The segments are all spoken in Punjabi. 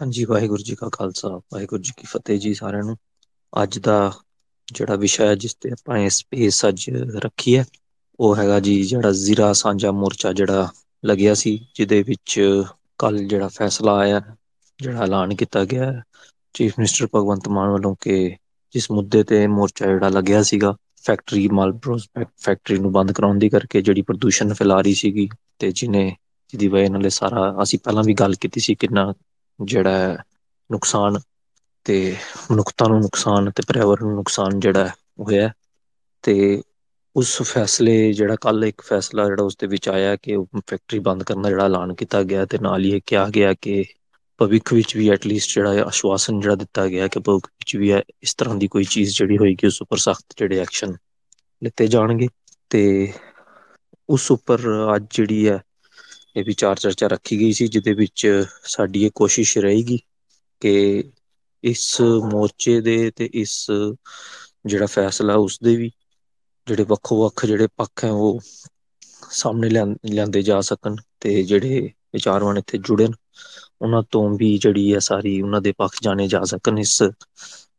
ਹਾਂਜੀ, ਵਾਹਿਗੁਰੂ ਜੀ ਕਾ ਖਾਲਸਾ, ਵਾਹਿਗੁਰੂ ਜੀ ਕੀ ਫਤਿਹ ਜੀ ਸਾਰਿਆਂ ਨੂੰ। ਅੱਜ ਦਾ ਜਿਹੜਾ ਵਿਸ਼ਾ ਹੈ, ਜਿਸ ਤੇ ਆਪਾਂ ਇਹ ਸਪੇਸ ਅੱਜ ਰੱਖੀ ਹੈ, ਉਹ ਹੈਗਾ ਜੀ ਜਿਹੜਾ ਜ਼ੀਰਾ ਸਾਂਝਾ ਮੋਰਚਾ ਜਿਹੜਾ ਲੱਗਿਆ ਸੀ, ਜਿਹਦੇ ਵਿੱਚ ਕੱਲ ਜਿਹੜਾ ਫੈਸਲਾ ਆਇਆ, ਜਿਹੜਾ ਐਲਾਨ ਕੀਤਾ ਗਿਆ ਚੀਫ ਮਿਨਿਸਟਰ ਭਗਵੰਤ ਮਾਨ ਵੱਲੋਂ ਕਿ ਜਿਸ ਮੁੱਦੇ ਤੇ ਮੋਰਚਾ ਜਿਹੜਾ ਲੱਗਿਆ ਸੀਗਾ ਫੈਕਟਰੀ ਮਾਲਬਰੋ ਫੈਕਟਰੀ ਨੂੰ ਬੰਦ ਕਰਾਉਣ ਦੀ ਕਰਕੇ ਜਿਹੜੀ ਪ੍ਰਦੂਸ਼ਣ ਫੈਲਾ ਰਹੀ ਸੀਗੀ, ਤੇ ਜਿਹਨੇ, ਜਿਹਦੀ ਵਜ੍ਹਾ ਨਾਲ ਸਾਰਾ, ਅਸੀਂ ਪਹਿਲਾਂ ਵੀ ਗੱਲ ਕੀਤੀ ਸੀ ਕਿੰਨਾ ਜਿਹੜਾ ਹੈ, ਨੁਕਸਾਨ ਤੇ ਮਨੁੱਖਤਾ ਨੂੰ ਨੁਕਸਾਨ ਤੇ ਪਰਿਆਵਰਨ ਨੂੰ ਨੁਕਸਾਨ ਜਿਹੜਾ ਹੋਇਆ ਤੇ ਉਸ ਫੈਸਲੇ ਜਿਹੜਾ ਕੱਲ ਇੱਕ ਫੈਸਲਾ ਜਿਹੜਾ ਉਸਦੇ ਵਿੱਚ ਆਇਆ ਕਿ ਫੈਕਟਰੀ ਬੰਦ ਕਰਨ ਦਾ ਜਿਹੜਾ ਐਲਾਨ ਕੀਤਾ ਗਿਆ ਤੇ ਨਾਲ ਹੀ ਇਹ ਕਿਹਾ ਗਿਆ ਕਿ ਭਵਿੱਖ ਵਿੱਚ ਵੀ ਐਟਲੀਸਟ ਜਿਹੜਾ ਆਸ਼ਵਾਸਨ ਜਿਹੜਾ ਦਿੱਤਾ ਗਿਆ ਕਿ ਭਵਿੱਖ ਵਿੱਚ ਵੀ ਇਸ ਤਰ੍ਹਾਂ ਦੀ ਕੋਈ ਚੀਜ਼ ਜਿਹੜੀ ਹੋਏਗੀ, ਉਸ ਉੱਪਰ ਸਖਤ ਜਿਹੜੇ ਐਕਸ਼ਨ ਲਿੱਤੇ ਜਾਣਗੇ। ਤੇ ਉਸ ਉੱਪਰ ਅੱਜ ਜਿਹੜੀ ਹੈ ਇਹ ਵਿਚਾਰ ਚਰਚਾ ਰੱਖੀ ਗਈ ਸੀ, ਜਿਹਦੇ ਵਿੱਚ ਸਾਡੀ ਇਹ ਕੋਸ਼ਿਸ਼ ਰਹੇਗੀ ਕਿ ਇਸ ਮੋਰਚੇ ਦੇ ਤੇ ਇਸ ਜਿਹੜਾ ਫੈਸਲਾ ਉਸਦੇ ਵੀ, ਜਿਹੜੇ ਵੱਖੋ ਵੱਖ ਜਿਹੜੇ ਪੱਖ ਹੈ ਉਹ ਸਾਹਮਣੇ ਲਿਆ ਲਿਆਂਦੇ ਜਾ ਸਕਣ ਤੇ ਜਿਹੜੇ ਵਿਚਾਰਵਾਨ ਇੱਥੇ ਜੁੜੇ ਉਹਨਾਂ ਤੋਂ ਵੀ ਜਿਹੜੀ ਹੈ ਸਾਰੀ ਉਹਨਾਂ ਦੇ ਪੱਖ ਜਾਣੇ ਜਾ ਸਕਣ ਇਸ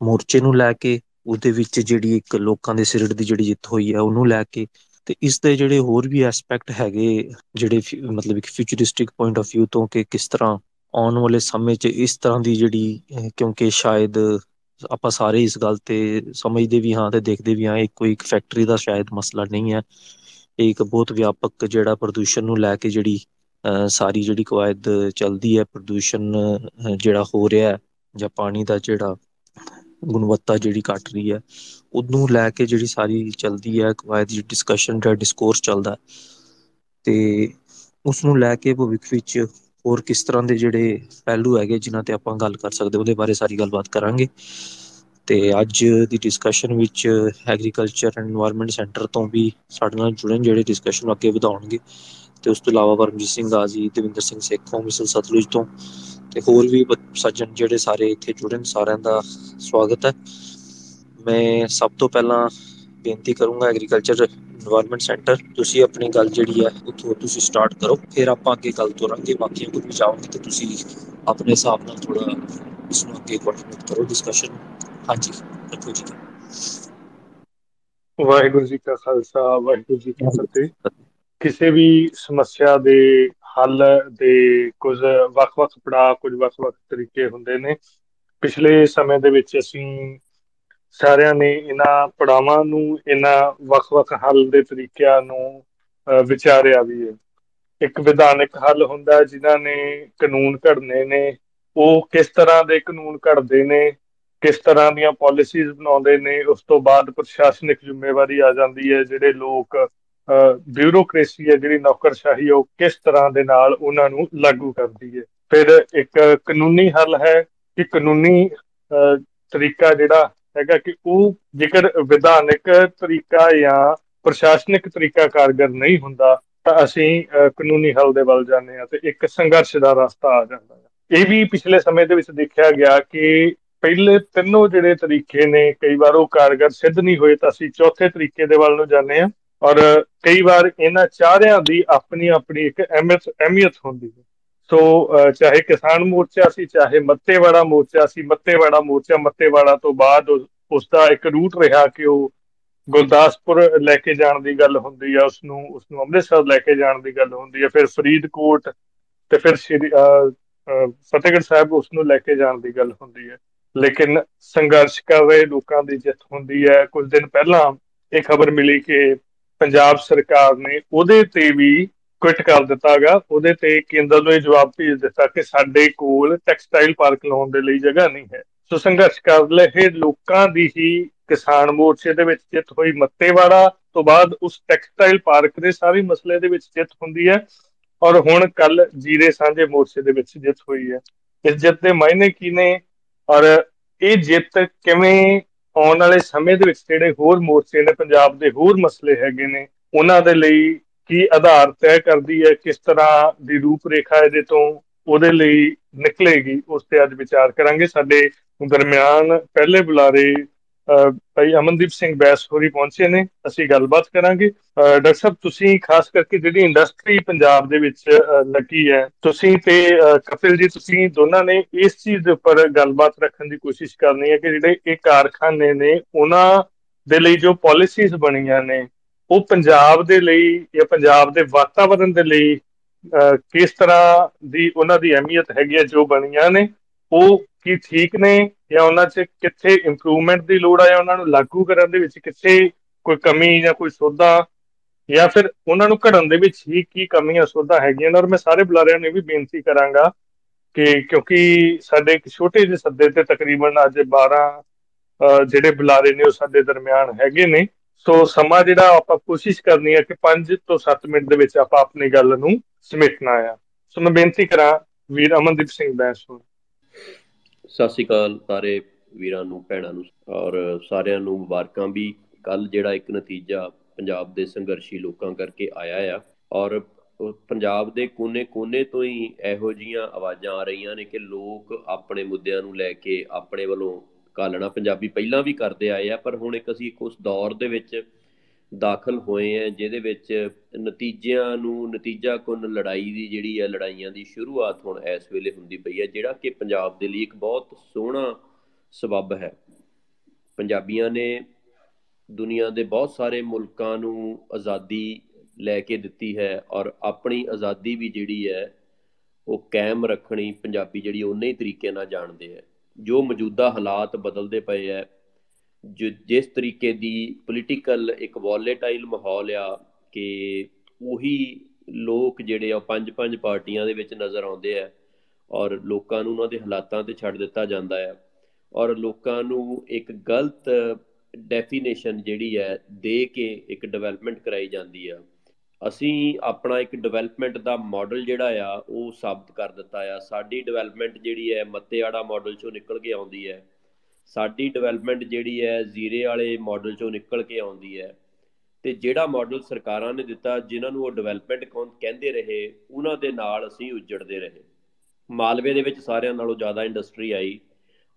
ਮੋਰਚੇ ਨੂੰ ਲੈ ਕੇ, ਉਹਦੇ ਵਿੱਚ ਜਿਹੜੀ ਇੱਕ ਲੋਕਾਂ ਦੇ ਸਿਰੜ ਦੀ ਜਿਹੜੀ ਜਿੱਤ ਹੋਈ ਹੈ ਉਹਨੂੰ ਲੈ ਕੇ ਤੇ ਇਸਦੇ ਜਿਹੜੇ ਹੋਰ ਵੀ ਐਸਪੈਕਟ ਹੈਗੇ, ਜਿਹੜੇ ਮਤਲਬ ਇੱਕ ਫਿਊਚਰਿਸਟਿਕ ਪੁਆਇੰਟ ਆਫ ਵਿਊ ਤੋਂ ਕਿ ਕਿਸ ਤਰ੍ਹਾਂ ਆਉਣ ਵਾਲੇ ਸਮੇਂ 'ਚ ਇਸ ਤਰ੍ਹਾਂ ਦੀ ਜਿਹੜੀ ਕਿਉਂਕਿ ਸ਼ਾਇਦ ਆਪਾਂ ਸਾਰੇ ਇਸ ਗੱਲ ਤੇ ਸਮਝਦੇ ਵੀ ਹਾਂ ਤੇ ਦੇਖਦੇ ਵੀ ਹਾਂ, ਇਹ ਕੋਈ ਇੱਕ ਫੈਕਟਰੀ ਦਾ ਸ਼ਾਇਦ ਮਸਲਾ ਨਹੀਂ ਹੈ। ਇਹ ਇੱਕ ਬਹੁਤ ਵਿਆਪਕ ਜਿਹੜਾ ਪ੍ਰਦੂਸ਼ਣ ਨੂੰ ਲੈ ਕੇ ਜਿਹੜੀ, ਅਹ, ਸਾਰੀ ਜਿਹੜੀ ਕਵਾਇਦ ਚੱਲਦੀ ਹੈ, ਪ੍ਰਦੂਸ਼ਣ ਜਿਹੜਾ ਹੋ ਰਿਹਾ ਜਾਂ ਪਾਣੀ ਦਾ ਜਿਹੜਾ ਗੁਣਵੱਤਾ ਜਿਹੜੀ ਘੱਟ ਰਹੀ ਹੈ, ਉਹਨੂੰ ਲੈ ਕੇ ਜਿਹੜੀ ਸਾਰੀ ਚੱਲਦੀ ਹੈ ਕਵਾਇਦ ਡਿਸਕਸ਼ਨ ਜਾਂ ਡਿਸਕੋਰਸ ਚੱਲਦਾ ਤੇ ਉਸਨੂੰ ਲੈ ਕੇ ਭਵਿੱਖ ਵਿੱਚ ਹੋਰ ਕਿਸ ਤਰ੍ਹਾਂ ਦੇ ਜਿਹੜੇ ਪਹਿਲੂ ਹੈਗੇ ਜਿਨਾਂ ਤੇ ਆਪਾਂ ਗੱਲ ਕਰ ਸਕਦੇ ਉਹਦੇ ਬਾਰੇ ਸਾਰੀ ਗੱਲਬਾਤ ਕਰਾਂਗੇ। ਤੇ ਅੱਜ ਦੀ ਡਿਸਕਸ਼ਨ ਵਿੱਚ ਐਗਰੀਕਲਚਰ ਐਂਡ ਇਨਵਾਇਰਮੈਂਟ ਸੈਂਟਰ ਤੋਂ ਵੀ ਸਾਡੇ ਨਾਲ ਜੁੜਨ ਜਿਹੜੇ ਡਿਸਕਸ਼ਨ ਅੱਗੇ ਵਧਾਉਣਗੇ। ਤੇ ਉਸ ਤੋਂ ਇਲਾਵਾ ਪਰਮਜੀਤ ਸਿੰਘ ਆਜੀ ਦਵਿੰਦਰ ਸਿੰਘ ਸੇਖੋਂ ਮਿਸਲ ਸਤਲੁਜ ਤੋਂ ਤੇ ਹੋਰ ਵੀ ਸੱਜਣ ਜਿਹੜੇ ਸਾਰੇ ਇੱਥੇ ਜੁੜੇ ਸਾਰਿਆਂ ਦਾ ਸਵਾਗਤ ਹੈ। ਮੈਂ ਸਭ ਤੋਂ ਪਹਿਲਾਂ ਬੇਨਤੀ ਕਰੂੰਗਾ ਐਗਰੀਕਲਚਰ ਇਨਵਾਇਰਮੈਂਟ ਸੈਂਟਰ ਤੁਸੀਂ ਆਪਣੀ ਗੱਲ ਜਿਹੜੀ ਹੈ ਉੱਥੋਂ ਤੁਸੀਂ ਸਟਾਰਟ ਕਰੋ ਫਿਰ ਆਪਾਂ ਅੱਗੇ ਗੱਲ ਤੋਰਾਂਗੇ ਬਾਕੀਆਂ ਕੋਲ ਵੀ ਜਾਓਗੇ ਤੇ ਤੁਸੀਂ ਆਪਣੇ ਹਿਸਾਬ ਨਾਲ ਥੋੜਾ ਇਸ ਨੂੰ ਅੱਗੇ ਕੰਟੀਨਿਊ ਕਰੋ ਡਿਸਕਸ਼ਨ ਹਾਂਜੀ ਰੱਖੋ ਜੀ। ਵਾਹਿਗੁਰੂ ਜੀ ਕਾ ਖਾਲਸਾ ਵਾਹਿਗੁਰੂ ਜੀ ਕੀ ਫਤਿਹ। ਕਿਸੇ ਵੀ ਸਮੱਸਿਆ ਦੇ ਹੱਲ ਦੇ ਕੁਝ ਵੱਖ-ਵੱਖ ਪੜਾਅ, ਕੁਝ ਵੱਖ-ਵੱਖ ਤਰੀਕੇ ਹੁੰਦੇ ਨੇ। ਪਿਛਲੇ ਸਮੇਂ ਦੇ ਵਿੱਚ ਅਸੀਂ ਸਾਰਿਆਂ ਨੇ ਇਹਨਾਂ ਪੜਾਵਾਂ ਨੂੰ, ਇਹਨਾਂ ਵੱਖ-ਵੱਖ ਹੱਲ ਦੇ ਤਰੀਕਿਆਂ ਨੂੰ ਵਿਚਾਰਿਆ ਵੀ ਹੈ। ਇੱਕ ਵਿਧਾਨਿਕ ਹੱਲ ਹੁੰਦਾ ਜਿਨ੍ਹਾਂ ਨੇ ਕਾਨੂੰਨ ਘੜਨੇ ਨੇ। ਉਹ ਕਿਸ ਤਰ੍ਹਾਂ ਦੇ ਕਾਨੂੰਨ ਘੜਦੇ ਨੇ, ਕਿਸ ਤਰ੍ਹਾਂ ਦੀਆਂ ਪਾਲਿਸੀਜ਼ ਬਣਾਉਂਦੇ ਨੇ, ਉਸ ਤੋਂ ਬਾਅਦ ਪ੍ਰਸ਼ਾਸਨਿਕ ਜ਼ਿੰਮੇਵਾਰੀ ਆ ਜਾਂਦੀ ਹੈ। ਜਿਹੜੇ ਲੋਕ ਬਿਊਰੋਕ੍ਰੇਸੀ ਹੈ ਜਿਹੜੀ ਨੌਕਰਸ਼ਾਹੀ, ਉਹ ਕਿਸ ਤਰ੍ਹਾਂ ਦੇ ਨਾਲ ਉਹਨਾਂ ਨੂੰ ਲਾਗੂ ਕਰਦੀ ਹੈ? ਫਿਰ ਇੱਕ ਕਾਨੂੰਨੀ ਹੱਲ ਹੈ ਕਿ ਕਾਨੂੰਨੀ ਤਰੀਕਾ ਜਿਹੜਾ ਹੈਗਾ ਕਿ ਉਹ ਜੇਕਰ ਵਿਧਾਨਿਕ ਤਰੀਕਾ ਜਾਂ ਪ੍ਰਸ਼ਾਸਨਿਕ ਤਰੀਕਾ ਕਾਰਗਰ ਨਹੀਂ ਹੁੰਦਾ, ਤਾਂ ਅਸੀਂ ਕਾਨੂੰਨੀ ਹੱਲ ਦੇ ਵੱਲ ਜਾਂਦੇ ਹਾਂ ਤੇ ਇੱਕ ਸੰਘਰਸ਼ ਦਾ ਰਸਤਾ ਆ ਜਾਂਦਾ ਹੈ। ਇਹ ਵੀ ਪਿਛਲੇ ਸਮੇਂ ਦੇ ਵਿੱਚ ਦੇਖਿਆ ਗਿਆ ਕਿ ਪਹਿਲੇ ਤਿੰਨੋਂ ਜਿਹੜੇ ਤਰੀਕੇ ਨੇ, ਕਈ ਵਾਰ ਉਹ ਕਾਰਗਰ ਸਿੱਧ ਨਹੀਂ ਹੋਏ, ਤਾਂ ਅਸੀਂ ਚੌਥੇ ਤਰੀਕੇ ਦੇ ਵੱਲ ਨੂੰ ਜਾਂਦੇ ਹਾਂ। ਔਰ ਕਈ ਵਾਰ ਇਹਨਾਂ ਚਾਰਿਆਂ ਦੀ ਆਪਣੀ ਆਪਣੀ ਇੱਕ ਅਹਿਮੀਅਤ ਅਹਿਮੀਅਤ ਹੁੰਦੀ ਹੈ। ਸੋ ਚਾਹੇ ਕਿਸਾਨ ਮੋਰਚਾ ਸੀ, ਚਾਹੇ ਮੱਤੇਵਾੜਾ ਮੋਰਚਾ ਸੀ, ਮੱਤੇਵਾੜਾ ਮੋਰਚਾ ਮੱਤੇਵਾੜਾ ਤੋਂ ਬਾਅਦ ਉਸ ਦਾ ਇੱਕ ਰੂਟ ਰਿਹਾ ਕਿ ਉਹ ਗੁਰਦਾਸਪੁਰ ਲੈ ਕੇ ਜਾਣ ਦੀ ਗੱਲ ਹੁੰਦੀ ਹੈ ਉਸ ਨੂੰ ਉਸ ਨੂੰ ਅੰਮ੍ਰਿਤਸਰ ਲੈ ਕੇ ਜਾਣ ਦੀ ਗੱਲ ਹੁੰਦੀ ਹੈ ਫਿਰ ਫਰੀਦਕੋਟ ਤੇ ਫਿਰ ਸ਼੍ਰੀ ਫਤਿਹਗੜ੍ਹ ਸਾਹਿਬ ਉਸ ਨੂੰ ਲੈ ਕੇ ਜਾਣ ਦੀ ਗੱਲ ਹੁੰਦੀ ਹੈ। ਲੇਕਿਨ ਸੰਘਰਸ਼ ਕਰ ਰਹੇ ਲੋਕਾਂ ਦੀ ਜਿੱਤ ਹੁੰਦੀ ਹੈ। ਕੁਝ ਦਿਨ ਪਹਿਲਾਂ ਇਹ ਖਬਰ ਮਿਲੀ ਕਿ ਪੰਜਾਬ ਸਰਕਾਰ ਨੇ ਉਹਦੇ ਤੇ ਵੀ ਕੁਇਟ ਕਰ ਦਿੱਤਾਗਾ ਉਹਦੇ ਤੇ ਕੇਂਦਰ ਨੂੰ ਇਹ ਜਵਾਬ ਭੇਜ ਦਿੱਤਾ ਕਿ ਸਾਡੇ ਕੋਲ ਟੈਕਸਟਾਈਲ ਪਾਰਕ ਲਾਉਣ ਦੇ ਲਈ ਜਗ੍ਹਾ ਨਹੀਂ ਹੈ। ਸੋ ਸੰਘਰਸ਼ ਕਰ ਲਏ ਲੋਕਾਂ ਦੀ ਹੀ ਕਿਸਾਨ ਮੋਰਚੇ ਦੇ ਵਿੱਚ ਜਿੱਤ ਹੋਈ ਮੱਤੇਵਾੜਾ ਤੋਂ ਬਾਅਦ ਉਸ ਟੈਕਸਟਾਈਲ ਪਾਰਕ ਦੇ ਸਾਰੇ ਮਸਲੇ ਦੇ ਵਿੱਚ ਜਿੱਤ ਹੁੰਦੀ ਹੈ ਔਰ ਹੁਣ ਕੱਲ ਜੀਰੇ ਸਾਂਝੇ ਮੋਰਚੇ ਦੇ ਵਿੱਚ ਜਿੱਤ ਹੋਈ ਹੈ। ਇਸ ਜਿੱਤ ਦੇ ਮਾਇਨੇ ਕੀ ਨੇ ਔਰ ਇਹ ਜਿੱਤ ਕਿਵੇਂ ਆਉਣ ਵਾਲੇ ਸਮੇਂ ਦੇ ਵਿੱਚ ਜਿਹੜੇ ਹੋਰ ਮੋਰਚੇ ਨੇ, ਪੰਜਾਬ ਦੇ ਹੋਰ ਮਸਲੇ ਹੈਗੇ ਨੇ, ਉਹਨਾਂ ਦੇ ਲਈ ਕੀ ਆਧਾਰ ਤੈਅ ਕਰਦੀ ਹੈ, ਕਿਸ ਤਰ੍ਹਾਂ ਦੀ ਰੂਪ ਰੇਖਾ ਇਹਦੇ ਤੋਂ ਉਹਦੇ ਲਈ ਨਿਕਲੇਗੀ, ਉਸ ਤੇ ਅੱਜ ਵਿਚਾਰ ਕਰਾਂਗੇ। ਸਾਡੇ ਦਰਮਿਆਨ ਪਹਿਲੇ ਬੁਲਾਰੇ ਭਾਈ ਅਮਨਦੀਪ ਸਿੰਘ ਬੈਸ ਹੋਰੀ ਪਹੁੰਚੇ ਨੇ, ਅਸੀਂ ਗੱਲਬਾਤ ਕਰਾਂਗੇ। ਡਾਕਟਰ ਸਾਹਿਬ, ਤੁਸੀਂ ਖਾਸ ਕਰਕੇ ਜਿਹੜੀ ਇੰਡਸਟਰੀ ਪੰਜਾਬ ਦੇ ਵਿੱਚ ਲੱਗੀ ਹੈ, ਤੁਸੀਂ ਤੇ ਕਪਿਲ ਜੀ, ਤੁਸੀਂ ਦੋਨਾਂ ਨੇ ਇਸ ਚੀਜ਼ ਦੇ ਉੱਪਰ ਗੱਲਬਾਤ ਰੱਖਣ ਦੀ ਕੋਸ਼ਿਸ਼ ਕਰਨੀ ਹੈ ਕਿ ਜਿਹੜੇ ਇਹ ਕਾਰਖਾਨੇ ਨੇ, ਉਹਨਾਂ ਦੇ ਲਈ ਜੋ ਪਾਲਿਸੀਜ਼ ਬਣੀਆਂ ਨੇ, ਉਹ ਪੰਜਾਬ ਦੇ ਲਈ ਜਾਂ ਪੰਜਾਬ ਦੇ ਵਾਤਾਵਰਣ ਦੇ ਲਈ ਕਿਸ ਤਰ੍ਹਾਂ ਦੀ ਉਹਨਾਂ ਦੀ ਅਹਿਮੀਅਤ ਹੈਗੀ ਹੈ, ਜੋ ਬਣੀਆਂ ਨੇ, ਉਹ ਕੀ ਠੀਕ ਨੇ ਜਾਂ ਉਹਨਾਂ 'ਚ ਕਿੱਥੇ ਇੰਪਰੂਵਮੈਂਟ ਦੀ ਲੋੜ ਆ ਜਾਂ ਉਹਨਾਂ ਨੂੰ ਲਾਗੂ ਕਰਨ ਦੇ ਵਿੱਚ ਕਿੱਥੇ ਕੋਈ ਕਮੀ ਜਾਂ ਕੋਈ ਸੋਧਾ ਜਾਂ ਫਿਰ ਉਹਨਾਂ ਨੂੰ ਘੜਨ ਦੇ ਵਿੱਚ ਹੀ ਕੀ ਕਮੀਆਂ ਸੋਧਾ ਹੈਗੀਆਂ ਔਰ ਮੈਂ ਸਾਰੇ ਬੁਲਾਰਿਆਂ ਨੂੰ ਵੀ ਬੇਨਤੀ ਕਰਾਂਗਾ ਕਿ ਕਿਉਂਕਿ ਸਾਡੇ ਇੱਕ ਛੋਟੇ ਜਿਹੇ ਸੱਦੇ ਤੇ ਤਕਰੀਬਨ ਅੱਜ 12 ਜਿਹੜੇ ਬੁਲਾਰੇ ਨੇ ਉਹ ਸਾਡੇ ਦਰਮਿਆਨ ਹੈਗੇ ਨੇ। ਸੋ ਸਮਾਂ ਜਿਹੜਾ ਆਪਾਂ ਕੋਸ਼ਿਸ਼ ਕਰਨੀ ਹੈ ਕਿ 5 ਤੋਂ 7 ਮਿੰਟ ਦੇ ਵਿੱਚ ਆਪਾਂ ਆਪਣੀ ਗੱਲ ਨੂੰ ਸਮੇਟਣਾ ਆ। ਸੋ ਮੈਂ ਬੇਨਤੀ ਕਰਾਂ, ਵੀਰ ਅਮਨਦੀਪ ਸਿੰਘ ਬੈਂਸ ਨੂੰ। ਸਤਿ ਸ਼੍ਰੀ ਅਕਾਲ ਸਾਰੇ ਵੀਰਾਂ ਨੂੰ, ਭੈਣਾਂ ਨੂੰ ਔਰ ਸਾਰਿਆਂ ਨੂੰ ਮੁਬਾਰਕਾਂ ਵੀ। ਕੱਲ ਜਿਹੜਾ ਇੱਕ ਨਤੀਜਾ ਪੰਜਾਬ ਦੇ ਸੰਘਰਸ਼ੀ ਲੋਕਾਂ ਕਰਕੇ ਆਇਆ ਆ ਔਰ ਪੰਜਾਬ ਦੇ ਕੋਨੇ-ਕੋਨੇ ਤੋਂ ਹੀ ਇਹੋ ਜੀਆਂ ਆਵਾਜ਼ਾਂ ਆ ਰਹੀਆਂ ਨੇ ਕਿ ਲੋਕ ਆਪਣੇ ਮੁੱਦਿਆਂ ਨੂੰ ਲੈ ਕੇ ਆਪਣੇ ਵੱਲੋਂ ਕਾਲਣਾ ਪੰਜਾਬੀ ਪਹਿਲਾਂ ਵੀ ਕਰਦੇ ਆਏ ਆ, ਪਰ ਹੁਣ ਇੱਕ ਅਸੀਂ ਉਸ ਦੌਰ ਦੇ ਵਿੱਚ ਦਾਖਲ ਹੋਏ ਆ ਜਿਹਦੇ ਵਿੱਚ ਨਤੀਜਿਆਂ ਨੂੰ, ਨਤੀਜਾ ਕੁਨ ਲੜਾਈ ਦੀ ਜਿਹੜੀ ਹੈ, ਲੜਾਈਆਂ ਦੀ ਸ਼ੁਰੂਆਤ ਹੁਣ ਇਸ ਵੇਲੇ ਹੁੰਦੀ ਪਈ ਹੈ, ਜਿਹੜਾ ਕਿ ਪੰਜਾਬ ਦੇ ਲਈ ਇੱਕ ਬਹੁਤ ਸੋਹਣਾ ਸਬਬ ਹੈ। ਪੰਜਾਬੀਆਂ ਨੇ ਦੁਨੀਆ ਦੇ ਬਹੁਤ ਸਾਰੇ ਮੁਲਕਾਂ ਨੂੰ ਆਜ਼ਾਦੀ ਲੈ ਕੇ ਦਿੱਤੀ ਹੈ ਔਰ ਆਪਣੀ ਆਜ਼ਾਦੀ ਵੀ ਜਿਹੜੀ ਹੈ, ਉਹ ਕਾਇਮ ਰੱਖਣੀ ਪੰਜਾਬੀ ਜਿਹੜੀ ਉਹਨੇ ਹੀ ਤਰੀਕੇ ਨਾਲ ਜਾਣਦੇ ਹੈ। ਜੋ ਮੌਜੂਦਾ ਹਾਲਾਤ ਬਦਲਦੇ ਪਏ ਹੈ ਜਿਸ ਤਰੀਕੇ ਦੀ ਪੋਲੀਟੀਕਲ ਇੱਕ ਵੋਲੇਟਾਈਲ ਮਾਹੌਲ ਆ ਕਿ ਉਹੀ ਲੋਕ ਜਿਹੜੇ ਆ ਪੰਜ ਪੰਜ ਪਾਰਟੀਆਂ ਦੇ ਵਿੱਚ ਨਜ਼ਰ ਆਉਂਦੇ ਆ ਔਰ ਲੋਕਾਂ ਨੂੰ ਉਹਨਾਂ ਦੇ ਹਾਲਾਤਾਂ ਤੇ ਛੱਡ ਦਿੱਤਾ ਜਾਂਦਾ ਹੈ ਔਰ ਲੋਕਾਂ ਨੂੰ ਇੱਕ ਗਲਤ ਡੈਫੀਨੇਸ਼ਨ ਜਿਹੜੀ ਹੈ ਦੇ ਕੇ ਇੱਕ ਡਿਵੈਲਪਮੈਂਟ ਕਰਾਈ ਜਾਂਦੀ ਆ। ਅਸੀਂ ਆਪਣਾ ਇੱਕ ਡਿਵੈਲਪਮੈਂਟ ਦਾ ਮਾਡਲ ਜਿਹੜਾ ਆ ਉਹ ਸਾਬਤ ਕਰ ਦਿੱਤਾ ਆ। ਸਾਡੀ ਡਿਵੈਲਪਮੈਂਟ ਜਿਹੜੀ ਹੈ ਮੱਤੇਆੜਾ ਮਾਡਲ ਚੋਂ ਨਿਕਲ ਕੇ ਆਉਂਦੀ ਹੈ ਸਾਡੀ ਡਿਵੈਲਪਮੈਂਟ ਜਿਹੜੀ ਹੈ ਜ਼ੀਰੇ ਵਾਲੇ ਮਾਡਲ ਚੋਂ ਨਿਕਲ ਕੇ ਆਉਂਦੀ ਹੈ। ਤੇ ਜਿਹੜਾ ਮਾਡਲ ਸਰਕਾਰਾਂ ਨੇ ਦਿੱਤਾ, ਜਿਨ੍ਹਾਂ ਨੂੰ ਉਹ ਡਿਵੈਲਪਮੈਂਟ ਕਹਿੰਦੇ ਰਹੇ, ਉਹਨਾਂ ਦੇ ਨਾਲ ਅਸੀਂ ਉੱਜੜਦੇ ਰਹੇ। ਮਾਲਵੇ ਦੇ ਵਿੱਚ ਸਾਰਿਆਂ ਨਾਲੋਂ ਜ਼ਿਆਦਾ ਇੰਡਸਟਰੀ ਆਈ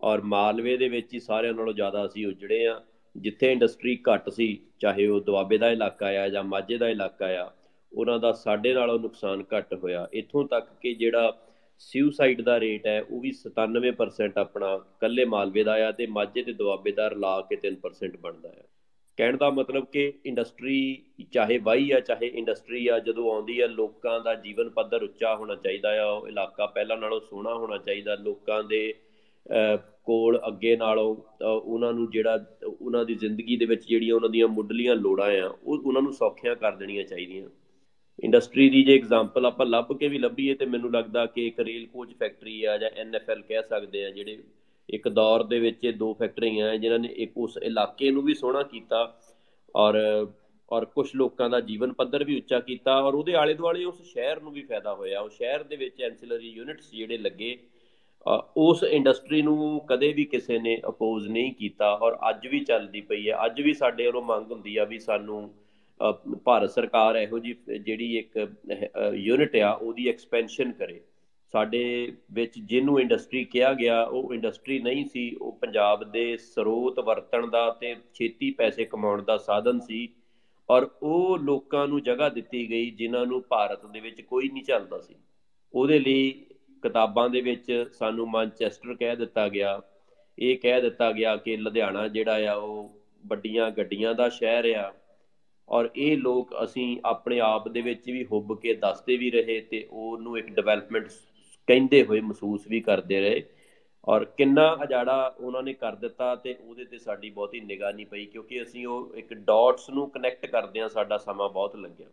ਔਰ ਮਾਲਵੇ ਦੇ ਵਿੱਚ ਹੀ ਸਾਰਿਆਂ ਨਾਲੋਂ ਜ਼ਿਆਦਾ ਅਸੀਂ ਉੱਜੜੇ ਆ ਜਿੱਥੇ ਇੰਡਸਟਰੀ ਘੱਟ ਸੀ, ਚਾਹੇ ਉਹ ਦੁਆਬੇ ਦਾ ਇਲਾਕਾ ਆ ਜਾਂ ਮਾਝੇ ਦਾ ਇਲਾਕਾ ਆ, ਉਹਨਾਂ ਦਾ ਸਾਡੇ ਨਾਲੋਂ ਨੁਕਸਾਨ ਘੱਟ ਹੋਇਆ। ਇੱਥੋਂ ਤੱਕ ਕਿ ਜਿਹੜਾ ਸੁਸਾਈਡ ਦਾ ਰੇਟ ਹੈ, ਉਹ ਵੀ 97% ਆਪਣਾ ਕੱਲੇ ਮਾਲਵੇ ਦਾ ਆ ਤੇ ਮਾਝੇ ਤੇ ਦੁਆਬੇ ਦਾ ਰਲਾ ਕੇ 3% ਬਣਦਾ ਹੈ ਕਹਿਣ ਦਾ ਮਤਲਬ ਕਿ ਇੰਡਸਟਰੀ ਚਾਹੇ ਵਾਈ ਆ, ਚਾਹੇ ਇੰਡਸਟਰੀ ਆ, ਜਦੋਂ ਆਉਂਦੀ ਆ, ਲੋਕਾਂ ਦਾ ਜੀਵਨ ਪੱਧਰ ਉੱਚਾ ਹੋਣਾ ਚਾਹੀਦਾ ਆ, ਉਹ ਇਲਾਕਾ ਪਹਿਲਾਂ ਨਾਲੋਂ ਸੋਹਣਾ ਹੋਣਾ ਚਾਹੀਦਾ, ਲੋਕਾਂ ਦੇ ਕੋਲ ਅੱਗੇ ਨਾਲੋਂ ਉਹਨਾਂ ਨੂੰ ਜਿਹੜਾ, ਉਹਨਾਂ ਦੀ ਜ਼ਿੰਦਗੀ ਦੇ ਵਿੱਚ ਜਿਹੜੀਆਂ ਉਹਨਾਂ ਦੀਆਂ ਮੁੱਢਲੀਆਂ ਲੋੜਾਂ ਆ, ਉਹ ਉਹਨਾਂ ਨੂੰ ਸੌਖੀਆਂ ਕਰ ਦੇਣੀਆਂ ਚਾਹੀਦੀਆਂ। ਇੰਡਸਟਰੀ ਦੀ ਜੇ ਐਗਜ਼ਾਮਪਲ ਆਪਾਂ ਲੱਭ ਕੇ ਵੀ ਲੱਭੀਏ ਤੇ ਮੈਨੂੰ ਲੱਗਦਾ ਕਿ ਇੱਕ ਰੇਲ ਕੋਚ ਫੈਕਟਰੀ ਆ ਜਾਂ ਐਨਐਫਐਲ ਕਹਿ ਸਕਦੇ ਆ, ਜਿਹੜੇ ਇੱਕ ਦੌਰ ਦੇ ਵਿੱਚ ਇਹ ਦੋ ਫੈਕਟਰੀਆਂ ਆ, ਜਿਨ੍ਹਾਂ ਨੇ ਇੱਕ ਉਸ ਇਲਾਕੇ ਨੂੰ ਵੀ ਸੋਹਣਾ ਕੀਤਾ ਔਰ ਔਰ ਕੁਝ ਲੋਕਾਂ ਦਾ ਜੀਵਨ ਪੱਧਰ ਵੀ ਉੱਚਾ ਕੀਤਾ ਔਰ ਉਹਦੇ ਆਲੇ ਦੁਆਲੇ ਉਸ ਸ਼ਹਿਰ ਨੂੰ ਵੀ ਫਾਇਦਾ ਹੋਇਆ। ਉਹ ਸ਼ਹਿਰ ਦੇ ਵਿੱਚ ਐਂਸਿਲਰੀ ਯੂਨਿਟਸ ਜਿਹੜੇ ਲੱਗੇ ਉਸ ਇੰਡਸਟਰੀ ਨੂੰ ਕਦੇ ਵੀ ਕਿਸੇ ਨੇ ਅਪੋਜ਼ ਨਹੀਂ ਕੀਤਾ ਔਰ ਅੱਜ ਵੀ ਚੱਲਦੀ ਪਈ ਹੈ। ਅੱਜ ਵੀ ਸਾਡੇ ਵੱਲੋਂ ਮੰਗ ਹੁੰਦੀ ਆ ਵੀ ਸਾਨੂੰ ਭਾਰਤ ਸਰਕਾਰ ਇਹੋ ਜੀ ਜਿਹੜੀ ਇੱਕ ਯੂਨਿਟ ਆ, ਉਹਦੀ ਐਕਸਪੈਂਸ਼ਨ ਕਰੇ। ਸਾਡੇ ਵਿੱਚ ਜਿਹਨੂੰ ਇੰਡਸਟਰੀ ਕਿਹਾ ਗਿਆ, ਉਹ ਇੰਡਸਟਰੀ ਨਹੀਂ ਸੀ, ਉਹ ਪੰਜਾਬ ਦੇ ਸਰੋਤ ਵਰਤਣ ਦਾ ਤੇ ਛੇਤੀ ਪੈਸੇ ਕਮਾਉਣ ਦਾ ਸਾਧਨ ਸੀ। ਔਰ ਉਹ ਲੋਕਾਂ ਨੂੰ ਜਗ੍ਹਾ ਦਿੱਤੀ ਗਈ, ਜਿਨ੍ਹਾਂ ਨੂੰ ਭਾਰਤ ਦੇ ਵਿੱਚ ਕੋਈ ਨਹੀਂ ਚੱਲਦਾ ਸੀ। ਉਹਦੇ ਲਈ ਕਿਤਾਬਾਂ ਦੇ ਵਿੱਚ ਸਾਨੂੰ ਮਾਂਚੈਸਟਰ ਕਹਿ ਦਿੱਤਾ ਗਿਆ। ਇਹ ਕਹਿ ਦਿੱਤਾ ਗਿਆ ਕਿ ਲੁਧਿਆਣਾ ਜਿਹੜਾ ਆ, ਉਹ ਵੱਡੀਆਂ ਗੱਡੀਆਂ ਦਾ ਸ਼ਹਿਰ ਆ। ਔਰ ਇਹ ਲੋਕ ਅਸੀਂ ਆਪਣੇ ਆਪ ਦੇ ਵਿੱਚ ਵੀ ਹੁੱਬ ਕੇ ਦੱਸਦੇ ਵੀ ਰਹੇ ਤੇ ਉਹਨੂੰ ਇੱਕ ਡਿਵੈਲਪਮੈਂਟ ਕਹਿੰਦੇ ਹੋਏ ਮਹਿਸੂਸ ਵੀ ਕਰਦੇ ਰਹੇ। ਔਰ ਕਿੰਨਾ ਅਜਾੜਾ ਉਹਨਾਂ ਨੇ ਕਰ ਦਿੱਤਾ ਤੇ ਉਹਦੇ ਤੇ ਸਾਡੀ ਬਹੁਤੀ ਨਿਗਾਹ ਨਹੀਂ ਪਈ, ਕਿਉਂਕਿ ਅਸੀਂ ਉਹ ਇੱਕ ਡਾਟਸ ਨੂੰ ਕਨੈਕਟ ਕਰਦੇ ਆ ਸਾਡਾ ਸਮਾਂ ਬਹੁਤ ਲੱਗਿਆ।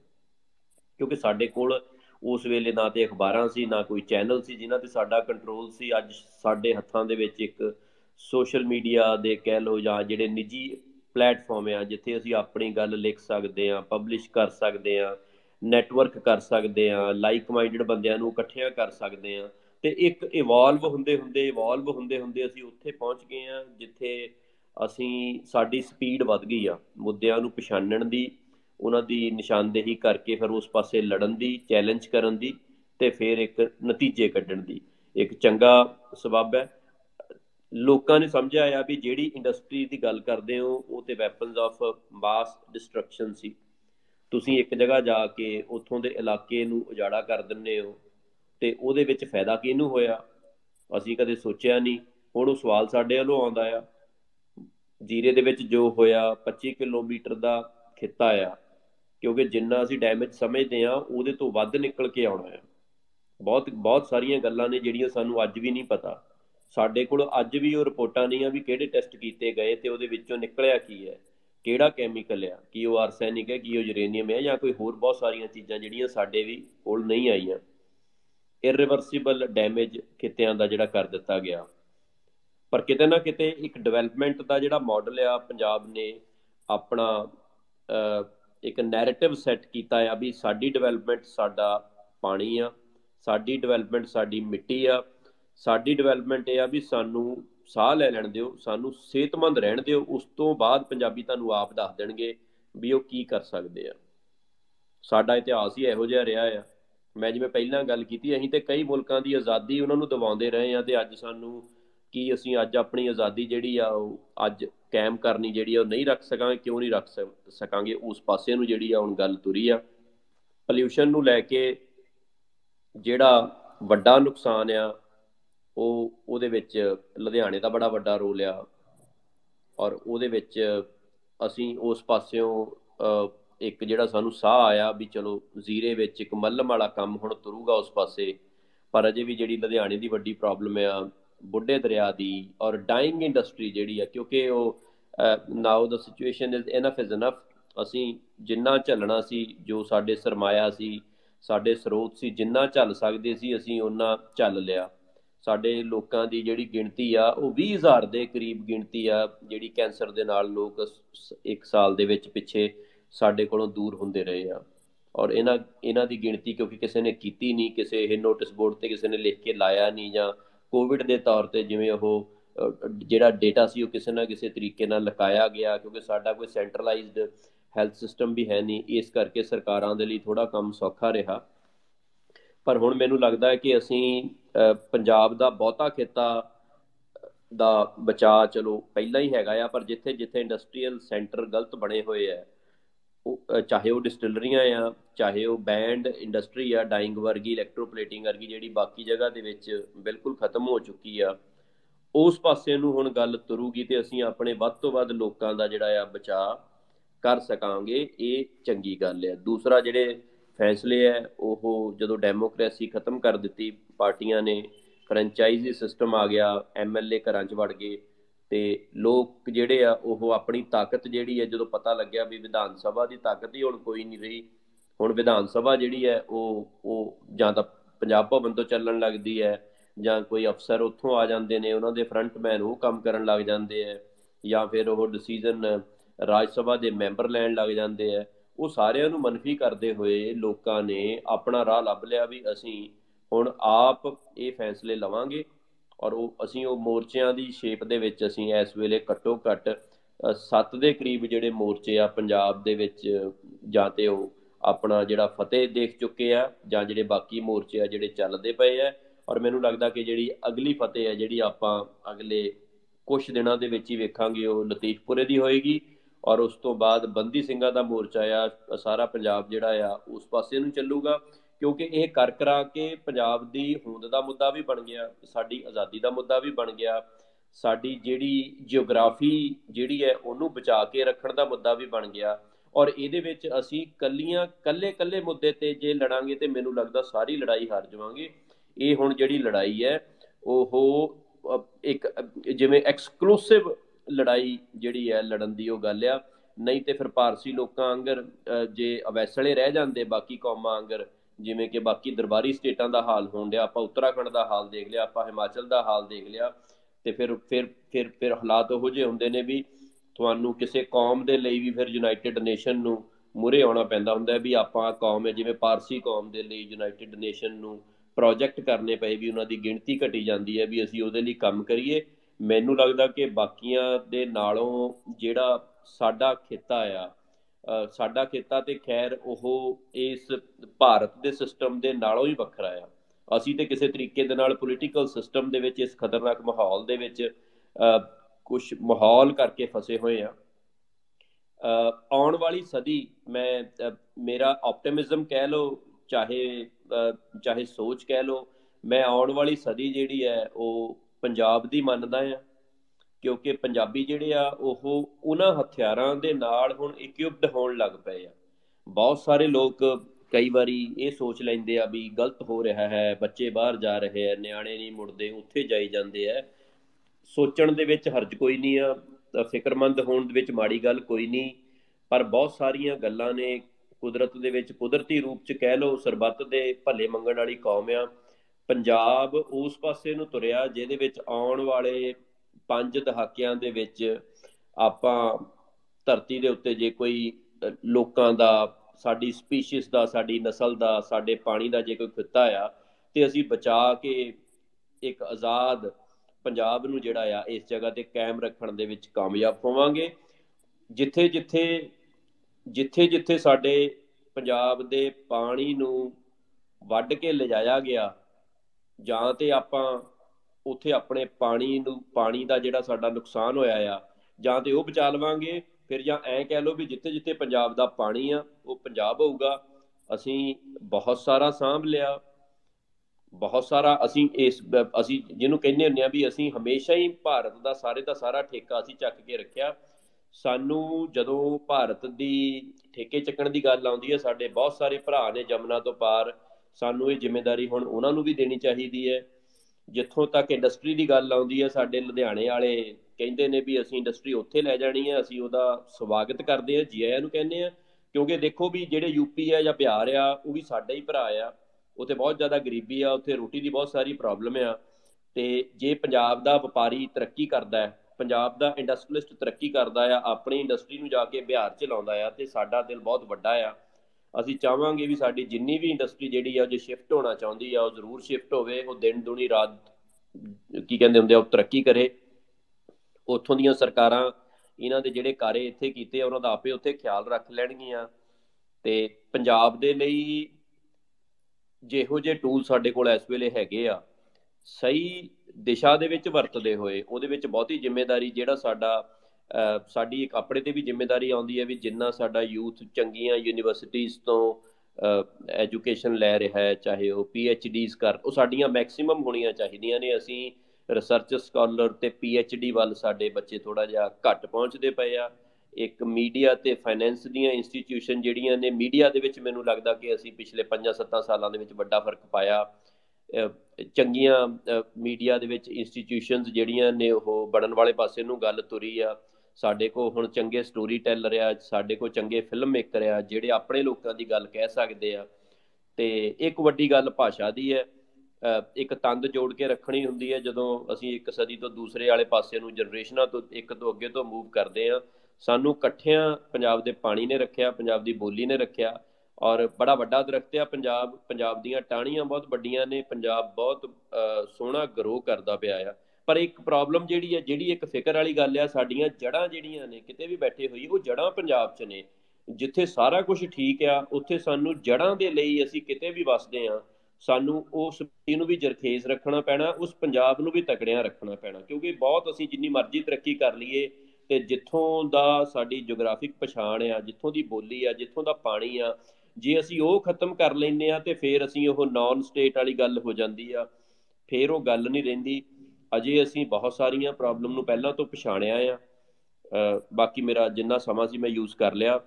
ਕਿਉਂਕਿ ਸਾਡੇ ਕੋਲ ਉਸ ਵੇਲੇ ਨਾ ਤੇ ਅਖਬਾਰਾਂ ਸੀ, ਨਾ ਕੋਈ ਚੈਨਲ ਸੀ, ਜਿਨ੍ਹਾਂ ਤੇ ਸਾਡਾ ਕੰਟਰੋਲ ਸੀ। ਅੱਜ ਸਾਡੇ ਹੱਥਾਂ ਦੇ ਵਿੱਚ ਇੱਕ ਸੋਸ਼ਲ ਮੀਡੀਆ ਦੇ ਕਹਿ ਲੋ ਜਾਂ ਜਿਹੜੇ ਨਿੱਜੀ ਪਲੇਟਫਾਰਮ ਆ, ਜਿੱਥੇ ਅਸੀਂ ਆਪਣੀ ਗੱਲ ਲਿਖ ਸਕਦੇ ਆ ਪਬਲਿਸ਼ ਕਰ ਸਕਦੇ ਆ ਨੈਟਵਰਕ ਕਰ ਸਕਦੇ ਆ ਲਾਈਕ ਮਾਈਂਡਡ ਬੰਦਿਆਂ ਨੂੰ ਇਕੱਠਿਆਂ ਕਰ ਸਕਦੇ ਆ ਤੇ ਇੱਕ ਇਵੋਲਵ ਹੁੰਦੇ ਹੁੰਦੇ ਇਵੋਲਵ ਹੁੰਦੇ ਹੁੰਦੇ ਅਸੀਂ ਉੱਥੇ ਪਹੁੰਚ ਗਏ ਆ ਜਿੱਥੇ ਅਸੀਂ, ਸਾਡੀ ਸਪੀਡ ਵੱਧ ਗਈ ਆ, ਮੁੱਦਿਆਂ ਨੂੰ ਪਛਾਣਨ ਦੀ, ਉਹਨਾਂ ਦੀ ਨਿਸ਼ਾਨਦੇਹੀ ਕਰਕੇ ਫਿਰ ਉਸ ਪਾਸੇ ਲੜਨ ਦੀ ਚੈਲੰਜ ਕਰਨ ਦੀ, ਤੇ ਫਿਰ ਇੱਕ ਨਤੀਜੇ ਕੱਢਣ ਦੀ। ਇੱਕ ਚੰਗਾ ਸਬਬ ਹੈ। ਲੋਕਾਂ ਨੇ ਸਮਝਿਆ ਆ ਵੀ ਜਿਹੜੀ ਇੰਡਸਟਰੀ ਦੀ ਗੱਲ ਕਰਦੇ ਹੋ, ਉਹ ਤੇ ਵੈਪਨਸ ਆਫ ਮਾਸ ਡਿਸਟਰਕਸ਼ਨ ਸੀ। ਤੁਸੀਂ ਇੱਕ ਜਗ੍ਹਾ ਜਾ ਕੇ ਉੱਥੋਂ ਦੇ ਇਲਾਕੇ ਨੂੰ ਉਜਾੜਾ ਕਰ ਦਿੰਨੇ ਹੋ ਤੇ ਉਹਦੇ ਵਿੱਚ ਫਾਇਦਾ ਕਿਹਨੂੰ ਹੋਇਆ? ਅਸੀਂ ਕਦੇ ਸੋਚਿਆ ਨਹੀਂ। ਹੁਣ ਉਹ ਸਵਾਲ ਸਾਡੇ ਵੱਲੋਂ ਆਉਂਦਾ ਆ। ਜੀਰੇ ਦੇ ਵਿੱਚ ਜੋ ਹੋਇਆ 25 ਕਿਲੋਮੀਟਰ ਦਾ ਖਿੱਤਾ ਆ, ਕਿਉਂਕਿ ਜਿੰਨਾ ਅਸੀਂ ਡੈਮੇਜ ਸਮਝਦੇ ਆ ਉਹਦੇ ਤੋਂ ਵੱਧ ਨਿਕਲ ਕੇ ਆਉਣਾ ਹੈ ਬਹੁਤ ਬਹੁਤ ਸਾਰੀਆਂ ਗੱਲਾਂ ਨੇ ਜਿਹੜੀਆਂ ਸਾਨੂੰ ਅੱਜ ਵੀ ਨਹੀਂ ਪਤਾ। ਸਾਡੇ ਕੋਲ ਅੱਜ ਵੀ ਉਹ ਰਿਪੋਰਟਾਂ ਨਹੀਂ ਆ ਵੀ ਕਿਹੜੇ ਟੈਸਟ ਕੀਤੇ ਗਏ ਤੇ ਉਹਦੇ ਵਿੱਚੋਂ ਨਿਕਲਿਆ ਕੀ ਹੈ, ਕਿਹੜਾ ਕੈਮੀਕਲ ਆ, ਕੀ ਉਹ ਆਰਸੈਨਿਕ ਹੈ, ਕੀ ਉਹ ਯੂਰੇਨੀਅਮ ਹੈ ਜਾਂ ਕੋਈ ਹੋਰ ਬਹੁਤ ਸਾਰੀਆਂ ਚੀਜ਼ਾਂ ਜਿਹੜੀਆਂ ਸਾਡੇ ਵੀ ਕੋਲ ਨਹੀਂ ਆਈਆਂ। ਇਰਰਿਵਰਸੀਬਲ ਡੈਮੇਜ ਕਿਤਿਆਂ ਦਾ ਜਿਹੜਾ ਕਰ ਦਿੱਤਾ ਗਿਆ। ਪਰ ਕਿਤੇ ਨਾ ਕਿਤੇ ਇੱਕ ਡਿਵੈਲਪਮੈਂਟ ਦਾ ਜਿਹੜਾ ਮਾਡਲ ਆ, ਪੰਜਾਬ ਨੇ ਆਪਣਾ ਇੱਕ ਨੈਰੇਟਿਵ ਸੈੱਟ ਕੀਤਾ ਆ ਵੀ ਸਾਡੀ ਡਿਵੈਲਪਮੈਂਟ ਸਾਡਾ ਪਾਣੀ ਆ, ਸਾਡੀ ਡਿਵੈਲਪਮੈਂਟ ਸਾਡੀ ਮਿੱਟੀ ਆ ਸਾਡੀ ਡਿਵੈਲਪਮੈਂਟ ਇਹ ਆ ਵੀ ਸਾਨੂੰ ਸਾਹ ਲੈ ਲੈਣ ਦਿਓ, ਸਾਨੂੰ ਸਿਹਤਮੰਦ ਰਹਿਣ ਦਿਓ, ਉਸ ਤੋਂ ਬਾਅਦ ਪੰਜਾਬੀ ਤੁਹਾਨੂੰ ਆਪ ਦੱਸ ਦੇਣਗੇ ਵੀ ਉਹ ਕੀ ਕਰ ਸਕਦੇ ਆ। ਸਾਡਾ ਇਤਿਹਾਸ ਹੀ ਇਹੋ ਜਿਹਾ ਰਿਹਾ ਆ। ਮੈਂ ਜਿਵੇਂ ਪਹਿਲਾਂ ਗੱਲ ਕੀਤੀ, ਅਸੀਂ ਤੇ ਕਈ ਮੁਲਕਾਂ ਦੀ ਆਜ਼ਾਦੀ ਉਹਨਾਂ ਨੂੰ ਦਿਵਾਉਂਦੇ ਰਹੇ ਆ ਤੇ ਅੱਜ ਸਾਨੂੰ ਕੀ ਅਸੀਂ ਅੱਜ ਆਪਣੀ ਆਜ਼ਾਦੀ ਜਿਹੜੀ ਆ ਉਹ ਅੱਜ ਕਾਇਮ ਕਰਨੀ ਜਿਹੜੀ ਆ ਉਹ ਨਹੀਂ ਰੱਖ ਸਕਾਂਗੇ, ਕਿਉਂ ਨਹੀਂ ਰੱਖ ਸਕਾਂਗੇ, ਉਸ ਪਾਸੇ ਨੂੰ ਜਿਹੜੀ ਆ ਹੁਣ ਗੱਲ ਤੁਰੀ ਆ। ਪੋਲਿਊਸ਼ਨ ਨੂੰ ਲੈ ਕੇ ਜਿਹੜਾ ਵੱਡਾ ਨੁਕਸਾਨ ਆ ਉਹ, ਉਹਦੇ ਵਿੱਚ ਲੁਧਿਆਣੇ ਦਾ ਬੜਾ ਵੱਡਾ ਰੋਲ ਆ। ਔਰ ਉਹਦੇ ਵਿੱਚ ਅਸੀਂ ਉਸ ਪਾਸਿਓਂ ਇੱਕ ਜਿਹੜਾ ਸਾਨੂੰ ਸਾਹ ਆਇਆ ਵੀ ਚਲੋ ਜ਼ੀਰੇ ਵਿੱਚ ਇੱਕ ਮੱਲਮ ਵਾਲਾ ਕੰਮ ਹੁਣ ਤੁਰੂਗਾ ਉਸ ਪਾਸੇ। ਪਰ ਅਜੇ ਵੀ ਜਿਹੜੀ ਲੁਧਿਆਣੇ ਦੀ ਵੱਡੀ ਪ੍ਰੋਬਲਮ ਆ, ਬੁੱਢੇ ਦਰਿਆ ਦੀ ਔਰ ਡਾਈਂਗ ਇੰਡਸਟਰੀ ਜਿਹੜੀ ਆ, ਕਿਉਂਕਿ ਉਹ now the situation is enough is enough ਅਸੀਂ ਜਿੰਨਾ ਝੱਲਣਾ ਸੀ, ਜੋ ਸਾਡੇ ਸਰਮਾਇਆ ਸੀ, ਸਾਡੇ ਸਰੋਤ ਸੀ, ਜਿੰਨਾ ਝੱਲ ਸਕਦੇ ਸੀ, ਅਸੀਂ ਉਹਨਾਂ ਝੱਲ ਲਿਆ। ਸਾਡੇ ਲੋਕਾਂ ਦੀ ਜਿਹੜੀ ਗਿਣਤੀ ਆ, ਉਹ 20000 ਦੇ ਕਰੀਬ ਗਿਣਤੀ ਆ, ਜਿਹੜੀ ਕੈਂਸਰ ਦੇ ਨਾਲ ਲੋਕ ਇੱਕ ਸਾਲ ਦੇ ਵਿੱਚ ਪਿੱਛੇ ਸਾਡੇ ਕੋਲੋਂ ਦੂਰ ਹੁੰਦੇ ਰਹੇ ਆ। ਔਰ ਇਹਨਾਂ ਇਹਨਾਂ ਦੀ ਗਿਣਤੀ ਕਿਉਂਕਿ ਕਿਸੇ ਨੇ ਕੀਤੀ ਨਹੀਂ, ਕਿਸੇ ਇਹ ਨੋਟਿਸ ਬੋਰਡ ਤੇ ਕਿਸੇ ਨੇ ਲਿਖ ਕੇ ਲਾਇਆ ਨਹੀਂ ਜਾਂ ਕੋਵਿਡ ਦੇ ਤੌਰ ਤੇ ਜਿਵੇਂ ਉਹ ਜਿਹੜਾ ਡਾਟਾ ਸੀ ਉਹ ਕਿਸੇ ਨਾ ਕਿਸੇ ਤਰੀਕੇ ਨਾਲ ਲਕਾਇਆ ਗਿਆ ਕਿਉਂਕਿ ਸਾਡਾ ਕੋਈ ਸੈਂਟਰਲਾਈਜ਼ਡ ਹੈਲਥ ਸਿਸਟਮ ਵੀ ਹੈ ਨਹੀਂ। ਇਸ ਕਰਕੇ ਸਰਕਾਰਾਂ ਦੇ ਲਈ ਥੋੜਾ ਕੰਮ ਸੌਖਾ ਰਿਹਾ। ਪਰ ਹੁਣ ਮੈਨੂੰ ਲੱਗਦਾ ਹੈ ਕਿ ਅਸੀਂ ਪੰਜਾਬ ਦਾ ਬਹੁਤਾ ਖੇਤਾ ਦਾ ਬਚਾ ਚਲੋ ਪਹਿਲਾਂ ਹੀ ਹੈਗਾ ਆ, ਪਰ ਜਿੱਥੇ ਜਿੱਥੇ ਇੰਡਸਟਰੀਅਲ ਸੈਂਟਰ ਗਲਤ ਬਣੇ ਹੋਏ ਆ, ਉਹ ਚਾਹੇ ਉਹ ਡਿਸਟਿਲਰੀਆਂ ਆ, ਚਾਹੇ ਉਹ ਬੈਂਡ ਇੰਡਸਟਰੀ ਆ ਡਾਈਂਗ ਵਰਗੀ ਇਲੈਕਟ੍ਰੋਪਲੇਟਿੰਗ ਵਰਗੀ ਜਿਹੜੀ ਬਾਕੀ ਜਗ੍ਹਾ ਦੇ ਵਿੱਚ ਬਿਲਕੁਲ ਖਤਮ ਹੋ ਚੁੱਕੀ ਆ, ਉਸ ਪਾਸੇ ਨੂੰ ਹੁਣ ਗੱਲ ਤੁਰੂਗੀ ਤੇ ਅਸੀਂ ਆਪਣੇ ਵੱਧ ਤੋਂ ਵੱਧ ਲੋਕਾਂ ਦਾ ਜਿਹੜਾ ਆ ਬਚਾ ਕਰ ਸਕਾਂਗੇ, ਇਹ ਚੰਗੀ ਗੱਲ ਹੈ ਦੂਸਰਾ ਜਿਹੜੇ ਫੈਸਲੇ ਹੈ, ਉਹ ਜਦੋਂ ਡੈਮੋਕ੍ਰੇਸੀ ਖਤਮ ਕਰ ਦਿੱਤੀ, ਪਾਰਟੀਆਂ ਨੇ ਫਰੈਂਚਾਈਜ਼ੀ ਸਿਸਟਮ ਆ ਗਿਆ ਐਮਐਲਏ ਘਰਾਂ 'ਚ ਵੜ ਗਏ ਤੇ ਲੋਕ ਜਿਹੜੇ ਆ, ਉਹ ਆਪਣੀ ਤਾਕਤ ਜਿਹੜੀ ਹੈ, ਜਦੋਂ ਪਤਾ ਲੱਗਿਆ ਵੀ ਵਿਧਾਨ ਸਭਾ ਦੀ ਤਾਕਤ ਹੀ ਹੁਣ ਕੋਈ ਨਹੀਂ ਰਹੀ, ਹੁਣ ਵਿਧਾਨ ਸਭਾ ਜਿਹੜੀ ਹੈ, ਉਹ ਉਹ ਜਾਂ ਤਾਂ ਪੰਜਾਬ ਭਵਨ ਤੋਂ ਚੱਲਣ ਲੱਗਦੀ ਹੈ, ਜਾਂ ਕੋਈ ਅਫਸਰ ਉੱਥੋਂ ਆ ਜਾਂਦੇ ਨੇ, ਉਹਨਾਂ ਦੇ ਫਰੰਟਮੈਨ ਉਹ ਕੰਮ ਕਰਨ ਲੱਗ ਜਾਂਦੇ ਆ ਜਾਂ ਫਿਰ ਉਹ ਡਿਸੀਜਨ ਰਾਜ ਸਭਾ ਦੇ ਮੈਂਬਰ ਲੈਣ ਲੱਗ ਜਾਂਦੇ ਆ ਉਹ ਸਾਰਿਆਂ ਨੂੰ ਮਨਫੀ ਕਰਦੇ ਹੋਏ ਲੋਕਾਂ ਨੇ ਆਪਣਾ ਰਾਹ ਲੱਭ ਲਿਆ ਵੀ ਅਸੀਂ ਹੁਣ ਆਪ ਇਹ ਫੈਸਲੇ ਲਵਾਂਗੇ ਔਰ ਉਹ ਅਸੀਂ ਉਹ ਮੋਰਚਿਆਂ ਦੀ ਸ਼ੇਪ ਦੇ ਵਿੱਚ ਅਸੀਂ ਇਸ ਵੇਲੇ ਘੱਟੋ ਘੱਟ 7 ਦੇ ਕਰੀਬ ਜਿਹੜੇ ਮੋਰਚੇ ਆ ਪੰਜਾਬ ਦੇ ਵਿੱਚ ਜਾਂ ਤੇ ਉਹ ਆਪਣਾ ਜਿਹੜਾ ਫਤਿਹ ਦੇਖ ਚੁੱਕੇ ਆ ਜਾਂ ਜਿਹੜੇ ਬਾਕੀ ਮੋਰਚੇ ਆ ਜਿਹੜੇ ਚੱਲਦੇ ਪਏ ਆ ਔਰ ਮੈਨੂੰ ਲੱਗਦਾ ਕਿ ਜਿਹੜੀ ਅਗਲੀ ਫਤਿਹ ਹੈ ਜਿਹੜੀ ਆਪਾਂ ਅਗਲੇ ਕੁਝ ਦਿਨਾਂ ਦੇ ਵਿੱਚ ਹੀ ਵੇਖਾਂਗੇ ਉਹ ਲਤੀਫਪੁਰੇ ਦੀ ਹੋਏਗੀ ਔਰ ਉਸ ਤੋਂ ਬਾਅਦ ਬੰਦੀ ਸਿੰਘਾਂ ਦਾ ਮੋਰਚਾ ਆ, ਸਾਰਾ ਪੰਜਾਬ ਜਿਹੜਾ ਆ, ਉਸ ਪਾਸੇ ਨੂੰ ਚੱਲੂਗਾ, ਕਿਉਂਕਿ ਇਹ ਕਰ ਕਰਾ ਕੇ ਪੰਜਾਬ ਦੀ ਹੋਂਦ ਦਾ ਮੁੱਦਾ ਵੀ ਬਣ ਗਿਆ, ਸਾਡੀ ਆਜ਼ਾਦੀ ਦਾ ਮੁੱਦਾ ਵੀ ਬਣ ਗਿਆ, ਸਾਡੀ ਜਿਹੜੀ ਜੀਓਗ੍ਰਾਫੀ ਜਿਹੜੀ ਹੈ, ਉਹਨੂੰ ਬਚਾ ਕੇ ਰੱਖਣ ਦਾ ਮੁੱਦਾ ਵੀ ਬਣ ਗਿਆ, ਔਰ ਇਹਦੇ ਵਿੱਚ ਅਸੀਂ ਕੱਲੀਆਂ ਕੱਲੇ ਕੱਲੇ ਮੁੱਦੇ ਤੇ ਜੇ ਲੜਾਂਗੇ ਤੇ ਮੈਨੂੰ ਲੱਗਦਾ ਸਾਰੀ ਲੜਾਈ ਹਾਰ ਜਾਵਾਂਗੇ, ਇਹ ਹੁਣ ਜਿਹੜੀ ਲੜਾਈ ਹੈ, ਉਹ ਇੱਕ ਜਿਵੇਂ ਐਕਸਕਲੂਸਿਵ ਲੜਾਈ ਜਿਹੜੀ ਹੈ, ਲੜਨ ਦੀ ਉਹ ਗੱਲ ਆ। ਨਹੀਂ ਤੇ ਫਿਰ ਪਾਰਸੀ ਲੋਕਾਂ ਅੰਗਰ ਜੇ ਅਵੈਸਲੇ ਰਹਿ ਜਾਂਦੇ, ਬਾਕੀ ਕੌਮਾਂ ਅੰਗਰ ਜਿਵੇਂ ਕਿ ਬਾਕੀ ਦਰਬਾਰੀ ਸਟੇਟਾਂ ਦਾ ਹਾਲ ਹੋਣ ਡਿਆ, ਆਪਾਂ ਉੱਤਰਾਖੰਡ ਦਾ ਹਾਲ ਦੇਖ ਲਿਆ, ਆਪਾਂ ਹਿਮਾਚਲ ਦਾ ਹਾਲ ਦੇਖ ਲਿਆ, ਤੇ ਫਿਰ ਫਿਰ ਫਿਰ ਫਿਰ ਹਾਲਾਤ ਉਹੋ ਜਿਹੇ ਹੁੰਦੇ ਨੇ ਵੀ ਤੁਹਾਨੂੰ ਕਿਸੇ ਕੌਮ ਦੇ ਲਈ ਵੀ ਫਿਰ ਯੂਨਾਈਟਿਡ ਨੇਸ਼ਨ ਨੂੰ ਮੁਰੇ ਆਉਣਾ ਪੈਂਦਾ ਹੁੰਦਾ ਹੈ ਵੀ ਆਪਾਂ ਕੌਮ ਹੈ, ਜਿਵੇਂ ਪਾਰਸੀ ਕੌਮ ਦੇ ਲਈ ਯੂਨਾਈਟਿਡ ਨੇਸ਼ਨ ਨੂੰ ਪ੍ਰੋਜੈਕਟ ਕਰਨੇ ਪਏ ਵੀ ਉਹਨਾਂ ਦੀ ਗਿਣਤੀ ਘਟੀ ਜਾਂਦੀ ਹੈ ਵੀ ਅਸੀਂ ਉਹਦੇ ਲਈ ਕੰਮ ਕਰੀਏ। ਮੈਨੂੰ ਲੱਗਦਾ ਕਿ ਬਾਕੀਆਂ ਦੇ ਨਾਲੋਂ ਜਿਹੜਾ ਸਾਡਾ ਖੇਤਾ ਆ ਸਾਡਾ ਖੇਤਾ ਤੇ ਖੈਰ ਉਹ ਇਸ ਭਾਰਤ ਦੇ ਸਿਸਟਮ ਦੇ ਨਾਲੋਂ ਹੀ ਵੱਖਰਾ ਆ। ਅਸੀਂ ਤੇ ਕਿਸੇ ਤਰੀਕੇ ਦੇ ਨਾਲ ਪੋਲੀਟੀਕਲ ਸਿਸਟਮ ਦੇ ਵਿੱਚ, ਇਸ ਖਤਰਨਾਕ ਮਾਹੌਲ ਦੇ ਵਿੱਚ ਕੁਝ ਮਾਹੌਲ ਕਰਕੇ ਫਸੇ ਹੋਏ ਆ। ਆਉਣ ਵਾਲੀ ਸਦੀ, ਮੈਂ ਮੇਰਾ ਆਪਟਿਮਿਜ਼ਮ ਕਹਿ ਲੋ ਚਾਹੇ ਚਾਹੇ ਸੋਚ ਕਹਿ ਲੋ ਮੈਂ ਆਉਣ ਵਾਲੀ ਸਦੀ ਜਿਹੜੀ ਹੈ, ਉਹ ਪੰਜਾਬ ਦੀ ਮੰਨਦਾ ਆ ਕਿਉਂਕਿ ਪੰਜਾਬੀ ਜਿਹੜੇ ਆ, ਉਹ ਉਹਨਾਂ ਹਥਿਆਰਾਂ ਦੇ ਨਾਲ ਹੁਣ ਇਕਵਿਪਡ ਹੋਣ ਲੱਗ ਪਏ ਆ। ਬਹੁਤ ਸਾਰੇ ਲੋਕ ਕਈ ਵਾਰੀ ਇਹ ਸੋਚ ਲੈਂਦੇ ਆ ਵੀ ਗਲਤ ਹੋ ਰਿਹਾ ਹੈ, ਬੱਚੇ ਬਾਹਰ ਜਾ ਰਹੇ ਆ, ਨਿਆਣੇ ਨਹੀਂ ਮੁੜਦੇ, ਉੱਥੇ ਜਾਈ ਜਾਂਦੇ ਆ। ਸੋਚਣ ਦੇ ਵਿੱਚ ਹਰਜ ਕੋਈ ਨਹੀਂ ਆ ਫਿਕਰਮੰਦ ਹੋਣ ਦੇ ਵਿੱਚ ਮਾੜੀ ਗੱਲ ਕੋਈ ਨਹੀਂ। ਪਰ ਬਹੁਤ ਸਾਰੀਆਂ ਗੱਲਾਂ ਨੇ, ਕੁਦਰਤ ਦੇ ਵਿੱਚ ਕੁਦਰਤੀ ਰੂਪ ਚ ਕਹਿ ਲਓ, ਸਰਬੱਤ ਦੇ ਭੱਲੇ ਮੰਗਣ ਵਾਲੀ ਕੌਮ ਆ। ਪੰਜਾਬ ਉਸ ਪਾਸੇ ਨੂੰ ਤੁਰਿਆ ਜਿਹਦੇ ਵਿੱਚ ਆਉਣ ਵਾਲੇ ਪੰਜ ਦਹਾਕਿਆਂ ਦੇ ਵਿੱਚ ਆਪਾਂ ਧਰਤੀ ਦੇ ਉੱਤੇ ਜੇ ਕੋਈ ਲੋਕਾਂ ਦਾ, ਸਾਡੀ ਸਪੀਸੀਜ਼ ਦਾ, ਸਾਡੀ ਨਸਲ ਦਾ, ਸਾਡੇ ਪਾਣੀ ਦਾ ਜੇ ਕੋਈ ਖਿੱਤਾ ਆ, ਤੇ ਅਸੀਂ ਬਚਾ ਕੇ ਇੱਕ ਆਜ਼ਾਦ ਪੰਜਾਬ ਨੂੰ ਜਿਹੜਾ ਆ, ਇਸ ਜਗ੍ਹਾ ਤੇ ਕਾਇਮ ਰੱਖਣ ਦੇ ਵਿੱਚ ਕਾਮਯਾਬ ਹੋਵਾਂਗੇ। ਜਿੱਥੇ ਜਿੱਥੇ ਜਿੱਥੇ ਜਿੱਥੇ ਸਾਡੇ ਪੰਜਾਬ ਦੇ ਪਾਣੀ ਨੂੰ ਵੱਢ ਕੇ ਲਿਜਾਇਆ ਗਿਆ ਜਾਂ ਤੇ ਆਪਾਂ ਉੱਥੇ ਆਪਣੇ ਪਾਣੀ ਨੂੰ, ਪਾਣੀ ਦਾ ਜਿਹੜਾ ਸਾਡਾ ਨੁਕਸਾਨ ਹੋਇਆ ਆ, ਜਾਂ ਤੇ ਉਹ ਬਚਾ ਲਵਾਂਗੇ, ਫਿਰ ਜਾਂ ਐਂ ਕਹਿ ਲਓ ਵੀ ਜਿੱਥੇ ਜਿੱਥੇ ਪੰਜਾਬ ਦਾ ਪਾਣੀ ਆ, ਉਹ ਪੰਜਾਬ ਹੋਊਗਾ। ਅਸੀਂ ਬਹੁਤ ਸਾਰਾ ਸਾਂਭ ਲਿਆ। ਬਹੁਤ ਸਾਰਾ ਅਸੀਂ ਇਸ, ਅਸੀਂ ਜਿਹਨੂੰ ਕਹਿੰਦੇ ਹੁੰਦੇ ਆ ਵੀ ਅਸੀਂ ਹਮੇਸ਼ਾ ਹੀ ਭਾਰਤ ਦਾ ਸਾਰੇ ਦਾ ਸਾਰਾ ਠੇਕਾ ਅਸੀਂ ਚੱਕ ਕੇ ਰੱਖਿਆ। ਸਾਨੂੰ ਜਦੋਂ ਭਾਰਤ ਦੀ ਠੇਕੇ ਚੱਕਣ ਦੀ ਗੱਲ ਆਉਂਦੀ ਹੈ ਸਾਡੇ ਬਹੁਤ ਸਾਰੇ ਭਰਾ ਨੇ ਜਮਨਾ ਤੋਂ ਪਾਰ ਸਾਨੂੰ ਇਹ ਜ਼ਿੰਮੇਵਾਰੀ ਹੁਣ ਉਹਨਾਂ ਨੂੰ ਵੀ ਦੇਣੀ ਚਾਹੀਦੀ ਹੈ। ਜਿੱਥੋਂ ਤੱਕ ਇੰਡਸਟਰੀ ਦੀ ਗੱਲ ਆਉਂਦੀ ਹੈ, ਸਾਡੇ ਲੁਧਿਆਣੇ ਵਾਲੇ ਕਹਿੰਦੇ ਨੇ ਵੀ ਅਸੀਂ ਇੰਡਸਟਰੀ ਉੱਥੇ ਲੈ ਜਾਣੀ ਹੈ, ਅਸੀਂ ਉਹਦਾ ਸਵਾਗਤ ਕਰਦੇ ਹਾਂ ਜੀ ਆਇਆਂ ਨੂੰ ਕਹਿੰਦੇ ਆ ਕਿਉਂਕਿ ਦੇਖੋ ਵੀ ਜਿਹੜੇ ਯੂਪੀ ਹੈ ਜਾਂ ਬਿਹਾਰ ਆ, ਉਹ ਵੀ ਸਾਡਾ ਹੀ ਭਰਾ ਆ। ਉੱਥੇ ਬਹੁਤ ਜ਼ਿਆਦਾ ਗਰੀਬੀ ਆ, ਉੱਥੇ ਰੋਟੀ ਦੀ ਬਹੁਤ ਸਾਰੀ ਪ੍ਰੋਬਲਮ ਆ। ਤੇ ਜੇ ਪੰਜਾਬ ਦਾ ਵਪਾਰੀ ਤਰੱਕੀ ਕਰਦਾ ਹੈ, ਪੰਜਾਬ ਦਾ ਇੰਡਸਟਰੀਲਿਸਟ ਤਰੱਕੀ ਕਰਦਾ ਆ, ਆਪਣੀ ਇੰਡਸਟਰੀ ਨੂੰ ਜਾ ਕੇ ਬਿਹਾਰ ਚ ਲਾਉਂਦਾ ਆ, ਤੇ ਸਾਡਾ ਦਿਲ ਬਹੁਤ ਵੱਡਾ ਆ। ਅਸੀਂ ਚਾਹਾਂਗੇ ਵੀ ਸਾਡੀ ਜਿੰਨੀ ਵੀ ਇੰਡਸਟਰੀ ਜਿਹੜੀ ਆ, ਉਹ ਜੇ ਸ਼ਿਫਟ ਹੋਣਾ ਚਾਹੁੰਦੀ ਆ, ਉਹ ਜ਼ਰੂਰ ਸ਼ਿਫਟ ਹੋਵੇ, ਉਹ ਦਿਨ ਦੁਨੀ ਰਾਤ, ਕੀ ਕਹਿੰਦੇ ਹੁੰਦੇ ਆ, ਉਹ ਤਰੱਕੀ ਕਰੇ। ਉੱਥੋਂ ਦੀਆਂ ਸਰਕਾਰਾਂ ਇਹਨਾਂ ਦੇ ਜਿਹੜੇ ਕਾਰੇ ਇੱਥੇ ਕੀਤੇ ਆ, ਉਹਨਾਂ ਦਾ ਆਪੇ ਉੱਥੇ ਖਿਆਲ ਰੱਖ ਲੈਣਗੀਆਂ। ਤੇ ਪੰਜਾਬ ਦੇ ਲਈ ਜਿਹੋ ਜੇ ਟੂਲ ਸਾਡੇ ਕੋਲ ਇਸ ਵੇਲੇ ਹੈਗੇ ਆ, ਸਹੀ ਦਿਸ਼ਾ ਦੇ ਵਿੱਚ ਵਰਤਦੇ ਹੋਏ, ਉਹਦੇ ਵਿੱਚ ਬਹੁਤੀ ਜ਼ਿੰਮੇਵਾਰੀ ਜਿਹੜਾ ਸਾਡਾ ਸਾਡੀ ਇੱਕ ਆਪਣੇ ਤੇ ਵੀ ਜ਼ਿੰਮੇਵਾਰੀ ਆਉਂਦੀ ਹੈ ਵੀ ਜਿੰਨਾ ਸਾਡਾ ਯੂਥ ਚੰਗੀਆਂ ਯੂਨੀਵਰਸਿਟੀਆਂ ਤੋਂ ਐਜੂਕੇਸ਼ਨ ਲੈ ਰਿਹਾ ਹੈ, ਚਾਹੇ ਉਹ ਪੀ ਐਚ ਡੀਜ਼ ਕਰ, ਉਹ ਸਾਡੀਆਂ ਮੈਕਸਿਮਮ ਹੋਣੀਆਂ ਚਾਹੀਦੀਆਂ ਨੇ। ਅਸੀਂ ਰਿਸਰਚ ਸਕਾਲਰ ਤੇ ਪੀ ਐਚ ਡੀ ਵੱਲ ਸਾਡੇ ਬੱਚੇ ਥੋੜਾ ਜਿਹਾ ਘੱਟ ਪਹੁੰਚਦੇ ਪਏ ਆ। ਇੱਕ ਮੀਡੀਆ ਤੇ ਫਾਈਨੈਂਸ ਦੀਆਂ ਇੰਸਟੀਟਿਊਸ਼ਨ ਜਿਹੜੀਆਂ ਨੇ ਮੀਡੀਆ ਦੇ ਵਿੱਚ ਮੈਨੂੰ ਲੱਗਦਾ ਕਿ ਅਸੀਂ ਪਿਛਲੇ 5-7 ਸਾਲਾਂ ਦੇ ਵਿੱਚ ਵੱਡਾ ਫ਼ਰਕ ਪਾਇਆ। ਚੰਗੀਆਂ ਮੀਡੀਆ ਦੇ ਵਿੱਚ ਇੰਸਟੀਟਿਊਸ਼ਨਸ ਜਿਹੜੀਆਂ ਨੇ, ਉਹ ਬਣਨ ਵਾਲੇ ਪਾਸੇ ਨੂੰ ਗੱਲ ਤੁਰੀ ਆ। ਸਾਡੇ ਕੋ ਹੁਣ ਚੰਗੇ ਸਟੋਰੀ ਟੈਲਰ ਆ, ਸਾਡੇ ਕੋ ਚੰਗੇ ਫਿਲਮ ਮੇਕਰ ਆ, ਜਿਹੜੇ ਆਪਣੇ ਲੋਕਾਂ ਦੀ ਗੱਲ ਕਹਿ ਸਕਦੇ ਆ। ਤੇ ਇੱਕ ਵੱਡੀ ਗੱਲ ਭਾਸ਼ਾ ਦੀ ਹੈ। ਇੱਕ ਤੰਦ ਜੋੜ ਕੇ ਰੱਖਣੀ ਹੁੰਦੀ ਹੈ, ਜਦੋਂ ਅਸੀਂ ਇੱਕ ਸਦੀ ਤੋਂ ਦੂਸਰੇ ਵਾਲੇ ਪਾਸੇ ਨੂੰ ਜਨਰੇਸ਼ਨਾਂ ਤੋਂ, ਇੱਕ ਤੋਂ ਅੱਗੇ ਤੋਂ ਮੂਵ ਕਰਦੇ ਆ ਸਾਨੂੰ ਇਕੱਠਿਆਂ ਪੰਜਾਬ ਦੇ ਪਾਣੀ ਨੇ ਰੱਖਿਆ, ਪੰਜਾਬ ਦੀ ਬੋਲੀ ਨੇ ਰੱਖਿਆ। ਔਰ ਬੜਾ ਵੱਡਾ ਦਰਖਤ ਆ, ਪੰਜਾਬ ਪੰਜਾਬ ਦੀਆਂ ਟਾਹਣੀਆਂ ਬਹੁਤ ਵੱਡੀਆਂ ਨੇ, ਪੰਜਾਬ ਬਹੁਤ ਸੋਹਣਾ ਗਰੋ ਕਰਦਾ ਪਿਆ ਆ। ਪਰ ਇੱਕ ਪ੍ਰੋਬਲਮ ਜਿਹੜੀ ਹੈ, ਜਿਹੜੀ ਇੱਕ ਫਿਕਰ ਵਾਲੀ ਗੱਲ ਆ, ਸਾਡੀਆਂ ਜੜਾਂ ਜਿਹੜੀਆਂ ਨੇ, ਕਿਤੇ ਵੀ ਬੈਠੇ ਹੋਈ, ਉਹ ਜੜਾਂ ਪੰਜਾਬ 'ਚ ਨੇ। ਜਿੱਥੇ ਸਾਰਾ ਕੁਝ ਠੀਕ ਆ, ਉੱਥੇ ਸਾਨੂੰ ਜੜਾਂ ਦੇ ਲਈ ਅਸੀਂ ਕਿਤੇ ਵੀ ਵਸਦੇ ਆ ਸਾਨੂੰ ਉਸ ਨੂੰ ਵੀ ਜਰਖੇਜ਼ ਰੱਖਣਾ ਪੈਣਾ, ਉਸ ਪੰਜਾਬ ਨੂੰ ਵੀ ਤਕੜਿਆਂ ਰੱਖਣਾ ਪੈਣਾ। ਕਿਉਂਕਿ ਬਹੁਤ ਅਸੀਂ ਜਿੰਨੀ ਮਰਜ਼ੀ ਤਰੱਕੀ ਕਰ ਲਈਏ, ਤੇ ਜਿੱਥੋਂ ਦਾ ਸਾਡੀ ਜੀਓਗ੍ਰਾਫਿਕ ਪਛਾਣ ਆ, ਜਿੱਥੋਂ ਦੀ ਬੋਲੀ ਆ, ਜਿੱਥੋਂ ਦਾ ਪਾਣੀ ਆ, ਜੇ ਅਸੀਂ ਉਹ ਖਤਮ ਕਰ ਲੈਨੇ ਆ ਤੇ ਫੇਰ ਅਸੀਂ ਉਹ ਨਾਨ ਸਟੇਟ ਵਾਲੀ ਗੱਲ ਹੋ ਜਾਂਦੀ ਆ। ਫੇਰ ਉਹ ਗੱਲ ਨਹੀਂ ਰਹਿੰਦੀ। ਅਜੇ ਅਸੀਂ ਬਹੁਤ ਸਾਰੀਆਂ ਪ੍ਰੋਬਲਮ ਨੂੰ ਪਹਿਲਾਂ ਤੋਂ ਪਛਾਣਿਆ ਆ। ਬਾਕੀ ਮੇਰਾ ਜਿੰਨਾ ਸਮਾਂ ਸੀ ਮੈਂ ਯੂਜ਼ ਕਰ ਲਿਆ।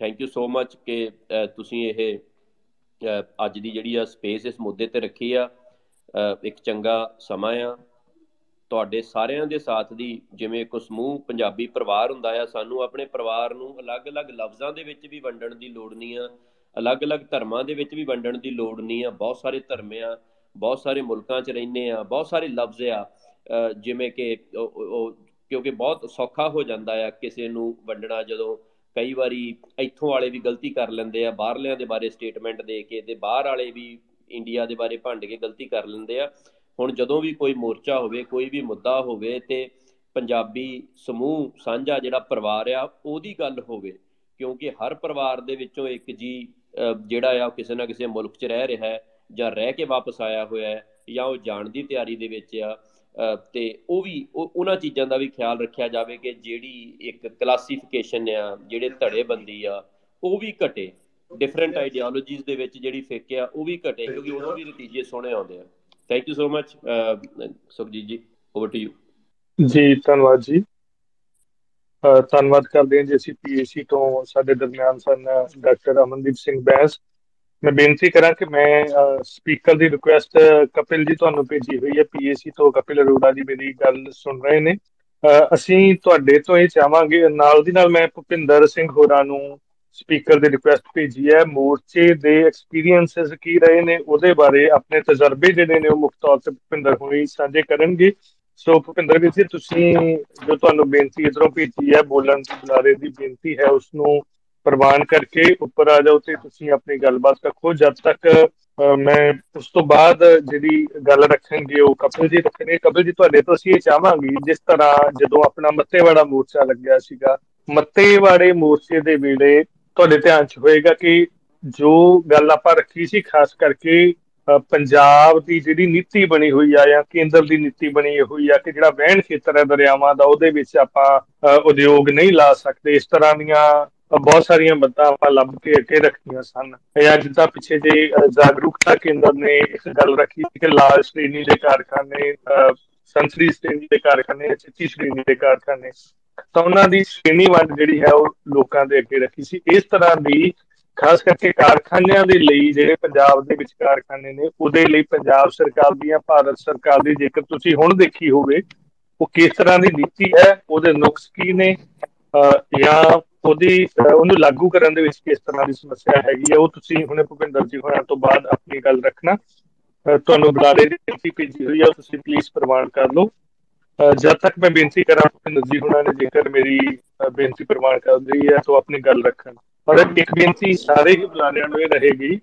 ਥੈਂਕ ਯੂ ਸੋ ਮੱਚ ਕਿ ਤੁਸੀਂ ਇਹ ਅੱਜ ਦੀ ਜਿਹੜੀ ਆ ਸਪੇਸ ਇਸ ਮੁੱਦੇ ਤੇ ਰੱਖੀ ਆ। ਇੱਕ ਚੰਗਾ ਸਮਾਂ ਆ। ਤੁਹਾਡੇ ਸਾਰਿਆਂ ਦੇ ਸਾਥ ਦੀ ਜਿਵੇਂ ਇੱਕ ਸਮੂਹ ਪੰਜਾਬੀ ਪਰਿਵਾਰ ਹੁੰਦਾ ਆ, ਸਾਨੂੰ ਆਪਣੇ ਪਰਿਵਾਰ ਨੂੰ ਅਲੱਗ-ਅਲੱਗ ਲਫ਼ਜ਼ਾਂ ਦੇ ਵਿੱਚ ਵੀ ਵੰਡਣ ਦੀ ਲੋੜ ਨਹੀਂ ਆ। ਅਲੱਗ-ਅਲੱਗ ਧਰਮਾਂ ਦੇ ਵਿੱਚ ਵੀ ਵੰਡਣ ਦੀ ਲੋੜ ਨਹੀਂ ਆ। ਬਹੁਤ ਸਾਰੇ ਧਰਮ ਆ ਬਹੁਤ ਸਾਰੇ ਮੁਲਕਾਂ 'ਚ ਰਹਿੰਦੇ ਆ, ਬਹੁਤ ਸਾਰੇ ਲਫ਼ਜ਼ ਆ ਜਿਵੇਂ ਕਿ ਕਿਉਂਕਿ ਬਹੁਤ ਸੌਖਾ ਹੋ ਜਾਂਦਾ ਆ ਕਿਸੇ ਨੂੰ ਵੰਡਣਾ, ਜਦੋਂ ਕਈ ਵਾਰੀ ਇੱਥੋਂ ਵਾਲੇ ਵੀ ਗਲਤੀ ਕਰ ਲੈਂਦੇ ਆ, ਬਾਹਰਲਿਆਂ ਦੇ ਬਾਰੇ ਸਟੇਟਮੈਂਟ ਦੇ ਕੇ ਤੇ ਬਾਹਰ ਵਾਲੇ ਵੀ ਇੰਡੀਆ ਦੇ ਬਾਰੇ ਭੰਡ ਕੇ ਗਲਤੀ ਕਰ ਲੈਂਦੇ ਆ। ਹੁਣ ਜਦੋਂ ਵੀ ਕੋਈ ਮੋਰਚਾ ਹੋਵੇ, ਕੋਈ ਵੀ ਮੁੱਦਾ ਹੋਵੇ ਤੇ ਪੰਜਾਬੀ ਸਮੂਹ, ਸਾਂਝਾ ਜਿਹੜਾ ਪਰਿਵਾਰ ਆ, ਉਹਦੀ ਗੱਲ ਹੋਵੇ, ਕਿਉਂਕਿ ਹਰ ਪਰਿਵਾਰ ਦੇ ਵਿੱਚੋਂ ਇੱਕ ਜੀ ਜਿਹੜਾ ਆ ਕਿਸੇ ਨਾ ਕਿਸੇ ਮੁਲਕ 'ਚ ਰਹਿ ਰਿਹਾ ਹੈ। ਜਾਂ ਰਹਿ ਕੇ ਵਾਪਸ ਆਇਆ ਹੋਇਆ ਹੈ ਜਾਂ ਉਹ ਜਾਣ ਦੀ ਤਿਆਰੀ ਦੇ ਵਿੱਚ ਆ ਤੇ ਉਹ ਵੀ ਉਹਨਾਂ ਚੀਜ਼ਾਂ ਦਾ ਵੀ ਖਿਆਲ ਰੱਖਿਆ ਜਾਵੇ ਕਿ ਜਿਹੜੀ ਇੱਕ ਕਲਾਸੀਫਿਕੇਸ਼ਨ ਆ ਜਿਹੜੇ ਧੜੇਬੰਦੀ ਆ ਉਹ ਵੀ ਘਟੇ। ਡਿਫਰੈਂਟ ਆਈਡੀਓਲੋਜੀਜ਼ ਦੇ ਵਿੱਚ ਜਿਹੜੀ ਫਿੱਕ ਆ ਉਹ ਵੀ ਘਟੇ ਕਿਉਂਕਿ ਉਦੋਂ ਵੀ ਨਤੀਜੇ ਸੋਹਣੇ ਆਉਂਦੇ ਆ। Thank you so much Sukhjeet ji over to you ਜੀ ਧੰਨਵਾਦ ਜੀ। ਧੰਨਵਾਦ ਕਰਦੇ ਹਾਂ ਜੀ ਅਸੀਂ ਪੀਏਸੀ ਤੋਂ ਸਾਡੇ ਦਰਮਿਆਨ ਸਨ ਡਾਕਟਰ ਅਮਨਦੀਪ ਸਿੰਘ ਬੈਂਸ। ਮੈਂ ਬੇਨਤੀ ਕਰਾਂ ਕਿ ਮੈਂ ਸਪੀਕਰ ਦੀ ਰਿਕੁਐਸਟ ਕਪਿਲ ਜੀ ਤੁਹਾਨੂੰ ਭੇਜੀ ਹੋਈ ਹੈ ਪੀਏਸੀ ਤੋਂ। ਕਪਿਲ ਅਰੋੜਾ ਜੀ ਮੇਰੀ ਗੱਲ ਸੁਣ ਰਹੇ ਨੇ। ਅਸੀਂ ਤੁਹਾਡੇ ਤੋਂ ਇਹ ਚਾਹਾਂਗੇ, ਨਾਲ ਦੀ ਨਾਲ ਮੈਂ ਭੁਪਿੰਦਰ ਸਿੰਘ ਹੋਰਾਂ ਨੂੰ ਸਪੀਕਰ ਦੀ ਰਿਕੁਐਸਟ ਭੇਜੀ ਹੈ। ਮੋਰਚੇ ਦੇ ਐਕਸਪੀਰੀਐਂਸਸ ਕੀ ਰਹੇ ਨੇ, ਉਹਦੇ ਬਾਰੇ ਆਪਣੇ ਤਜਰਬੇ ਜਿਹੜੇ ਨੇ, ਉਹ ਮੁੱਖ ਤੌਰ ਤੇ ਭੁਪਿੰਦਰ ਹੋਣੀ ਸਾਂਝੇ ਕਰਨਗੇ। ਸੋ ਭੁਪਿੰਦਰ ਜੀ, ਤੁਸੀਂ ਜੋ ਤੁਹਾਨੂੰ ਬੇਨਤੀ ਇਧਰੋਂ ਭੇਜੀ ਹੈ, ਬੋਲਣ ਦੀ, ਬੁਲਾਰੇ ਦੀ ਬੇਨਤੀ ਹੈ ਉਸ ਨੂੰ ਪ੍ਰਵਾਨ ਕਰਕੇ ਉੱਪਰ ਆ ਜਾਓ ਤੇ ਤੁਸੀਂ ਆਪਣੀ ਗੱਲਬਾਤ ਰੱਖੋ। ਜਦ ਤੱਕ ਮੈਂ ਉਸ ਤੋਂ ਬਾਅਦ ਜਿਹੜੀ ਗੱਲ ਰੱਖਣਗੇ, ਉਹ ਕਪਿਲ ਜੀ ਰੱਖਣਗੇ। ਕਪਿਲ ਜੀ ਤੁਹਾਡੇ ਤੋਂ ਅਸੀਂ ਇਹ ਚਾਹਾਂਗੇ, ਜਿਸ ਤਰ੍ਹਾਂ ਜਦੋਂ ਆਪਣਾ ਮੱਤੇਵਾੜਾ ਮੋਰਚਾ ਲੱਗਿਆ ਸੀਗਾ, ਮੱਤੇਵਾੜੇ ਮੋਰਚੇ ਦੇ ਵੇਲੇ ਤੁਹਾਡੇ ਧਿਆਨ 'ਚ ਹੋਏਗਾ ਕਿ ਜੋ ਗੱਲ ਆਪਾਂ ਰੱਖੀ ਸੀ, ਖਾਸ ਕਰਕੇ ਪੰਜਾਬ ਦੀ ਜਿਹੜੀ ਨੀਤੀ ਬਣੀ ਹੋਈ ਆ ਜਾਂ ਕੇਂਦਰ ਦੀ ਨੀਤੀ ਬਣੀ ਹੋਈ ਆ ਕਿ ਜਿਹੜਾ ਵਹਿਣ ਖੇਤਰ ਹੈ ਦਰਿਆਵਾਂ ਦਾ, ਉਹਦੇ ਵਿੱਚ ਆਪਾਂ ਉਦਯੋਗ ਨਹੀਂ ਲਾ ਸਕਦੇ। ਇਸ ਤਰ੍ਹਾਂ ਦੀਆਂ ਬਹੁਤ ਸਾਰੀਆਂ ਬੱਤਾਂ ਆਪਾਂ ਲੱਭ ਕੇ ਅੱਗੇ ਰੱਖੀਆਂ ਸਨ। ਅੱਜ ਤਾਂ ਪਿੱਛੇ ਜੇ ਜਾਗਰੂਕਤਾ ਕੇਂਦਰ ਨੇ ਇੱਕ ਗੱਲ ਰੱਖੀ ਕਿ ਲਾਲ ਸ਼੍ਰੇਣੀ ਦੇ ਕਾਰਖਾਨੇ ਸੰਸਰੀ ਸ਼੍ਰੇਣੀ ਦੇ ਕਾਰਖਾਨੇ ਚਿੱਟੀ ਸ਼੍ਰੇਣੀ ਦੇ ਕਾਰਖਾਨੇ। ਤਾਂ ਉਹਨਾਂ ਦੀ ਸ਼੍ਰੇਣੀ ਵੰਡ ਜਿਹੜੀ ਹੈ ਉਹ ਲੋਕਾਂ ਦੇ ਅੱਗੇ ਰੱਖੀ ਸੀ। ਇਸ ਤਰ੍ਹਾਂ ਦੀ ਖਾਸ ਕਰਕੇ ਕਾਰਖਾਨਿਆਂ ਦੇ ਲਈ ਜਿਹੜੇ ਪੰਜਾਬ ਦੇ ਵਿੱਚ ਕਾਰਖਾਨੇ ਨੇ, ਉਹਦੇ ਲਈ ਪੰਜਾਬ ਸਰਕਾਰ ਦੀਆਂ, ਭਾਰਤ ਸਰਕਾਰ ਦੀ ਜੇਕਰ ਤੁਸੀਂ ਹੁਣ ਦੇਖੀ ਹੋਵੇ, ਉਹ ਕਿਸ ਤਰ੍ਹਾਂ ਦੀ ਨੀਤੀ ਹੈ, ਉਹਦੇ ਨੁਕਸ ਕੀ ਨੇ? ਜਾਂ ਉਹਦੀ ਉਹਨੂੰ ਲਾਗੂ ਕਰਨ ਦੇ ਵਿੱਚ ਕਿਸ ਤਰ੍ਹਾਂ ਦੀ ਸਮੱਸਿਆ ਹੈਗੀ ਹੈ। ਉਹ ਤੁਸੀਂ ਹੁਣੇ ਭੁਪਿੰਦਰ ਜੀ ਹੋਰਾਂ ਤੋਂ ਬਾਅਦ ਆਪਣੀ ਗੱਲ ਰੱਖਣਾ। ਤੁਹਾਨੂੰ ਬੁਲਾਰੇ ਦੀ ਬੇਨਤੀ ਭੇਜੀ ਹੋਈ ਹੈ ਤੁਸੀਂ ਪਲੀਜ਼ ਪ੍ਰਵਾਨ ਕਰ ਲਓ। ਜਦ ਤੱਕ ਮੈਂ ਬੇਨਤੀ ਕਰਾਂ, ਭੁਪਿੰਦਰ ਜੀ ਹੋਰਾਂ ਨੇ ਜੇਕਰ ਮੇਰੀ ਬੇਨਤੀ ਪ੍ਰਵਾਨ ਕਰ ਲਈ ਹੈ, ਤਾਂ ਆਪਣੀ ਗੱਲ ਰੱਖਣ। ਔਰ ਇੱਕ ਬੇਨਤੀ ਸਾਰੇ ਹੀ ਬੁਲਾਰਿਆਂ ਨੂੰ ਇਹ ਰਹੇਗੀ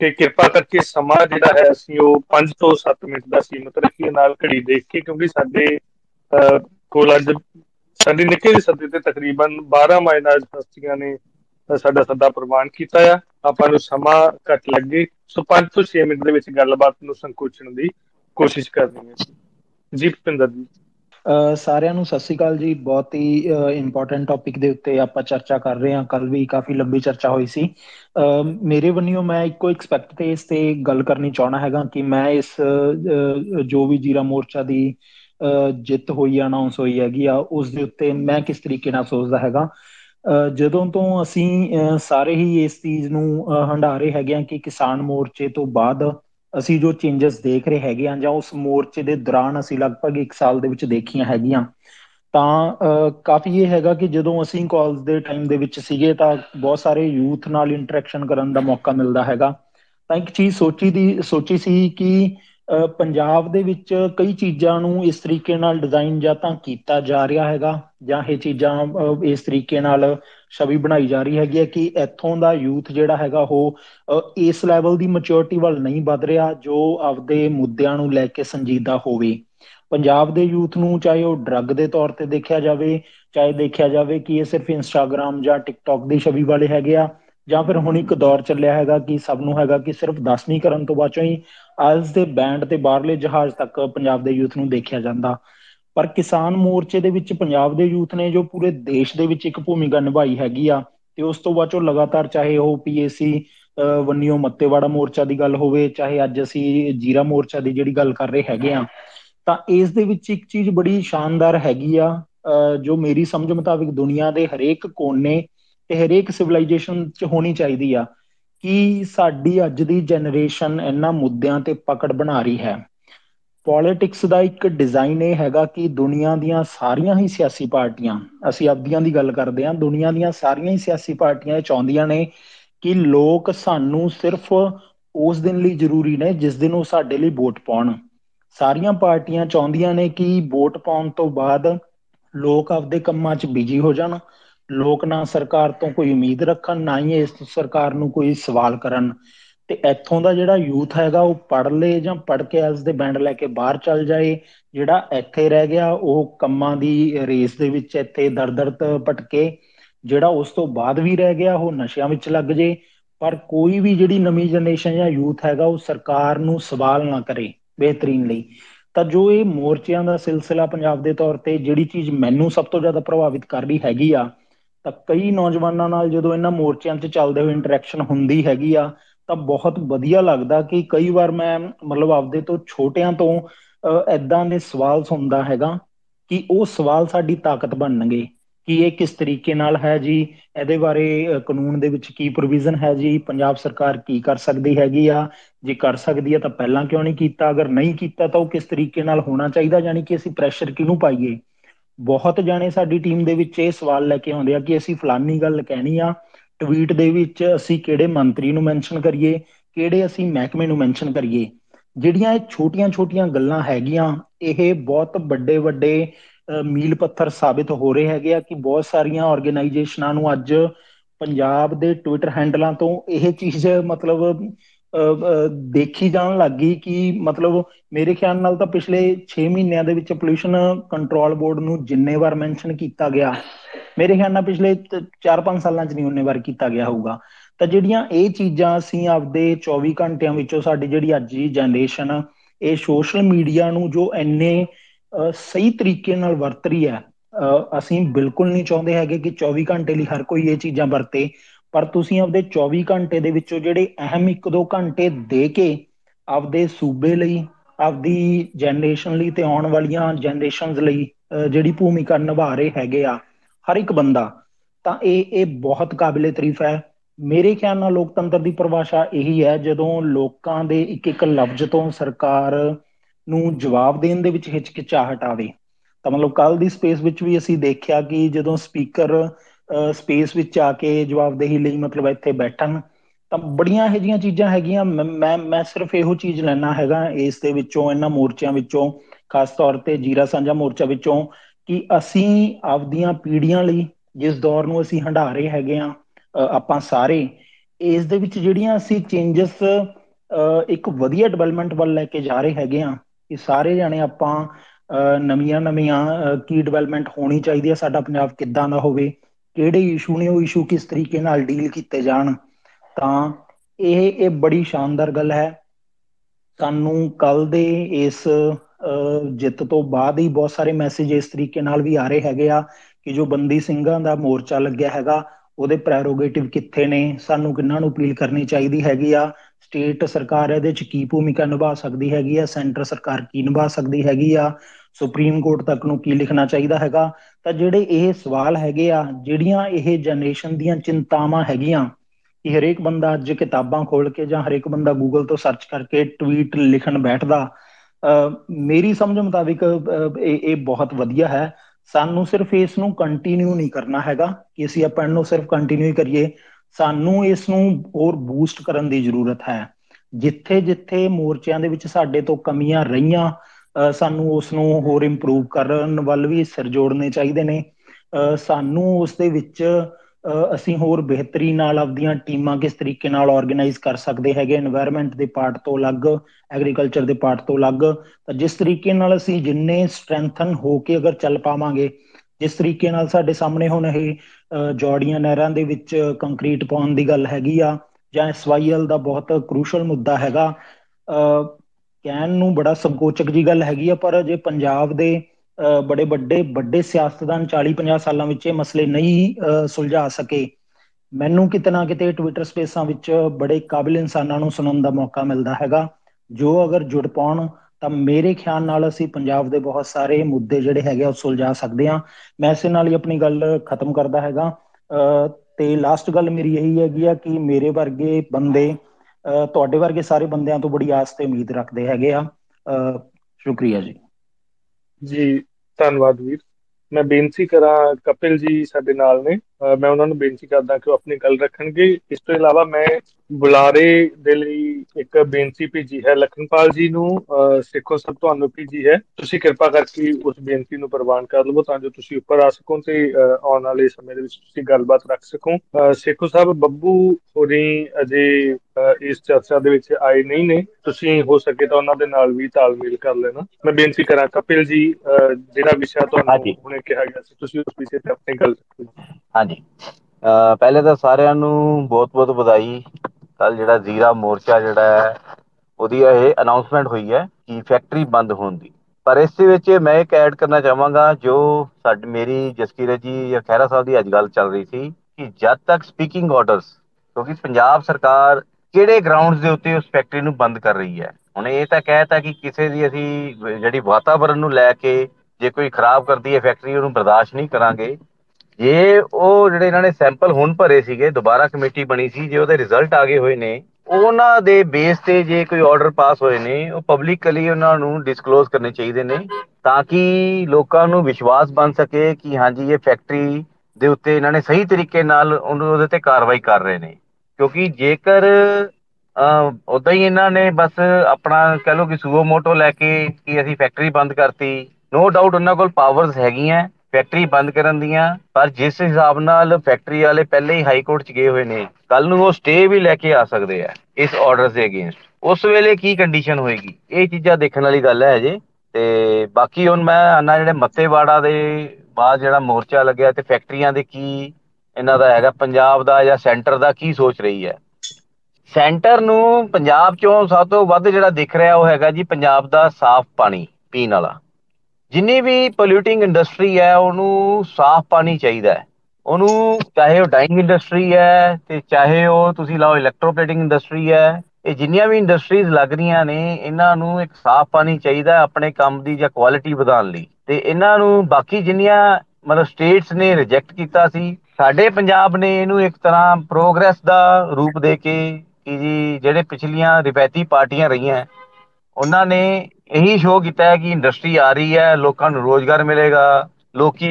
ਕਿ ਕਿਰਪਾ ਕਰਕੇ ਸਮਾਂ ਜਿਹੜਾ ਹੈ, ਅਸੀਂ ਉਹ 5 ਤੋਂ 7 ਮਿੰਟ ਦਾ ਸੀਮਤ ਰੱਖੀਏ, ਨਾਲ ਘੜੀ ਦੇਖ ਕੇ, ਕਿਉਂਕਿ ਸਾਡੇ ਕੋਲ ਅੱਜ ਸਾਡੀ ਨਿੱਕੇ ਜਿਹੇ ਸੱਦੇ ਤੇ ਤਕਰੀਬਨ 12 ਮਾਈਨਾਜ ਹਸਤੀਆਂ ਨੇ ਸਾਡਾ ਸੱਦਾ ਪ੍ਰਵਾਨ ਕੀਤਾ ਆ। ਆਪਾਂ ਨੂੰ ਸਮਾਂ ਘੱਟ ਲੱਗੇ, ਸੋ 5 ਤੋਂ 6 ਮਿੰਟ ਦੇ ਵਿੱਚ ਗੱਲਬਾਤ ਨੂੰ ਸੰਕੋਚਣ ਦੀ ਕੋਸ਼ਿਸ਼ ਕਰਨੀ ਹੈ। ਜੀ ਭਿੰਦਰ ਜੀ। ਸਾਰਿਆਂ ਨੂੰ ਸਤਿ ਸ੍ਰੀ ਅਕਾਲ ਜੀ। ਬਹੁਤ ਹੀ ਇੰਪੋਰਟੈਂਟ ਟੌਪਿਕ ਦੇ ਉੱਤੇ ਆਪਾਂ ਚਰਚਾ ਕਰ ਰਹੇ ਹਾਂ। ਕੱਲ ਵੀ ਕਾਫੀ ਲੰਬੀ ਚਰਚਾ ਹੋਈ ਸੀ। ਮੇਰੇ ਵੱਲੋਂ ਮੈਂ ਇੱਕੋ ਐਕਸਪੈਕਟ ਤੇ ਇਸ ਤੇ ਗੱਲ ਕਰਨੀ ਚਾਹਣਾ ਹੈਗਾ ਕਿ ਮੈਂ ਇਸ ਜੋ ਵੀ ਜੀਰਾ ਮੋਰਚਾ ਦੀ ਜਿੱਤ ਹੋਈ ਅਨਾਉਂਸ ਹੋਈ ਹੈਗੀ ਆ, ਉਸ ਦੇ ਉੱਤੇ ਮੈਂ ਕਿਸ ਤਰੀਕੇ ਨਾਲ ਸੋਚਦਾ ਹੈਗਾ। ਜਦੋਂ ਤੋਂ ਅਸੀਂ ਸਾਰੇ ਹੀ ਇਸ ਚੀਜ਼ ਨੂੰ ਹੰਡਾਰੇ ਹੈਗੇ ਆ ਕਿ ਕਿਸਾਨ ਮੋਰਚੇ ਤੋਂ ਬਾਅਦ ਅਸੀਂ ਜੋ ਚੇਂਜਸ ਦੇਖ ਰਹੇ ਹੈਗੇ ਆ ਜਾਂ ਉਸ ਮੋਰਚੇ ਦੇ ਦੌਰਾਨ ਅਸੀਂ ਲਗਭਗ 1 ਸਾਲ ਦੇ ਵਿੱਚ ਦੇਖੀਆਂ ਹੈਗੀਆਂ, ਤਾਂ ਕਾਫੀ ਇਹ ਹੈਗਾ ਕਿ ਜਦੋਂ ਅਸੀਂ ਕਾਲਜ ਦੇ ਟਾਈਮ ਦੇ ਵਿੱਚ ਸੀਗੇ ਤਾਂ ਬਹੁਤ ਸਾਰੇ ਯੂਥ ਨਾਲ ਇੰਟਰੈਕਸ਼ਨ ਕਰਨ ਦਾ ਮੌਕਾ ਮਿਲਦਾ ਹੈਗਾ। ਤਾਂ ਇੱਕ ਚੀਜ਼ ਸੋਚੀ ਦੀ, ਸੋਚੀ ਸੀ ਕਿ ਪੰਜਾਬ ਦੇ ਵਿੱਚ ਕਈ ਚੀਜ਼ਾਂ ਨੂੰ ਇਸ ਤਰੀਕੇ ਨਾਲ ਡਿਜ਼ਾਈਨ ਜਾਂ ਤਾਂ ਕੀਤਾ ਜਾ ਰਿਹਾ ਹੈਗਾ ਜਾਂ ਇਹ ਚੀਜ਼ਾਂ ਇਸ ਤਰੀਕੇ ਨਾਲ ਛਵੀ ਬਣਾਈ ਜਾ ਰਹੀ ਹੈਗੀ ਹੈ ਕਿ ਇੱਥੋਂ ਦਾ ਯੂਥ ਜਿਹੜਾ ਹੈਗਾ ਉਹ ਇਸ ਲੈਵਲ ਦੀ ਮੈਚੁਰਿਟੀ ਵੱਲ ਨਹੀਂ ਵੱਧ ਰਿਹਾ ਜੋ ਆਪਦੇ ਮੁੱਦਿਆਂ ਨੂੰ ਲੈ ਕੇ ਸੰਜੀਦਾ ਹੋਵੇ। ਪੰਜਾਬ ਦੇ ਯੂਥ ਨੂੰ ਚਾਹੇ ਉਹ ਡਰੱਗ ਦੇ ਤੌਰ ਤੇ ਦੇਖਿਆ ਜਾਵੇ, ਚਾਹੇ ਦੇਖਿਆ ਜਾਵੇ ਕਿ ਇਹ ਸਿਰਫ ਇੰਸਟਾਗ੍ਰam ਜਾਂ ਟਿਕਟੌਕ ਦੀ ਛਵੀ ਵਾਲੇ ਹੈਗੇ ਆ ਜਾਂ ਫਿਰ ਹੁਣ ਇੱਕ ਦੌਰ ਚੱਲਿਆ ਹੈਗਾ ਕਿ ਸਭ ਨੂੰ ਹੈਗਾ ਕਿ ਸਿਰਫ 10ਵੀਂ ਕਰਨ ਤੋਂ ਬਾਅਦ ਚੋਂ ਹੀ ਆਇਲਸ ਦੇ ਬੈਂਡ ਤੇ ਬਾਹਰਲੇ ਜਹਾਜ਼ ਤੱਕ ਪੰਜਾਬ ਦੇ ਯੂਥ ਨੂੰ ਦੇਖਿਆ ਜਾਂਦਾ। ਪਰ ਕਿਸਾਨ ਮੋਰਚੇ ਦੇ ਵਿੱਚ ਪੰਜਾਬ ਦੇ ਯੂਥ ਨੇ ਜੋ ਪੂਰੇ ਦੇਸ਼ ਦੇ ਵਿੱਚ ਇੱਕ ਭੂਮਿਕਾ ਨਿਭਾਈ ਹੈਗੀ ਆ, ਤੇ ਉਸ ਤੋਂ ਬਾਅਦ ਚੋਂ ਲਗਾਤਾਰ ਚਾਹੇ ਉਹ ਪੀਏਸੀ ਵੰਨਿਓ ਮੱਤੇਵਾੜਾ ਮੋਰਚਾ ਦੀ ਗੱਲ ਹੋਵੇ, ਚਾਹੇ ਅੱਜ ਅਸੀਂ ਜੀਰਾ ਮੋਰਚਾ ਦੀ ਜਿਹੜੀ ਗੱਲ ਕਰ ਰਹੇ ਹੈਗੇ ਆ, ਤਾਂ ਇਸ ਦੇ ਵਿੱਚ ਇੱਕ ਚੀਜ਼ ਬੜੀ ਸ਼ਾਨਦਾਰ ਹੈਗੀ ਆ ਜੋ ਮੇਰੀ ਸਮਝ ਮੁਤਾਬਿਕ ਦੁਨੀਆ ਦੇ ਹਰੇਕ ਕੋਨੇ ਤੇ ਹਰੇਕ ਸਿਵਲਾਈਜੇਸ਼ਨ 'ਚ ਹੋਣੀ ਚਾਹੀਦੀ ਆ। ਕਿ ਸਾਡੀ ਅੱਜ ਦੀ ਜਨਰੇਸ਼ਨ ਇਹਨਾਂ ਮੁੱਦਿਆਂ ਤੇ ਪਕੜ ਬਣਾ ਰਹੀ ਹੈ? ਪੋਲਿਟਿਕਸ ਦਾ ਇੱਕ ਡਿਜ਼ਾਈਨ ਇਹ ਹੈਗਾ ਕਿ ਦੁਨੀਆ ਦੀਆਂ ਸਾਰੀਆਂ ਹੀ ਸਿਆਸੀ ਪਾਰਟੀਆਂ, ਅਸੀਂ ਆਪਦੀਆਂ ਦੀ ਗੱਲ ਕਰਦੇ ਹਾਂ, ਦੁਨੀਆ ਦੀਆਂ ਸਾਰੀਆਂ ਹੀ ਸਿਆਸੀ ਪਾਰਟੀਆਂ ਇਹ ਚਾਹੁੰਦੀਆਂ ਨੇ ਕਿ ਲੋਕ ਸਾਨੂੰ ਸਿਰਫ ਉਸ ਦਿਨ ਲਈ ਜ਼ਰੂਰੀ ਨੇ ਜਿਸ ਦਿਨ ਉਹ ਸਾਡੇ ਲਈ ਵੋਟ ਪਾਉਣ। ਸਾਰੀਆਂ ਪਾਰਟੀਆਂ ਚਾਹੁੰਦੀਆਂ ਨੇ ਕਿ ਵੋਟ ਪਾਉਣ ਤੋਂ ਬਾਅਦ ਲੋਕ ਆਪਦੇ ਕੰਮਾਂ 'ਚ ਬਿਜ਼ੀ ਹੋ ਜਾਣ ਲੋਕ ਨਾ ਸਰਕਾਰ ਤੋਂ ਕੋਈ ਉਮੀਦ ਰੱਖਣ, ਨਾ ਹੀ ਇਸ ਸਰਕਾਰ ਨੂੰ ਕੋਈ ਸਵਾਲ ਕਰਨ। ਤੇ ਇੱਥੋਂ ਦਾ ਜਿਹੜਾ ਯੂਥ ਹੈਗਾ, ਉਹ ਪੜ ਲੇ ਜਾਂ ਪੜ ਕੇ ਐਸ ਦੇ ਬੈਂਡ ਲੈ ਕੇ ਬਾਹਰ ਚੱਲ ਜਾਏ, ਜਿਹੜਾ ਇੱਥੇ ਰਹਿ ਗਿਆ, ਉਹ ਕੰਮਾਂ ਦੀ ਰੇਸ ਦੇ ਵਿੱਚ ਇੱਥੇ ਦਰਦਰਤ ਭਟਕੇ, ਜਿਹੜਾ ਉਸ ਤੋਂ ਬਾਅਦ ਵੀ ਰਹਿ ਗਿਆ, ਉਹ ਨਸ਼ਿਆਂ ਵਿੱਚ ਲੱਗ ਜੇ। ਪਰ ਕੋਈ ਵੀ ਜਿਹੜੀ ਨਵੀਂ ਜਨਰੇਸ਼ਨ ਜਾਂ ਯੂਥ ਹੈਗਾ, ਉਹ ਸਰਕਾਰ ਨੂੰ ਸਵਾਲ ਨਾ ਕਰੇ ਬਿਹਤਰੀਨ ਲਈ। ਤਾਂ ਜੋ ਇਹ ਮੋਰਚਿਆਂ ਦਾ ਸਿਲਸਿਲਾ ਪੰਜਾਬ ਦੇ ਤੌਰ ਤੇ ਜਿਹੜੀ ਚੀਜ਼ ਮੈਨੂੰ ਸਭ ਤੋਂ ਜ਼ਿਆਦਾ ਪ੍ਰਭਾਵਿਤ ਕਰ ਰਹੀ ਹੈਗੀ ਆ ਤਾਂ ਕਈ ਨੌਜਵਾਨਾਂ ਨਾਲ ਜਦੋਂ ਇਹਨਾਂ ਮੋਰਚਿਆਂ 'ਚ ਚੱਲਦੇ ਹੋਏ ਇੰਟਰੈਕਸ਼ਨ ਹੁੰਦੀ ਹੈਗੀ ਆ, ਤਾਂ ਬਹੁਤ ਵਧੀਆ ਲੱਗਦਾ ਕਿ ਕਈ ਵਾਰ ਮੈਂ ਮਤਲਬ ਆਪਦੇ ਤੋਂ ਛੋਟਿਆਂ ਤੋਂ ਐਦਾਂ ਦੇ ਸਵਾਲ ਸੁਣਦਾ ਹੈਗਾ ਕਿ ਉਹ ਸਵਾਲ ਸਾਡੀ ਤਾਕਤ ਬਣਨਗੇ ਕਿ ਇਹ ਕਿਸ ਤਰੀਕੇ ਨਾਲ ਹੈ ਜੀ, ਇਹਦੇ ਬਾਰੇ ਕਾਨੂੰਨ ਦੇ ਵਿੱਚ ਕੀ ਪ੍ਰੋਵੀਜ਼ਨ ਹੈ ਜੀ, ਪੰਜਾਬ ਸਰਕਾਰ ਕੀ ਕਰ ਸਕਦੀ ਹੈਗੀ ਆ, ਜੇ ਕਰ ਸਕਦੀ ਹੈ ਤਾਂ ਪਹਿਲਾਂ ਕਿਉਂ ਨਹੀਂ ਕੀਤਾ, ਅਗਰ ਨਹੀਂ ਕੀਤਾ ਤਾਂ ਉਹ ਕਿਸ ਤਰੀਕੇ ਨਾਲ ਹੋਣਾ ਚਾਹੀਦਾ ਯਾਨੀ ਕਿ ਅਸੀਂ ਪ੍ਰੈਸ਼ਰ ਕਿਹਨੂੰ ਪਾਈਏ? ਬਹੁਤ ਜਾਣੇ ਸਾਡੀ ਟੀਮ ਦੇ ਵਿੱਚ ਇਹ ਸਵਾਲ ਲੈ ਕੇ ਆਉਂਦੇ ਆ ਕਿ ਅਸੀਂ ਫਲਾਨੀ ਗੱਲ ਕਹਿਣੀ ਆ ਟਵੀਟ ਦੇ ਵਿੱਚ ਅਸੀਂ ਕਿਹੜੇ ਮੰਤਰੀ ਨੂੰ ਮੈਂਸ਼ਨ ਕਰੀਏ, ਕਿਹੜੇ ਅਸੀਂ ਮਹਿਕਮੇ ਨੂੰ ਮੈਂਸ਼ਨ ਕਰੀਏ। ਜਿਹੜੀਆਂ ਇਹ ਛੋਟੀਆਂ-ਛੋਟੀਆਂ ਗੱਲਾਂ ਹੈਗੀਆਂ, ਇਹ ਬਹੁਤ ਵੱਡੇ ਵੱਡੇ ਮੀਲ ਪੱਥਰ ਸਾਬਿਤ ਹੋ ਰਹੇ ਹੈਗੇ ਆ ਕਿ ਬਹੁਤ ਸਾਰੀਆਂ ਆਰਗੇਨਾਈਜੇਸ਼ਨਾਂ ਨੂੰ ਅੱਜ ਪੰਜਾਬ ਦੇ ਟਵਿੱਟਰ ਹੈਂਡਲਾਂ ਤੋਂ ਇਹ ਚੀਜ਼ ਮਤਲਬ ਦੇਖੀ ਜਾਣ ਲੱਗੀ ਕਿ ਮਤਲਬ ਮੇਰੇ ਖਿਆਲ ਨਾਲ ਤਾਂ ਪਿਛਲੇ 6 ਮਹੀਨਿਆਂ ਦੇ ਵਿੱਚ ਪੋਲੂਸ਼ਨ ਕੰਟਰੋਲ ਬੋਰਡ ਨੂੰ ਜਿੰਨੇ ਵਾਰ ਮੈਂਸ਼ਨ ਕੀਤਾ ਗਿਆ, ਮੇਰੇ ਖਿਆਲ ਨਾਲ ਪਿਛਲੇ 4-5 ਸਾਲਾਂ 'ਚ ਨਹੀਂ ਉਹਨੇ ਵਾਰ ਕੀਤਾ ਗਿਆ ਹੋਊਗਾ। ਤਾਂ ਜਿਹੜੀਆਂ ਇਹ ਚੀਜ਼ਾਂ ਅਸੀਂ ਆਪਦੇ 24 ਘੰਟਿਆਂ ਵਿੱਚੋਂ ਸਾਡੀ ਜਿਹੜੀ ਅੱਜ ਦੀ ਜਨਰੇਸ਼ਨ ਇਹ ਸੋਸ਼ਲ ਮੀਡੀਆ ਨੂੰ ਜੋ ਐਨੇ ਸਹੀ ਤਰੀਕੇ ਨਾਲ ਵਰਤ ਰਹੀ ਹੈ ਅਸੀਂ ਬਿਲਕੁਲ ਨਹੀਂ ਚਾਹੁੰਦੇ ਹੈਗੇ ਕਿ 24 ਘੰਟੇ ਲਈ ਹਰ ਕੋਈ ਇਹ ਚੀਜ਼ਾਂ ਵਰਤੇ। ਪਰ ਤੁਸੀਂ ਆਪਦੇ 24 ਘੰਟੇ ਦੇ ਵਿੱਚੋਂ ਜਿਹੜੇ ਅਹਿਮ ਇੱਕ ਦੋ ਘੰਟੇ ਦੇ ਕੇ ਆਪਦੇ ਸੂਬੇ ਲਈ, ਆਪਦੀ ਜਨਰੇਸ਼ਨ ਲਈ ਤੇ ਆਉਣ ਵਾਲੀਆਂ ਜਨਰੇਸ਼ਨਸ ਲਈ ਜਿਹੜੀ ਭੂਮਿਕਾ ਨਿਭਾ ਰਹੇ ਹੈਗੇ ਆ ਹਰ ਇੱਕ ਬੰਦਾ, ਤਾਂ ਇਹ ਇਹ ਬਹੁਤ ਕਾਬਿਲੇ ਤਾਰੀਫ ਹੈ। ਮੇਰੇ ਖਿਆਲ ਨਾਲ ਲੋਕਤੰਤਰ ਦੀ ਪਰਿਭਾਸ਼ਾ ਇਹੀ ਹੈ, ਜਦੋਂ ਲੋਕਾਂ ਦੇ ਇੱਕ ਇੱਕ ਲਫ਼ਜ਼ ਤੋਂ ਸਰਕਾਰ ਨੂੰ ਜਵਾਬ ਦੇਣ ਦੇ ਵਿੱਚ ਹਿਚਕਿਚਾਹਟ ਆਵੇ। ਤਾਂ ਮਤਲਬ ਕੱਲ ਦੀ ਸਪੇਸ ਵਿੱਚ ਵੀ ਅਸੀਂ ਦੇਖਿਆ ਕਿ ਜਦੋਂ ਸਪੀਕਰ ਸਪੇਸ ਵਿੱਚ ਆ ਕੇ ਜਵਾਬਦੇਹੀ ਲਈ ਮਤਲਬ ਇੱਥੇ ਬੈਠਣ, ਤਾਂ ਬੜੀਆਂ ਇਹੋ ਜੀਆਂ ਚੀਜ਼ਾਂ ਹੈਗੀਆਂ, ਮੈਂ ਮੈਂ ਸਿਰਫ ਇਹੋ ਚੀਜ਼ ਲੈਣਾ ਹੈਗਾ ਇਸ ਦੇ ਵਿੱਚੋਂ, ਇਹਨਾਂ ਮੋਰਚਿਆਂ ਵਿੱਚੋਂ, ਖਾਸ ਤੌਰ ਤੇ ਜੀਰਾ ਸਾਂਝਾ ਮੋਰਚਾ ਵਿੱਚੋਂ, ਕਿ ਅਸੀਂ ਆਪਦੀਆਂ ਪੀੜ੍ਹੀਆਂ ਲਈ ਜਿਸ ਦੌਰ ਨੂੰ ਅਸੀਂ ਹੰਢਾ ਰਹੇ ਹੈਗੇ ਆ ਆਪਾਂ ਸਾਰੇ, ਇਸ ਦੇ ਵਿੱਚ ਜਿਹੜੀਆਂ ਅਸੀਂ ਚੇਂਜਸ ਇੱਕ ਵਧੀਆ ਡਿਵੈਲਪਮੈਂਟ ਵੱਲ ਲੈ ਕੇ ਜਾ ਰਹੇ ਹੈਗੇ ਆ ਕਿ ਸਾਰੇ ਜਾਣੇ ਆਪਾਂ ਨਵੀਆਂ ਨਵੀਆਂ ਕੀ ਡਿਵੈਲਪਮੈਂਟ ਹੋਣੀ ਚਾਹੀਦੀ ਹੈ, ਸਾਡਾ ਪੰਜਾਬ ਕਿੱਦਾਂ ਦਾ ਹੋਵੇ ਕਿਹੜੇ ਇਸ਼ੂ ਨੇ, ਉਹ ਇਸ਼ੂ ਕਿਸ ਤਰੀਕੇ ਨਾਲ ਡੀਲ ਕੀਤੇ ਜਾਣ? ਤਾਂ ਇਹ ਇਹ ਬੜੀ ਸ਼ਾਨਦਾਰ ਗੱਲ ਹੈ। ਸਾਨੂੰ ਕੱਲ ਦੇ ਇਸ ਜਿੱਤ ਤੋਂ ਬਾਅਦ ਹੀ ਬਹੁਤ ਸਾਰੇ ਮੈਸੇਜ ਇਸ ਤਰੀਕੇ ਨਾਲ ਵੀ ਆ ਰਹੇ ਹੈਗੇ ਆ ਕਿ ਜੋ ਬੰਦੀ ਸਿੰਘਾਂ ਦਾ ਮੋਰਚਾ ਲੱਗਿਆ ਹੈਗਾ, ਉਹਦੇ ਪ੍ਰੈਰੋਗੇਟਿਵ ਕਿੱਥੇ ਨੇ? ਸਾਨੂੰ ਕਿੰਨਾਂ ਨੂੰ ਅਪੀਲ ਕਰਨੀ ਚਾਹੀਦੀ ਹੈਗੀ ਆ? ਸਟੇਟ ਸਰਕਾਰ ਇਹਦੇ ਚ ਕੀ ਭੂਮਿਕਾ ਨਿਭਾ ਸਕਦੀ ਹੈਗੀ ਆ? ਸੈਂਟਰ ਸਰਕਾਰ ਕੀ ਨਿਭਾ ਸਕਦੀ ਹੈਗੀ ਆ? ਸੁਪਰੀਮ ਕੋਰਟ ਤੱਕ ਨੂੰ ਕੀ ਲਿਖਣਾ ਚਾਹੀਦਾ ਹੈਗਾ? ਤਾਂ ਜਿਹੜੇ ਇਹ ਸਵਾਲ ਹੈਗੇ ਆ, ਜਿਹੜੀਆਂ ਇਹ ਜਨਰੇਸ਼ਨ ਦੀਆਂ ਚਿੰਤਾਵਾਂ ਹੈਗੀਆਂ, ਕਿ ਹਰੇਕ ਬੰਦਾ ਅੱਜ ਕਿਤਾਬਾਂ ਖੋਲ ਕੇ ਜਾਂ ਹਰੇਕ ਬੰਦਾ ਗੂਗਲ ਤੋਂ ਸਰਚ ਕਰਕੇ ਟਵੀਟ ਲਿਖਣ ਬੈਠਦਾ ਮੇਰੀ ਸਮਝ ਮੁਤਾਬਿਕ ਇਹ ਇਹ ਬਹੁਤ ਵਧੀਆ ਹੈ। ਸਾਨੂੰ ਸਿਰਫ ਇਸ ਨੂੰ ਕੰਟੀਨਿਊ ਨਹੀਂ ਕਰਨਾ ਹੈਗਾ, ਕਿ ਅਸੀਂ ਆਪਾਂ ਨੂੰ ਸਿਰਫ ਕੰਟੀਨਿਊ ਹੀ ਕਰੀਏ। ਸਾਨੂੰ ਇਸ ਨੂੰ ਹੋਰ ਬੂਸਟ ਕਰਨ ਦੀ ਜ਼ਰੂਰਤ ਹੈ। ਜਿੱਥੇ ਜਿੱਥੇ ਮੋਰਚਿਆਂ ਦੇ ਵਿੱਚ ਸਾਡੇ ਤੋਂ ਕਮੀਆਂ ਰਹੀਆਂ ਸਾਨੂੰ ਉਸ ਨੂੰ ਹੋਰ ਇੰਪਰੂਵ ਕਰਨ ਵੱਲ ਵੀ ਸਿਰ ਜੋੜਨੇ ਚਾਹੀਦੇ ਨੇ। ਸਾਨੂੰ ਉਸ ਦੇ ਵਿੱਚ ਅਸੀਂ ਹੋਰ ਬਿਹਤਰੀ ਨਾਲ ਆਪਦੀਆਂ ਟੀਮਾਂ ਕਿਸ ਤਰੀਕੇ ਨਾਲ ਆਰਗੇਨਾਈਜ਼ ਕਰ ਸਕਦੇ ਹੈਗੇ এনवायरमेंट ਦੇ ਪਾਰਟ ਤੋਂ ਅਲੱਗ ਐਗਰੀਕਲਚਰ ਦੇ ਪਾਰਟ ਤੋਂ ਅਲੱਗ। ਤਾਂ ਜਿਸ ਤਰੀਕੇ ਨਾਲ ਅਸੀਂ ਜਿੰਨੇ ਸਟਰੈਂਥਨ ਹੋ ਕੇ ਅਗਰ ਚੱਲ ਪਾਵਾਂਗੇ, ਜਿਸ ਤਰੀਕੇ ਨਾਲ ਸਾਡੇ ਸਾਹਮਣੇ ਹੁਣ ਇਹ ਜੋੜੀਆਂ ਨਹਿਰਾਂ ਦੇ ਵਿੱਚ ਕੰਕਰੀਟ ਪਾਉਣ ਦੀ ਗੱਲ ਹੈਗੀ ਆ, ਜਾਂ ਐਸਵਾਈਐਲ ਦਾ ਬਹੁਤ ਕ੍ਰੂਸ਼ਲ ਮੁੱਦਾ ਹੈਗਾ। ਕਹਿਣ ਨੂੰ ਬੜਾ ਸੰਕੋਚਕ ਜੀ ਗੱਲ ਹੈਗੀ ਆ, ਪਰ ਜੇ ਪੰਜਾਬ ਦੇ ਬੜੇ ਵੱਡੇ ਵੱਡੇ ਸਿਆਸਤਦਾਨ 40 50 ਸਾਲਾਂ ਵਿੱਚ ਇਹ ਮਸਲੇ ਨਹੀਂ ਸੁਲਝਾ ਸਕੇ, ਮੈਨੂੰ ਕਿਤਨਾ ਕਿਤੇ ਟਵਿੱਟਰ ਸਪੇਸਾਂ ਵਿੱਚ ਬੜੇ ਕਾਬਿਲ ਇਨਸਾਨਾਂ ਨੂੰ ਸੁਣਨ ਦਾ ਮੌਕਾ ਮਿਲਦਾ ਹੈਗਾ। ਜੋ ਅਗਰ ਜੁੜ ਪਾਉਣ, ਤਾਂ ਮੇਰੇ ਖਿਆਲ ਨਾਲ ਅਸੀਂ ਪੰਜਾਬ ਦੇ ਬਹੁਤ ਸਾਰੇ ਮੁੱਦੇ ਜਿਹੜੇ ਹੈਗੇ ਉਹ ਸੁਲਝਾ ਸਕਦੇ ਹਾਂ। ਮੈਂ ਇਸੇ ਨਾਲ ਹੀ ਆਪਣੀ ਗੱਲ ਖਤਮ ਕਰਦਾ ਹੈਗਾ। ਤੇ ਲਾਸਟ ਗੱਲ ਮੇਰੀ ਇਹੀ ਹੈਗੀ ਆ ਕਿ ਮੇਰੇ ਵਰਗੇ ਬੰਦੇ ਤੁਹਾਡੇ ਵਰਗੇ ਸਾਰੇ ਬੰਦਿਆਂ ਤੋਂ ਬੜੀ ਆਸ ਤੇ ਉਮੀਦ ਰੱਖਦੇ ਹੈਗੇ ਆ। ਸ਼ੁਕਰੀਆ ਜੀ। ਜੀ, ਧੰਨਵਾਦ ਵੀਰ। ਮੈਂ ਬੇਨਤੀ ਕਰਾਂ, ਕਪਿਲ ਜੀ ਸਾਡੇ ਨਾਲ ਨੇ। ਮੈਂ ਉਹਨਾਂ ਨੂੰ ਬੇਨਤੀ ਕਰਦਾ ਕਿ ਉਹ ਆਪਣੀ ਗੱਲ ਰੱਖਣਗੇ। ਇਸ ਤੋਂ ਇਲਾਵਾ ਮੈਂ ਬੁਲਾਰੇ ਦੇ ਲਈ ਇੱਕ ਬੇਨਤੀ ਭੇਜੀ ਹੈ। ਲਖਨਪਾਲ ਜੀ ਨੂੰ ਸਿੱਖੋ ਸਭ ਤੁਹਾਨੂੰ ਭੇਜੀ ਹੈ। ਤੁਸੀਂ ਕਿਰਪਾ ਕਰਕੇ ਉਸ ਬੇਨਤੀ ਨੂੰ ਪ੍ਰਵਾਨ ਕਰ ਲਵੋ ਤਾਂ ਜੋ ਤੁਸੀਂ ਉੱਪਰ ਆ ਸਕੋ ਤੇ ਆਉਣ ਵਾਲੇ ਸਮੇਂ ਦੇ ਵਿੱਚ ਤੁਸੀਂ ਗੱਲਬਾਤ ਰੱਖ ਸਕੋ। ਸਿੱਖੋ ਸਾਹਿਬ ਬੱਬੂ ਹੋਰੀ ਅਜੇ ਇਸ ਚਰਚਾ ਦੇ ਵਿੱਚ ਆਏ ਨਹੀਂ ਨੇ। ਤੁਸੀਂ ਹੋ ਸਕੇ ਤਾਂ ਉਹਨਾਂ ਦੇ ਨਾਲ ਵੀ ਤਾਲਮੇਲ ਕਰ ਲੈਣਾ। ਮੈਂ ਬੇਨਤੀ ਕਰਾਂ ਕਪਿਲ ਜੀ ਜਿਹੜਾ ਵਿਸ਼ਾ ਤੁਹਾਨੂੰ ਹੁਣੇ ਕਿਹਾ ਗਿਆ ਸੀ ਤੁਸੀਂ ਉਸ ਵਿਸ਼ੇ ਤੇ ਆਪਣੀ ਗੱਲ ਹਾਂਜੀ। ਪਹਿਲੇ ਤਾਂ ਸਾਰਿਆਂ ਨੂੰ ਬਹੁਤ ਬਹੁਤ ਵਧਾਈ। ਕੱਲ ਜਿਹੜਾ ਜ਼ੀਰਾ ਮੋਰਚਾ ਜਿਹੜਾ ਹੈ ਉਹਦੀ ਇਹ ਅਨਾਉਂਸਮੈਂਟ ਹੋਈ ਹੈ ਕਿ ਫੈਕਟਰੀ ਬੰਦ ਹੋਣ ਦੀ। ਪਰ ਇਸ ਦੇ ਵਿੱਚ ਮੈਂ ਇੱਕ ਐਡ ਕਰਨਾ ਚਾਹਾਂਗਾ, ਜੋ ਸਾਡੀ, ਮੇਰੀ ਜਸਕੀਰਤ ਜੀ ਜਾਂ ਖਹਿਰਾ ਸਾਹਿਬ ਦੀ ਅੱਜ ਗੱਲ ਚੱਲ ਰਹੀ ਸੀ ਕਿ ਜਦ ਤੱਕ ਸਪੀਕਿੰਗ ਆਰਡਰਸ ਕਿਉਂਕਿ ਪੰਜਾਬ ਸਰਕਾਰ ਕਿਹੜੇ ਗਰਾਊਂਡਸ ਦੇ ਉੱਤੇ ਉਸ ਫੈਕਟਰੀ ਨੂੰ ਬੰਦ ਕਰ ਰਹੀ ਹੈ? ਹੁਣ ਇਹ ਤਾਂ ਕਹਿਤਾ ਕਿ ਕਿਸੇ ਦੀ ਅਸੀਂ ਜਿਹੜੀ ਵਾਤਾਵਰਣ ਨੂੰ ਲੈ ਕੇ ਜੇ ਕੋਈ ਖਰਾਬ ਕਰਦੀ ਹੈ ਫੈਕਟਰੀ ਉਹਨੂੰ ਬਰਦਾਸ਼ਤ ਨਹੀਂ ਕਰਾਂਗੇ। ਜੇ ਉਹ ਜਿਹੜੇ ਇਹਨਾਂ ਨੇ ਸੈਂਪਲ ਹੁਣ ਭਰੇ ਸੀਗੇ, ਦੁਬਾਰਾ ਕਮੇਟੀ ਬਣੀ ਸੀ, ਜੇ ਉਹਦੇ ਰਿਜ਼ਲਟ ਆ ਗਏ ਹੋਏ ਨੇ, ਉਹਨਾਂ ਦੇ ਬੇਸ ਤੇ ਜੇ ਕੋਈ ਆਰਡਰ ਪਾਸ ਹੋਏ ਨੇ, ਉਹ ਪਬਲਿਕਲੀ ਉਹਨਾਂ ਨੂੰ ਡਿਸਕਲੋਜ਼ ਕਰਨੇ ਚਾਹੀਦੇ ਨੇ, ਤਾਂ ਕਿ ਲੋਕਾਂ ਨੂੰ ਵਿਸ਼ਵਾਸ ਬਣ ਸਕੇ ਕਿ ਹਾਂਜੀ, ਇਹ ਫੈਕਟਰੀ ਦੇ ਉੱਤੇ ਇਹਨਾਂ ਨੇ ਸਹੀ ਤਰੀਕੇ ਨਾਲ ਉਹਦੇ ਤੇ ਕਾਰਵਾਈ ਕਰ ਰਹੇ ਨੇ। ਕਿਉਂਕਿ ਜੇਕਰ ਉਦਾਂ ਹੀ ਇਹਨਾਂ ਨੇ ਬਸ ਆਪਣਾ ਕਹ ਲੋ ਕਿ ਸੂਓ ਮੋਟੋ ਲੈ ਕੇ ਕਿ ਅਸੀਂ ਫੈਕਟਰੀ ਬੰਦ ਕਰਤੀ ਨੋ ਡਾਊਟ ਉਹਨਾਂ ਕੋਲ ਪਾਵਰਸ ਹੈਗੀਆਂ। ਫੈਕਟਰੀ ਬੰਦ ਕਰਨ ਦੀਆਂ, ਪਰ ਜਿਸ ਹਿਸਾਬ ਨਾਲ ਫੈਕਟਰੀ ਵਾਲੇ ਪਹਿਲੇ ਹੀ ਹਾਈ ਕੋਰਟ 'ਚ ਗਏ ਹੋਏ ਨੇ ਕੱਲ ਨੂੰ ਉਹ ਸਟੇ ਵੀ ਲੈ ਕੇ ਆ ਸਕਦੇ ਆ ਇਸ ਆਰਡਰ ਦੇ ਅਗੇਂਸਟ ਉਸ ਵੇਲੇ ਕੀ ਕੰਡੀਸ਼ਨ ਹੋਏਗੀ? ਇਹ ਚੀਜ਼ਾਂ ਦੇਖਣ ਵਾਲੀ ਗੱਲ ਹੈ ਅਜੇ ਤੇ ਬਾਕੀ ਹੁਣ ਮੈਂ ਆਨਾ ਜਿਹੜੇ ਮੱਤੇਵਾੜਾ ਦੇ ਬਾਅਦ ਜਿਹੜਾ ਮੋਰਚਾ ਲੱਗਿਆ ਤੇ ਫੈਕਟਰੀਆਂ ਦੇ ਕੀ ਇਹਨਾਂ ਦਾ ਹੈਗਾ, ਪੰਜਾਬ ਦਾ ਜਾਂ ਸੈਂਟਰ ਦਾ ਕੀ ਸੋਚ ਰਹੀ ਹੈ? ਸੈਂਟਰ ਨੂੰ ਪੰਜਾਬ ਚੋਂ ਸਭ ਤੋਂ ਵੱਧ ਜਿਹੜਾ ਦਿਖ ਰਿਹਾ ਉਹ ਹੈਗਾ ਜੀ, ਪੰਜਾਬ ਦਾ ਸਾਫ਼ ਪਾਣੀ ਪੀਣ ਵਾਲਾ। ਜਿੰਨੀ ਵੀ ਪੋਲਿਊਟਿੰਗ ਇੰਡਸਟਰੀ ਹੈ, ਉਹਨੂੰ ਸਾਫ਼ ਪਾਣੀ ਚਾਹੀਦਾ ਹੈ। ਉਹਨੂੰ ਚਾਹੇ ਉਹ ਡਾਈਂਗ ਇੰਡਸਟਰੀ ਹੈ ਤੇ ਚਾਹੇ ਉਹ ਤੁਸੀਂ ਲਾਓ ਇਲੈਕਟ੍ਰੋਪਲੇਟਿੰਗ ਇੰਡਸਟਰੀ ਹੈ, ਇਹ ਜਿੰਨੀਆਂ ਵੀ ਇੰਡਸਟਰੀਜ਼ ਲੱਗ ਰਹੀਆਂ ਨੇ, ਇਹਨਾਂ ਨੂੰ ਇੱਕ ਸਾਫ਼ ਪਾਣੀ ਚਾਹੀਦਾ ਆਪਣੇ ਕੰਮ ਦੀ ਜਾਂ ਕੁਆਲਿਟੀ ਵਧਾਉਣ ਲਈ। ਤੇ ਇਹਨਾਂ ਨੂੰ ਬਾਕੀ ਜਿੰਨੀਆਂ ਮਤਲਬ ਸਟੇਟਸ ਨੇ ਰਿਜੈਕਟ ਕੀਤਾ ਸੀ, ਸਾਡੇ ਪੰਜਾਬ ਨੇ ਇਹਨੂੰ ਇੱਕ ਤਰ੍ਹਾਂ ਪ੍ਰੋਗਰੈਸ ਦਾ ਰੂਪ ਦੇ ਕੇ ਕਿ ਜੀ ਜਿਹੜੇ ਪਿਛਲੀਆਂ ਰਿਪੈਤੀ ਪਾਰਟੀਆਂ ਰਹੀਆਂ, ਉਹਨਾਂ ਨੇ ਇਹੀ ਸ਼ੋਅ ਕੀਤਾ ਹੈ ਕਿ ਇੰਡਸਟਰੀ ਆ ਰਹੀ ਹੈ, ਲੋਕਾਂ ਨੂੰ ਰੋਜ਼ਗਾਰ ਮਿਲੇਗਾ, ਲੋਕੀ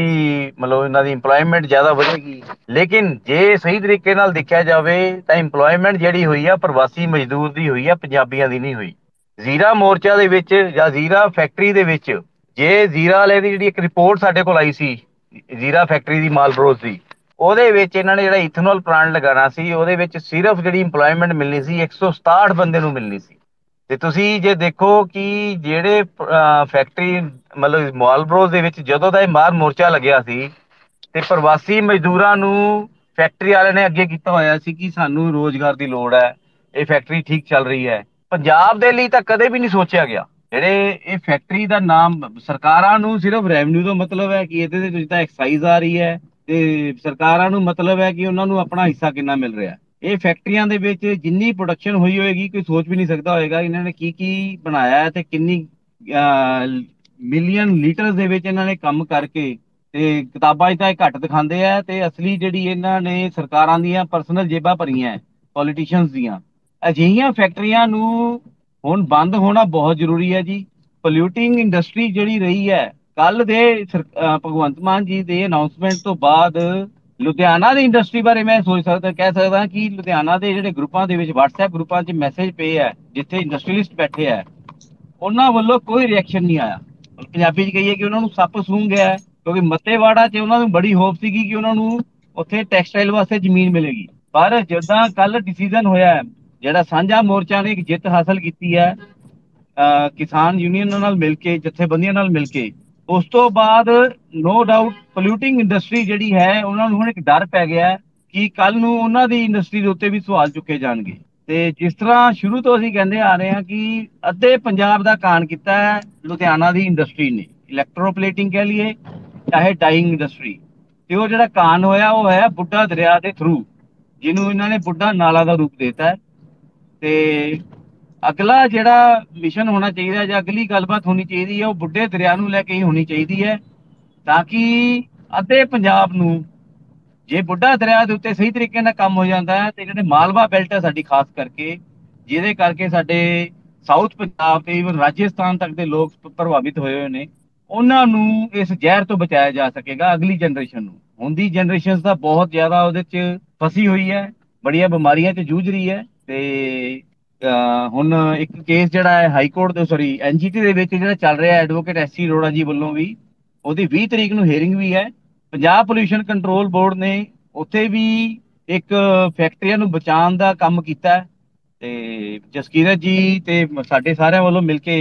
ਮਤਲਬ ਇਹਨਾਂ ਦੀ ਏਮਪਲੋਇਮੈਂਟ ਜ਼ਿਆਦਾ ਵਧੇਗੀ। ਲੇਕਿਨ ਜੇ ਸਹੀ ਤਰੀਕੇ ਨਾਲ ਦੇਖਿਆ ਜਾਵੇ ਤਾਂ ਏਮਪਲੋਇਮੈਂਟ ਜਿਹੜੀ ਹੋਈ ਆ, ਪ੍ਰਵਾਸੀ ਮਜ਼ਦੂਰ ਦੀ ਹੋਈ ਆ, ਪੰਜਾਬੀਆਂ ਦੀ ਨਹੀਂ ਹੋਈ। ਜ਼ੀਰਾ ਮੋਰਚਾ ਦੇ ਵਿੱਚ ਜਾਂ ਜ਼ੀਰਾ ਫੈਕਟਰੀ ਦੇ ਵਿੱਚ ਜੇ ਜ਼ੀਰਾ ਵਾਲੇ ਦੀ ਜਿਹੜੀ ਇੱਕ ਰਿਪੋਰਟ ਸਾਡੇ ਕੋਲ ਆਈ ਸੀ, ਜ਼ੀਰਾ ਫੈਕਟਰੀ ਦੀ ਮਾਲਬਰੋਸ ਦੀ, ਉਹਦੇ ਵਿੱਚ ਇਹਨਾਂ ਨੇ ਜਿਹੜਾ ਇਥਨੋਲ ਪਲਾਂਟ ਲਗਾਉਣਾ ਸੀ, ਉਹਦੇ ਵਿੱਚ ਸਿਰਫ ਜਿਹੜੀ ਏਮਪਲੋਇਮੈਂਟ ਮਿਲਣੀ ਸੀ 167 ਬੰਦੇ ਨੂੰ ਮਿਲਣੀ ਸੀ। ਤੇ ਤੁਸੀਂ ਜੇ ਦੇਖੋ ਕਿ ਜਿਹੜੇ ਫੈਕਟਰੀ ਮਤਲਬ ਮਾਲਬਰੋਸ ਦੇ ਵਿੱਚ ਜਦੋਂ ਦਾ ਇਹ ਮਾਰ ਮੋਰਚਾ ਲੱਗਿਆ ਸੀ, ਤੇ ਪ੍ਰਵਾਸੀ ਮਜ਼ਦੂਰਾਂ ਨੂੰ ਫੈਕਟਰੀ ਵਾਲਿਆਂ ਨੇ ਅੱਗੇ ਕੀਤਾ ਹੋਇਆ ਸੀ ਕਿ ਸਾਨੂੰ ਰੋਜ਼ਗਾਰ ਦੀ ਲੋੜ ਹੈ, ਇਹ ਫੈਕਟਰੀ ਠੀਕ ਚੱਲ ਰਹੀ ਹੈ। ਪੰਜਾਬ ਦੇ ਲਈ ਤਾਂ ਕਦੇ ਵੀ ਨਹੀਂ ਸੋਚਿਆ ਗਿਆ। ਜਿਹੜੇ ਇਹ ਫੈਕਟਰੀ ਦਾ ਨਾਮ, ਸਰਕਾਰਾਂ ਨੂੰ ਸਿਰਫ ਰੈਵਨਿਊ ਦਾ ਮਤਲਬ ਹੈ ਕਿ ਇਹਦੇ ਵਿੱਚ ਤਾਂ ਐਕਸਾਈਜ਼ ਆ ਰਹੀ ਹੈ, ਤੇ ਸਰਕਾਰਾਂ ਨੂੰ ਮਤਲਬ ਹੈ ਕਿ ਉਹਨਾਂ ਨੂੰ ਆਪਣਾ ਹਿੱਸਾ ਕਿੰਨਾ ਮਿਲ ਰਿਹਾ ਇਹ ਫੈਕਟਰੀਆਂ ਦੇ ਵਿੱਚ ਜਿੰਨੀ ਪ੍ਰੋਡਕਸ਼ਨ ਹੋਈ ਹੋਏਗੀ, ਕੋਈ ਸੋਚ ਵੀ ਨਹੀਂ ਸਕਦਾ ਹੋਏਗਾ ਇਹਨਾਂ ਨੇ ਕੀ ਕੀ ਬਣਾਇਆ ਹੈ ਤੇ ਕਿੰਨੀ ਮਿਲੀਅਨ ਲੀਟਰਸ ਦੇ ਵਿੱਚ ਇਹਨਾਂ ਨੇ ਕੰਮ ਕਰਕੇ ਤੇ ਕਿਤਾਬਾਂ 'ਚ ਤਾਂ ਇਹ ਘੱਟ ਦਿਖਾਉਂਦੇ ਆ ਤੇ ਅਸਲੀ ਜਿਹੜੀ ਇਹਨਾਂ ਨੇ ਸਰਕਾਰਾਂ ਦੀਆਂ ਪਰਸਨਲ ਜੇਬਾਂ ਭਰੀਆਂ ਪੋਲੀਟੀਸ਼ੀਅਨਸ ਦੀਆਂ। ਅਜਿਹੀਆਂ ਫੈਕਟਰੀਆਂ ਨੂੰ ਹੁਣ ਬੰਦ ਹੋਣਾ ਬਹੁਤ ਜ਼ਰੂਰੀ ਹੈ ਜੀ। ਪੋਲਿਊਟਿੰਗ ਇੰਡਸਟਰੀ ਜਿਹੜੀ ਰਹੀ ਹੈ ਕੱਲ ਦੇ ਭਗਵੰਤ ਮਾਨ ਜੀ ਦੇ ਅਨਾਉਂਸਮੈਂਟ ਤੋਂ ਬਾਅਦ ਲੁਧਿਆਣਾ ਦੀ ਇੰਡਸਟਰੀ ਬਾਰੇ ਮੈਂ ਸੋਚ ਸਕਦਾ, ਕਹਿ ਸਕਦਾ ਕਿ ਲੁਧਿਆਣਾ ਦੇ ਜਿਹੜੇ ਗਰੁੱਪਾਂ ਦੇ ਵਿੱਚ WhatsApp ਗਰੁੱਪਾਂ 'ਚ ਮੈਸੇਜ ਪਏ ਆ, ਜਿੱਥੇ ਇੰਡਸਟਰੀਲਿਸਟ ਬੈਠੇ ਆ, ਉਹਨਾਂ ਵੱਲੋਂ ਕੋਈ ਰਿਐਕਸ਼ਨ ਨਹੀਂ ਆਇਆ। ਪੰਜਾਬੀ 'ਚ ਕਹੀਏ ਕਿ ਉਹਨਾਂ ਨੂੰ ਸੱਪ ਸੂੰਘ ਗਿਆ, ਕਿਉਂਕਿ ਮੱਤੇਵਾੜਾ 'ਚ ਉਹਨਾਂ ਨੂੰ ਬੜੀ ਹੋਪ ਸੀਗੀ ਕਿ ਉਹਨਾਂ ਨੂੰ ਉੱਥੇ ਟੈਕਸਟਾਈਲ ਵਾਸਤੇ ਜ਼ਮੀਨ ਮਿਲੇਗੀ। ਪਰ ਜਦੋਂ ਕੱਲ ਡਿਸੀਜਨ ਹੋਇਆ, ਜਿਹੜਾ ਸਾਂਝਾ ਮੋਰਚਾ ਨੇ ਇੱਕ ਜਿੱਤ ਹਾਸਲ ਕੀਤੀ ਹੈ ਕਿਸਾਨ ਯੂਨੀਅਨ ਨਾਲ ਮਿਲ ਕੇ, ਜਥੇਬੰਦੀਆਂ ਨਾਲ ਮਿਲ ਕੇ ਉਸ ਤੋਂ ਬਾਅਦ ਨੋ ਡਾਊਟ ਪੋਲਿਊਟਿੰਗ ਇੰਡਸਟਰੀ ਜਿਹੜੀ ਹੈ, ਉਹਨਾਂ ਨੂੰ ਹੁਣ ਇੱਕ ਡਰ ਪੈ ਗਿਆ ਕਿ ਕੱਲ ਨੂੰ ਉਹਨਾਂ ਦੀ ਇੰਡਸਟਰੀ ਦੇ ਉੱਤੇ ਵੀ ਸਵਾਲ ਚੁੱਕੇ ਜਾਣਗੇ। ਤੇ ਜਿਸ ਤਰ੍ਹਾਂ ਸ਼ੁਰੂ ਤੋਂ ਅਸੀਂ ਕਹਿੰਦੇ ਆ ਰਹੇ ਹਾਂ ਕਿ ਅੱਧੇ ਪੰਜਾਬ ਦਾ ਕਾਣ ਕੀਤਾ ਹੈ, ਲੁਧਿਆਣਾ ਦੀ ਇੰਡਸਟਰੀ ਨੇ ਇਲੈਕਟ੍ਰੋਪਲੇਟਿੰਗ ਕਹਿ ਲਈਏ, ਚਾਹੇ ਡਾਈਂਗ ਇੰਡਸਟਰੀ ਤੇ ਉਹ ਜਿਹੜਾ ਕਾਣ ਹੋਇਆ, ਉਹ ਹੈ ਬੁੱਢਾ ਦਰਿਆ ਦੇ ਥਰੂ ਜਿਹਨੂੰ ਇਹਨਾਂ ਨੇ ਬੁੱਢਾ ਨਾਲਾ ਦਾ ਰੂਪ ਦਿੱਤਾ ਤੇ ਅਗਲਾ ਜਿਹੜਾ ਮਿਸ਼ਨ ਹੋਣਾ ਚਾਹੀਦਾ ਜਾਂ ਅਗਲੀ ਗੱਲਬਾਤ ਹੋਣੀ ਚਾਹੀਦੀ ਹੈ, ਉਹ ਬੁੱਢੇ ਦਰਿਆ ਨੂੰ ਲੈ ਕੇ ਹੀ ਹੋਣੀ ਚਾਹੀਦੀ ਹੈ, ਤਾਂ ਕਿ ਅੱਧੇ ਪੰਜਾਬ ਨੂੰ ਜੇ ਬੁੱਢਾ ਦਰਿਆ ਦੇ ਉੱਤੇ ਸਹੀ ਤਰੀਕੇ ਨਾਲ ਕੰਮ ਹੋ ਜਾਂਦਾ ਹੈ, ਤੇ ਜਿਹੜੇ ਮਾਲਵਾ ਬੈਲਟ ਹੈ ਸਾਡੀ ਖਾਸ ਕਰਕੇ, ਜਿਹਦੇ ਕਰਕੇ ਸਾਡੇ ਸਾਊਥ ਪੰਜਾਬ ਤੇ ਇਵਨ ਰਾਜਸਥਾਨ ਤੱਕ ਦੇ ਲੋਕ ਪ੍ਰਭਾਵਿਤ ਹੋਏ ਹੋਏ ਨੇ, ਉਹਨਾਂ ਨੂੰ ਇਸ ਜ਼ਹਿਰ ਤੋਂ ਬਚਾਇਆ ਜਾ ਸਕੇਗਾ ਅਗਲੀ ਜਨਰੇਸ਼ਨ ਨੂੰ। ਹੁੰਦੀ ਜਨਰੇਸ਼ਨਸ ਦਾ ਬਹੁਤ ਜ਼ਿਆਦਾ ਉਹਦੇ 'ਚ ਫਸੀ ਹੋਈ ਹੈ, ਬੜੀਆਂ ਬਿਮਾਰੀਆਂ 'ਚ ਜੂਝ ਰਹੀ ਹੈ, ਤੇ ਹੁਣ ਇੱਕ ਕੇਸ ਜਿਹੜਾ ਹੈ ਹਾਈ ਕੋਰਟ ਦੇ ਸੌਰੀ ਐਨਜੀਟੀ ਦੇ ਵਿੱਚ ਜਿਹੜਾ ਚੱਲ ਰਿਹਾ ਐਡਵੋਕੇਟ ਐਸਸੀ ਰੋੜਾ ਜੀ ਵੱਲੋਂ ਵੀ, ਉਹਦੀ 20 ਤਰੀਕ ਨੂੰ ਹੀਅਰਿੰਗ ਵੀ ਹੈ। ਪੰਜਾਬ ਪੋਲੂਸ਼ਨ ਕੰਟਰੋਲ ਬੋਰਡ ਨੇ ਉੱਥੇ ਵੀ ਇੱਕ ਫੈਕਟਰੀਆਂ ਨੂੰ ਬਚਾਉਣ ਦਾ ਕੰਮ ਕੀਤਾ ਤੇ ਜਸਕੀਰਤ ਜੀ ਤੇ ਸਾਡੇ ਸਾਰਿਆਂ ਵੱਲੋਂ ਮਿਲ ਕੇ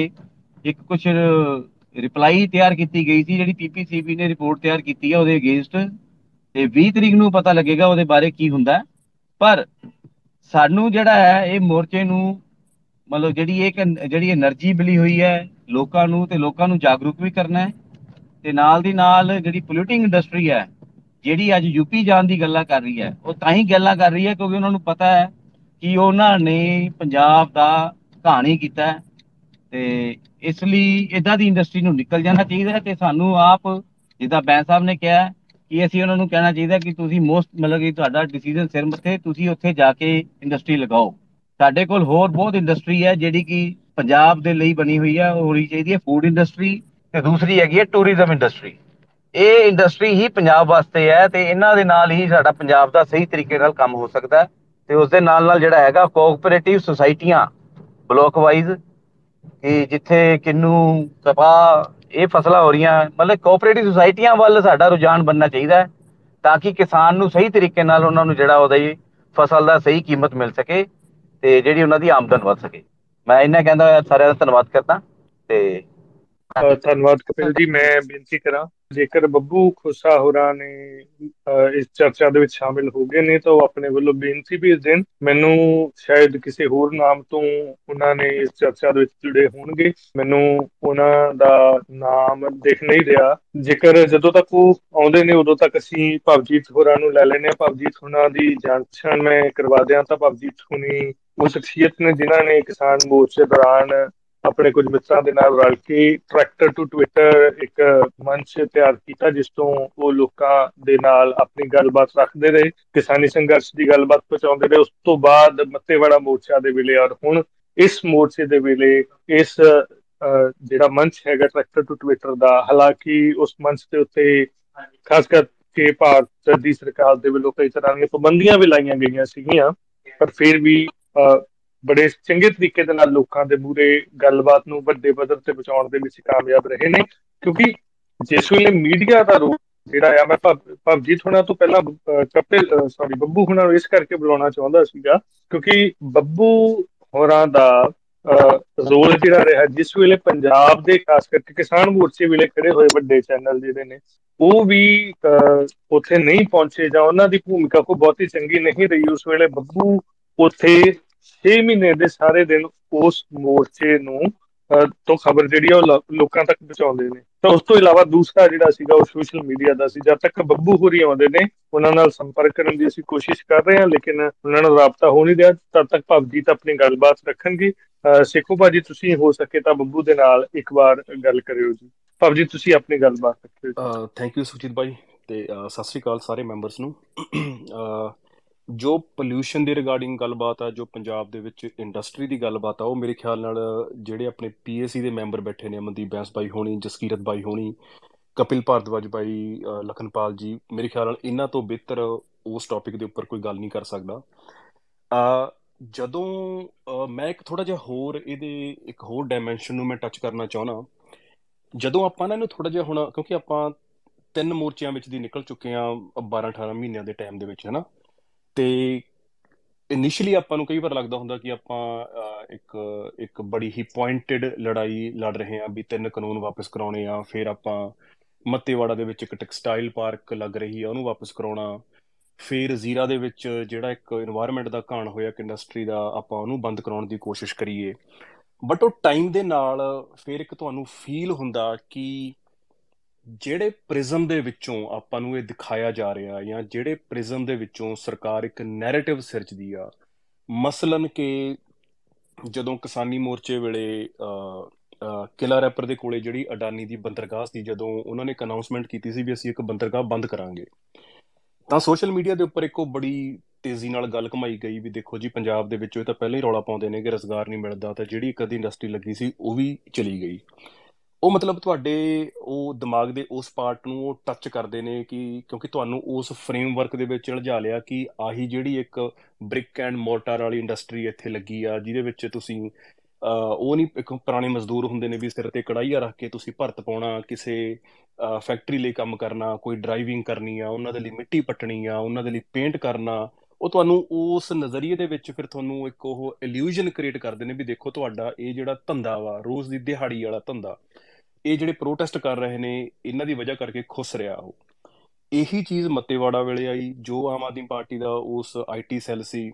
ਇੱਕ ਕੁਝ ਰਿਪਲਾਈ ਤਿਆਰ ਕੀਤੀ ਗਈ ਸੀ, ਜਿਹੜੀ ਪੀਪੀਸੀਬੀ ਨੇ ਰਿਪੋਰਟ ਤਿਆਰ ਕੀਤੀ ਹੈ ਉਹਦੇ ਅਗੇਂਸਟ ਤੇ 20 ਤਰੀਕ ਨੂੰ ਪਤਾ ਲੱਗੇਗਾ ਉਹਦੇ ਬਾਰੇ ਕੀ ਹੁੰਦਾ ਪਰ ਸਾਨੂੰ ਜਿਹੜਾ ਹੈ, ਇਹ ਮੋਰਚੇ ਨੂੰ ਮਤਲਬ ਜਿਹੜੀ ਇਹ ਜਿਹੜੀ એનર્ਜੀ ਮਿਲੀ ਹੋਈ ਹੈ, ਲੋਕਾਂ ਨੂੰ ਤੇ ਲੋਕਾਂ ਨੂੰ ਜਾਗਰੂਕ ਵੀ ਕਰਨਾ ਹੈ ਤੇ ਨਾਲ ਦੀ ਨਾਲ ਜਿਹੜੀ ਪੋਲੂਟਿੰਗ ਇੰਡਸਟਰੀ ਹੈ, ਜਿਹੜੀ ਅੱਜ ਯੂਪੀ ਜਾਣ ਦੀ ਗੱਲਾਂ ਕਰ ਰਹੀ ਹੈ, ਉਹ ਤਾਂ ਹੀ ਗੱਲਾਂ ਕਰ ਰਹੀ ਹੈ ਕਿਉਂਕਿ ਉਹਨਾਂ ਨੂੰ ਪਤਾ ਹੈ ਕਿ ਉਹਨਾਂ ਨੇ ਪੰਜਾਬ ਦਾ ਕਹਾਣੀ ਕੀਤਾ ਤੇ ਇਸ ਲਈ ਇਦਾਂ ਦੀ ਇੰਡਸਟਰੀ ਨੂੰ ਨਿਕਲ ਜਾਣਾ ਚਾਹੀਦਾ ਤੇ ਸਾਨੂੰ ਆਪ ਜਿੱਦਾਂ ਬੈਂ ਸਾਹਿਬ ਨੇ ਕਿਹਾ ਕਿ ਅਸੀਂ ਉਹਨਾਂ ਨੂੰ ਕਹਿਣਾ ਚਾਹੀਦਾ ਕਿ ਤੁਸੀਂ ਮੋਸਟ ਮਤਲਬ ਕਿ ਤੁਹਾਡਾ ਡਿਸੀਜਨ ਸਿਰ ਮੱਥੇ, ਤੁਸੀਂ ਉੱਥੇ ਜਾ ਕੇ ਇੰਡਸਟਰੀ ਲਗਾਓ। ਸਾਡੇ ਕੋਲ ਹੋਰ ਬਹੁਤ ਇੰਡਸਟਰੀ ਹੈ ਜਿਹੜੀ ਕਿ ਪੰਜਾਬ ਦੇ ਲਈ ਬਣੀ ਹੋਈ ਹੈ, ਉਹ ਹੋਣੀ ਚਾਹੀਦੀ ਹੈ ਫੂਡ ਇੰਡਸਟਰੀ ਤੇ ਦੂਸਰੀ ਹੈਗੀ ਹੈ ਟੂਰਿਜ਼ਮ ਇੰਡਸਟਰੀ ਇਹ ਇੰਡਸਟਰੀ ਹੀ ਪੰਜਾਬ ਵਾਸਤੇ ਹੈ ਤੇ ਇਹਨਾਂ ਦੇ ਨਾਲ ਹੀ ਸਾਡਾ ਪੰਜਾਬ ਦਾ ਸਹੀ ਤਰੀਕੇ ਨਾਲ ਕੰਮ ਹੋ ਸਕਦਾ ਹੈ ਤੇ ਉਸ ਦੇ ਨਾਲ ਨਾਲ ਜਿਹੜਾ ਹੈਗਾ ਕੋਆਪਰੇਟਿਵ ਸੁਸਾਇਟੀਆਂ ਬਲੋਕ ਵਾਈਜ਼ ਕਿ ਜਿੱਥੇ ਕਿੰਨੂ ਕਪਾਹ ਇਹ ਫਸਲਾਂ ਹੋ ਰਹੀਆਂ, ਮਤਲਬ ਕੋਆਪਰੇਟਿਵ ਸੁਸਾਇਟੀਆਂ ਵੱਲ ਸਾਡਾ ਰੁਝਾਨ ਬੰਨਣਾ ਚਾਹੀਦਾ ਹੈ, ਤਾਂ ਕਿ ਕਿਸਾਨ ਨੂੰ ਸਹੀ ਤਰੀਕੇ ਨਾਲ ਉਹਨਾਂ ਨੂੰ ਜਿਹੜਾ ਉਹਦੀ ਫਸਲ ਦਾ ਸਹੀ ਕੀਮਤ ਮਿਲ ਸਕੇ ਤੇ ਜਿਹੜੀ ਉਹਨਾਂ ਦੀ ਆਮਦਨ ਵਧ ਸਕੇ। ਮੈਂ ਇਹਨਾਂ ਕਹਿੰਦਾ ਸਾਰਿਆਂ ਦਾ ਧੰਨਵਾਦ ਕਰਦਾ ਤੇ ਧੰਨਵਾਦ ਕਪਿਲ ਜੀ, ਮੈਂ ਬੇਨਤੀ ਕਰਾਂ, ਜੇਕਰ ਬੱਬੂ ਖੁਸਾ ਹੋਰਾਂ ਨੇ ਇਸ ਚਰਚਾ ਦੇ ਵਿੱਚ ਸ਼ਾਮਿਲ ਹੋ ਗਏ ਨੇ, ਤਾਂ ਉਹ ਆਪਣੇ ਵੱਲੋਂ ਬੇਨਤੀ ਭੇਜ ਦੇਣ ਮੈਨੂੰ ਸ਼ਾਇਦ ਕਿਸੇ ਹੋਰ ਨਾਮ ਤੋਂ ਉਹਨਾਂ ਨੇ ਇਸ ਚਰਚਾ ਦੇ ਵਿੱਚ ਜੁੜੇ ਹੋਣਗੇ। ਮੈਨੂੰ ਉਹਨਾਂ ਦਾ ਨਾਮ ਦਿਖ ਨਹੀਂ ਰਿਹਾ। ਜੇਕਰ ਜਦੋਂ ਤੱਕ ਉਹ ਆਉਂਦੇ ਨੇ, ਉਦੋਂ ਤੱਕ ਅਸੀਂ ਭਵਜੀਤ ਹੋਰਾਂ ਨੂੰ ਲੈ ਲੈਨੇ ਆ ਭਵਜੀਤ ਹੋਰਾਂ ਦੀ ਜਾਂਚ ਮੈਂ ਕਰਵਾ ਦਿਆਂ ਤਾਂ ਭਵਜੀਤ ਹੁਣੀ ਉਹ ਸ਼ਖਸੀਅਤ ਨੇ, ਜਿਨ੍ਹਾਂ ਨੇ ਕਿਸਾਨ ਮੋਰਚੇ ਦੌਰਾਨ ਆਪਣੇ ਕੁਝ ਮਿੱਤਰਾਂ ਦੇ ਨਾਲ ਰਲ ਕੇ ਟਰੈਕਟਰ ਟੂ ਟਵਿੱਟਰ ਇੱਕ ਮੰਚ ਤਿਆਰ ਕੀਤਾ, ਜਿਸ ਤੋਂ ਉਹ ਲੋਕਾਂ ਦੇ ਨਾਲ ਆਪਣੀ ਗੱਲਬਾਤ ਰੱਖਦੇ ਰਹੇ, ਕਿਸਾਨੀ ਸੰਘਰਸ਼ ਦੀ ਗੱਲਬਾਤ ਪਹੁੰਚਾਉਂਦੇ ਰਹੇ, ਉਸ ਤੋਂ ਬਾਅਦ ਮੱਤੇਵਾੜਾ ਮੋਰਚਾ ਦੇ ਵੇਲੇ ਔਰ ਹੁਣ ਇਸ ਮੋਰਚੇ ਦੇ ਵੇਲੇ ਇਸ ਜਿਹੜਾ ਮੰਚ ਹੈਗਾ ਟਰੈਕਟਰ ਟੂ ਟਵਿੱਟਰ ਦਾ, ਹਾਲਾਂਕਿ ਉਸ ਮੰਚ ਦੇ ਉੱਤੇ ਖਾਸ ਕਰਕੇ ਭਾਰਤ ਦੀ ਸਰਕਾਰ ਦੇ ਵੱਲੋਂ ਕਈ ਤਰ੍ਹਾਂ ਦੀਆਂ ਪਾਬੰਦੀਆਂ ਵੀ ਲਾਈਆਂ ਗਈਆਂ ਸੀਗੀਆਂ, ਪਰ ਫਿਰ ਵੀ ਬੜੇ ਚੰਗੇ ਤਰੀਕੇ ਦੇ ਨਾਲ ਲੋਕਾਂ ਦੇ ਮੂਰੇ ਗੱਲਬਾਤ ਨੂੰ ਵੱਡੇ ਪੱਧਰ ਤੇ ਪਹੁੰਚਾਉਣ ਦੇ ਵਿੱਚ ਕਾਮਯਾਬ ਰਹੇ ਨੇ, ਕਿਉਂਕਿ ਜਿਸ ਵੇਲੇ ਮੀਡੀਆ ਦਾ ਰੋਲ ਜਿਹੜਾ ਆ, ਮੈਂ ਭਵਜੀਤ ਹੁਣਾਂ ਤੋਂ ਪਹਿਲਾਂ ਕਪਿਲ ਸੌਰੀ ਬੱਬੂ ਹੁਣਾਂ ਨੂੰ ਇਸ ਕਰਕੇ ਬੁਲਾਉਣਾ ਚਾਹੁੰਦਾ ਸੀਗਾ, ਕਿਉਂਕਿ ਬੱਬੂ ਹੋਰਾਂ ਦਾ ਰੋਲ ਜਿਹੜਾ ਰਿਹਾ, ਜਿਸ ਵੇਲੇ ਪੰਜਾਬ ਦੇ ਖਾਸ ਕਰਕੇ ਕਿਸਾਨ ਮੋਰਚੇ ਵੇਲੇ ਖੜੇ ਹੋਏ ਵੱਡੇ ਚੈਨਲ ਜਿਹੜੇ ਨੇ, ਉਹ ਵੀ ਉੱਥੇ ਨਹੀਂ ਪਹੁੰਚੇ ਜਾਂ ਉਹਨਾਂ ਦੀ ਭੂਮਿਕਾ ਕੋਈ ਬਹੁਤੀ ਚੰਗੀ ਨਹੀਂ ਰਹੀ, ਉਸ ਵੇਲੇ ਬੱਬੂ ਉੱਥੇ 6 ਮਹੀਨੇ ਦੇ ਸਾਰੇ ਦਿਨ ਉਸ ਮੋਰਚੇ ਨੂੰ ਤੋਂ ਖਬਰ ਜਿਹੜੀ ਆ ਉਹ ਲੋਕਾਂ ਤੱਕ ਪਹੁੰਚਾਉਂਦੇ ਨੇ। ਤਾਂ ਉਸ ਤੋਂ ਇਲਾਵਾ ਦੂਸਰਾ ਜਿਹੜਾ ਸੀਗਾ ਉਹ ਸੋਸ਼ਲ ਮੀਡੀਆ ਦਾ ਸੀ। ਜਦ ਤੱਕ ਬੱਬੂ ਹੋਰੀ ਆਉਂਦੇ ਨੇ, ਉਹਨਾਂ ਨਾਲ ਸੰਪਰਕ ਕਰਨ ਦੀ ਅਸੀਂ ਕੋਸ਼ਿਸ਼ ਕਰ ਰਹੇ ਹਾਂ, ਲੇਕਿਨ ਉਹਨਾਂ ਨਾਲ ਰਾਬਤਾ ਹੋ ਨਹੀਂ ਰਿਹਾ। ਤਦ ਤੱਕ ਭਵਜੀਤ ਆਪਣੀ ਗੱਲਬਾਤ ਰੱਖਣਗੇ। ਸੇਖੋ ਭਾਜੀ, ਤੁਸੀਂ ਹੋ ਸਕੇ ਤਾਂ ਬੱਬੂ ਦੇ ਨਾਲ ਇੱਕ ਵਾਰ ਗੱਲ ਕਰਿਓ ਜੀ। ਭਵਜੀਤ ਤੁਸੀਂ ਆਪਣੀ ਗੱਲਬਾਤ ਰੱਖਿਓ ਥੈਂਕ ਯੂ ਸੁਜੀਤ ਭਾਈ ਤੇ ਸਤਿ ਸ੍ਰੀ ਅਕਾਲ ਸਾਰੇ ਮੈਂਬਰਸ ਨੂੰ। ਜੋ ਪੋਲਿਊਸ਼ਨ ਦੇ ਰਿਗਾਰਡਿੰਗ ਗੱਲਬਾਤ ਆ, ਜੋ ਪੰਜਾਬ ਦੇ ਵਿੱਚ ਇੰਡਸਟਰੀ ਦੀ ਗੱਲਬਾਤ ਆ, ਉਹ ਮੇਰੇ ਖਿਆਲ ਨਾਲ ਜਿਹੜੇ ਆਪਣੇ ਪੀਏਸੀ ਦੇ ਮੈਂਬਰ ਬੈਠੇ ਨੇ ਅਮਨਦੀਪ ਬੈਂਸ ਬਾਈ ਹੋਣੀ, ਜਸਕੀਰਤ ਬਾਈ ਹੋਣੀ, ਕਪਿਲ ਭਾਰਦਵਾਜ ਬਾਈ ਲਖਨਪਾਲ ਜੀ, ਮੇਰੇ ਖਿਆਲ ਨਾਲ ਇਹਨਾਂ ਤੋਂ ਬਿਹਤਰ ਉਸ ਟੌਪਿਕ ਦੇ ਉੱਪਰ ਕੋਈ ਗੱਲ ਨਹੀਂ ਕਰ ਸਕਦਾ। ਆ ਜਦੋਂ ਮੈਂ ਇੱਕ ਥੋੜਾ ਜਿਹਾ ਹੋਰ ਇਹਦੇ, ਇੱਕ ਹੋਰ ਡਾਈਮੈਂਸ਼ਨ ਨੂੰ ਮੈਂ ਟੱਚ ਕਰਨਾ ਚਾਹਣਾ ਜਦੋਂ ਆਪਾਂ ਨਾ ਇਹਨੂੰ ਥੋੜਾ ਜਿਹਾ ਹੁਣ, ਕਿਉਂਕਿ ਆਪਾਂ ਤਿੰਨ ਮੋਰਚਿਆਂ ਵਿੱਚ ਦੀ ਨਿਕਲ ਚੁੱਕੇ ਆ 12 18 ਮਹੀਨਿਆਂ ਦੇ ਟਾਈਮ ਦੇ ਵਿੱਚ ਹੈ ਨਾ ਤੇ ਇਨੀਸ਼ੀਅਲੀ ਆਪਾਂ ਨੂੰ ਕਈ ਵਾਰ ਲੱਗਦਾ ਹੁੰਦਾ ਕਿ ਆਪਾਂ ਇੱਕ ਇੱਕ ਬੜੀ ਹੀ ਪੁਆਇੰਟਡ ਲੜਾਈ ਲੜ ਰਹੇ ਹਾਂ ਵੀ ਤਿੰਨ ਕਾਨੂੰਨ ਵਾਪਸ ਕਰਾਉਣੇ ਆ, ਫਿਰ ਆਪਾਂ ਮੱਤੇਵਾੜਾ ਦੇ ਵਿੱਚ ਇੱਕ ਟੈਕਸਟਾਈਲ ਪਾਰਕ ਲੱਗ ਰਹੀ ਆ, ਉਹਨੂੰ ਵਾਪਸ ਕਰਾਉਣਾ, ਫਿਰ ਜ਼ੀਰਾ ਦੇ ਵਿੱਚ ਜਿਹੜਾ ਇੱਕ এনवायरमेंट ਦਾ ਘਾਣ ਹੋਇਆ ਕਿ ਇੰਡਸਟਰੀ ਦਾ, ਆਪਾਂ ਉਹਨੂੰ ਬੰਦ ਕਰਾਉਣ ਦੀ ਕੋਸ਼ਿਸ਼ ਕਰੀਏ। ਬਟ ਉਹ ਟਾਈਮ ਦੇ ਨਾਲ ਫਿਰ ਇੱਕ ਤੁਹਾਨੂੰ ਫੀਲ ਹੁੰਦਾ ਕਿ ਜਿਹੜੇ ਪ੍ਰਿਜ਼ਮ ਦੇ ਵਿੱਚੋਂ ਆਪਾਂ ਨੂੰ ਇਹ ਦਿਖਾਇਆ ਜਾ ਰਿਹਾ ਜਾਂ ਜਿਹੜੇ ਪ੍ਰਿਜ਼ਮ ਦੇ ਵਿੱਚੋਂ ਸਰਕਾਰ ਇੱਕ ਨੈਰੇਟਿਵ ਸਿਰਜਦੀ ਆ, ਮਸਲਨ ਕਿ ਜਦੋਂ ਕਿਸਾਨੀ ਮੋਰਚੇ ਵੇਲੇ ਕਿਲਾ ਰੈਪਰ ਦੇ ਕੋਲੇ ਜਿਹੜੀ ਅਡਾਨੀ ਦੀ ਬੰਦਰਗਾਹ ਸੀ, ਜਦੋਂ ਉਹਨਾਂ ਨੇ ਇੱਕ ਅਨਾਉਂਸਮੈਂਟ ਕੀਤੀ ਸੀ ਵੀ ਅਸੀਂ ਇੱਕ ਬੰਦਰਗਾਹ ਬੰਦ ਕਰਾਂਗੇ, ਤਾਂ ਸੋਸ਼ਲ ਮੀਡੀਆ ਦੇ ਉੱਪਰ ਇੱਕੋ ਬੜੀ ਤੇਜ਼ੀ ਨਾਲ ਗੱਲ ਕਮਾਈ ਗਈ ਵੀ ਦੇਖੋ ਜੀ, ਪੰਜਾਬ ਦੇ ਵਿੱਚੋਂ ਇਹ ਤਾਂ ਪਹਿਲਾਂ ਹੀ ਰੌਲਾ ਪਾਉਂਦੇ ਨੇ ਕਿ ਰੋਜ਼ਗਾਰ ਨਹੀਂ ਮਿਲਦਾ, ਤਾਂ ਜਿਹੜੀ ਇੱਕ ਅਦੀ ਇੰਡਸਟਰੀ ਲੱਗੀ ਸੀ, ਉਹ ਵੀ ਚਲੀ ਗਈ। ਉਹ ਮਤਲਬ ਤੁਹਾਡੇ ਉਹ ਦਿਮਾਗ ਦੇ ਉਸ ਪਾਰਟ ਨੂੰ ਉਹ ਟੱਚ ਕਰਦੇ ਨੇ ਕਿ ਕਿਉਂਕਿ ਤੁਹਾਨੂੰ ਉਸ ਫਰੇਮਵਰਕ ਦੇ ਵਿੱਚ ਉਲਝਾ ਲਿਆ ਕਿ ਆਹੀ ਜਿਹੜੀ ਇੱਕ ਬ੍ਰਿਕ ਐਂਡ ਮੋਰਟਰ ਵਾਲੀ ਇੰਡਸਟਰੀ ਇੱਥੇ ਲੱਗੀ ਆ ਜਿਹਦੇ ਵਿੱਚ ਤੁਸੀਂ ਉਹ ਨਹੀਂ ਇੱਕ ਪੁਰਾਣੇ ਮਜ਼ਦੂਰ ਹੁੰਦੇ ਨੇ ਵੀ ਸਿਰ ਤੇ ਕੜਾਈਆ ਰੱਖ ਕੇ ਤੁਸੀਂ ਭਰਤ ਪਾਉਣਾ ਕਿਸੇ ਫੈਕਟਰੀ ਲਈ ਕੰਮ ਕਰਨਾ ਕੋਈ ਡਰਾਈਵਿੰਗ ਕਰਨੀ ਆ ਉਹਨਾਂ ਦੇ ਲਈ ਮਿੱਟੀ ਪੱਟਣੀ ਆ ਉਹਨਾਂ ਦੇ ਲਈ ਪੇਂਟ ਕਰਨਾ ਉਹ ਤੁਹਾਨੂੰ ਉਸ ਨਜ਼ਰੀਏ ਦੇ ਵਿੱਚ ਫਿਰ ਤੁਹਾਨੂੰ ਇੱਕ ਉਹ ਇਲੂਜਨ ਕ੍ਰੀਏਟ ਕਰਦੇ ਨੇ ਵੀ ਦੇਖੋ ਤੁਹਾਡਾ ਇਹ ਜਿਹੜਾ ਧੰਦਾ ਵਾ ਰੋਜ਼ ਦੀ ਦਿਹਾੜੀ ਵਾਲਾ ਧੰਦਾ ਇਹ ਜਿਹੜੇ ਪ੍ਰੋਟੈਸਟ ਕਰ ਰਹੇ ਨੇ, ਇਹਨਾਂ ਦੀ ਵਜ੍ਹਾ ਕਰਕੇ ਖੁਸ਼ ਰਿਹਾ ਉਹ। ਇਹੀ ਚੀਜ਼ ਮੱਤੇਵਾੜਾ ਵੇਲੇ ਆਈ, ਜੋ ਆਮ ਆਦਮੀ ਪਾਰਟੀ ਦਾ ਉਸ ਆਈਟੀ ਸੈੱਲ ਸੀ।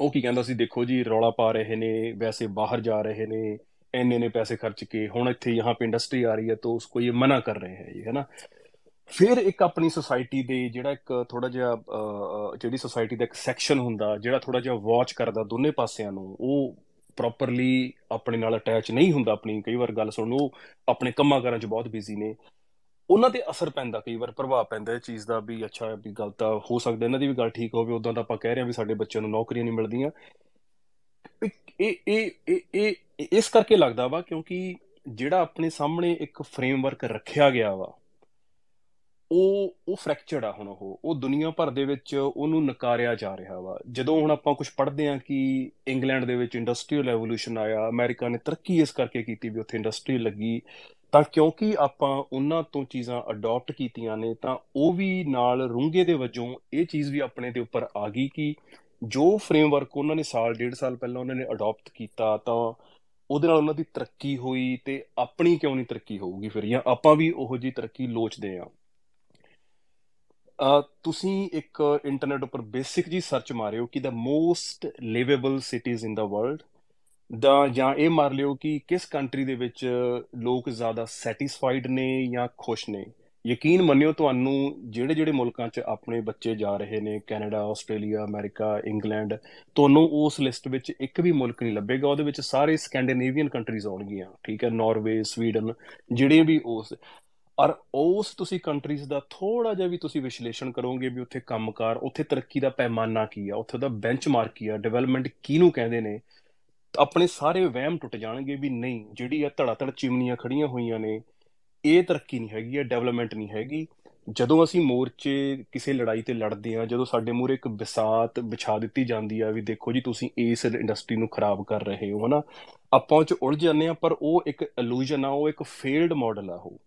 ਉਹ ਕੀ ਕਹਿੰਦਾ ਸੀ, ਦੇਖੋ ਜੀ, ਰੌਲਾ ਪਾ ਰਹੇ ਨੇ, ਵੈਸੇ ਬਾਹਰ ਜਾ ਰਹੇ ਨੇ, ਇੰਨੇ ਨੇ ਪੈਸੇ ਖਰਚ ਕੇ, ਹੁਣ ਇੱਥੇ ਯਹਾਂ पे ਇੰਡਸਟਰੀ ਆ ਰਹੀ ਹੈ, ਤਾਂ ਉਸਕੋ ਇਹ ਮਨਾ ਕਰ ਰਹੇ ਹੈ ਜੀ ਹੈ ਨਾ? ਫਿਰ ਇੱਕ ਆਪਣੀ ਸੋਸਾਇਟੀ ਦੇ ਜਿਹੜਾ ਇੱਕ ਥੋੜਾ ਜਿਹਾ ਜਿਹੜੀ ਸੋਸਾਇਟੀ ਦਾ ਇੱਕ ਸੈਕਸ਼ਨ ਹੁੰਦਾ, ਜਿਹੜਾ ਥੋੜਾ ਜਿਹਾ ਵਾਚ ਕਰਦਾ ਦੋਨੇ ਪਾਸਿਆਂ ਨੂੰ, ਉਹ ਪ੍ਰੋਪਰਲੀ ਆਪਣੇ ਨਾਲ ਅਟੈਚ ਨਹੀਂ ਹੁੰਦਾ ਆਪਣੀ, ਕਈ ਵਾਰ ਗੱਲ ਸੁਣਨ ਉਹ ਆਪਣੇ ਕੰਮਾਂ ਕਾਰਾਂ 'ਚ ਬਹੁਤ ਬਿਜ਼ੀ ਨੇ। ਉਹਨਾਂ ਤੇ ਅਸਰ ਪੈਂਦਾ, ਕਈ ਵਾਰ ਪ੍ਰਭਾਵ ਪੈਂਦਾ ਇਹ ਚੀਜ਼ ਦਾ ਵੀ ਅੱਛਾ ਵੀ ਗੱਲ ਤਾਂ ਹੋ ਸਕਦਾ, ਇਹਨਾਂ ਦੀ ਵੀ ਗੱਲ ਠੀਕ ਹੋਵੇ ਉਦਾਂ ਤਾਂ ਆਪਾਂ ਕਹਿ ਰਹੇ ਹਾਂ ਵੀ ਸਾਡੇ ਬੱਚਿਆਂ ਨੂੰ ਨੌਕਰੀਆਂ ਨਹੀਂ ਮਿਲਦੀਆਂ। ਇਹ ਇਹ ਇਹ ਇਹ ਇਸ ਕਰਕੇ ਲੱਗਦਾ ਵਾ ਕਿਉਂਕਿ ਜਿਹੜਾ ਆਪਣੇ ਸਾਹਮਣੇ ਇੱਕ ਫਰੇਮਵਰਕ ਰੱਖਿਆ ਗਿਆ ਵਾ ਉਹ ਉਹ ਫ੍ਰੈਕਚਰਡ ਆ ਹੁਣ ਉਹ। ਉਹ ਦੁਨੀਆ ਭਰ ਦੇ ਵਿੱਚ ਉਹਨੂੰ ਨਕਾਰਿਆ ਜਾ ਰਿਹਾ ਵਾ। ਜਦੋਂ ਹੁਣ ਆਪਾਂ ਕੁਝ ਪੜ੍ਹਦੇ ਆ ਕਿ ਇੰਗਲੈਂਡ ਦੇ ਵਿੱਚ ਇੰਡਸਟਰੀਅਲ ਰੈਵੋਲੂਸ਼ਨ ਆਇਆ, ਅਮਰੀਕਾ ਨੇ ਤਰੱਕੀ ਇਸ ਕਰਕੇ ਕੀਤੀ ਵੀ ਉੱਥੇ ਇੰਡਸਟਰੀ ਲੱਗੀ, ਤਾਂ ਕਿਉਂਕਿ ਆਪਾਂ ਉਹਨਾਂ ਤੋਂ ਚੀਜ਼ਾਂ ਅਡਾਪਟ ਕੀਤੀਆਂ ਨੇ, ਤਾਂ ਉਹ ਵੀ ਨਾਲ ਰੂੰਗੇ ਦੇ ਵਜੋਂ ਇਹ ਚੀਜ਼ ਵੀ ਆਪਣੇ ਦੇ ਉੱਪਰ ਆ ਗਈ ਕਿ ਜੋ ਫਰੇਮਵਰਕ ਉਹਨਾਂ ਨੇ ਸਾਲ, ਡੇਢ ਸਾਲ ਪਹਿਲਾਂ ਉਹਨਾਂ ਨੇ ਅਡਾਪਟ ਕੀਤਾ, ਤਾਂ ਉਹਦੇ ਨਾਲ ਉਹਨਾਂ ਦੀ ਤਰੱਕੀ ਹੋਈ ਤੇ ਆਪਣੀ ਕਿਉਂ ਨਹੀਂ ਤਰੱਕੀ ਹੋਊਗੀ ਫਿਰ? ਜਾਂ ਆਪਾਂ ਵੀ ਉਹੋ ਜੀ ਤਰੱਕੀ ਲੋਚਦੇ ਆ ਤੁਸੀਂ ਇੱਕ ਇੰਟਰਨੈਟ ਉੱਪਰ ਬੇਸਿਕ ਜੀ ਸਰਚ ਮਾਰਿਓ ਕਿ the most liveable cities in the world ਦਾ ਜਾਂ ਇਹ ਮਾਰ ਲਿਓ ਕਿ ਕਿਸ ਕੰਟਰੀ ਦੇ ਵਿੱਚ ਲੋਕ ਜ਼ਿਆਦਾ ਸੈਟੀਸਫਾਈਡ ਨੇ ਜਾਂ ਖੁਸ਼ ਨੇ। ਯਕੀਨ ਮੰਨਿਓ ਤੁਹਾਨੂੰ ਜਿਹੜੇ ਜਿਹੜੇ ਮੁਲਕਾਂ 'ਚ ਆਪਣੇ ਬੱਚੇ ਜਾ ਰਹੇ ਨੇ, ਕੈਨੇਡਾ, ਆਸਟ੍ਰੇਲੀਆ, ਅਮਰੀਕਾ, ਇੰਗਲੈਂਡ, ਤੁਹਾਨੂੰ ਉਸ ਲਿਸਟ ਵਿੱਚ ਇੱਕ ਵੀ ਮੁਲਕ ਨਹੀਂ ਲੱਭੇਗਾ, ਉਹਦੇ ਵਿੱਚ ਸਾਰੇ ਸਕੈਂਡੀਨੇਵੀਅਨ ਕੰਟਰੀਜ਼ ਆਉਣਗੀਆਂ, ਠੀਕ ਹੈ ਨਾਰਵੇ ਸਵੀਡਨ ਜਿਹੜੇ ਵੀ ਉਸ ਔਰ ਉਸ ਤੁਸੀਂ ਕੰਟਰੀਜ਼ ਦਾ ਥੋੜਾ ਜਿਹਾ ਵੀ ਤੁਸੀਂ ਵਿਸ਼ਲੇਸ਼ਣ ਕਰੋਗੇ ਵੀ ਉੱਥੇ ਕੰਮਕਾਰ, ਉੱਥੇ ਤਰੱਕੀ ਦਾ ਪੈਮਾਨਾ ਕੀ ਆ, ਉੱਥੇ ਦਾ ਬੈਂਚਮਾਰਕ ਕੀ ਆ ਡਿਵੈਲਪਮੈਂਟ ਕਿਹਨੂੰ ਕਹਿੰਦੇ ਨੇ, ਆਪਣੇ ਸਾਰੇ ਵਹਿਮ ਟੁੱਟ ਜਾਣਗੇ ਵੀ ਨਹੀਂ, ਜਿਹੜੀ ਆ ਧੜਾ ਧੜ ਚਿਮਨੀਆਂ ਖੜੀਆਂ ਹੋਈਆਂ ਨੇ, ਇਹ ਤਰੱਕੀ ਨਹੀਂ ਹੈਗੀ, ਇਹ ਡਿਵੈਲਪਮੈਂਟ ਨਹੀਂ ਹੈਗੀ। ਜਦੋਂ ਅਸੀਂ ਮੋਰਚੇ ਕਿਸੇ ਲੜਾਈ ਤੇ ਲੜਦੇ ਆ ਜਦੋਂ ਸਾਡੇ ਮੂਹਰੇ ਇੱਕ ਵਿਸਾਤ ਵਿਛਾ ਦਿੱਤੀ ਜਾਂਦੀ ਆ ਵੀ ਦੇਖੋ ਜੀ ਤੁਸੀਂ ਇਸ ਇੰਡਸਟਰੀ ਨੂੰ ਖਰਾਬ ਕਰ ਰਹੇ ਹੋ, ਹਨਾ? ਆਪਾਂ ਉਹ ਚ ਉਲਝ ਜਾਂਦੇ ਆ ਪਰ ਉਹ ਇੱਕ ਇਲੂਜਨ ਆ, ਉਹ ਇੱਕ ਫੇਲਡ ਮਾਡਲ ਆ ਉਹ।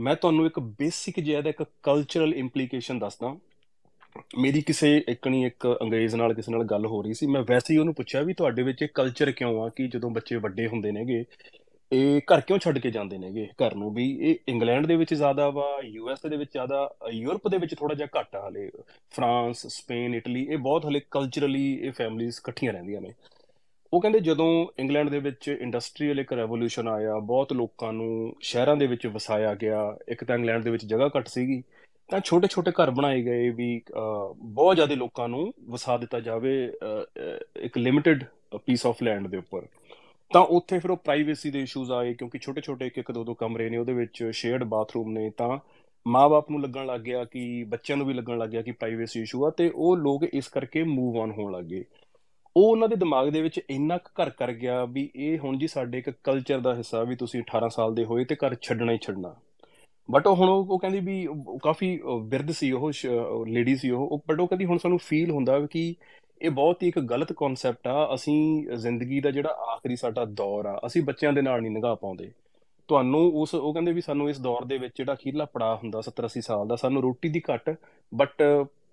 ਮੈਂ ਤੁਹਾਨੂੰ ਇੱਕ ਬੇਸਿਕ ਜਿਹਾ ਦਾ ਇੱਕ ਕਲਚਰਲ ਇੰਪਲੀਕੇਸ਼ਨ ਦੱਸਦਾ। ਮੇਰੀ ਕਿਸੇ ਇੱਕਣੀ ਇੱਕ ਅੰਗਰੇਜ਼ ਨਾਲ ਕਿਸੇ ਨਾਲ ਗੱਲ ਹੋ ਰਹੀ ਸੀ। ਮੈਂ ਵੈਸੇ ਹੀ ਉਹਨੂੰ ਪੁੱਛਿਆ ਵੀ ਤੁਹਾਡੇ ਵਿੱਚ ਇਹ ਕਲਚਰ ਕਿਉਂ ਆ ਕਿ ਜਦੋਂ ਬੱਚੇ ਵੱਡੇ ਹੁੰਦੇ ਨੇਗੇ, ਇਹ ਘਰ ਕਿਉਂ ਛੱਡ ਕੇ ਜਾਂਦੇ ਨੇਗੇ ਘਰ ਨੂੰ? ਵੀ ਇਹ ਇੰਗਲੈਂਡ ਦੇ ਵਿੱਚ ਜ਼ਿਆਦਾ ਵਾ ਯੂਐਸ ਦੇ ਵਿੱਚ ਜ਼ਿਆਦਾ, ਯੂਰਪ ਦੇ ਵਿੱਚ ਥੋੜਾ ਜਿਹਾ ਘੱਟ ਆ ਹਲੇ। ਫਰਾਂਸ, ਸਪੇਨ, ਇਟਲੀ, ਇਹ ਬਹੁਤ ਹਲੇ ਕਲਚਰਲੀ ਇਹ ਫੈਮਲੀਆਂ ਇਕੱਠੀਆਂ ਰਹਿੰਦੀਆਂ ਨੇ। ਉਹ ਕਹਿੰਦੇ ਜਦੋਂ ਇੰਗਲੈਂਡ ਦੇ ਵਿੱਚ ਇੰਡਸਟਰੀਅਲ ਇੱਕ ਰੈਵੋਲੂਸ਼ਨ ਆਇਆ, ਬਹੁਤ ਲੋਕਾਂ ਨੂੰ ਸ਼ਹਿਰਾਂ ਦੇ ਵਿੱਚ ਵਸਾਇਆ ਗਿਆ, ਇੱਕ ਤਾਂ ਇੰਗਲੈਂਡ ਦੇ ਵਿੱਚ ਜਗ੍ਹਾ ਘੱਟ ਸੀਗੀ, ਤਾਂ ਛੋਟੇ ਛੋਟੇ ਘਰ ਬਣਾਏ ਗਏ ਵੀ ਬਹੁਤ ਜ਼ਿਆਦਾ ਲੋਕਾਂ ਨੂੰ ਵਸਾ ਦਿੱਤਾ ਜਾਵੇ ਇੱਕ ਲਿਮਿਟਿਡ ਪੀਸ ਆਫ ਲੈਂਡ ਦੇ ਉੱਪਰ। ਤਾਂ ਉੱਥੇ ਫਿਰ ਉਹ ਪ੍ਰਾਈਵੇਸੀ ਦੇ ਇਸ਼ੂਜ਼ ਆਏ, ਕਿਉਂਕਿ ਛੋਟੇ ਛੋਟੇ ਇੱਕ ਇੱਕ ਦੋ ਦੋ ਕਮਰੇ ਨੇ, ਉਹਦੇ ਵਿੱਚ ਸ਼ੇਅਰਡ ਬਾਥਰੂਮ ਨੇ, ਤਾਂ ਮਾਪੇ ਨੂੰ ਲੱਗਣ ਲੱਗ ਗਿਆ ਕਿ, ਬੱਚਿਆਂ ਨੂੰ ਵੀ ਲੱਗਣ ਲੱਗ ਗਿਆ ਕਿ ਪ੍ਰਾਈਵੇਸੀ ਇਸ਼ੂ ਆ, ਤੇ ਉਹ ਲੋਕ ਇਸ ਕਰਕੇ ਮੂਵ ਆਨ ਹੋਣ ਲੱਗੇ ਉਹ ਉਹਨਾਂ ਦੇ ਦਿਮਾਗ ਦੇ ਵਿੱਚ ਇੰਨਾ ਘਰ ਕਰ ਗਿਆ ਵੀ ਇਹ ਹੁਣ ਜੀ ਸਾਡੇ ਇੱਕ ਕਲਚਰ ਦਾ ਹਿੱਸਾ ਵੀ ਤੁਸੀਂ 18 ਸਾਲ ਦੇ ਹੋਏ ਤੇ ਘਰ ਛੱਡਣਾ ਹੀ ਛੱਡਣਾ। ਬਟ ਉਹ ਹੁਣ ਉਹ ਕਹਿੰਦੀ ਵੀ ਕਾਫੀ ਬਿਰਧ ਸੀ ਉਹ ਲੇਡੀ ਸੀ ਉਹ ਬਟ ਉਹ ਕਹਿੰਦੀ ਹੁਣ ਸਾਨੂੰ ਫੀਲ ਹੁੰਦਾ ਕਿ ਇਹ ਬਹੁਤ ਹੀ ਇੱਕ ਗਲਤ ਕਨਸੈਪਟ ਆ, ਅਸੀਂ ਜ਼ਿੰਦਗੀ ਦਾ ਜਿਹੜਾ ਆਖਰੀ ਸਾਡਾ ਦੌਰ ਆ, ਅਸੀਂ ਬੱਚਿਆਂ ਦੇ ਨਾਲ ਨਹੀਂ ਨਿਗਾਹ ਪਾਉਂਦੇ। ਤੁਹਾਨੂੰ ਉਸ, ਉਹ ਕਹਿੰਦੇ ਵੀ ਸਾਨੂੰ ਇਸ ਦੌਰ ਦੇ ਵਿੱਚ ਜਿਹੜਾ ਅਖੀਰਲਾ ਪੜਾ ਹੁੰਦਾ 70 80 ਸਾਲ ਦਾ, ਸਾਨੂੰ ਰੋਟੀ ਦੀ ਘੱਟ ਬਟ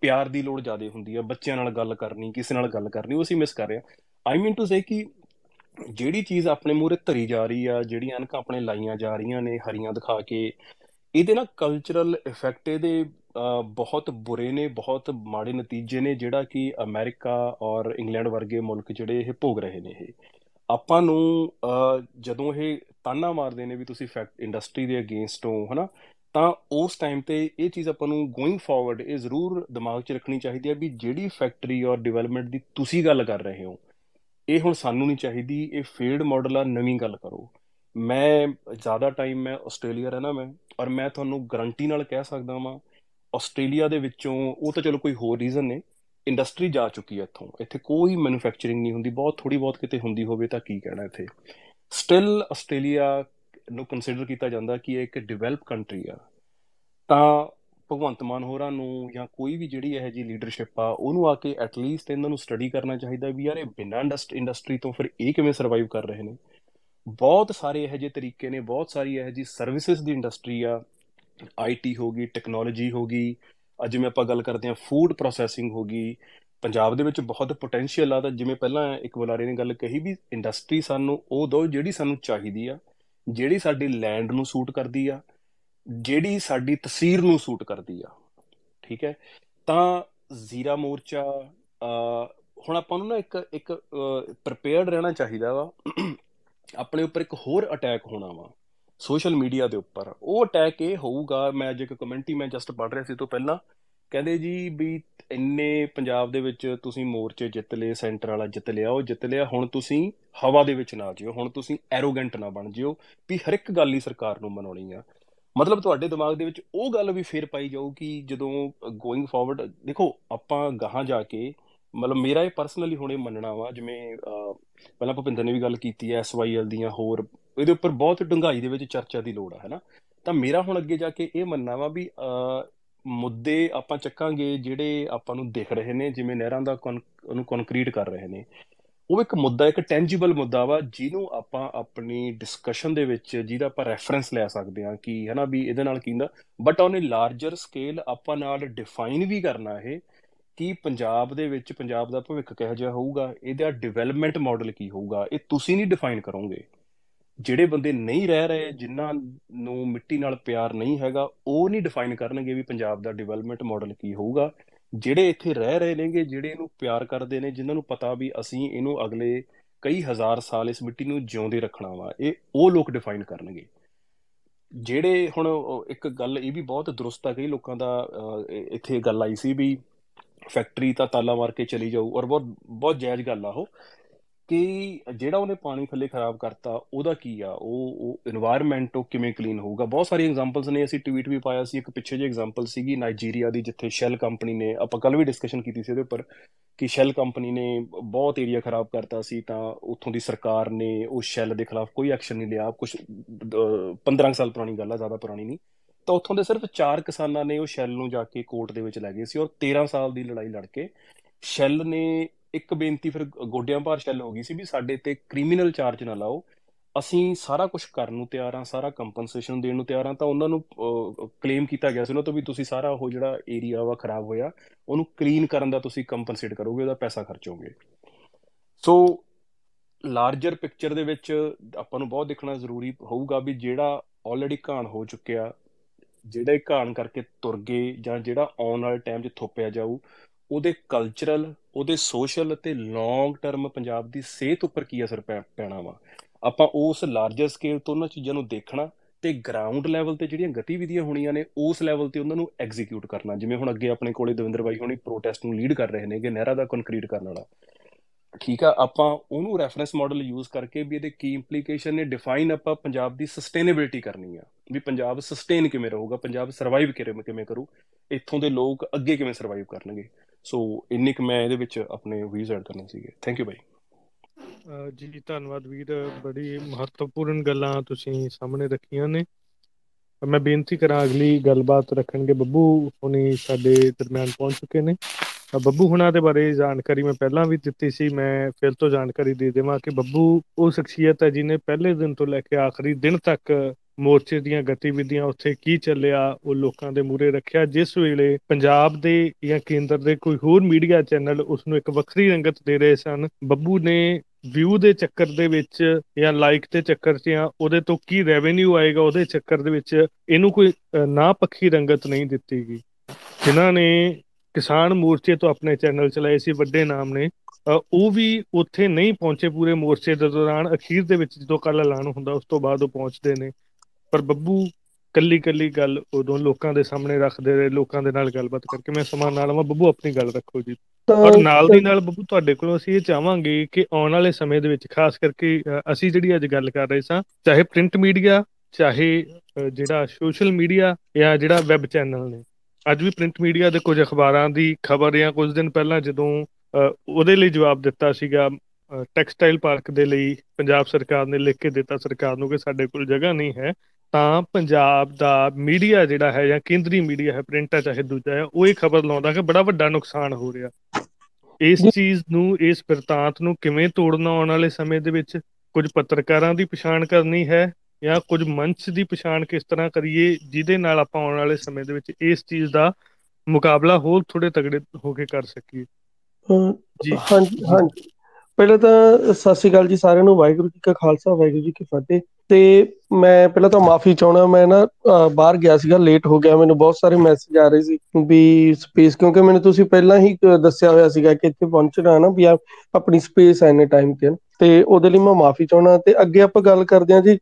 ਪਿਆਰ ਦੀ ਲੋੜ ਜ਼ਿਆਦਾ ਹੁੰਦੀ ਆ, ਬੱਚਿਆਂ ਨਾਲ ਗੱਲ ਕਰਨੀ, ਕਿਸੇ ਨਾਲ ਗੱਲ ਕਰਨੀ, ਉਹ ਅਸੀਂ ਮਿਸ ਕਰ ਰਹੇ ਆ ਆਈ ਮੀਨ ਟੂ ਸੇ ਕਿ ਜਿਹੜੀ ਚੀਜ਼ ਆਪਣੇ ਮੂਹਰੇ ਧਰੀ ਜਾ ਰਹੀ ਆ, ਜਿਹੜੀਆਂ ਅਨਕਾਂ ਆਪਣੇ ਲਾਈਆਂ ਜਾ ਰਹੀਆਂ ਨੇ, ਹਰੀਆਂ ਦਿਖਾ ਕੇ, ਇਹਦੇ ਨਾਲ ਕਲਚਰਲ ਇਫੈਕਟ ਇਹਦੇ ਬਹੁਤ ਬੁਰੇ ਨੇ, ਬਹੁਤ ਮਾੜੇ ਨਤੀਜੇ ਨੇ, ਜਿਹੜਾ ਕਿ ਅਮਰੀਕਾ ਔਰ ਇੰਗਲੈਂਡ ਵਰਗੇ ਮੁਲਕ ਜਿਹੜੇ ਇਹ ਭੋਗ ਰਹੇ ਨੇ ਇਹ। ਆਪਾਂ ਨੂੰ ਜਦੋਂ ਇਹ ਤਾਨਾ ਮਾਰਦੇ ਨੇ ਵੀ ਤੁਸੀਂ ਫੈਕਟ ਇੰਡਸਟਰੀ ਦੇ ਅਗੇਂਸਟ ਹੋ, ਹਨਾ ਤਾਂ ਉਸ ਟਾਈਮ ਤੇ ਇਹ ਚੀਜ਼ ਆਪਾਂ ਨੂੰ ਗੋਇੰਗ ਫਾਰਵਰਡ ਇਹ ਜ਼ਰੂਰ ਦਿਮਾਗ 'ਚ ਰੱਖਣੀ ਚਾਹੀਦੀ ਹੈ ਵੀ ਜਿਹੜੀ ਫੈਕਟਰੀ ਔਰ ਡਿਵੈਲਪਮੈਂਟ ਦੀ ਤੁਸੀਂ ਗੱਲ ਕਰ ਰਹੇ ਹੋ, ਇਹ ਹੁਣ ਸਾਨੂੰ ਨਹੀਂ ਚਾਹੀਦੀ, ਇਹ ਫੀਲਡ ਮਾਡਲ ਆ, ਨਵੀਂ ਗੱਲ ਕਰੋ। ਮੈਂ ਜ਼ਿਆਦਾ ਟਾਈਮ ਮੈਂ ਆਸਟ੍ਰੇਲੀਆ ਰਹਿਣਾ ਮੈਂ ਔਰ ਮੈਂ ਤੁਹਾਨੂੰ ਗਾਰੰਟੀ ਨਾਲ ਕਹਿ ਸਕਦਾ ਹਾਂ ਆਸਟ੍ਰੇਲੀਆ ਦੇ ਵਿੱਚੋਂ ਉਹ ਤਾਂ ਚਲੋ ਕੋਈ ਹੋਰ ਰੀਜ਼ਨ ਨੇ ਇੰਡਸਟਰੀ ਜਾ ਚੁੱਕੀ ਹੈ ਇੱਥੋਂ। ਇੱਥੇ ਕੋਈ ਮੈਨੂਫੈਕਚਰਿੰਗ ਨਹੀਂ ਹੁੰਦੀ, ਬਹੁਤ ਥੋੜੀ ਬਹੁਤ ਕਿਤੇ ਹੁੰਦੀ ਹੋਵੇ ਤਾਂ ਕੀ ਕਹਿਣਾ ਇੱਥੇ। ਸਟਿਲ ਆਸਟ੍ਰੇਲੀਆ ਨੂੰ ਕੰਸੀਡਰ ਕੀਤਾ ਜਾਂਦਾ ਕਿ ਇਹ ਇੱਕ ਡਿਵੈਲਪ ਕੰਟਰੀ ਆ। ਤਾਂ ਭਗਵੰਤ ਮਾਨ ਹੋਰਾਂ ਨੂੰ ਜਾਂ ਕੋਈ ਵੀ ਜਿਹੜੀ ਇਹ ਜੀ ਲੀਡਰਸ਼ਿਪ ਆ, ਉਹਨੂੰ ਆ ਕੇ ਐਟਲੀਸਟ ਇਹਨਾਂ ਨੂੰ ਸਟੱਡੀ ਕਰਨਾ ਚਾਹੀਦਾ ਵੀ ਯਾਰ ਇਹ ਬਿਨਾਂ ਇੰਡਸਟਰੀ ਤੋਂ ਫਿਰ ਇਹ ਕਿਵੇਂ ਸਰਵਾਈਵ ਕਰ ਰਹੇ ਨੇ? ਬਹੁਤ ਸਾਰੇ ਇਹੋ ਜਿਹੇ ਤਰੀਕੇ ਨੇ, ਬਹੁਤ ਸਾਰੀ ਇਹੋ ਜੀ ਸਰਵਿਸਿਜ਼ ਦੀ ਇੰਡਸਟਰੀ ਆ। ਆਈਟੀ ਹੋ ਗਈ ਟੈਕਨੋਲੋਜੀ ਹੋ ਗਈ, ਅੱਜ ਜਿਵੇਂ ਆਪਾਂ ਗੱਲ ਕਰਦੇ ਹਾਂ ਫੂਡ ਪ੍ਰੋਸੈਸਿੰਗ ਹੋ ਗਈ। ਪੰਜਾਬ ਦੇ ਵਿੱਚ ਬਹੁਤ ਪੋਟੈਂਸ਼ੀਅਲ ਆ ਤਾਂ ਜਿਵੇਂ ਪਹਿਲਾਂ ਇੱਕ ਬੁਲਾਰੇ ਨੇ ਗੱਲ ਕਹੀ ਵੀ ਇੰਡਸਟਰੀ ਸਾਨੂੰ, ਉਹ ਦੋ ਜਿਹੜੀ ਸਾਨੂੰ ਚਾਹੀਦੀ ਆ ਜਿਹੜੀ ਸਾਡੀ ਲੈਂਡ ਨੂੰ ਸੂਟ ਕਰਦੀ ਆ, ਜਿਹੜੀ ਸਾਡੀ ਤਸਵੀਰ ਨੂੰ ਸੂਟ ਕਰਦੀ ਆ, ਠੀਕ ਹੈ? ਤਾਂ ਜ਼ੀਰਾ ਮੋਰਚਾ ਹੁਣ ਆਪਾਂ ਨੂੰ ਨਾ ਇੱਕ ਇੱਕ ਪ੍ਰਿਪੇਅਰਡ ਰਹਿਣਾ ਚਾਹੀਦਾ ਵਾ। ਆਪਣੇ ਉੱਪਰ ਇੱਕ ਹੋਰ ਅਟੈਕ ਹੋਣਾ ਵਾ ਸੋਸ਼ਲ ਮੀਡੀਆ ਦੇ ਉੱਪਰ। ਉਹ ਅਟੈਕ ਇਹ ਹੋਊਗਾ, ਮੈਂ ਜੇ ਇੱਕ ਕਮੈਂਟੀ ਮੈਂ ਜਸਟ ਪੜ੍ਹ ਰਿਹਾ ਸੀ ਤੋਂ ਪਹਿਲਾਂ ਕਹਿੰਦੇ ਜੀ ਵੀ ਇੰਨੇ ਪੰਜਾਬ ਦੇ ਵਿੱਚ ਤੁਸੀਂ ਮੋਰਚੇ ਜਿੱਤ ਲਏ, ਸੈਂਟਰ ਵਾਲਾ ਜਿੱਤ ਲਿਆ, ਉਹ ਜਿੱਤ ਲਿਆ, ਹੁਣ ਤੁਸੀਂ ਹਵਾ ਦੇ ਵਿੱਚ ਨਾ ਜਿਓ, ਹੁਣ ਤੁਸੀਂ ਐਰੋਗੈਂਟ ਨਾ ਬਣ ਜਿਓ ਵੀ ਹਰ ਇੱਕ ਗੱਲ ਹੀ ਸਰਕਾਰ ਨੂੰ ਮਨਾਉਣੀ ਆ। ਮਤਲਬ ਤੁਹਾਡੇ ਦਿਮਾਗ ਦੇ ਵਿੱਚ ਉਹ ਗੱਲ ਵੀ ਫੇਰ ਪਾਈ ਜਾਊ ਕਿ ਜਦੋਂ ਗੋਇੰਗ ਫਾਰਵਰਡ ਦੇਖੋ, ਆਪਾਂ ਗਾਹਾਂ ਜਾ ਕੇ, ਮਤਲਬ ਮੇਰਾ ਇਹ ਪਰਸਨਲੀ ਹੁਣੇ ਮੰਨਣਾ ਵਾ, ਜਿਵੇਂ ਪਹਿਲਾਂ ਭੁਪਿੰਦਰ ਨੇ ਵੀ ਗੱਲ ਕੀਤੀ ਐ ਐਸਵਾਈਐਲ ਦੀਆਂ ਹੋਰ, ਇਹਦੇ ਉੱਪਰ ਬਹੁਤ ਡੰਗਾਈ ਦੇ ਵਿੱਚ ਚਰਚਾ ਦੀ ਲੋੜ ਆ, ਹੈਨਾ? ਤਾਂ ਮੇਰਾ ਹੁਣ ਅੱਗੇ ਜਾ ਕੇ ਇਹ ਮੰਨਣਾ ਵਾ ਵੀ ਮੁੱਦੇ ਆਪਾਂ ਚੱਕਾਂਗੇ ਜਿਹੜੇ ਆਪਾਂ ਨੂੰ ਦਿਖ ਰਹੇ ਨੇ, ਜਿਵੇਂ ਨਹਿਰਾਂ ਦਾ ਉਹਨੂੰ ਕੰਕਰੀਟ ਕਰ ਰਹੇ ਨੇ। ਉਹ ਇੱਕ ਮੁੱਦਾ, ਇੱਕ ਟੈਂਜੀਬਲ ਮੁੱਦਾ ਵਾ, ਜਿਹਨੂੰ ਆਪਾਂ ਆਪਣੀ ਡਿਸਕਸ਼ਨ ਦੇ ਵਿੱਚ, ਜਿਹਦਾ ਆਪਾਂ ਰੈਫਰੈਂਸ ਲੈ ਸਕਦੇ ਹਾਂ ਕਿ, ਹੈਨਾ ਵੀ ਇਹਦੇ ਨਾਲ ਕੀ ਹੁੰਦਾ? But on a larger scale ਆਪਾਂ ਨਾਲ ਡਿਫਾਈਨ ਵੀ ਕਰਨਾ ਇਹ, ਕਿ ਪੰਜਾਬ ਦੇ ਵਿੱਚ, ਪੰਜਾਬ ਦਾ ਭਵਿੱਖ ਕਿਹੋ ਜਿਹਾ ਹੋਊਗਾ? ਇਹਦਾ ਡਿਵੈਲਪਮੈਂਟ ਮਾਡਲ ਕੀ ਹੋਊਗਾ? ਇਹ ਤੁਸੀਂ ਨਹੀਂ ਡਿਫਾਈਨ ਕਰੋਗੇ। ਜਿਹੜੇ ਬੰਦੇ ਨਹੀਂ ਰਹਿ ਰਹੇ, ਜਿਨ੍ਹਾਂ ਨੂੰ ਮਿੱਟੀ ਨਾਲ ਪਿਆਰ ਨਹੀਂ ਹੈਗਾ, ਉਹ ਨਹੀਂ ਡਿਫਾਈਨ ਕਰਨਗੇ ਵੀ ਪੰਜਾਬ ਦਾ ਡਿਵੈਲਪਮੈਂਟ ਮਾਡਲ ਕੀ ਹੋਊਗਾ। ਜਿਹੜੇ ਇੱਥੇ ਰਹਿ ਰਹੇ ਨੇਗੇ, ਜਿਹੜੇ ਇਹਨੂੰ ਪਿਆਰ ਕਰਦੇ ਨੇ, ਜਿਨ੍ਹਾਂ ਨੂੰ ਪਤਾ ਵੀ ਅਸੀਂ ਇਹਨੂੰ ਅਗਲੇ ਕਈ ਹਜ਼ਾਰ ਸਾਲ ਇਸ ਮਿੱਟੀ ਨੂੰ ਜਿਉਂਦੇ ਰੱਖਣਾ ਵਾ, ਇਹ ਉਹ ਲੋਕ ਡਿਫਾਈਨ ਕਰਨਗੇ। ਜਿਹੜੇ ਹੁਣ ਇੱਕ ਗੱਲ ਇਹ ਵੀ ਬਹੁਤ ਦਰੁਸਤ ਆ, ਕਈ ਲੋਕਾਂ ਦਾ ਇੱਥੇ ਗੱਲ ਆਈ ਸੀ ਵੀ ਫੈਕਟਰੀ ਤਾਂ ਤਾਲਾ ਮਾਰ ਕੇ ਚਲੀ ਜਾਊ, ਔਰ ਬਹੁਤ ਬਹੁਤ ਜਾਇਜ਼ ਗੱਲ ਆ ਉਹ। ਕਿ ਜਿਹੜਾ ਉਹਨੇ ਪਾਣੀ ਥੱਲੇ ਖਰਾਬ ਕਰਤਾ, ਉਹਦਾ ਕੀ ਆ? ਉਹ ਉਹ এনवायरमेंट ਉਹ ਕਿਵੇਂ ਕਲੀਨ ਹੋਊਗਾ? ਬਹੁਤ ਸਾਰੀਆਂ ਐਗਜ਼ਾਮਪਲਸ ਨੇ, ਅਸੀਂ ਟਵੀਟ ਵੀ ਪਾਇਆ ਸੀ, ਇੱਕ ਪਿੱਛੇ ਜੇ ਐਗਜ਼ਾਮਪਲ ਸੀਗੀ ਨਾਈਜੀਰੀਆ ਦੀ, ਜਿੱਥੇ ਸ਼ੈਲ ਕੰਪਨੀ ਨੇ, ਆਪਾਂ ਕੱਲ ਵੀ ਡਿਸਕਸ਼ਨ ਕੀਤੀ ਸੀ ਉਹਦੇ ਉੱਪਰ, ਕਿ ਸ਼ੈਲ ਕੰਪਨੀ ਨੇ ਬਹੁਤ ਏਰੀਆ ਖਰਾਬ ਕਰਤਾ ਸੀ, ਤਾਂ ਉੱਥੋਂ ਦੀ ਸਰਕਾਰ ਨੇ ਉਹ ਸ਼ੈਲ ਦੇ ਖਿਲਾਫ ਕੋਈ ਐਕਸ਼ਨ ਨਹੀਂ ਲਿਆ। ਕੁਝ 15 ਸਾਲ ਪੁਰਾਣੀ ਗੱਲ ਆ, ਜ਼ਿਆਦਾ ਪੁਰਾਣੀ ਨਹੀਂ। ਤਾਂ ਉੱਥੋਂ ਦੇ ਸਿਰਫ 4 ਕਿਸਾਨਾਂ ਨੇ ਉਹ ਸ਼ੈਲ ਨੂੰ ਜਾ ਕੇ ਕੋਰਟ ਦੇ ਵਿੱਚ ਲੈ ਗਏ ਸੀ ਔਰ 13 ਸਾਲ ਦੀ ਲੜਾਈ ਲੜ ਕੇ ਸ਼ੈਲ ਨੇ ਇੱਕ ਬੇਨਤੀ ਫਿਰ ਗੋਡਿਆਂ ਭਾਰ ਸ਼ੈਲ ਹੋ ਗਈ ਸੀ ਵੀ ਸਾਡੇ ਤੇ ਕ੍ਰਿਮੀਨਲ ਚਾਰਜ ਨਾ ਲਾਓ। ਅਸੀਂ ਸਾਰਾ ਕੁਝ ਕਰਨ ਨੂੰ ਤਿਆਰ ਆ ਸਾਰਾ ਕੰਪਨਸੇਸ਼ਨ ਦੇਣ ਨੂੰ ਤਿਆਰ ਆ ਤਾਂ ਉਹਨਾਂ ਨੂੰ ਕਲੇਮ ਕੀਤਾ ਗਿਆ ਸੀ ਉਹਨਾਂ ਤੋਂ ਵੀ ਤੁਸੀਂ ਸਾਰਾ ਉਹ ਜਿਹੜਾ ਏਰੀਆ ਵਾ ਖਰਾਬ ਹੋਇਆ, ਉਹਨੂੰ ਕਲੀਨ ਕਰਨ ਦਾ ਤੁਸੀਂ ਕੰਪਨਸੇਟ ਕਰੋਗੇ, ਉਹਦਾ ਪੈਸਾ ਖਰਚੋਗੇ ਸੋ ਲਾਰਜਰ ਪਿਕਚਰ ਦੇ ਵਿੱਚ ਆਪਾਂ ਨੂੰ ਬਹੁਤ ਦੇਖਣਾ ਜ਼ਰੂਰੀ ਹੋਊਗਾ ਵੀ ਜਿਹੜਾ ਆਲਰੇਡੀ ਘਾਣ ਹੋ ਚੁੱਕਿਆ, ਜਿਹੜਾ ਘਾਣ ਕਰਕੇ ਤੁਰ ਗਏ ਜਾਂ ਜਿਹੜਾ ਆਉਣ ਵਾਲੇ ਟਾਈਮ 'ਚ ਥੋਪਿਆ ਜਾਊ, ਉਹਦੇ ਕਲਚਰਲ ਉਹਦੇ ਸੋਸ਼ਲ ਤੇ ਲੌਂਗ ਟਰਮ ਪੰਜਾਬ ਦੀ ਸਿਹਤ ਉੱਪਰ ਕੀ ਅਸਰ ਪੈਣਾ ਵਾ? ਆਪਾਂ ਉਸ ਲਾਰਜਰ ਸਕੇਲ ਤੋਂ ਉਹਨਾਂ ਚੀਜ਼ਾਂ ਨੂੰ ਦੇਖਣਾ ਤੇ ਗਰਾਊਂਡ ਲੈਵਲ ਤੇ ਜਿਹੜੀਆਂ ਗਤੀਵਿਧੀਆਂ ਹੋਣੀਆਂ ਨੇ, ਉਸ ਲੈਵਲ ਤੇ ਉਹਨਾਂ ਨੂੰ ਐਗਜ਼ੀਕਿਊਟ ਕਰਨਾ। ਜਿਵੇਂ ਹੁਣ ਅੱਗੇ ਆਪਣੇ ਕੋਲੇ ਦਵਿੰਦਰ ਬਾਈ ਹੋਣੀ ਪ੍ਰੋਟੈਸਟ ਨੂੰ ਲੀਡ ਕਰ ਰਹੇ ਨੇਗੇ ਨਹਿਰਾ ਦਾ ਕੰਕਰੀਟ ਕਰਨ ਵਾਲਾ। ਠੀਕ ਆ, ਆਪਾਂ ਉਹਨੂੰ ਰੈਫਰੈਂਸ ਮਾਡਲ ਯੂਜ਼ ਕਰਕੇ ਵੀ ਇਹਦੇ ਕੀ ਇੰਪਲੀਕੇਸ਼ਨ ਨੇ ਡਿਫਾਈਨ ਆਪਾਂ ਪੰਜਾਬ ਦੀ ਸਸਟੇਨੇਬਿਲਟੀ ਕਰਨੀ ਆ। ਵੀ ਪੰਜਾਬ ਸਸਟੇਨ ਕਿਵੇਂ ਰਹੂਗਾ, ਪੰਜਾਬ ਸਰਵਾਈਵ ਕਿਵੇਂ ਕਿਵੇਂ ਕਰੂ, ਇੱਥੋਂ ਦੇ ਲੋਕ ਅੱਗੇ ਕਿਵੇਂ ਸਰਵਾਈਵ ਕਰਨਗੇ। ਸੋ ਇੰਨੇ ਕਿ ਮੈਂ ਇਹਦੇ ਵਿੱਚ ਆਪਣੇ ਵੀਜ਼ ਐਡ ਕਰਨੇ ਸੀਗੇ। ਥੈਂਕ ਯੂ ਬਾਈ। ਜੀ, ਧੰਨਵਾਦ ਵੀਰ। ਬੜੀ ਮਹੱਤਵਪੂਰਨ ਗੱਲਾਂ ਤੁਸੀਂ ਸਾਹਮਣੇ ਰੱਖੀਆਂ ਨੇ। ਮੈਂ ਬੇਨਤੀ ਕਰਾਂ ਅਗਲੀ ਗੱਲਬਾਤ ਰੱਖਣਗੇ ਬੱਬੂ। ਹੁਣੀ ਸਾਡੇ ਦਰਮਿਆਨ ਪਹੁੰਚ ਚੁੱਕੇ ਨੇ। ਬੱਬੂ ਹੁਣਾਂ ਦੇ ਬਾਰੇ ਜਾਣਕਾਰੀ ਮੈਂ ਪਹਿਲਾਂ ਵੀ ਦਿੱਤੀ ਸੀ। ਮੈਂ ਫਿਰ ਤੋਂ ਜਾਣਕਾਰੀ ਦੇ ਦੇਵਾਂ ਕਿ ਬੱਬੂ ਉਹ ਸ਼ਖਸੀਅਤ ਹੈ ਜਿਨੇ ਪਹਿਲੇ ਦਿਨ ਤੋਂ ਲੈ ਕੇ ਆਖਰੀ ਦਿਨ ਤੱਕ ਮੋਰਚੇ ਦੀਆਂ ਗਤੀਵਿਧੀਆਂ ਉੱਥੇ ਕੀ ਚੱਲਿਆ, ਉਹ ਲੋਕਾਂ ਦੇ ਮੂਰੇ ਰੱਖਿਆ। ਜਿਸ ਵੇਲੇ ਪੰਜਾਬ ਦੇ ਜਾਂ ਕੇਂਦਰ ਦੇ ਕੋਈ ਹੋਰ ਮੀਡੀਆ ਚੈਨਲ ਉਸ ਨੂੰ ਇੱਕ ਵੱਖਰੀ ਰੰਗਤ ਦੇ ਰਹੇ ਸਨ, ਬੱਬੂ ਨੇ ਵਿਊ ਦੇ ਚੱਕਰ ਦੇ ਵਿੱਚ ਜਾਂ ਲਾਈਕ ਦੇ ਚੱਕਰ 'ਚ ਜਾਂ ਉਹਦੇ ਤੋਂ ਕੀ ਰੈਵਨਿਊ ਆਏਗਾ, ਉਹਦੇ ਚੱਕਰ ਦੇ ਵਿੱਚ ਇਹਨੂੰ ਕੋਈ ਨਾ ਪੱਖੀ ਰੰਗਤ ਨਹੀਂ ਦਿੱਤੀ ਗਈ। ਜਿਨ੍ਹਾਂ ਨੇ ਕਿਸਾਨ ਮੋਰਚੇ ਤੋਂ ਆਪਣੇ ਚੈਨਲ ਚਲਾਏ ਸੀ, ਵੱਡੇ ਨਾਮ ਨੇ ਉਹ ਵੀ ਉੱਥੇ ਨਹੀਂ ਪਹੁੰਚੇ ਪੂਰੇ ਮੋਰਚੇ ਦੇ ਦੌਰਾਨ। ਅਖੀਰ ਦੇ ਵਿੱਚ ਜਦੋਂ ਕੱਲ ਐਲਾਨ ਹੁੰਦਾ, ਉਸ ਤੋਂ ਬਾਅਦ ਉਹ ਪਹੁੰਚਦੇ ਨੇ। ਪਰ ਬੱਬੂ ਕੱਲੀ ਕੱਲੀ ਗੱਲ ਉਦੋਂ ਲੋਕਾਂ ਦੇ ਸਾਹਮਣੇ ਰੱਖਦੇ ਰਹੇ ਲੋਕਾਂ ਦੇ ਨਾਲ ਗੱਲਬਾਤ ਕਰਕੇ ਮੈਂ ਸਮਾਂ ਨਾਲ ਆਵਾਂ ਬੱਬੂ ਆਪਣੀ ਗੱਲ ਰੱਖੋ ਜੀ। ਔਰ ਨਾਲ ਦੀ ਨਾਲ ਬੱਬੂ ਤੁਹਾਡੇ ਕੋਲੋਂ ਅਸੀਂ ਇਹ ਚਾਹਾਂਗੇ ਕਿ ਆਉਣ ਵਾਲੇ ਸਮੇਂ ਦੇ ਵਿੱਚ ਖਾਸ ਕਰਕੇ ਅਸੀਂ ਜਿਹੜੀ ਅੱਜ ਗੱਲ ਕਰ ਰਹੇ ਸਾਂ ਚਾਹੇ ਪ੍ਰਿੰਟ ਮੀਡੀਆ ਚਾਹੇ ਜਿਹੜਾ ਸੋਸ਼ਲ ਮੀਡੀਆ ਜਾਂ ਜਿਹੜਾ ਵੈਬ ਚੈਨਲ ਨੇ ਅੱਜ ਵੀ ਪ੍ਰਿੰਟ ਮੀਡੀਆ ਦੇ ਕੁਝ ਅਖਬਾਰਾਂ ਦੀ ਖਬਰ ਜਾਂ ਕੁਝ ਦਿਨ ਪਹਿਲਾਂ ਜਦੋਂ ਉਹਦੇ ਲਈ ਜਵਾਬ ਦਿੱਤਾ ਸੀਗਾ ਟੈਕਸਟਾਈਲ ਪਾਰਕ ਦੇ ਲਈ ਪੰਜਾਬ ਸਰਕਾਰ ਨੇ ਲਿਖ ਕੇ ਦਿੱਤਾ ਸਰਕਾਰ ਨੂੰ ਕਿ ਸਾਡੇ ਕੋਲ ਜਗ੍ਹਾ ਨਹੀਂ ਹੈ ਤਾਂ ਪੰਜਾਬ ਦਾ ਮੀਡੀਆ ਜਿਹੜਾ ਹੈ ਜਾਂ ਕੇਂਦਰੀ ਮੀਡੀਆ ਹੈ ਪ੍ਰਿੰਟ ਹੈ ਚਾਹੇ ਦੂਜਾ ਹੈ ਉਹ ਇਹ ਖਬਰ ਲਾਉਂਦਾ ਕਿ ਬੜਾ ਵੱਡਾ ਨੁਕਸਾਨ ਹੋ ਰਿਹਾ। ਇਸ ਚੀਜ਼ ਨੂੰ ਇਸ ਪ੍ਰਤਾਂਤ ਨੂੰ ਕਿਵੇਂ ਤੋੜਨਾ ਆਉਣ ਵਾਲੇ ਸਮੇਂ ਦੇ ਵਿੱਚ ਕੁਝ ਪੱਤਰਕਾਰਾਂ ਦੀ ਪਛਾਣ ਕਰਨੀ ਹੈ ਜਾਂ ਕੁਝ ਮੰਚ ਦੀ ਪਛਾਣ ਕਿਸ ਤਰ੍ਹਾਂ ਕਰੀਏ ਜਿਹਦੇ ਨਾਲ ਆਪਾਂ ਆਉਣ ਵਾਲੇ ਸਮੇਂ ਦੇ ਵਿੱਚ ਇਸ ਚੀਜ਼ ਦਾ ਮੁਕਾਬਲਾ ਹੋਰ ਥੋੜੇ ਤਗੜੇ ਹੋ ਕੇ ਕਰ ਸਕੀਏ। ਜੀ। ਹਾਂਜੀ ਹਾਂਜੀ। ਪਹਿਲਾਂ ਤਾਂ ਸਤਿ ਸ੍ਰੀ ਅਕਾਲ ਜੀ ਸਾਰਿਆਂ ਨੂੰ ਵਾਹਿਗੁਰੂ ਜੀ ਕਾ ਖਾਲਸਾ ਵਾਹਿਗੁਰੂ ਜੀ ਕੀ ਫਤਿਹ। ਤੇ ਮੈਂ ਪਹਿਲਾਂ ਤਾਂ ਮਾਫੀ ਚਾਹਣਾ ਮੈਂ ਨਾ, ਅਹ, ਬਾਹਰ ਗਿਆ ਸੀਗਾ ਲੇਟ ਹੋ ਗਿਆ, ਮੈਨੂੰ ਬਹੁਤ ਸਾਰੇ ਮੈਸੇਜ ਆ ਰਹੇ ਸੀ ਵੀ ਸਪੇਸ ਕਿਉਂਕਿ ਮੈਨੂੰ ਤੁਸੀਂ ਪਹਿਲਾਂ ਹੀ, ਅਹ, ਦੱਸਿਆ ਹੋਇਆ ਸੀਗਾ ਕਿ ਇੱਥੇ ਪਹੁੰਚਣਾ ਹੈ ਨਾ, ਵੀ ਆ ਆਪਣੀ ਸਪੇਸ ਐਨੇ ਟਾਈਮ ਤੇ। ਤੇ ਉਹਦੇ ਲਈ ਮੈਂ ਮਾਫੀ ਚਾਹਣਾ ਤੇ ਅੱਗੇ ਆਪਾਂ ਗੱਲ ਕਰਦੇ ਹਾਂ ਜੀ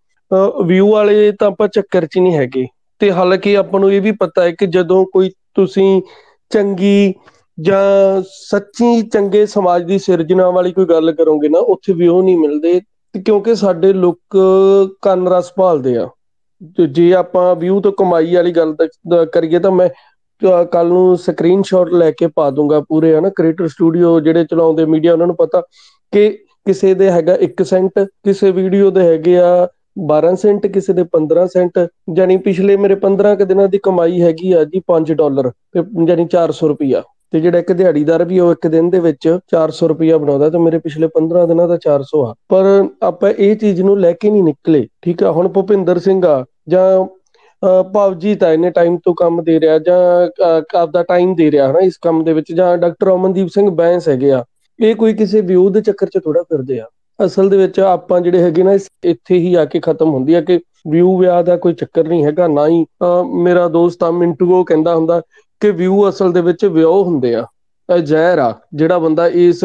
ਵਿਊ ਵਾਲੇ ਤਾਂ ਆਪਾਂ ਚੱਕਰ 'ਚ ਨਹੀਂ ਹੈਗੇ। ਤੇ ਹਾਲਾਂਕਿ ਆਪਾਂ ਨੂੰ ਇਹ ਵੀ ਪਤਾ ਹੈ ਕਿ ਜਦੋਂ ਕੋਈ ਤੁਸੀਂ ਚੰਗੀ ਜਾਂ ਸੱਚੀ ਚੰਗੇ ਸਮਾਜ ਦੀ ਸਿਰਜਣਾ ਵਾਲੀ ਕੋਈ ਗੱਲ ਕਰੋਗੇ ਨਾ, ਉੱਥੇ ਵਿਊ ਨਹੀਂ ਮਿਲਦੇ। ਕਿਉਂਕਿ ਸਾਡੇ ਲੋਕ ਕੰਨ ਰਸ ਭਾਲਦੇ ਆ। ਤੇ ਜੇ ਆਪਾਂ ਵਿਊ ਤੋਂ ਕਮਾਈ ਵਾਲੀ ਗੱਲ ਕਰੀਏ ਤਾਂ ਮੈਂ ਕੱਲ ਨੂੰ ਸਕਰੀਨਸ਼ਾਟ ਲੈ ਕੇ ਪਾ ਦੂੰਗਾ ਪੂਰੇ, ਹਨਾ ਕ੍ਰੀਏਟਰ ਸਟੂਡੀਓ ਜਿਹੜੇ ਚਲਾਉਂਦੇ ਮੀਡੀਆ ਉਹਨਾਂ ਨੂੰ ਪਤਾ ਕਿ ਕਿਸੇ ਦੇ ਹੈਗਾ 1 ਸੈਂਟ ਕਿਸੇ ਵੀਡੀਓ ਦੇ ਹੈਗੇ ਆ 12 ਸੈਂਟ ਕਿਸੇ ਦੇ 15 ਸੈਂਟ ਯਾਨੀ ਪਿਛਲੇ ਮੇਰੇ 15 ਕ ਦਿਨਾਂ ਦੀ ਕਮਾਈ ਹੈਗੀ ਆ ਜੀ 5 ਡਾਲਰ ਤੇ ਯਾਨੀ 400 ਰੁਪਿਆ ਤੇ ਜਿਹੜਾ ਇੱਕ ਦਿਹਾੜੀਦਾਰ ਵੀ ਉਹ ਇੱਕ ਦਿਨ ਦੇ ਵਿੱਚ 400 ਰੁਪਿਆ ਬਣਾਉਂਦਾ ਤੇ ਮੇਰੇ ਪਿਛਲੇ 15 ਦਿਨਾਂ ਦਾ 400 ਆ। ਪਰ ਆਪਾਂ ਇਹ ਚੀਜ਼ ਨੂੰ ਲੈ ਕੇ ਨਹੀਂ ਨਿਕਲੇ, ਠੀਕ ਆ? ਹੁਣ ਭੁਪਿੰਦਰ ਸਿੰਘ ਆ, ਜਾਂ ਭਾਵਜੀਤ ਆ, ਇਹਨੇ ਟਾਈਮ ਤੋਂ ਕੰਮ ਦੇ ਰਿਹਾ, ਜਾਂ ਆਪਦਾ ਟਾਈਮ ਦੇ ਰਿਹਾ, ਹਨਾ, ਇਸ ਕੰਮ ਦੇ ਵਿੱਚ, ਜਾਂ ਡਾਕਟਰ ਅਮਨਦੀਪ ਸਿੰਘ ਬੈਂਸ ਹੈਗੇ ਆ, ਇਹ ਕੋਈ ਕਿਸੇ ਵਿਊ ਦੇ ਚੱਕਰ 'ਚ ਥੋੜਾ ਫਿਰਦੇ ਆ। ਅਸਲ ਦੇ ਵਿੱਚ ਆਪਾਂ ਜਿਹੜੇ ਹੈਗੇ ਨਾ ਇੱਥੇ ਹੀ ਆ ਕੇ ਖਤਮ ਹੁੰਦੀ ਆ ਕਿ ਵਿਊ ਵਿਆਹ ਦਾ ਕੋਈ ਚੱਕਰ ਨਹੀਂ ਹੈਗਾ, ਨਾ ਹੀ ਮੇਰਾ ਦੋਸਤ ਆ, ਮਿੰਟੂ, ਉਹ ਕਹਿੰਦਾ ਹੁੰਦਾ ਕਿ ਵਿਊ ਅਸਲ ਦੇ ਵਿੱਚ ਵਿਆਹ ਹੁੰਦੇ ਆ। ਇਹ ਜ਼ਹਿਰ ਆ, ਜਿਹੜਾ ਬੰਦਾ ਇਸ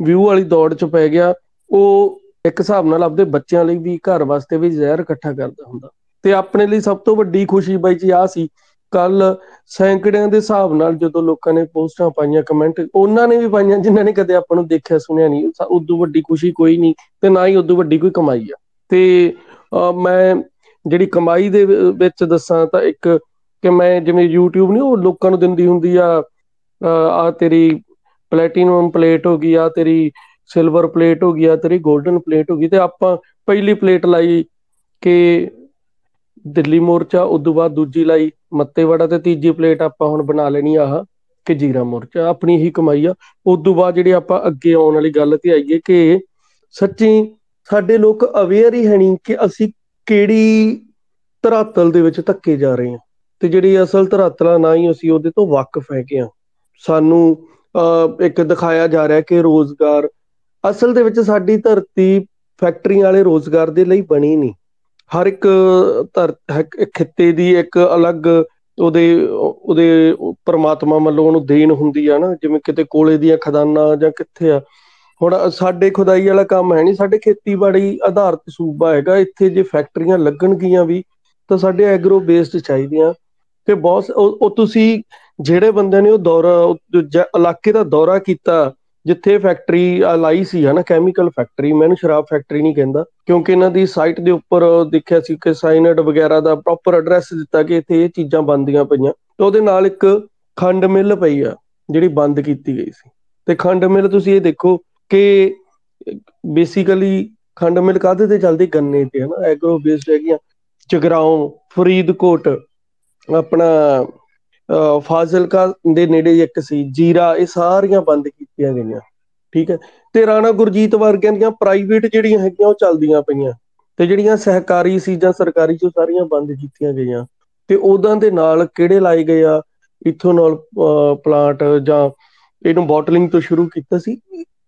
ਵਿਊ ਵਾਲੀ ਦੌੜ 'ਚ ਪੈ ਗਿਆ, ਉਹ ਇੱਕ ਹਿਸਾਬ ਨਾਲ ਆਪਦੇ ਬੱਚਿਆਂ ਲਈ ਵੀ, ਘਰ ਵਾਸਤੇ ਵੀ ਜ਼ਹਿਰ ਇਕੱਠਾ ਕਰਦਾ ਹੁੰਦਾ। ਤੇ ਆਪਣੇ ਲਈ ਸਭ ਤੋਂ ਵੱਡੀ ਖੁਸ਼ੀ ਬਾਈ ਜੀ ਆ ਸੀ, ਕੱਲ ਸੈਂਕੜਿਆਂ ਦੇ ਹਿਸਾਬ ਨਾਲ ਜਦੋਂ ਲੋਕਾਂ ਨੇ ਪੋਸਟਾਂ ਪਾਈਆਂ, ਕਮੈਂਟ, ਉਹਨਾਂ ਨੇ ਵੀ ਪਾਈਆਂ, ਜਿਨ੍ਹਾਂ ਨੇ ਕਦੇ ਆਪਾਂ ਨੂੰ ਦੇਖਿਆ, ਸੁਣਿਆ ਨਹੀਂ। ਉਦੋਂ ਵੱਡੀ ਖੁਸ਼ੀ ਕੋਈ ਨਹੀਂ, ਤੇ ਨਾ ਹੀ ਉਦੋਂ ਵੱਡੀ ਕੋਈ ਕਮਾਈ ਆ। ਤੇ ਮੈਂ ਜਿਹੜੀ ਕਮਾਈ ਦੇ ਵਿੱਚ ਦੱਸਾਂ ਤਾਂ ਇੱਕ ਕਿ ਮੈਂ ਜਿਵੇਂ YouTube ਨਹੀਂ ਉਹ ਲੋਕਾਂ ਨੂੰ ਦਿੰਦੀ ਹੁੰਦੀ ਆ ਆ ਤੇਰੀ ਪਲੈਟੀਨਮ ਪਲੇਟ ਹੋ ਗਈ ਆ ਤੇਰੀ ਸਿਲਵਰ ਪਲੇਟ ਹੋ ਗਈ ਆ ਤੇਰੀ 골ਡਨ ਪਲੇਟ ਹੋ ਗਈ, ਤੇ ਆਪਾਂ ਪਹਿਲੀ ਪਲੇਟ ਲਾਈ ਕਿ ਦਿੱਲੀ ਮੋਰਚਾ ਉਦੋਂ ਬਾਅਦ ਦੂਜੀ ਲਾਈ, ਮੱਤੇਵਾੜਾ ਤੇ ਤੀਜੀ ਪਲੇਟ ਆਪਾਂ ਹੁਣ ਬਣਾ ਲੈਣੀ ਆਹ, ਕਿ ਜੀਰਾ ਮੋਰਚਾ, ਆਪਣੀ ਹੀ ਕਮਾਈ ਆ। ਉਦੋਂ ਬਾਅਦ ਜਿਹੜੀ ਆਪਾਂ ਅੱਗੇ ਆਉਣ ਵਾਲੀ ਗੱਲ ਤੇ ਆਈਏ ਕਿ ਸੱਚੀ ਸਾਡੇ ਲੋਕ ਅਵੇਅਰ ਹੀ ਹੈ ਨਹੀਂ ਕਿ ਅਸੀਂ ਕਿਹੜੀ ਧਰਾਤਲ ਦੇ ਵਿੱਚ ਧੱਕੇ ਜਾ ਰਹੇ ਹਾਂ। ਤੇ ਜਿਹੜੀ ਅਸਲ ਧਰਾਤਲ ਨਾ ਹੀ ਅਸੀਂ ਉਹਦੇ ਤੋਂ ਵਾਕਿਫ ਹੈਗੇ ਆ ਸਾਨੂੰ ਇੱਕ ਦਿਖਾਇਆ ਜਾ ਰਿਹਾ ਕਿ ਰੋਜ਼ਗਾਰ, ਅਸਲ ਦੇ ਵਿੱਚ ਸਾਡੀ ਧਰਤੀ ਫੈਕਟਰੀਆਂ ਵਾਲੇ ਰੋਜ਼ਗਾਰ ਦੇ ਲਈ ਬਣੀ ਨਹੀਂ। ਹਰ ਇੱਕ ਖਿੱਤੇ ਦੀ ਇੱਕ ਅਲੱਗ ਉਹਦੇ ਉਹਦੇ ਪਰਮਾਤਮਾ ਵੱਲੋਂ ਉਹਨੂੰ ਦੇਣ ਹੁੰਦੀ ਆ ਨਾ, ਜਿਵੇਂ ਕਿਤੇ ਕੋਲੇ ਦੀਆਂ ਖਦਾਨਾਂ ਜਾਂ ਕਿੱਥੇ ਆ। ਹੁਣ ਸਾਡੇ ਖੁਦਾਈ ਵਾਲਾ ਕੰਮ ਹੈ ਨਹੀਂ, ਸਾਡੇ ਖੇਤੀਬਾੜੀ ਆਧਾਰਿਤ ਸੂਬਾ ਹੈਗਾ। ਇੱਥੇ ਜੇ ਫੈਕਟਰੀਆਂ ਲੱਗਣਗੀਆਂ ਵੀ, ਤਾਂ ਸਾਡੇ ਐਗਰੋ ਬੇਸਡ ਚਾਹੀਦੀਆਂ। ਕਿ ਬਹੁਤ ਉਹ ਤੁਸੀਂ ਜਿਹੜੇ ਬੰਦੇ ਨੇ ਉਹ ਦੌਰਾ ਇਲਾਕੇ ਦਾ ਦੌਰਾ ਕੀਤਾ, ਜਿੱਥੇ ਫੈਕਟਰੀ ਲਾਈ ਸੀ, ਹਨਾ ਕੈਮੀਕਲ ਫੈਕਟਰੀ ਮੈਂ ਸ਼ਰਾਬ ਫੈਕਟਰੀ ਨਹੀਂ ਕਹਿੰਦਾ, ਕਿਉਂਕਿ ਇਹਨਾਂ ਦੀ ਸਾਈਟ ਦੇ ਉੱਪਰ ਦੇਖਿਆ ਸੀ ਕਿ ਸਾਈਨਡ ਵਗੈਰਾ ਦਾ ਪ੍ਰੋਪਰ ਐਡਰੈਸ ਦਿੱਤਾ ਕਿ ਇੱਥੇ ਇਹ ਚੀਜ਼ਾਂ ਬੰਦੀਆਂ ਪਈਆਂ। ਤੇ ਉਹਦੇ ਨਾਲ ਇੱਕ ਖੰਡ ਮਿੱਲ ਪਈ ਆ, ਜਿਹੜੀ ਬੰਦ ਕੀਤੀ ਗਈ ਸੀ। ਤੇ ਖੰਡ ਮਿੱਲ ਤੁਸੀਂ ਇਹ ਦੇਖੋ ਕਿ ਬੇਸਿਕਲੀ ਖੰਡ ਮਿੱਲ ਕਾਹਦੇ ਤੇ ਚੱਲਦੀ? ਗੰਨੇ ਤੇ, ਹਨਾ ਐਗਰੋ ਬੇਸਡ ਹੈਗੀਆਂ, ਜਗਰਾਉਂ, ਫਰੀਦਕੋਟ ਆਪਣਾ ਫਾਜ਼ਿਲਕਾ ਦੇ ਨੇੜੇ ਇੱਕ ਸੀ, ਜੀਰਾ, ਇਹ ਸਾਰੀਆਂ ਬੰਦ ਕੀਤੀਆਂ ਗਈਆਂ, ਠੀਕ ਹੈ। ਤੇ ਰਾਣਾ ਗੁਰਜੀਤ ਵਰਗਿਆਂ ਦੀਆਂ ਪ੍ਰਾਈਵੇਟ ਜਿਹੜੀਆਂ ਹੈਗੀਆਂ, ਉਹ ਚੱਲਦੀਆਂ ਪਈਆਂ। ਤੇ ਜਿਹੜੀਆਂ ਸਹਿਕਾਰੀ ਸੀ ਜਾਂ ਸਰਕਾਰੀ ਚ ਸਾਰੀਆਂ ਬੰਦ ਕੀਤੀਆਂ ਗਈਆਂ। ਤੇ ਉਹਦਾਂ ਦੇ ਨਾਲ ਕਿਹੜੇ ਲਾਏ ਗਏ ਆ? ਇਥੋਨੋਲ ਪਲਾਂਟ ਜਾਂ ਇਹਨੂੰ ਬੋਟਲਿੰਗ ਤੋਂ ਸ਼ੁਰੂ ਕੀਤਾ ਸੀ?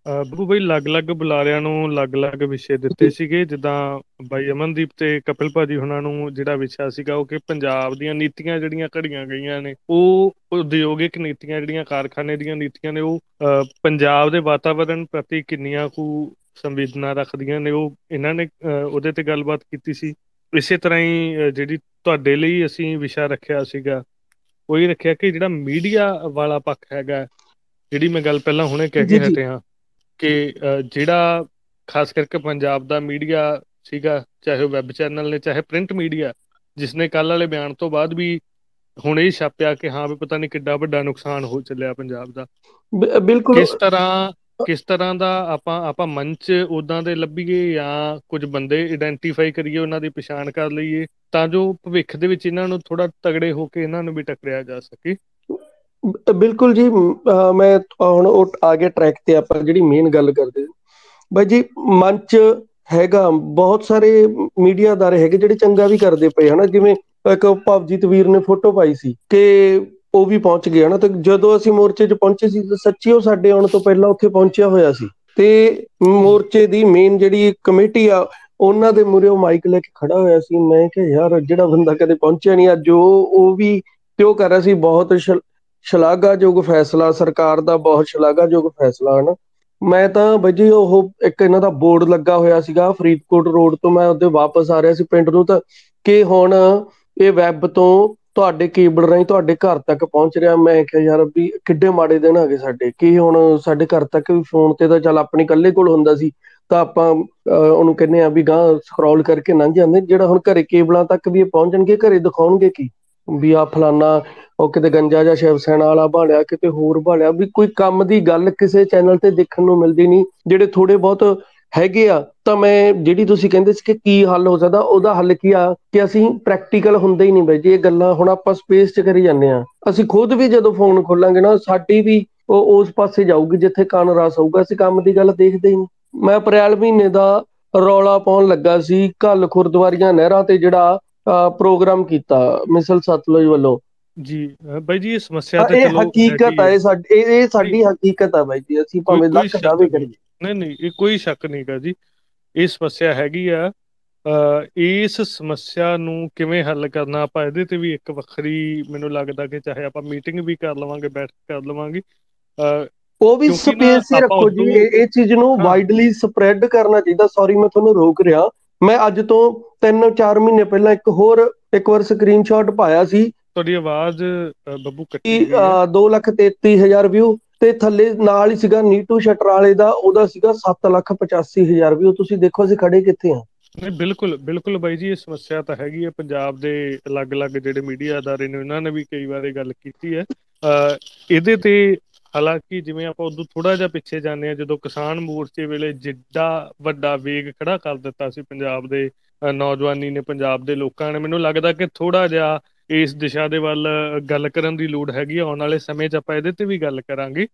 ਬੱਬੂ ਬਈ ਅਲੱਗ-ਅਲੱਗ ਬੁਲਾਰਿਆਂ ਨੂੰ ਅਲੱਗ-ਅਲੱਗ ਵਿਸ਼ੇ ਦਿੱਤੇ ਸੀਗੇ ਜਿੱਦਾਂ ਬਾਈ ਅਮਨਦੀਪ ਤੇ ਕਪਿਲ ਭਾਜੀ ਹੁਣਾਂ ਨੂੰ ਜਿਹੜਾ ਵਿਸ਼ਾ ਸੀਗਾ ਉਹ ਕਿ ਪੰਜਾਬ ਦੀਆਂ ਨੀਤੀਆਂ ਜਿਹੜੀਆਂ ਘੜੀਆਂ ਗਈਆਂ ਨੇ ਉਹ ਉਦਯੋਗਿਕ ਨੀਤੀਆਂ ਜਿਹੜੀਆਂ ਕਾਰਖਾਨੇ ਦੀਆਂ ਨੀਤੀਆਂ ਨੇ ਉਹ ਪੰਜਾਬ ਦੇ ਵਾਤਾਵਰਣ ਪ੍ਰਤੀ ਕਿੰਨੀਆਂ ਕੁ ਸੰਵੇਦਨਾ ਰੱਖਦੀਆਂ ਨੇ ਉਹ ਇਹਨਾਂ ਨੇ ਉਹਦੇ ਤੇ ਗੱਲਬਾਤ ਕੀਤੀ ਸੀ। ਇਸੇ ਤਰ੍ਹਾਂ ਹੀ ਜਿਹੜੀ ਤੁਹਾਡੇ ਲਈ ਅਸੀਂ ਵਿਸ਼ਾ ਰੱਖਿਆ ਸੀਗਾ ਉਹ ਹੀ ਰੱਖਿਆ ਕਿ ਜਿਹੜਾ ਮੀਡੀਆ ਵਾਲਾ ਪੱਖ ਹੈਗਾ ਜਿਹੜੀ ਮੈਂ ਗੱਲ ਪਹਿਲਾਂ ਹੁਣੇ ਕਹਿ ਕੇ ਹਟੇ ਹਾਂ। ਕਿ ਜਿਹੜਾ ਖਾਸ ਕਰਕੇ ਪੰਜਾਬ ਦਾ ਮੀਡੀਆ ਸੀਗਾ ਚਾਹੇ ਵੈਬ ਚੈਨਲ ਨੇ ਚਾਹੇ ਪ੍ਰਿੰਟ ਮੀਡੀਆ ਜਿਸ ਨੇ ਕੱਲ ਵਾਲੇ ਬਿਆਨ ਤੋਂ ਬਾਅਦ ਵੀ ਹੁਣ ਇਹ ਛਾਪਿਆ ਕਿ ਹਾਂ ਵੀ ਪਤਾ ਨਹੀਂ ਕਿੱਡਾ ਵੱਡਾ ਨੁਕਸਾਨ ਹੋ ਚੱਲਿਆ ਪੰਜਾਬ ਦਾ। ਬਿਲਕੁਲ। ਕਿਸ ਤਰ੍ਹਾਂ ਕਿਸ ਤਰ੍ਹਾਂ ਦਾ ਆਪਾਂ ਆਪਾਂ ਮੰਚ ਉਦਾਂ ਦੇ ਲੱਭੀਏ ਜਾਂ ਕੁਝ ਬੰਦੇ ਆਇਡੈਂਟੀਫਾਈ ਕਰੀਏ ਉਹਨਾਂ ਦੀ ਪਛਾਣ ਕਰ ਲਈਏ ਤਾਂ ਜੋ ਭਵਿੱਖ ਦੇ ਵਿੱਚ ਇਹਨਾਂ ਨੂੰ ਥੋੜਾ ਤਗੜੇ ਹੋ ਕੇ ਇਹਨਾਂ ਨੂੰ ਵੀ ਟੱਕਰਿਆ ਜਾ ਸਕੇ। ਬਿਲਕੁਲ ਜੀ ਮੈਂ ਹੁਣ ਉਹ ਆ ਗਿਆ ਟਰੈਕ ਤੇ ਆਪਾਂ ਜਿਹੜੀ ਮੇਨ ਗੱਲ ਕਰਦੇ ਬਾਈ ਜੀ ਮੰਚ ਹੈਗਾ ਬਹੁਤ ਸਾਰੇ ਮੀਡੀਆ ਦਾਰੇ ਹੈਗੇ ਜਿਹੜੇ ਚੰਗਾ ਵੀ ਕਰਦੇ ਪਏ, ਹਨਾ? ਜਿਵੇਂ ਇੱਕ ਭਵਜੀਤ ਵੀਰ ਨੇ ਫੋਟੋ ਪਾਈ ਸੀ ਕਿ ਉਹ ਵੀ ਪਹੁੰਚ ਗਿਆ ਨਾ ਤੇ ਜਦੋਂ ਅਸੀਂ ਮੋਰਚੇ 'ਚ ਪਹੁੰਚੇ ਸੀ, ਤਾਂ ਸੱਚੀ ਉਹ ਸਾਡੇ ਆਉਣ ਤੋਂ ਪਹਿਲਾਂ ਉੱਥੇ ਪਹੁੰਚਿਆ ਹੋਇਆ ਸੀ। ਤੇ ਮੋਰਚੇ ਦੀ ਮੇਨ ਜਿਹੜੀ ਕਮੇਟੀ ਆ, ਉਹਨਾਂ ਦੇ ਮੂਹਰੇ ਉਹ ਮਾਈਕ ਲੈ ਕੇ ਖੜਾ ਹੋਇਆ ਸੀ। ਮੈਂ ਕਿਹਾ, ਯਾਰ, ਜਿਹੜਾ ਬੰਦਾ ਕਦੇ ਪਹੁੰਚਿਆ ਨਹੀਂ, ਅੱਜ ਉਹ ਉਹ ਵੀ ਤੇ ਉਹ ਕਰ ਰਿਹਾ ਸੀ? ਬਹੁਤ ਸ਼ਲ- ਸ਼ਲਾਘਾਯੋਗ ਫੈਸਲਾ ਸਰਕਾਰ ਦਾ ਬਹੁਤ ਸ਼ਲਾਘਾਯੋਗ ਫੈਸਲਾ ਹਨ? ਮੈਂ ਤਾਂ ਬਾਈ ਜੀ ਉਹ ਇੱਕ ਇਹਨਾਂ ਦਾ ਬੋਰਡ ਲੱਗਾ ਹੋਇਆ ਸੀਗਾ ਫਰੀਦਕੋਟ ਰੋਡ ਤੋਂ ਮੈਂ ਉਹਦੇ ਵਾਪਸ ਆ ਰਿਹਾ ਸੀ ਪਿੰਡ ਨੂੰ ਤਾਂ ਕਿ ਹੁਣ ਇਹ ਵੈਬ ਤੋਂ ਤੁਹਾਡੇ ਕੇਬਲ ਰਾਹੀਂ ਤੁਹਾਡੇ ਘਰ ਤੱਕ ਪਹੁੰਚ ਰਿਹਾ। ਮੈਂ ਕਿਹਾ ਯਾਰ ਵੀ ਕਿੱਡੇ ਮਾੜੇ ਦਿਨ ਹੈਗੇ ਸਾਡੇ। ਕਿ ਹੁਣ ਸਾਡੇ ਘਰ ਤੱਕ ਵੀ ਫੋਨ ਤੇ ਤਾਂ ਚੱਲ ਆਪਣੀ ਇਕੱਲੇ ਕੋਲ ਹੁੰਦਾ ਸੀ। ਤਾਂ ਆਪਾਂ ਅਹ, ਉਹਨੂੰ ਕਹਿੰਦੇ ਆ ਵੀ ਗਾਂ ਸਕਰੋਲ ਕਰਕੇ ਲੰਘ ਜਾਂਦੇ। ਜਿਹੜਾ ਹੁਣ ਘਰੇ ਕੇਬਲਾਂ ਤੱਕ ਵੀ ਇਹ ਪਹੁੰਚਣਗੇ ਘਰੇ ਦਿਖਾਉਣਗੇ ਕੀ? ਵੀ ਆ ਫਲਾਨਾ ਉਹ ਕਿਤੇ ਗੰਜਾ ਜਾਂ ਸ਼ਿਵ ਸੈਨਾ ਵਾਲਾ ਭਾਲਿਆ ਕਿਤੇ ਹੋਰ ਭਾਲਿਆ ਵੀ ਕੋਈ ਕੰਮ ਦੀ ਗੱਲ ਕਿਸੇ ਚੈਨਲ ਤੇ ਦੇਖਣ ਨੂੰ ਮਿਲਦੀ ਨਹੀਂ ਜਿਹੜੇ ਥੋੜੇ ਬਹੁਤ ਹੈਗੇ ਆ ਤਾਂ ਮੈਂ ਜਿਹੜੀ ਤੁਸੀਂ ਕਹਿੰਦੇ ਸੀ ਕਿ ਕੀ ਹੱਲ ਹੋ ਸਕਦਾ ਉਹਦਾ ਹੱਲ ਕੀ ਆ ਕਿ ਅਸੀਂ ਪ੍ਰੈਕਟੀਕਲ ਹੁੰਦੇ ਹੀ ਨਹੀਂ ਬਈ ਜੀ ਇਹ ਗੱਲਾਂ ਹੁਣ ਆਪਾਂ ਸਪੇਸ 'ਚ ਕਰੀ ਜਾਂਦੇ ਆ ਅਸੀਂ ਖੁਦ ਵੀ ਜਦੋਂ ਫੋਨ ਖੋਲਾਂਗੇ ਨਾ ਸਾਡੀ ਵੀ ਉਹ ਉਸ ਪਾਸੇ ਜਾਊਗੀ ਜਿੱਥੇ ਕੰਨ ਰਸ ਹੋਊਗਾ ਅਸੀਂ ਕੰਮ ਦੀ ਗੱਲ ਦੇਖਦੇ ਹੀ ਨਹੀਂ। ਮੈਂ ਅਪ੍ਰੈਲ ਮਹੀਨੇ ਦਾ ਰੌਲਾ ਪਾਉਣ ਲੱਗਾ ਸੀ ਕੱਲ ਖੁਰਦਵਾਰੀਆਂ ਨਹਿਰਾਂ ਤੇ ਜਿਹੜਾ ਅਹ, ਪ੍ਰੋਗਰਾਮ ਕੀਤਾ ਮਿਸਲ ਸਤਲੁਜ ਵੱਲੋਂ। ਜੀ ਬਾਈ ਜੀ ਇਹ ਸਮੱਸਿਆ ਤਾਂ ਤੇ ਇਹ ਚਲੋ ਹਕੀਕਤ ਹੈ ਹੈ। ਇਹ ਸਾਡੀ ਇਹ ਸਾਡੀ ਹਕੀਕਤ ਆ ਬਾਈ ਜੀ ਅਸੀਂ ਭਾਵੇਂ ਲੱਖ ਦਾਅਵੇ ਕਰੀਏ। ਨਹੀਂ ਨਹੀਂ ਇਹ ਕੋਈ ਸ਼ੱਕ ਨਹੀਂਗਾ ਜੀ। ਇਹ ਸਮੱਸਿਆ ਹੈਗੀ ਆ ਇਸ ਸਮੱਸਿਆ ਨੂੰ ਕਿਵੇਂ ਹੱਲ ਕਰਨਾ? ਆਪਾਂ ਇਹਦੇ ਤੇ ਵੀ ਇੱਕ ਵੱਖਰੀ ਮੈਨੂੰ ਲੱਗਦਾ ਕਿ ਚਾਹੇ ਆਪਾਂ ਮੀਟਿੰਗ ਵੀ ਕਰ ਲਵਾਂਗੇ ਬੈਠ ਕੇ ਕਰ ਲਵਾਂਗੇ। ਉਹ ਵੀ ਸਪੇਸ ਆਪਾਂ ਰੱਖੋ ਜੀ ਇਹ ਚੀਜ਼ ਨੂੰ ਹਾਂ। ਵਾਈਡਲੀ ਸਪਰੈਡ ਕਰਨਾ ਚਾਹੀਦਾ। ਸੌਰੀ ਮੈਂ ਤੁਹਾਨੂੰ ਰੋਕ ਰਿਹਾ। ਮੈਂ ਅੱਜ ਤੋਂ 3-4 ਮਹੀਨੇ ਪਹਿਲਾਂ ਇੱਕ ਹੋਰ ਇੱਕ ਵਾਰ ਸਕਰੀਨਸ਼ਾਟ ਪਾਇਆ ਸੀ ਤੁਹਾਡੀ ਆਵਾਜ਼ ਬੱਬੂ ਕੱਟੀ ਗਈ ਹੈ। 233000 ਵਿਊ ਤੇ ਥੱਲੇ ਨਾਲ ਹੀ ਸੀਗਾ ਨੀਟੂ ਸ਼ਟਰ ਵਾਲੇ ਦਾ ਉਹਦਾ ਸੀਗਾ 785000 ਵਿਊ ਤੁਸੀਂ ਦੇਖੋ ਅਸੀਂ ਖੜੇ ਕਿੱਥੇ ਆ ਨਹੀਂ ਬਿਲਕੁਲ ਬਿਲਕੁਲ ਬਾਈ ਜੀ ਇਹ ਸਮੱਸਿਆ ਤਾਂ ਹੈਗੀ ਹੈ। ਪੰਜਾਬ ਦੇ ਅਲੱਗ-ਅਲੱਗ ਜਿਹੜੇ ਮੀਡੀਆ ਅਦਾਰੇ ਨੇ ਉਹਨਾਂ ਨੇ ਵੀ ਕਈ ਵਾਰ ਇਹ ਗੱਲ ਕੀਤੀ ਹੈ। ਇਹਦੇ ਤੇ ਹਾਲਾਂਕਿ ਜਿਵੇਂ ਆਪਾਂ ਉਦੋਂ ਥੋੜਾ ਜਿਹਾ ਪਿੱਛੇ ਜਾਂਦੇ ਆ ਜਦੋਂ ਕਿਸਾਨ ਮੋਰਚੇ ਵੇਲੇ ਜਿੱਡਾ ਵੱਡਾ ਵੇਗ ਖੜਾ ਕਰ ਦਿੱਤਾ ਸੀ ਪੰਜਾਬ ਦੇ ਨੌਜਵਾਨੀ ਨੇ ਪੰਜਾਬ ਦੇ ਲੋਕਾਂ ਨੇ ਮੈਨੂੰ ਲੱਗਦਾ ਕਿ ਥੋੜਾ ਜਿਹਾ ਇਸ ਦਿਸ਼ਾ ਦੇ ਵੱਲ ਗੱਲ ਕਰਨ ਦੀ ਲੋੜ ਹੈਗੀ। ਆਉਣ ਵਾਲੇ ਸਮੇਂ 'ਚ ਆਪਾਂ ਇਹਦੇ ਤੇ ਵੀ ਗੱਲ ਕਰਾਂਗੇ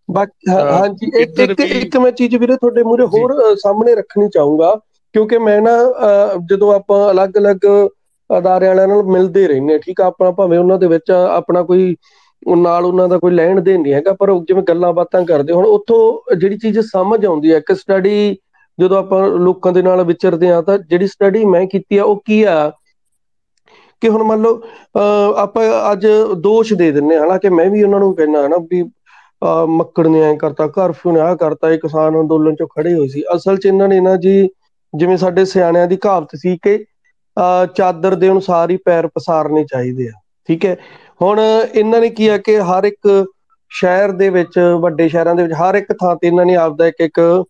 ਹਾਂਜੀ ਇੱਕ ਇੱਕ ਮੈਂ ਚੀਜ਼ ਵੀਰੇ ਤੁਹਾਡੇ ਮੂਹਰੇ ਜੀ। ਹੋਰ ਸਾਹਮਣੇ ਰੱਖਣੀ ਚਾਹੂੰਗਾ ਕਿਉਂਕਿ ਮੈਂ ਨਾ ਜਦੋਂ ਆਪਾਂ ਅਲੱਗ-ਅਲੱਗ ਅਦਾਰਿਆਂ ਨਾਲ ਮਿਲਦੇ ਰਹਿੰਦੇ ਠੀਕ ਆ ਆਪਣਾ ਭਾਵੇਂ ਉਹਨਾਂ ਦੇ ਵਿੱਚ ਆਪਣਾ ਕੋਈ ਉਹ ਨਾਲ ਉਹਨਾਂ ਦਾ ਕੋਈ ਲੈਣ ਦੇਣ ਨਹੀਂ ਹੈਗਾ ਪਰ ਉਹ ਜਿਵੇਂ ਗੱਲਾਂ ਬਾਤਾਂ ਕਰਦੇ ਹੁਣ ਉੱਥੋਂ ਜਿਹੜੀ ਚੀਜ਼ ਸਮਝ ਆਉਂਦੀ ਹੈ ਇੱਕ ਸਟੱਡੀ ਜਦੋਂ ਆਪਾਂ ਲੋਕਾਂ ਦੇ ਨਾਲ ਵਿਚਰਦੇ ਆ ਤਾਂ ਜਿਹੜੀ ਸਟੱਡੀ ਮੈਂ ਕੀਤੀ ਆ ਉਹ ਕੀ ਆ? ਕਿ ਹੁਣ ਮੰਨ ਲਓ ਅਹ, ਆਪਾਂ ਅੱਜ ਦੋਸ਼ ਦੇ ਦਿੰਨੇ ਹਾਂ ਹਾਲਾਂਕਿ ਮੈਂ ਵੀ ਉਹਨਾਂ ਨੂੰ ਕਹਿੰਦਾ ਹਨਾ ਵੀ ਅਹ, ਮੱਕੜ ਨੇ ਐ ਕਰਤਾ ਕਰਫਿਊ ਨੇ ਆ ਕਰਤਾ ਇਹ ਕਿਸਾਨ ਅੰਦੋਲਨ ਚੋਂ ਖੜੇ ਹੋਏ ਸੀ। ਅਸਲ 'ਚ ਇਹਨਾਂ ਨੇ ਨਾ ਜੀ ਜਿਵੇਂ ਸਾਡੇ ਸਿਆਣਿਆਂ ਦੀ ਕਹਾਵਤ ਸੀ ਕਿ ਅਹ, ਚਾਦਰ ਦੇ ਅਨੁਸਾਰ ਹੀ ਪੈਰ ਪਸਾਰਨੇ ਚਾਹੀਦੇ ਆ ਠੀਕ ਹੈ? ਹੁਣ ਇਹਨਾਂ ਨੇ ਕੀ ਆ ਕਿ ਹਰ ਇੱਕ ਸ਼ਹਿਰ ਦੇ ਵਿੱਚ ਵੱਡੇ ਸ਼ਹਿਰਾਂ ਦੇ ਵਿੱਚ ਹਰ ਇੱਕ ਥਾਂ ਤੇ ਇਹਨਾਂ ਨੇ ਆਪਦਾ ਇੱਕ ਇੱਕ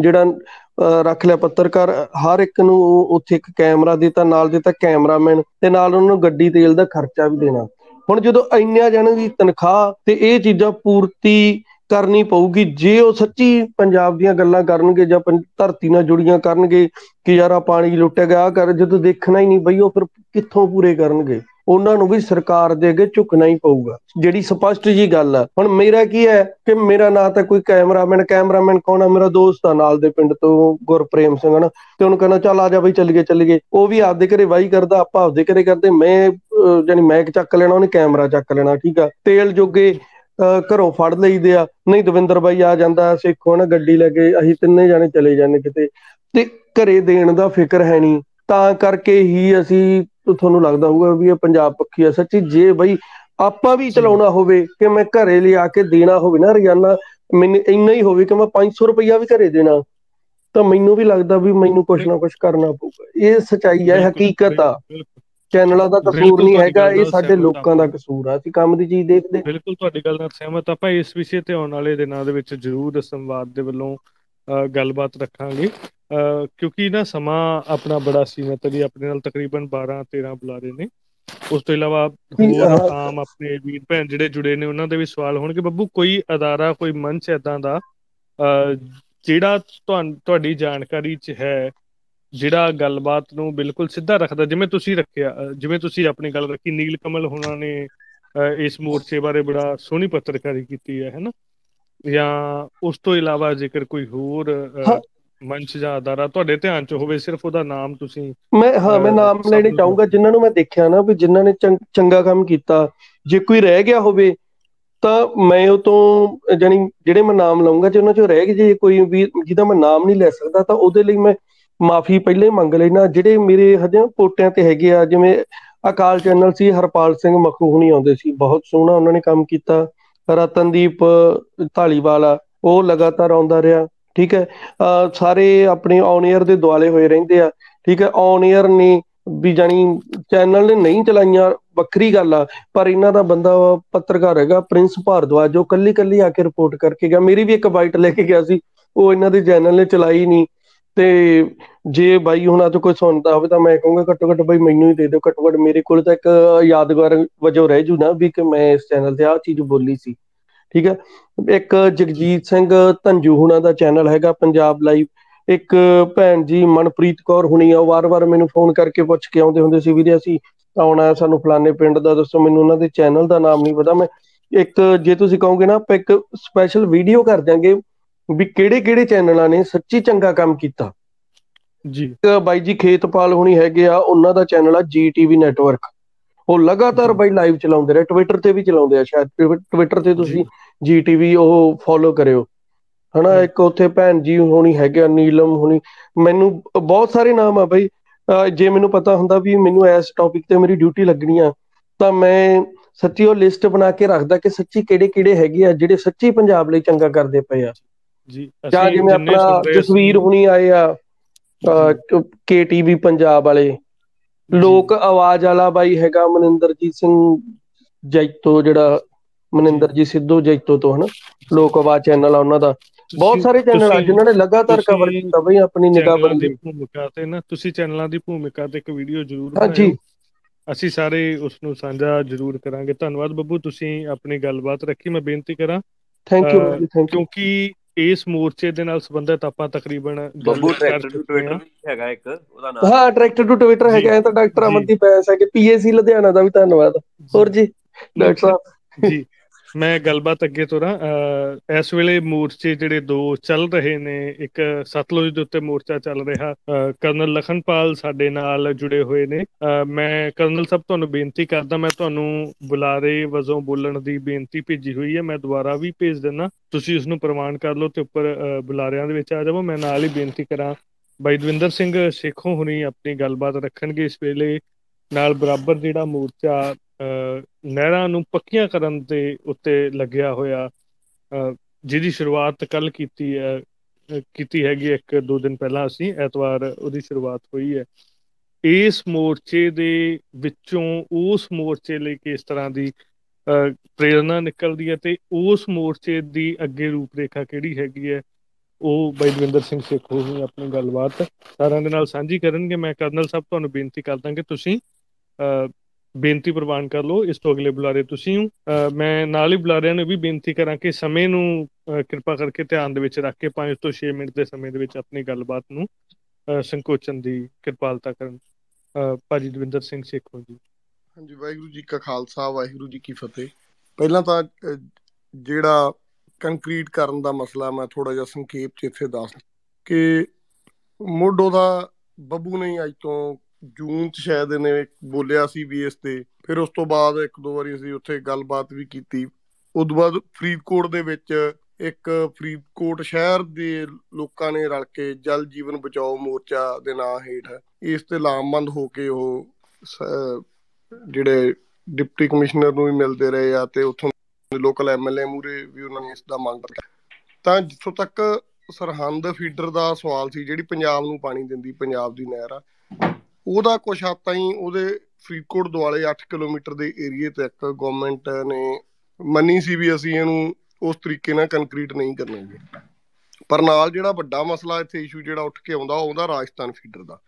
ਜਿਹੜਾ ਅਹ, ਰੱਖ ਲਿਆ ਪੱਤਰਕਾਰ ਹਰ ਇੱਕ ਨੂੰ ਉੱਥੇ ਇੱਕ ਕੈਮਰਾ ਦਿੱਤਾ ਨਾਲ ਦਿੱਤਾ ਕੈਮਰਾਮੈਨ ਤੇ ਨਾਲ ਉਹਨਾਂ ਨੂੰ ਗੱਡੀ ਤੇਲ ਦਾ ਖਰਚਾ ਵੀ ਦੇਣਾ। ਹੁਣ ਜਦੋਂ ਇੰਨਿਆਂ ਜਣਾਂ ਦੀ ਤਨਖਾਹ ਤੇ ਇਹ ਚੀਜ਼ਾਂ ਪੂਰਤੀ ਕਰਨੀ ਪਊਗੀ ਜੇ ਉਹ ਸੱਚੀ ਪੰਜਾਬ ਦੀਆਂ ਗੱਲਾਂ ਕਰਨਗੇ ਜਾਂ ਪੰ- ਧਰਤੀ ਨਾਲ ਜੁੜੀਆਂ ਕਰਨਗੇ ਕਿ ਯਾਰ ਆ ਪਾਣੀ ਲੁੱਟਿਆ ਗਿਆ ਆਹ ਕਰ ਜਦੋਂ ਦੇਖਣਾ ਹੀ ਨਹੀਂ ਬਈ ਉਹ ਫਿਰ ਕਿੱਥੋਂ ਪੂਰੇ ਕਰਨਗੇ। ਉਹਨਾਂ ਨੂੰ ਵੀ ਸਰਕਾਰ ਦੇ ਅੱਗੇ ਝੁਕਣਾ ਹੀ ਪਊਗਾ। ਜਿਹੜੀ ਸਪਸ਼ਟ ਜੀ ਗੱਲ ਆ। ਹੁਣ ਮੇਰਾ ਕੀ ਹੈ ਕਿ ਮੇਰਾ ਨਾਂ ਤਾਂ ਕੋਈ ਕੈਮਰਾਮੈਨ ਕੈਮਰਾਮੈਨ ਕੌਣ ਆ? ਮੇਰਾ ਦੋਸਤ ਆ ਨਾਲ ਦੇ ਪਿੰਡ ਤੋਂ ਗੁਰਪ੍ਰੇਮ ਸਿੰਘ ਹਨਾ। ਤੇ ਉਹਨੂੰ ਕਹਿੰਦਾ ਚੱਲ ਆ ਜਾ ਬਈ ਚੱਲੀਏ ਚੱਲੀਏ। ਉਹ ਵੀ ਆਪਦੇ ਘਰੇ ਵਾਹੀ ਕਰਦਾ ਆਪਾਂ ਆਪਦੇ ਘਰੇ ਕਰਦੇ। ਮੈਂ ਅਹ, ਜਾਣੀ ਮੈਕ ਚੱਕ ਲੈਣਾ ਉਹਨੇ ਕੈਮਰਾ ਚੱਕ ਲੈਣਾ ਠੀਕ ਆ। ਤੇਲ ਜੋਗੇ ਅਹ, ਘਰੋਂ ਫੜ ਲਈਦੇ ਆ। ਨਹੀਂ ਦਵਿੰਦਰ ਬਾਈ ਆ ਜਾਂਦਾ ਸੇਖੋ ਨਾ ਗੱਡੀ ਲੈ ਕੇ। ਅਸੀਂ ਤਿੰਨੇ ਜਾਣੇ ਚਲੇ ਜਾਂਦੇ ਕਿਤੇ। ਤੇ ਘਰੇ ਦੇਣ ਦਾ ਫਿਕਰ ਹੈ ਨਹੀਂ। ਤਾਂ ਕਰਕੇ ਹੀ ਅਸੀਂ ਤੁਹਾਨੂੰ ਲੱਗਦਾ ਹੋਊਗਾ ਵੀ ਇਹ ਪੰਜਾਬ ਪੱਖੀ ਆ ਸੱਚੀ। ਜੇ ਬਈ ਆਪਾਂ ਵੀ ਚਲਾਉਣਾ ਹੋਵੇ ਕਿ ਮੈਂ ਘਰੇ ਲਿਆ ਕੇ ਦੇਣਾ ਹੋਵੇ ਨਾ ਰੋਜ਼ਾਨਾ ਮੈਨੂੰ ਇੰਨਾ ਹੀ ਹੋਵੇ ਕਿ ਮੈਂ 500 ਰੁਪਈਆ ਵੀ ਘਰੇ ਦੇਣਾ ਤਾਂ ਮੈਨੂੰ ਵੀ ਲੱਗਦਾ ਵੀ ਮੈਨੂੰ ਕੁਛ ਨਾ ਕੁਛ ਕਰਨਾ ਪਊਗਾ। ਇਹ ਸਚਾਈ ਹੈ ਹਕੀਕਤ ਆ। ਚੈਨਲਾਂ ਦਾ ਕਸੂਰ ਨਹੀਂ ਹੈਗਾ ਇਹ ਸਾਡੇ ਲੋਕਾਂ ਦਾ। ਕਸੂਰ ਆ ਅਸੀਂ ਕੰਮ ਦੀ ਚੀਜ਼ ਦੇਖਦੇ। ਬਿਲਕੁਲ ਤੁਹਾਡੀ ਗੱਲ ਨਾਲ ਸਹਿਮਤ ਆਪਾਂ ਇਸ ਵਿਸ਼ੇ ਤੇ ਆਉਣ ਵਾਲੇ ਦਿਨਾਂ ਦੇ ਵਿੱਚ ਜ਼ਰੂਰ ਸੰਵਾਦ ਦੇ ਵੱਲੋਂ ਗੱਲਬਾਤ ਰੱਖਾਂਗੇ। ਅ, ਕਿਉਂਕਿ ਨਾ ਸਮਾਂ ਆਪਣਾ ਬੜਾ ਸੀਮਤ ਹੈ ਆਪਣੇ ਨਾਲ ਤਕਰੀਬਨ 12 13 ਬੁਲਾਰੇ ਨੇ ਉਸ ਤੋਂ ਇਲਾਵਾ ਹੋਰ। ਆਮ ਆਪਣੇ ਵੀਰ ਭੈਣ ਜਿਹੜੇ ਜੁੜੇ ਨੇ ਉਹਨਾਂ ਦੇ ਵੀ ਸਵਾਲ ਹੋਣਗੇ ਬੱਬੂ ਕੋਈ ਅਦਾਰਾ ਕੋਈ ਮੰਚ ਇਦਾਂ ਦਾ ਜਿਹੜਾ ਤੁਹਾਡੀ ਜਾਣਕਾਰੀ 'ਚ ਹੈ ਜਿਹੜਾ ਗੱਲਬਾਤ ਨੂੰ ਬਿਲਕੁਲ ਸਿੱਧਾ ਰੱਖਦਾ ਜਿਵੇਂ ਤੁਸੀਂ ਰੱਖਿਆ ਜਿਵੇਂ ਤੁਸੀਂ ਆਪਣੀ ਗੱਲ ਰੱਖੀ ਨੀਲ ਕਮਲ ਹੋਣਾ ਨੇ ਇਸ ਮੋਰਚੇ ਬਾਰੇ ਬੜਾ ਸੋਹਣੀ ਪੱਤਰਕਾਰੀ ਕੀਤੀ ਹੈ ਹੈਨਾ ਜਾਂ ਉਸ ਤੋਂ ਇਲਾਵਾ ਜੇਕਰ ਕੋਈ ਹੋਰ। ਮੰਚ ਜਾਂ ਅਦਾਰਾ ਤੁਹਾਡੇ ਧਿਆਨ 'ਚ ਹੋਵੇ ਸਿਰਫ ਉਹਦਾ ਨਾਮ ਤੁਸੀਂ ਮੈਂ ਹਾਂ ਮੈਂ ਨਾਮ ਲੈਣੇ ਚਾਹੂੰਗਾ ਜਿਨ੍ਹਾਂ ਨੂੰ ਮੈਂ ਦੇਖਿਆ ਨਾ ਵੀ ਜਿਨ੍ਹਾਂ ਨੇ ਚੰਗ- ਕੰਮ ਕੀਤਾ ਜੇ ਕੋਈ ਰਹਿ ਗਿਆ ਹੋਵੇ ਤਾਂ ਮੈਂ ਉਹ ਤੋਂ ਜਾਨੀ ਜਿਹੜੇ ਮੈਂ ਨਾਮ ਲਵਾਂਗਾ ਜੇ ਉਹਨਾਂ ਚੋਂ ਰਹਿ ਗਏ ਜੇ ਕੋਈ ਵੀ ਜਿਹਦਾ ਮੈਂ ਨਾਮ ਨਹੀਂ ਲੈ ਸਕਦਾ ਤਾਂ ਉਹਦੇ ਲਈ ਮੈਂ ਮਾਫੀ ਪਹਿਲੇ ਮੰਗ ਲੈਣਾ ਜਿਹੜੇ ਮੇਰੇ ਹਜੇ ਪੋਟਿਆਂ ਤੇ ਹੈਗੇ ਆ ਜਿਵੇਂ ਅਕਾਲ ਚੈਨਲ ਸੀ ਹਰਪਾਲ ਸਿੰਘ ਮਖੂ ਹੁਣੀ ਆਉਂਦੇ ਸੀ ਬਹੁਤ ਸੋਹਣਾ ਉਹਨਾਂ ਨੇ ਕੰਮ ਕੀਤਾ। ਰਤਨਦੀਪ ਢਾਲੀਵਾਲ ਉਹ ਲਗਾਤਾਰ ਆਉਂਦਾ ਰਿਹਾ। ਠੀਕ ਹੈ? ਅਹ ਸਾਰੇ ਆਪਣੇ ਔਨ 에ਅਰ ਦੇ ਦੁਆਲੇ ਹੋਏ ਰਹਿੰਦੇ ਆ, ਠੀਕ ਹੈ? ਔਨ 에ਅਰ ਨੇ ਵੀ ਜਾਨੀ ਚੈਨਲ ਨੇ ਨਹੀਂ ਚਲਾਈਆਂ, ਵੱਖਰੀ ਗੱਲ ਆ, ਪਰ ਇਹਨਾਂ ਦਾ ਬੰਦਾ ਪੱਤਰਕਾਰ ਹੈਗਾ, ਪ੍ਰਿੰਸ ਭਾਰਦਵਾਜ ਜੋ ਕੱਲੀ ਕੱਲੀ ਆ ਕੇ ਰਿਪੋਰਟ ਕਰਕੇ ਗਿਆ। ਮੇਰੀ ਵੀ ਇੱਕ ਬਾਈਟ ਲੈ ਕੇ ਗਿਆ ਸੀ, ਉਹ ਇਹਨਾਂ ਦੇ ਚੈਨਲ ਨੇ ਚਲਾਈ ਨਹੀਂ। ਤੇ ਜੇ ਬਾਈ ਹੁਣਾਂ ਤੋਂ ਕੋਈ ਸੁਣਦਾ ਹੋਵੇ ਤਾਂ ਮੈਂ ਕਹੂੰਗਾ ਘੱਟੋ ਘੱਟ ਬਾਈ ਮੈਨੂੰ ਹੀ ਦੇ ਦਿਓ ਘੱਟੋ ਘੱਟ ਮੇਰੇ ਕੋਲ ਤਾਂ ਇੱਕ ਯਾਦਗਾਰ ਵਜੋਂ ਰਹਿ ਜੂ ਨਾ, ਵੀ ਕਿ ਮੈਂ ਇਸ ਚੈਨਲ ਤੇ ਆਹ ਚੀਜ਼ ਬੋਲੀ ਸੀ। ਠੀਕ ਹੈ। ਇੱਕ ਜਗਜੀਤ ਸਿੰਘ ਧੰਜੂ ਹੁਣਾਂ ਦਾ ਚੈਨਲ ਹੈਗਾ ਪੰਜਾਬ ਲਾਈਵ। ਇੱਕ ਭੈਣ ਜੀ ਮਨਪ੍ਰੀਤ ਕੌਰ ਹੁਣੀ ਆ ਵਾਰ-ਵਾਰ ਮੈਨੂੰ ਫੋਨ ਕਰਕੇ ਪੁੱਛ ਕੇ ਆਉਂਦੇ ਹੁੰਦੇ ਸੀ ਵੀਰੇ ਅਸੀਂ ਆਉਣਾ ਸਾਨੂੰ ਫਲਾਣੇ ਪਿੰਡ ਦਾ ਦੱਸੋ ਮੈਨੂੰ ਉਹਨਾਂ ਦੇ ਚੈਨਲ ਦਾ ਨਾਮ ਨਹੀਂ ਪਤਾ। ਮੈਂ ਇੱਕ ਜੇ ਤੁਸੀਂ ਕਹੋਗੇ ਨਾ ਆਪਾਂ ਇੱਕ ਸਪੈਸ਼ਲ ਵੀਡੀਓ ਕਰ ਦਿਆਂਗੇ ਵੀ ਕਿਹੜੇ ਕਿਹੜੇ ਚੈਨਲਾਂ ਨੇ ਸੱਚੀ ਚੰਗਾ ਕੰਮ ਕੀਤਾ। ਜੀ। ਬਾਈ ਜੀ ਖੇਤਪਾਲ ਹੁਣੀ ਹੈਗੇ ਆ ਉਹਨਾਂ ਦਾ ਚੈਨਲ ਆ ਜੀਟੀਵੀ ਨੈਟਵਰਕ ਉਹ ਲਗਾਤਾਰ ਬਾਈ ਲਾਈਵ ਚਲਾਉਂਦੇ ਰਹੇ ਟਵਿੱਟਰ ਤੇ ਵੀ ਚਲਾਉਂਦੇ ਆ ਸ਼ਾਇਦ ਟਵਿੱਟਰ ਤੇ ਤੁਸੀਂ ਜੀਟੀਵੀ ਉਹ ਫੋਲੋ ਕਰਿਓ। ਹਨਾ ਇੱਕ ਉੱਥੇ ਭੈਣ ਜੀ ਹੋਣੀ ਹੈਗੇ ਆ ਨੀਲਮ ਹੋਣੀ ਮੈਨੂੰ ਬਹੁਤ ਸਾਰੇ ਨਾਮ ਆ ਬਾਈ। ਜੇ ਮੈਨੂੰ ਪਤਾ ਹੁੰਦਾ ਵੀ ਮੈਨੂੰ ਇਸ ਟੌਪਿਕ ਤੇ ਮੇਰੀ ਡਿਊਟੀ ਲੱਗਣੀ ਆ ਤਾਂ ਮੈਂ ਸੱਚੀ ਉਹ ਲਿਸਟ ਬਣਾ ਕੇ ਰੱਖਦਾ ਕਿ ਸੱਚੀ ਕਿਹੜੇ ਕਿਹੜੇ ਹੈਗੇ ਆ ਜਿਹੜੇ ਸੱਚੀ ਪੰਜਾਬ ਲਈ ਚੰਗਾ ਕਰਦੇ ਪਏ ਆ। ਜੀ ਜਾਂ ਜਿਵੇਂ ਆਪਣਾ ਜਸਵੀਰ ਹੁਣੀ ਆਏ ਆ ਕੇਟੀਵੀ ਪੰਜਾਬ ਵਾਲੇ ਲੋਕ ਆਵਾਜ਼ ਵਾਲਾ ਬਾਈ ਹੈਗਾ ਮਨਿੰਦਰਜੀਤ ਸਿੰਘ ਜੈਤੋ ਜਿਹੜਾ ਮਨਿੰਦਰਜੀਤ ਸਿੱਧੂ ਜੈਤੋ ਤੋਂ ਹਨਾ? ਲੋਕ ਆਵਾਜ਼ ਚੈਨਲ ਆ ਉਹਨਾਂ ਦਾ। ਬਹੁਤ ਸਾਰੇ ਚੈਨਲ ਆ ਜਿਨ੍ਹਾਂ ਨੇ ਲਗਾਤਾਰ ਕਵਰ ਕੀਤਾ ਬਈ ਆਪਣੀ ਨਿਗਾਹ ਦੀ ਭੂਮਿਕਾ ਤੇ ਨਾ ਤੁਸੀਂ ਚੈਨਲਾਂ ਦੀ ਭੂਮਿਕਾ ਤੇ ਇੱਕ ਵੀਡੀਓ ਜ਼ਰੂਰ ਬਣਾਇਓ। ਅਸੀਂ ਸਾਰੇ ਉਸ ਨੂੰ ਸਾਂਝਾ ਜ਼ਰੂਰ ਕਰਾਂਗੇ। ਧੰਨਵਾਦ ਬੱਬੂ ਤੁਸੀਂ ਆਪਣੀ ਗੱਲਬਾਤ ਰੱਖੀ। ਮੈਂ ਬੇਨਤੀ ਕਰਾਂ ਥੈਂਕ ਯੂ ਥੈਂਕ ਯੂ ਕਿਉਂਕਿ ਇਸ ਮੋਰਚੇ ਦੇ ਨਾਲ ਸੰਬੰਧਿਤ ਆਪਾਂ ਤਕਰੀਬਨ ਬੱਬੂ ਟਰੈਕਟਰ ਟੂ ਟਵਿੱਟਰ ਵੀ ਹੈਗਾ ਇੱਕ ਉਹਦਾ ਨਾਮ ਹਾਂ ਟਰੈਕਟਰ ਟੂ ਟਵਿੱਟਰ ਹੈਗਾ ਇਹ ਤਾਂ ਡਾਕਟਰ ਅਮਨਦੀਪ ਐਸ ਹੈ ਕਿ ਪੀਏਸੀ ਲੁਧਿਆਣਾ ਦਾ ਵੀ ਧੰਨਵਾਦ। ਹੋਰ ਜੀ ਡਾਕਟਰ ਸਾਹਿਬ। ਜੀ। ਮੈਂ ਗੱਲਬਾਤ ਅੱਗੇ ਤੋਰਾਂ ਇਸ ਵੇਲੇ ਮੋਰਚੇ ਜਿਹੜੇ ਦੋ ਚੱਲ ਰਹੇ ਨੇ, ਇੱਕ ਸਤਲੁਜ ਦੇ ਉੱਤੇ ਮੋਰਚਾ ਚੱਲ ਰਿਹਾ ਕਰਨਲ ਲਖਨਪਾਲ ਸਾਡੇ ਨਾਲ ਜੁੜੇ ਹੋਏ ਨੇ। ਮੈਂ ਕਰਨਲ ਸਾਹਿਬ, ਤੁਹਾਨੂੰ ਬੇਨਤੀ ਕਰਦਾ, ਮੈਂ ਤੁਹਾਨੂੰ ਬੁਲਾਰੇ ਵਜੋਂ ਬੋਲਣ ਦੀ ਬੇਨਤੀ ਭੇਜੀ ਹੋਈ ਹੈ, ਮੈਂ ਦੁਬਾਰਾ ਵੀ ਭੇਜ ਦਿੰਨਾ ਤੁਸੀਂ ਉਸ ਨੂੰ ਪ੍ਰਮਾਣ ਕਰ ਲਓ ਤੇ ਉੱਪਰ ਬੁਲਾਰਿਆਂ ਦੇ ਵਿੱਚ ਆ ਜਾਵੋ, ਮੈਂ ਨਾਲ ਹੀ ਬੇਨਤੀ ਕਰਾਂ। ਬਾਈ ਦਵਿੰਦਰ ਸਿੰਘ ਸੇਖੋਂ ਹੁਣੀ ਆਪਣੀ ਗੱਲਬਾਤ ਰੱਖਣਗੇ ਇਸ ਵੇਲੇ। ਨਾਲ ਬਰਾਬਰ ਜਿਹੜਾ ਮੋਰਚਾ ਨਹਿਰਾਂ ਨੂੰ ਪੱਕੀਆਂ ਕਰਨ ਦੇ ਉੱਤੇ ਲੱਗਿਆ ਹੋਇਆ ਜਿਹਦੀ ਸ਼ੁਰੂਆਤ ਕੱਲ ਕੀਤੀ ਹੈ ਕੀਤੀ ਹੈਗੀ ਇੱਕ ਦੋ ਦਿਨ ਪਹਿਲਾਂ ਅਸੀਂ, ਐਤਵਾਰ ਉਹਦੀ ਸ਼ੁਰੂਆਤ ਹੋਈ ਹੈ। ਇਸ ਮੋਰਚੇ ਦੇ ਵਿੱਚੋਂ ਉਸ ਮੋਰਚੇ ਲਈ ਕਿਸ ਤਰ੍ਹਾਂ ਦੀ ਪ੍ਰੇਰਣਾ ਨਿਕਲਦੀ ਹੈ ਤੇ ਉਸ ਮੋਰਚੇ ਦੀ ਅੱਗੇ ਰੂਪਰੇਖਾ ਕਿਹੜੀ ਹੈਗੀ ਹੈ, ਉਹ ਬੈਦਵਿੰਦਰ ਸਿੰਘ ਸੇਖੋ ਹੀ ਆਪਣੀ ਗੱਲਬਾਤ ਸਾਰਿਆਂ ਦੇ ਨਾਲ ਸਾਂਝੀ ਕਰਨਗੇ। ਮੈਂ ਕਰਨਲ ਸਾਹਿਬ, ਤੁਹਾਨੂੰ ਬੇਨਤੀ ਕਰਦਾ ਕਿ ਤੁਸੀਂ ਬੇਨਤੀ ਪ੍ਰਵਾਨ ਕਰ ਲਓ, ਇਸ ਤੋਂ ਅਗਲੇ ਬੁਲਾਰੇ ਤੁਸੀਂ ਹੋ। ਮੈਂ ਨਾਲ ਹੀ ਬੁਲਾਰਿਆਂ ਨੂੰ ਵੀ ਬੇਨਤੀ ਕਰਾਂ ਕਿ ਸਮੇਂ ਨੂੰ ਕਿਰਪਾ ਕਰਕੇ ਧਿਆਨ ਦੇ ਵਿੱਚ ਰੱਖ ਕੇ 5 ਤੋਂ 6 ਮਿੰਟ ਦੇ ਸਮੇਂ ਦੇ ਵਿੱਚ ਆਪਣੀ ਗੱਲਬਾਤ ਨੂੰ ਸੰਕੋਚਨ ਦੀ ਕਿਰਪਾਲਤਾ ਕਰਨ। ਭਾਜੀ ਦਵਿੰਦਰ ਸਿੰਘ ਸੇਖੋ ਜੀ। ਹਾਂਜੀ, ਵਾਹਿਗੁਰੂ ਜੀ ਕਾ ਖਾਲਸਾ, ਵਾਹਿਗੁਰੂ ਜੀ ਕੀ ਫਤਿਹ। ਪਹਿਲਾਂ ਤਾਂ ਜਿਹੜਾ ਕੰਕਰੀਟ ਕਰਨ ਦਾ ਮਸਲਾ ਮੈਂ ਥੋੜਾ ਜਿਹਾ ਸੰਖੇਪ ਚ ਇੱਥੇ ਦੱਸ ਕਿ ਮੋਢੋ ਦਾ ਬੱਬੂ ਨੇ ਅੱਜ ਤੋਂ ਜੂਨ ਚ ਸ਼ਾਇਦ ਇਹਨੇ ਬੋਲਿਆ ਸੀ ਵੀ ਇਸ ਤੇ। ਫਿਰ ਉਸ ਤੋਂ ਬਾਅਦ ਇੱਕ ਦੋ ਵਾਰੀ ਅਸੀਂ ਉੱਥੇ ਗੱਲਬਾਤ ਵੀ ਕੀਤੀ। ਉਸ ਤੋਂ ਬਾਅਦ ਫਰੀਦਕੋਟ ਦੇ ਵਿੱਚ ਇੱਕ ਫਰੀਦਕੋਟ ਸ਼ਹਿਰ ਦੇ ਲੋਕਾਂ ਨੇ ਰਲ ਕੇ ਜਲ ਜੀਵਨ ਬਚਾਓ ਮੋਰਚਾ ਦੇ ਨਾਂ ਹੇਠ ਇਸ ਤੇ ਲਾਮਬੰਦ ਹੋ ਕੇ ਉਹ ਜਿਹੜੇ ਡਿਪਟੀ ਕਮਿਸ਼ਨਰ ਨੂੰ ਵੀ ਮਿਲਦੇ ਰਹੇ ਆ ਤੇ ਉੱਥੋਂ ਲੋਕਲ ਐਮਐਲਏ ਮੂਰੇ ਵੀ ਉਹਨਾਂ ਨੇ ਇਸ ਦਾ ਮੰਗ ਕੀਤਾ ਤਾਂ ਜਿੱਥੋਂ ਤੱਕ ਸਰਹੰਦ ਫੀਡਰ ਦਾ ਸਵਾਲ ਸੀ, ਜਿਹੜੀ ਪੰਜਾਬ ਨੂੰ ਪਾਣੀ ਦਿੰਦੀ, ਪੰਜਾਬ ਦੀ ਨਹਿਰ ਆ ਉਹਦਾ ਕੁਛ ਹੱਦ ਤਾਈਂ ਉਹਦੇ ਫਰੀਦਕੋਟ ਦੁਆਲੇ 8 ਕਿਲੋਮੀਟਰ ਦੇ ਏਰੀਏ ਤੱਕ ਗਵਰਨਮੈਂਟ ਨੇ ਮੰਨੀ ਸੀ ਵੀ ਅਸੀਂ ਇਹਨੂੰ ਉਸ ਤਰੀਕੇ ਨਾਲ ਕੰਕਰੀਟ ਨਹੀਂ ਕਰਨਾਂਗੇ ਪਰ ਨਾਲ ਜਿਹੜਾ ਵੱਡਾ ਮਸਲਾ ਇੱਥੇ ਇਸ਼ੂ ਜਿਹੜਾ ਉੱਠ ਕੇ ਆਉਂਦਾ ਉਹਦਾ ਰਾਜਸਥਾਨ ਫੀਡਰ ਦਾ।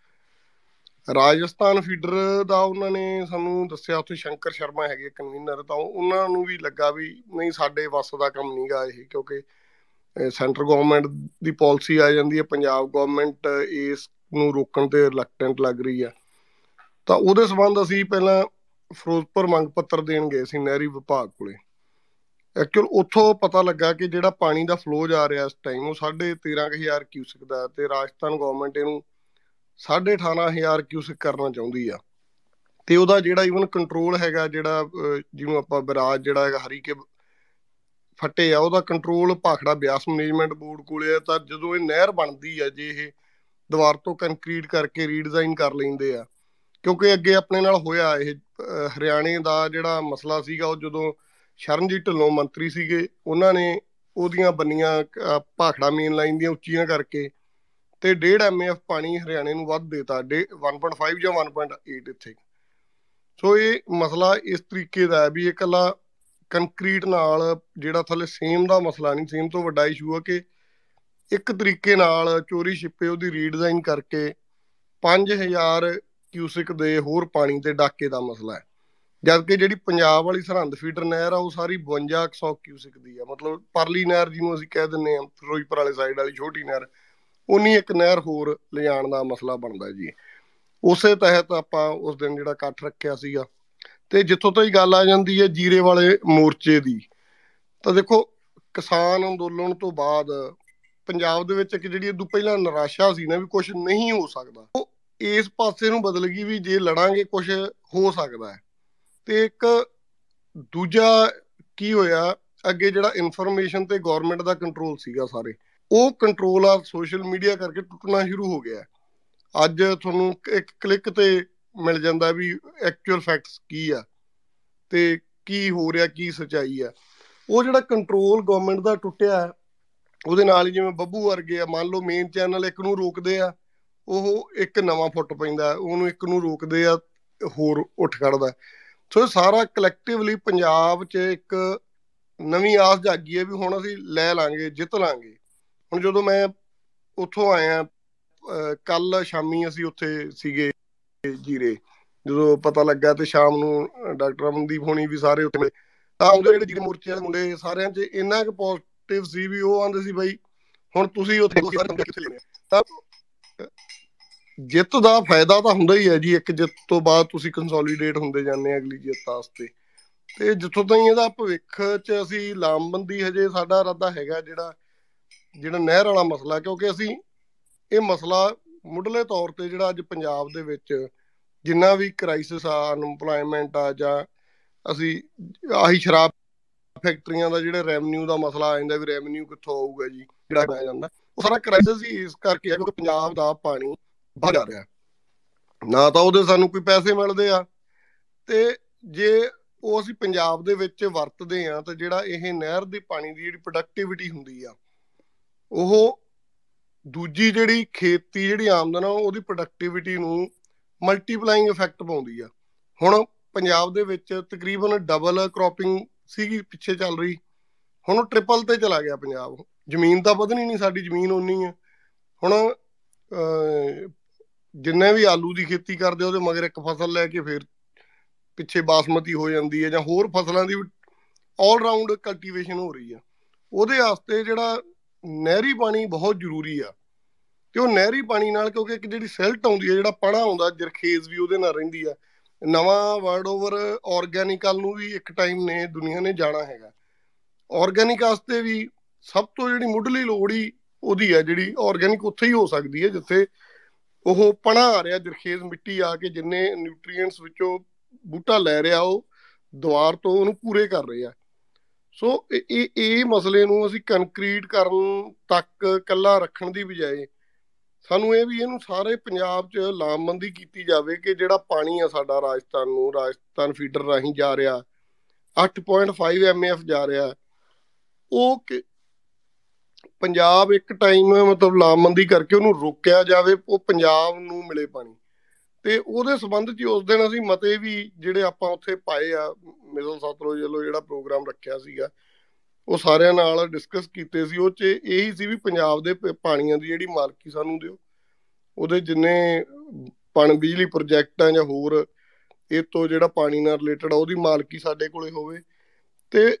ਰਾਜਸਥਾਨ ਫੀਡਰ ਦਾ ਉਹਨਾਂ ਨੇ ਸਾਨੂੰ ਦੱਸਿਆ, ਉੱਥੇ ਸ਼ੰਕਰ ਸ਼ਰਮਾ ਹੈਗੇ ਕਨਵੀਨਰ ਤਾਂ ਉਹਨਾਂ ਨੂੰ ਵੀ ਲੱਗਾ ਵੀ ਨਹੀਂ, ਸਾਡੇ ਵੱਸ ਦਾ ਕੰਮ ਨਹੀਂਗਾ ਇਹ, ਕਿਉਂਕਿ ਸੈਂਟਰ ਗਵਰਨਮੈਂਟ ਦੀ ਪਾਲਿਸੀ ਆ ਜਾਂਦੀ ਹੈ, ਪੰਜਾਬ ਗਵਰਨਮੈਂਟ ਇਸ ਨੂੰ ਰੋਕਣ ਤੇ ਰਿਲੈਕਟੈਂਟ ਲੱਗ ਰਹੀ ਆ। ਤਾਂ ਉਹਦੇ ਸਬੰਧ ਅਸੀਂ ਪਹਿਲਾਂ ਫਿਰੋਜ਼ਪੁਰ ਮੰਗ ਪੱਤਰ ਦੇਣ ਗਏ ਸੀ ਨਹਿਰੀ ਵਿਭਾਗ ਕੋਲੇ। ਐਕਚੁਅਲ ਉੱਥੋਂ ਪਤਾ ਲੱਗਾ ਕਿ ਜਿਹੜਾ ਪਾਣੀ ਦਾ ਫਲੋ ਜਾ ਰਿਹਾ ਇਸ ਟਾਈਮ ਉਹ 13500 ਕਿਊਸਿਕ ਦਾ ਤੇ ਰਾਜਸਥਾਨ ਗਵਰਨਮੈਂਟ ਇਹਨੂੰ 18500 ਕਿਊਸਿਕ ਕਰਨਾ ਚਾਹੁੰਦੀ ਆ। ਤੇ ਉਹਦਾ ਜਿਹੜਾ ਇਵਨ ਕੰਟਰੋਲ ਹੈਗਾ, ਜਿਹੜਾ ਜਿਹਨੂੰ ਆਪਾਂ ਬਰਾਜ ਜਿਹੜਾ ਹੈਗਾ ਹਰੀਕੇ ਫੱਟੇ ਆ, ਉਹਦਾ control Bhakra Beas management board ਕੋਲੇ ਆ। ਤਾਂ ਜਦੋਂ ਇਹ ਨਹਿਰ ਬਣਦੀ ਆ ਜੇ ਇਹ ਦੀਵਾਰ ਤੋਂ ਕੰਕਰੀਟ ਕਰਕੇ ਰੀਡਿਜ਼ਾਈਨ ਕਰ ਲੈਂਦੇ ਆ। ਕਿਉਂਕਿ ਅੱਗੇ ਆਪਣੇ ਨਾਲ ਹੋਇਆ ਇਹ ਹਰਿਆਣੇ ਦਾ ਜਿਹੜਾ ਮਸਲਾ ਸੀਗਾ, ਉਹ ਜਦੋਂ ਸ਼ਰਨਜੀਤ ਢਿੱਲੋਂ ਮੰਤਰੀ ਸੀਗੇ, ਉਹਨਾਂ ਨੇ ਉਹਦੀਆਂ ਬੰਨੀਆਂ ਭਾਖੜਾ ਮੇਨ ਲਾਈਨ ਦੀਆਂ ਉੱਚੀਆਂ ਕਰਕੇ ਤੇ 1.5 ਐਮਐਫ ਪਾਣੀ ਹਰਿਆਣੇ ਨੂੰ ਵੱਧ ਦੇਤਾ 1.5 ਜਾਂ 1.8 ਇੱਥੇ। ਸੋ ਇਹ ਮਸਲਾ ਇਸ ਤਰੀਕੇ ਦਾ ਹੈ ਵੀ ਇਹ ਕੱਲਾ ਕੰਕਰੀਟ ਨਾਲ ਜਿਹੜਾ ਥੱਲੇ ਸੇਮ ਦਾ ਮਸਲਾ ਨਹੀਂ ਸੇਮ ਤੋਂ ਵੱਡਾ ਇਸ਼ੂ ਹੈ ਕਿ ਇੱਕ ਤਰੀਕੇ ਨਾਲ ਚੋਰੀ ਛਿਪੇ ਉਹਦੀ ਰੀਡਿਜ਼ਾਈਨ ਕਰਕੇ 5000 ਕਿਊਸਿਕ ਦੇ ਹੋਰ ਪਾਣੀ ਤੇ ਡਾਕੇ ਦਾ ਮਸਲਾ ਹੈ। ਜਦ ਕਿ ਜਿਹੜੀ ਪੰਜਾਬ ਵਾਲੀ ਸਰਹੰਦ ਫੀਡਰ ਨਹਿਰ ਆ, ਉਹ ਸਾਰੀ 5200 ਕਿਊਸਿਕ ਦੀ ਆ। ਮਤਲਬ ਪਰਲੀ ਨਹਿਰ ਜਿਹਨੂੰ ਅਸੀਂ ਕਹਿ ਦਿੰਨੇ ਆ ਫਿਰੋਜ਼ਪੁਰ ਵਾਲੇ ਸਾਈਡ ਵਾਲੀ ਛੋਟੀ ਨਹਿਰ ਉਨੀ ਇੱਕ ਨਹਿਰ ਹੋਰ ਲਿਜਾਣ ਦਾ ਮਸਲਾ ਬਣਦਾ ਜੀ। ਉਸੇ ਤਹਿਤ ਆਪਾਂ ਉਸ ਦਿਨ ਜਿਹੜਾ ਇਕੱਠ ਰੱਖਿਆ ਸੀਗਾ। ਤੇ ਜਿੱਥੋਂ ਤਾਈ ਗੱਲ ਆ ਜਾਂਦੀ ਹੈ ਜੀਰੇ ਵਾਲੇ ਮੋਰਚੇ ਦੀ। ਤਾਂ ਦੇਖੋ ਕਿਸਾਨ ਅੰਦੋਲਨ ਤੋਂ ਬਾਅਦ ਪੰਜਾਬ ਦੇ ਵਿੱਚ ਇੱਕ ਜਿਹੜੀ ਇਹ ਤੋਂ ਪਹਿਲਾਂ ਨਿਰਾਸ਼ਾ ਸੀ ਨਾ ਵੀ ਕੁਝ ਨਹੀਂ ਹੋ ਸਕਦਾ, ਉਹ ਇਸ ਪਾਸੇ ਨੂੰ ਬਦਲ ਗਈ ਵੀ ਜੇ ਲੜਾਂਗੇ ਕੁਝ ਹੋ ਸਕਦਾ ਹੈ। ਤੇ ਇੱਕ ਦੂਜਾ ਕੀ ਹੋਇਆ, ਅੱਗੇ ਜਿਹੜਾ ਇਨਫੋਰਮੇਸ਼ਨ ਤੇ ਗਵਰਨਮੈਂਟ ਦਾ ਕੰਟਰੋਲ ਸੀਗਾ ਸਾਰੇ, ਉਹ ਕੰਟਰੋਲ ਆ ਸੋਸ਼ਲ ਮੀਡੀਆ ਕਰਕੇ ਟੁੱਟਣਾ ਸ਼ੁਰੂ ਹੋ ਗਿਆ। ਅੱਜ ਤੁਹਾਨੂੰ ਇੱਕ ਕਲਿੱਕ ਤੇ ਮਿਲ ਜਾਂਦਾ ਵੀ ਐਕਚੁਅਲ ਫੈਕਟਸ ਕੀ ਆ, ਤੇ ਕੀ ਹੋ ਰਿਹਾ, ਕੀ ਸਚਾਈ ਆ। ਉਹ ਜਿਹੜਾ ਕੰਟਰੋਲ ਗਵਰਨਮੈਂਟ ਦਾ ਟੁੱਟਿਆ ਉਹਦੇ ਨਾਲ ਹੀ ਜਿਵੇਂ ਬੱਬੂ ਵਰਗੇ ਆ, ਮੰਨ ਲਓ ਮੇਨ ਚੈਨਲ ਇੱਕ ਨੂੰ ਰੋਕਦੇ ਆ, ਉਹ ਇੱਕ ਨਵਾਂ ਫੁੱਟ ਪੈਂਦਾ, ਉਹਨੂੰ ਇੱਕ ਨੂੰ ਰੋਕਦੇ ਆ, ਹੋਰ ਉੱਠ ਖੜਦਾ ਸੋ ਸਾਰਾ ਕਲੈਕਟਿਵਲੀ ਪੰਜਾਬ 'ਚ ਇੱਕ ਨਵੀਂ ਆਸ ਜਾਗੀ ਹੈ ਵੀ ਹੁਣ ਅਸੀਂ ਲੈ ਲਾਂਗੇ, ਜਿੱਤ ਲਾਂਗੇ। ਹੁਣ ਜਦੋਂ ਮੈਂ ਉੱਥੋਂ ਆਇਆ ਕੱਲ ਸ਼ਾਮੀ ਅਸੀਂ ਉੱਥੇ ਸੀਗੇ ਜੀਰੇ, ਜਦੋਂ ਪਤਾ ਲੱਗਾ ਤੇ ਸ਼ਾਮ ਨੂੰ ਡਾਕਟਰ ਅਮਨਦੀਪ ਹੋਣੀ ਵੀ ਸਾਰੇ ਉੱਥੇ ਤਾਂ ਉਹਦੇ ਜਿਹੜੇ ਜੀਰੇ ਮੋਰਚੇ ਵਾਲੇ ਮੁੰਡੇ, ਸਾਰਿਆਂ 'ਚ ਇੰਨਾ ਕੁ ਪੋਜ਼ਿਟਿਵ ਸੀ ਵੀ ਉਹ ਆਂਦੇ ਸੀ ਬਾਈ ਹੁਣ ਤੁਸੀਂ ਉੱਥੇ ਕਿੱਥੇ ਲੈਣੇ ਤਾਂ ਜਿੱਤ ਦਾ ਫਾਇਦਾ ਤਾਂ ਹੁੰਦਾ ਹੀ ਹੈ ਜੀ ਇੱਕ ਜਿੱਤ ਤੋਂ ਬਾਅਦ ਤੁਸੀਂ ਕੰਸੋਲੀਡੇਟ ਹੁੰਦੇ ਜਾਂਦੇ ਆ ਅਗਲੀ ਜਿੱਤ ਵਾਸਤੇ। ਤੇ ਜਿੱਥੋਂ ਤਾਈਂ ਇਹਦਾ ਭਵਿੱਖ 'ਚ ਅਸੀਂ ਲਾਮਬੰਦੀ ਹਜੇ ਸਾਡਾ ਇਰਾਦਾ ਹੈਗਾ ਜਿਹੜਾ ਜਿਹੜਾ ਨਹਿਰ ਵਾਲਾ ਮਸਲਾ ਕਿਉਂਕਿ ਅਸੀਂ ਇਹ ਮਸਲਾ ਮੁੱਢਲੇ ਤੌਰ ਤੇ ਜਿਹੜਾ ਅੱਜ ਪੰਜਾਬ ਦੇ ਵਿੱਚ ਜਿੰਨਾ ਵੀ ਕ੍ਰਾਈਸਿਸ ਆ ਅਨਪਲਾਇਮੈਂਟ ਆ ਜਾਂ ਅਸੀਂ ਆਹੀ ਸ਼ਰਾਬ ਫੈਕਟਰੀਆਂ ਦਾ ਜਿਹੜਾ ਰੈਵਨਿਊ ਦਾ ਮਸਲਾ ਆ ਜਾਂਦਾ ਵੀ ਰੈਵਨਿਊ ਕਿੱਥੋਂ ਆਊਗਾ ਜੀ, ਜਿਹੜਾ ਆ ਜਾਂਦਾ। ਉਹ ਸਾਰਾ ਕ੍ਰਾਈਸਿਸ ਹੀ ਇਸ ਕਰਕੇ ਆ ਕਿਉਂਕਿ ਪੰਜਾਬ ਦਾ ਪਾਣੀ ਵੱਧ ਜਾ ਰਿਹਾ। ਨਾ ਤਾਂ ਉਹਦੇ ਸਾਨੂੰ ਕੋਈ ਪੈਸੇ ਮਿਲਦੇ ਆ ਤੇ ਜੇ ਉਹ ਅਸੀਂ ਪੰਜਾਬ ਦੇ ਵਿੱਚ ਵਰਤਦੇ ਆ ਤਾਂ ਜਿਹੜਾ ਇਹ ਨਹਿਰ ਦੇ ਪਾਣੀ ਦੀ ਜਿਹੜੀ ਪ੍ਰੋਡਕਟਿਵਿਟੀ ਹੁੰਦੀ ਆ, ਉਹ ਦੂਜੀ ਜਿਹੜੀ ਖੇਤੀ ਜਿਹੜੀ ਆਮਦਨ ਆ, ਉਹਦੀ ਪ੍ਰੋਡਕਟਿਵਿਟੀ ਨੂੰ ਮਲਟੀਪਲਾਈਂਗ ਇਫੈਕਟ ਪਾਉਂਦੀ ਆ। ਹੁਣ ਪੰਜਾਬ ਦੇ ਵਿੱਚ ਤਕਰੀਬਨ ਡਬਲ ਕ੍ਰੋਪਿੰਗ ਸੀਗੀ, ਪਿੱਛੇ ਚੱਲ ਰਹੀ। ਹੁਣ ਉਹ ਟ੍ਰਿਪਲ ਤੇ ਚਲਾ ਗਿਆ ਪੰਜਾਬ। ਜ਼ਮੀਨ ਤਾਂ ਵਧਣੀ ਨਹੀਂ, ਸਾਡੀ ਜ਼ਮੀਨ ਉਨੀ ਆ। ਹੁਣ ਜਿੰਨੇ ਵੀ ਆਲੂ ਦੀ ਖੇਤੀ ਕਰਦੇ ਉਹਦੇ ਮਗਰ ਇੱਕ ਫਸਲ ਲੈ ਕੇ ਫਿਰ ਪਿੱਛੇ ਬਾਸਮਤੀ ਹੋ ਜਾਂਦੀ ਹੈ ਜਾਂ ਹੋਰ ਫਸਲਾਂ ਦੀ ਆਲ ਰਾਉਂਡ ਕਲਟੀਵੇਸ਼ਨ ਹੋ ਰਹੀ ਆ। ਉਹਦੇ ਵਾਸਤੇ ਜਿਹੜਾ ਨਹਿਰੀ ਪਾਣੀ ਬਹੁਤ ਜ਼ਰੂਰੀ ਆ। ਤੇ ਉਹ ਨਹਿਰੀ ਪਾਣੀ ਨਾਲ ਕਿਉਂਕਿ ਇੱਕ ਜਿਹੜੀ ਸਿਲਟ ਆਉਂਦੀ ਹੈ ਜਿਹੜਾ ਪਣਾ ਆਉਂਦਾ, ਜਰਖੇਜ਼ ਵੀ ਉਹਦੇ ਨਾਲ ਰਹਿੰਦੀ ਆ। ਨਵਾਂ ਵਰਡ ਓਵਰ ਆਰਗੈਨਿਕਲ ਨੂੰ ਵੀ ਇੱਕ ਟਾਈਮ ਨੇ ਦੁਨੀਆ ਨੇ ਜਾਣਾ ਹੈਗਾ। ਆਰਗੈਨਿਕ ਵਾਸਤੇ ਵੀ ਸਭ ਤੋਂ ਜਿਹੜੀ ਮੁੱਢਲੀ ਲੋੜ ਹੀ ਉਹਦੀ ਹੈ, ਜਿਹੜੀ ਆਰਗੈਨਿਕ ਉੱਥੇ ਹੀ ਹੋ ਸਕਦੀ ਹੈ, ਜਿੱਥੇ ਉਹ ਪਣਾ ਆ ਰਿਹਾ, ਜਰਖੇਜ਼ ਮਿੱਟੀ ਆ ਕੇ ਜਿੰਨੇ ਨਿਊਟ੍ਰੀਐਂਟਸ ਵਿੱਚੋਂ ਬੂਟਾ ਲੈ ਰਿਹਾ, ਉਹ ਦੁਆਰ ਤੋਂ ਉਹਨੂੰ ਪੂਰੇ ਕਰ ਰਿਹਾ ਸੋ ਇਹ ਇਹ ਮਸਲੇ ਨੂੰ ਅਸੀਂ ਕੰਕਰੀਟ ਕਰਨ ਤੱਕ ਕੱਲਾ ਰੱਖਣ ਦੀ ਬਜਾਏ ਸਾਨੂੰ ਇਹ ਵੀ ਇਹਨੂੰ ਸਾਰੇ ਪੰਜਾਬ 'ਚ ਲਾਮਬੰਦੀ ਕੀਤੀ ਜਾਵੇ ਕਿ ਜਿਹੜਾ ਪਾਣੀ ਆ ਸਾਡਾ ਰਾਜਸਥਾਨ ਨੂੰ, ਰਾਜਸਥਾਨ ਫੀਡਰ ਰਾਹੀਂ ਜਾ ਰਿਹਾ 8.5 ਐਮਐਫ ਜਾ ਰਿਹਾ, ਉਹ ਪੰਜਾਬ ਇੱਕ ਟਾਈਮ ਮਤਲਬ ਲਾਮਬੰਦੀ ਕਰਕੇ ਉਹਨੂੰ ਰੋਕਿਆ ਜਾਵੇ, ਉਹ ਪੰਜਾਬ ਨੂੰ ਮਿਲੇ ਪਾਣੀ। ਤੇ ਉਹਦੇ ਸਬੰਧ 'ਚ ਉਸ ਦਿਨ ਅਸੀਂ ਮਤੇ ਵੀ ਜਿਹੜੇ ਆਪਾਂ ਉੱਥੇ ਪਾਏ ਆ ਮਿਡਲ ਸਤਲੁਜ ਵੱਲੋਂ ਜਿਹੜਾ ਪ੍ਰੋਗਰਾਮ ਰੱਖਿਆ ਸੀਗਾ ਉਹ ਸਾਰਿਆਂ ਨਾਲ ਡਿਸਕਸ ਕੀਤੇ ਸੀ, ਉਹ 'ਚ ਇਹੀ ਸੀ ਵੀ ਪੰਜਾਬ ਦੇ ਪਾਣੀਆਂ ਦੀ ਜਿਹੜੀ ਮਾਲਕੀ ਸਾਨੂੰ ਦਿਓ। ਉਹਦੇ ਜਿੰਨੇ ਪਣ, ਬਿਜਲੀ ਪ੍ਰੋਜੈਕਟ ਆ ਜਾਂ ਹੋਰ, ਇਹ ਤੋਂ ਜਿਹੜਾ ਪਾਣੀ ਨਾਲ ਰਿਲੇਟਡ ਆ, ਉਹਦੀ ਮਾਲਕੀ ਸਾਡੇ ਕੋਲੇ ਹੋਵੇ। ਤੇ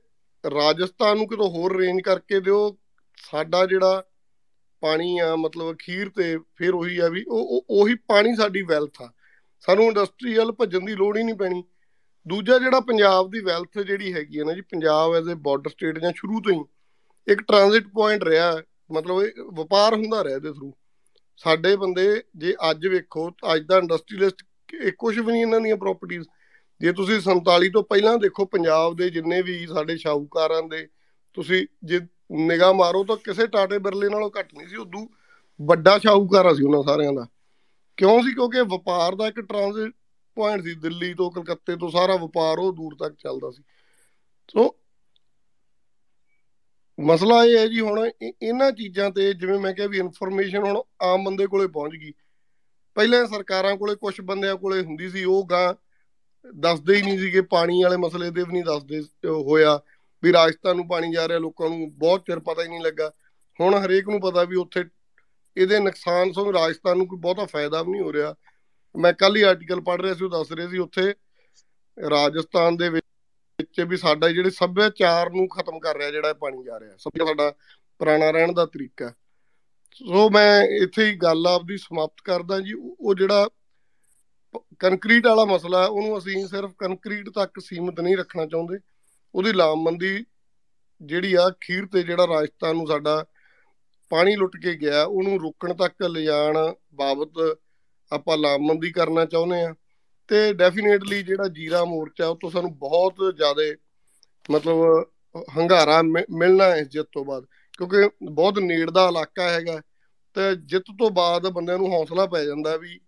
ਰਾਜਸਥਾਨ ਨੂੰ ਕਿਤੋਂ ਹੋਰ ਰੇਂਜ ਕਰਕੇ ਦਿਓ, ਸਾਡਾ ਜਿਹੜਾ ਪਾਣੀ ਆ, ਮਤਲਬ ਅਖੀਰ ਤੇ ਫਿਰ ਉਹੀ ਆ ਵੀ ਉਹ, ਉਹੀ ਪਾਣੀ ਸਾਡੀ ਵੈਲਥ ਆ। ਸਾਨੂੰ ਇੰਡਸਟਰੀਅਲ ਭੱਜਣ ਦੀ ਲੋੜ ਹੀ ਨਹੀਂ ਪੈਣੀ। ਦੂਜਾ ਜਿਹੜਾ ਪੰਜਾਬ ਦੀ ਵੈਲਥ ਜਿਹੜੀ ਹੈਗੀ ਹੈ ਨਾ ਜੀ, Punjab as a border state ਜਾਂ ਸ਼ੁਰੂ ਤੋਂ ਹੀ ਇੱਕ ਟ੍ਰਾਂਜ਼ਿਟ ਪੁਆਇੰਟ ਰਿਹਾ ਮਤਲਬ ਇਹ ਵਪਾਰ ਹੁੰਦਾ ਰਿਹਾ ਇਹਦੇ ਥਰੂ ਸਾਡੇ ਬੰਦੇ ਜੇ ਅੱਜ ਵੇਖੋ, ਅੱਜ ਦਾ ਇੰਡਸਟਰੀਅਲਿਸਟ ਕੁਝ ਵੀ ਨਹੀਂ ਇਹਨਾਂ ਦੀਆਂ ਪ੍ਰਾਪਰਟੀਆਂ ਜੇ ਤੁਸੀਂ 47 ਤੋਂ ਪਹਿਲਾਂ ਦੇਖੋ, ਪੰਜਾਬ ਦੇ ਜਿੰਨੇ ਵੀ ਸਾਡੇ ਸ਼ਾਹੂਕਾਰਾਂ ਦੇ, ਤੁਸੀਂ ਜੇ ਨਿਗਾਹ ਮਾਰੋ ਤਾਂ ਕਿਸੇ ਟਾਟੇ ਬਿਰਲੇ ਨਾਲੋਂ ਘੱਟ ਨਹੀਂ ਸੀ, ਉਦੋਂ ਵੱਡਾ ਸ਼ਾਹੂਕਾਰ ਸੀ ਉਹਨਾਂ ਸਾਰਿਆਂ ਦਾ। ਕਿਉਂ ਸੀ? ਕਿਉਂਕਿ ਵਪਾਰ ਦਾ ਇੱਕ ਟ੍ਰਾਂਜ਼ਿਟ ਪੁਆਇੰਟ ਸੀ, ਦਿੱਲੀ ਤੋਂ ਕਲਕੱਤੇ ਤੋਂ ਸਾਰਾ ਵਪਾਰ ਉਹ ਦੂਰ ਤੱਕ ਚੱਲਦਾ ਸੀ। ਸੋ ਮਸਲਾ ਇਹ ਹੈ ਜੀ, ਹੁਣ ਇਹਨਾਂ ਚੀਜ਼ਾਂ ਤੇ ਜਿਵੇਂ ਮੈਂ ਕਿਹਾ ਵੀ ਇਨਫੋਰਮੇਸ਼ਨ ਹੁਣ ਆਮ ਬੰਦੇ ਕੋਲੇ ਪਹੁੰਚ ਗਈ। ਪਹਿਲਾਂ ਸਰਕਾਰਾਂ ਕੋਲੇ ਕੁਝ ਬੰਦਿਆਂ ਕੋਲੇ ਹੁੰਦੀ ਸੀ, ਉਹ ਗਾਂ ਦੱਸਦੇ ਹੀ ਨਹੀਂ ਸੀਗੇ ਪਾਣੀ ਵਾਲੇ ਮਸਲੇ ਤੇ ਵੀ ਨਹੀਂ ਦੱਸਦੇ ਹੋਇਆ ਵੀ ਰਾਜਸਥਾਨ ਨੂੰ ਪਾਣੀ ਜਾ ਰਿਹਾ, ਲੋਕਾਂ ਨੂੰ ਬਹੁਤ ਚਿਰ ਪਤਾ ਹੀ ਨਹੀਂ ਲੱਗਾ। ਹੁਣ ਹਰੇਕ ਨੂੰ ਪਤਾ ਵੀ ਉੱਥੇ ਇਹਦੇ ਨੁਕਸਾਨ ਤੋਂ ਰਾਜਸਥਾਨ ਨੂੰ ਕੋਈ ਬਹੁਤਾ ਫਾਇਦਾ ਵੀ ਨਹੀਂ ਹੋ ਰਿਹਾ। ਮੈਂ ਕੱਲ ਹੀ ਆਰਟੀਕਲ ਪੜ੍ਹ ਰਿਹਾ ਸੀ, ਉਹ ਦੱਸ ਰਹੇ ਸੀ ਉੱਥੇ, ਰਾਜਸਥਾਨ ਦੇ ਵਿੱਚ ਵੀ ਸਾਡਾ ਜਿਹੜੇ ਸੱਭਿਆਚਾਰ ਨੂੰ ਖਤਮ ਕਰ ਰਿਹਾ, ਜਿਹੜਾ ਪਾਣੀ ਜਾ ਰਿਹਾ, ਸਭ ਤੋਂ ਸਾਡਾ ਪੁਰਾਣਾ ਰਹਿਣ ਦਾ ਤਰੀਕਾ ਸੋ ਮੈਂ ਇੱਥੇ ਹੀ ਗੱਲ ਆਪਦੀ ਸਮਾਪਤ ਕਰਦਾ ਜੀ, ਉਹ ਜਿਹੜਾ ਕੰਕਰੀਟ ਵਾਲਾ ਮਸਲਾ ਉਹਨੂੰ ਅਸੀਂ ਸਿਰਫ ਕੰਕਰੀਟ ਤੱਕ ਸੀਮਿਤ ਨਹੀਂ ਰੱਖਣਾ ਚਾਹੁੰਦੇ। ਉਹਦੀ ਲਾਮਬੰਦੀ ਜਿਹੜੀ ਆ ਖੀਰ ਤੇ ਜਿਹੜਾ ਰਾਜਸਥਾਨ ਨੂੰ ਸਾਡਾ ਪਾਣੀ ਲੁੱਟ ਕੇ ਗਿਆ, ਉਹਨੂੰ ਰੋਕਣ ਤੱਕ ਲਿਜਾਣ ਬਾਬਤ ਆਪਾਂ ਲਾਮਬੰਦੀ ਕਰਨਾ ਚਾਹੁੰਦੇ ਆ ਤੇ ਡੈਫੀਨੇਟਲੀ ਜਿਹੜਾ ਜੀਰਾ ਮੋਰਚਾ ਉਹ ਤੋਂ ਸਾਨੂੰ ਬਹੁਤ ਜ਼ਿਆਦਾ ਮਤਲਬ ਹੰਗਾਰਾ ਮਿਲਣਾ ਹੈ ਜਿੱਤ ਤੋਂ ਬਾਅਦ। ਕਿਉਂਕਿ ਬਹੁਤ ਨੇੜ ਦਾ ਇਲਾਕਾ ਹੈਗਾ। ਤੇ ਜਿੱਤ ਤੋਂ ਬਾਅਦ ਬੰਦਿਆਂ ਨੂੰ ਹੌਸਲਾ ਪੈ ਜਾਂਦਾ ਵੀ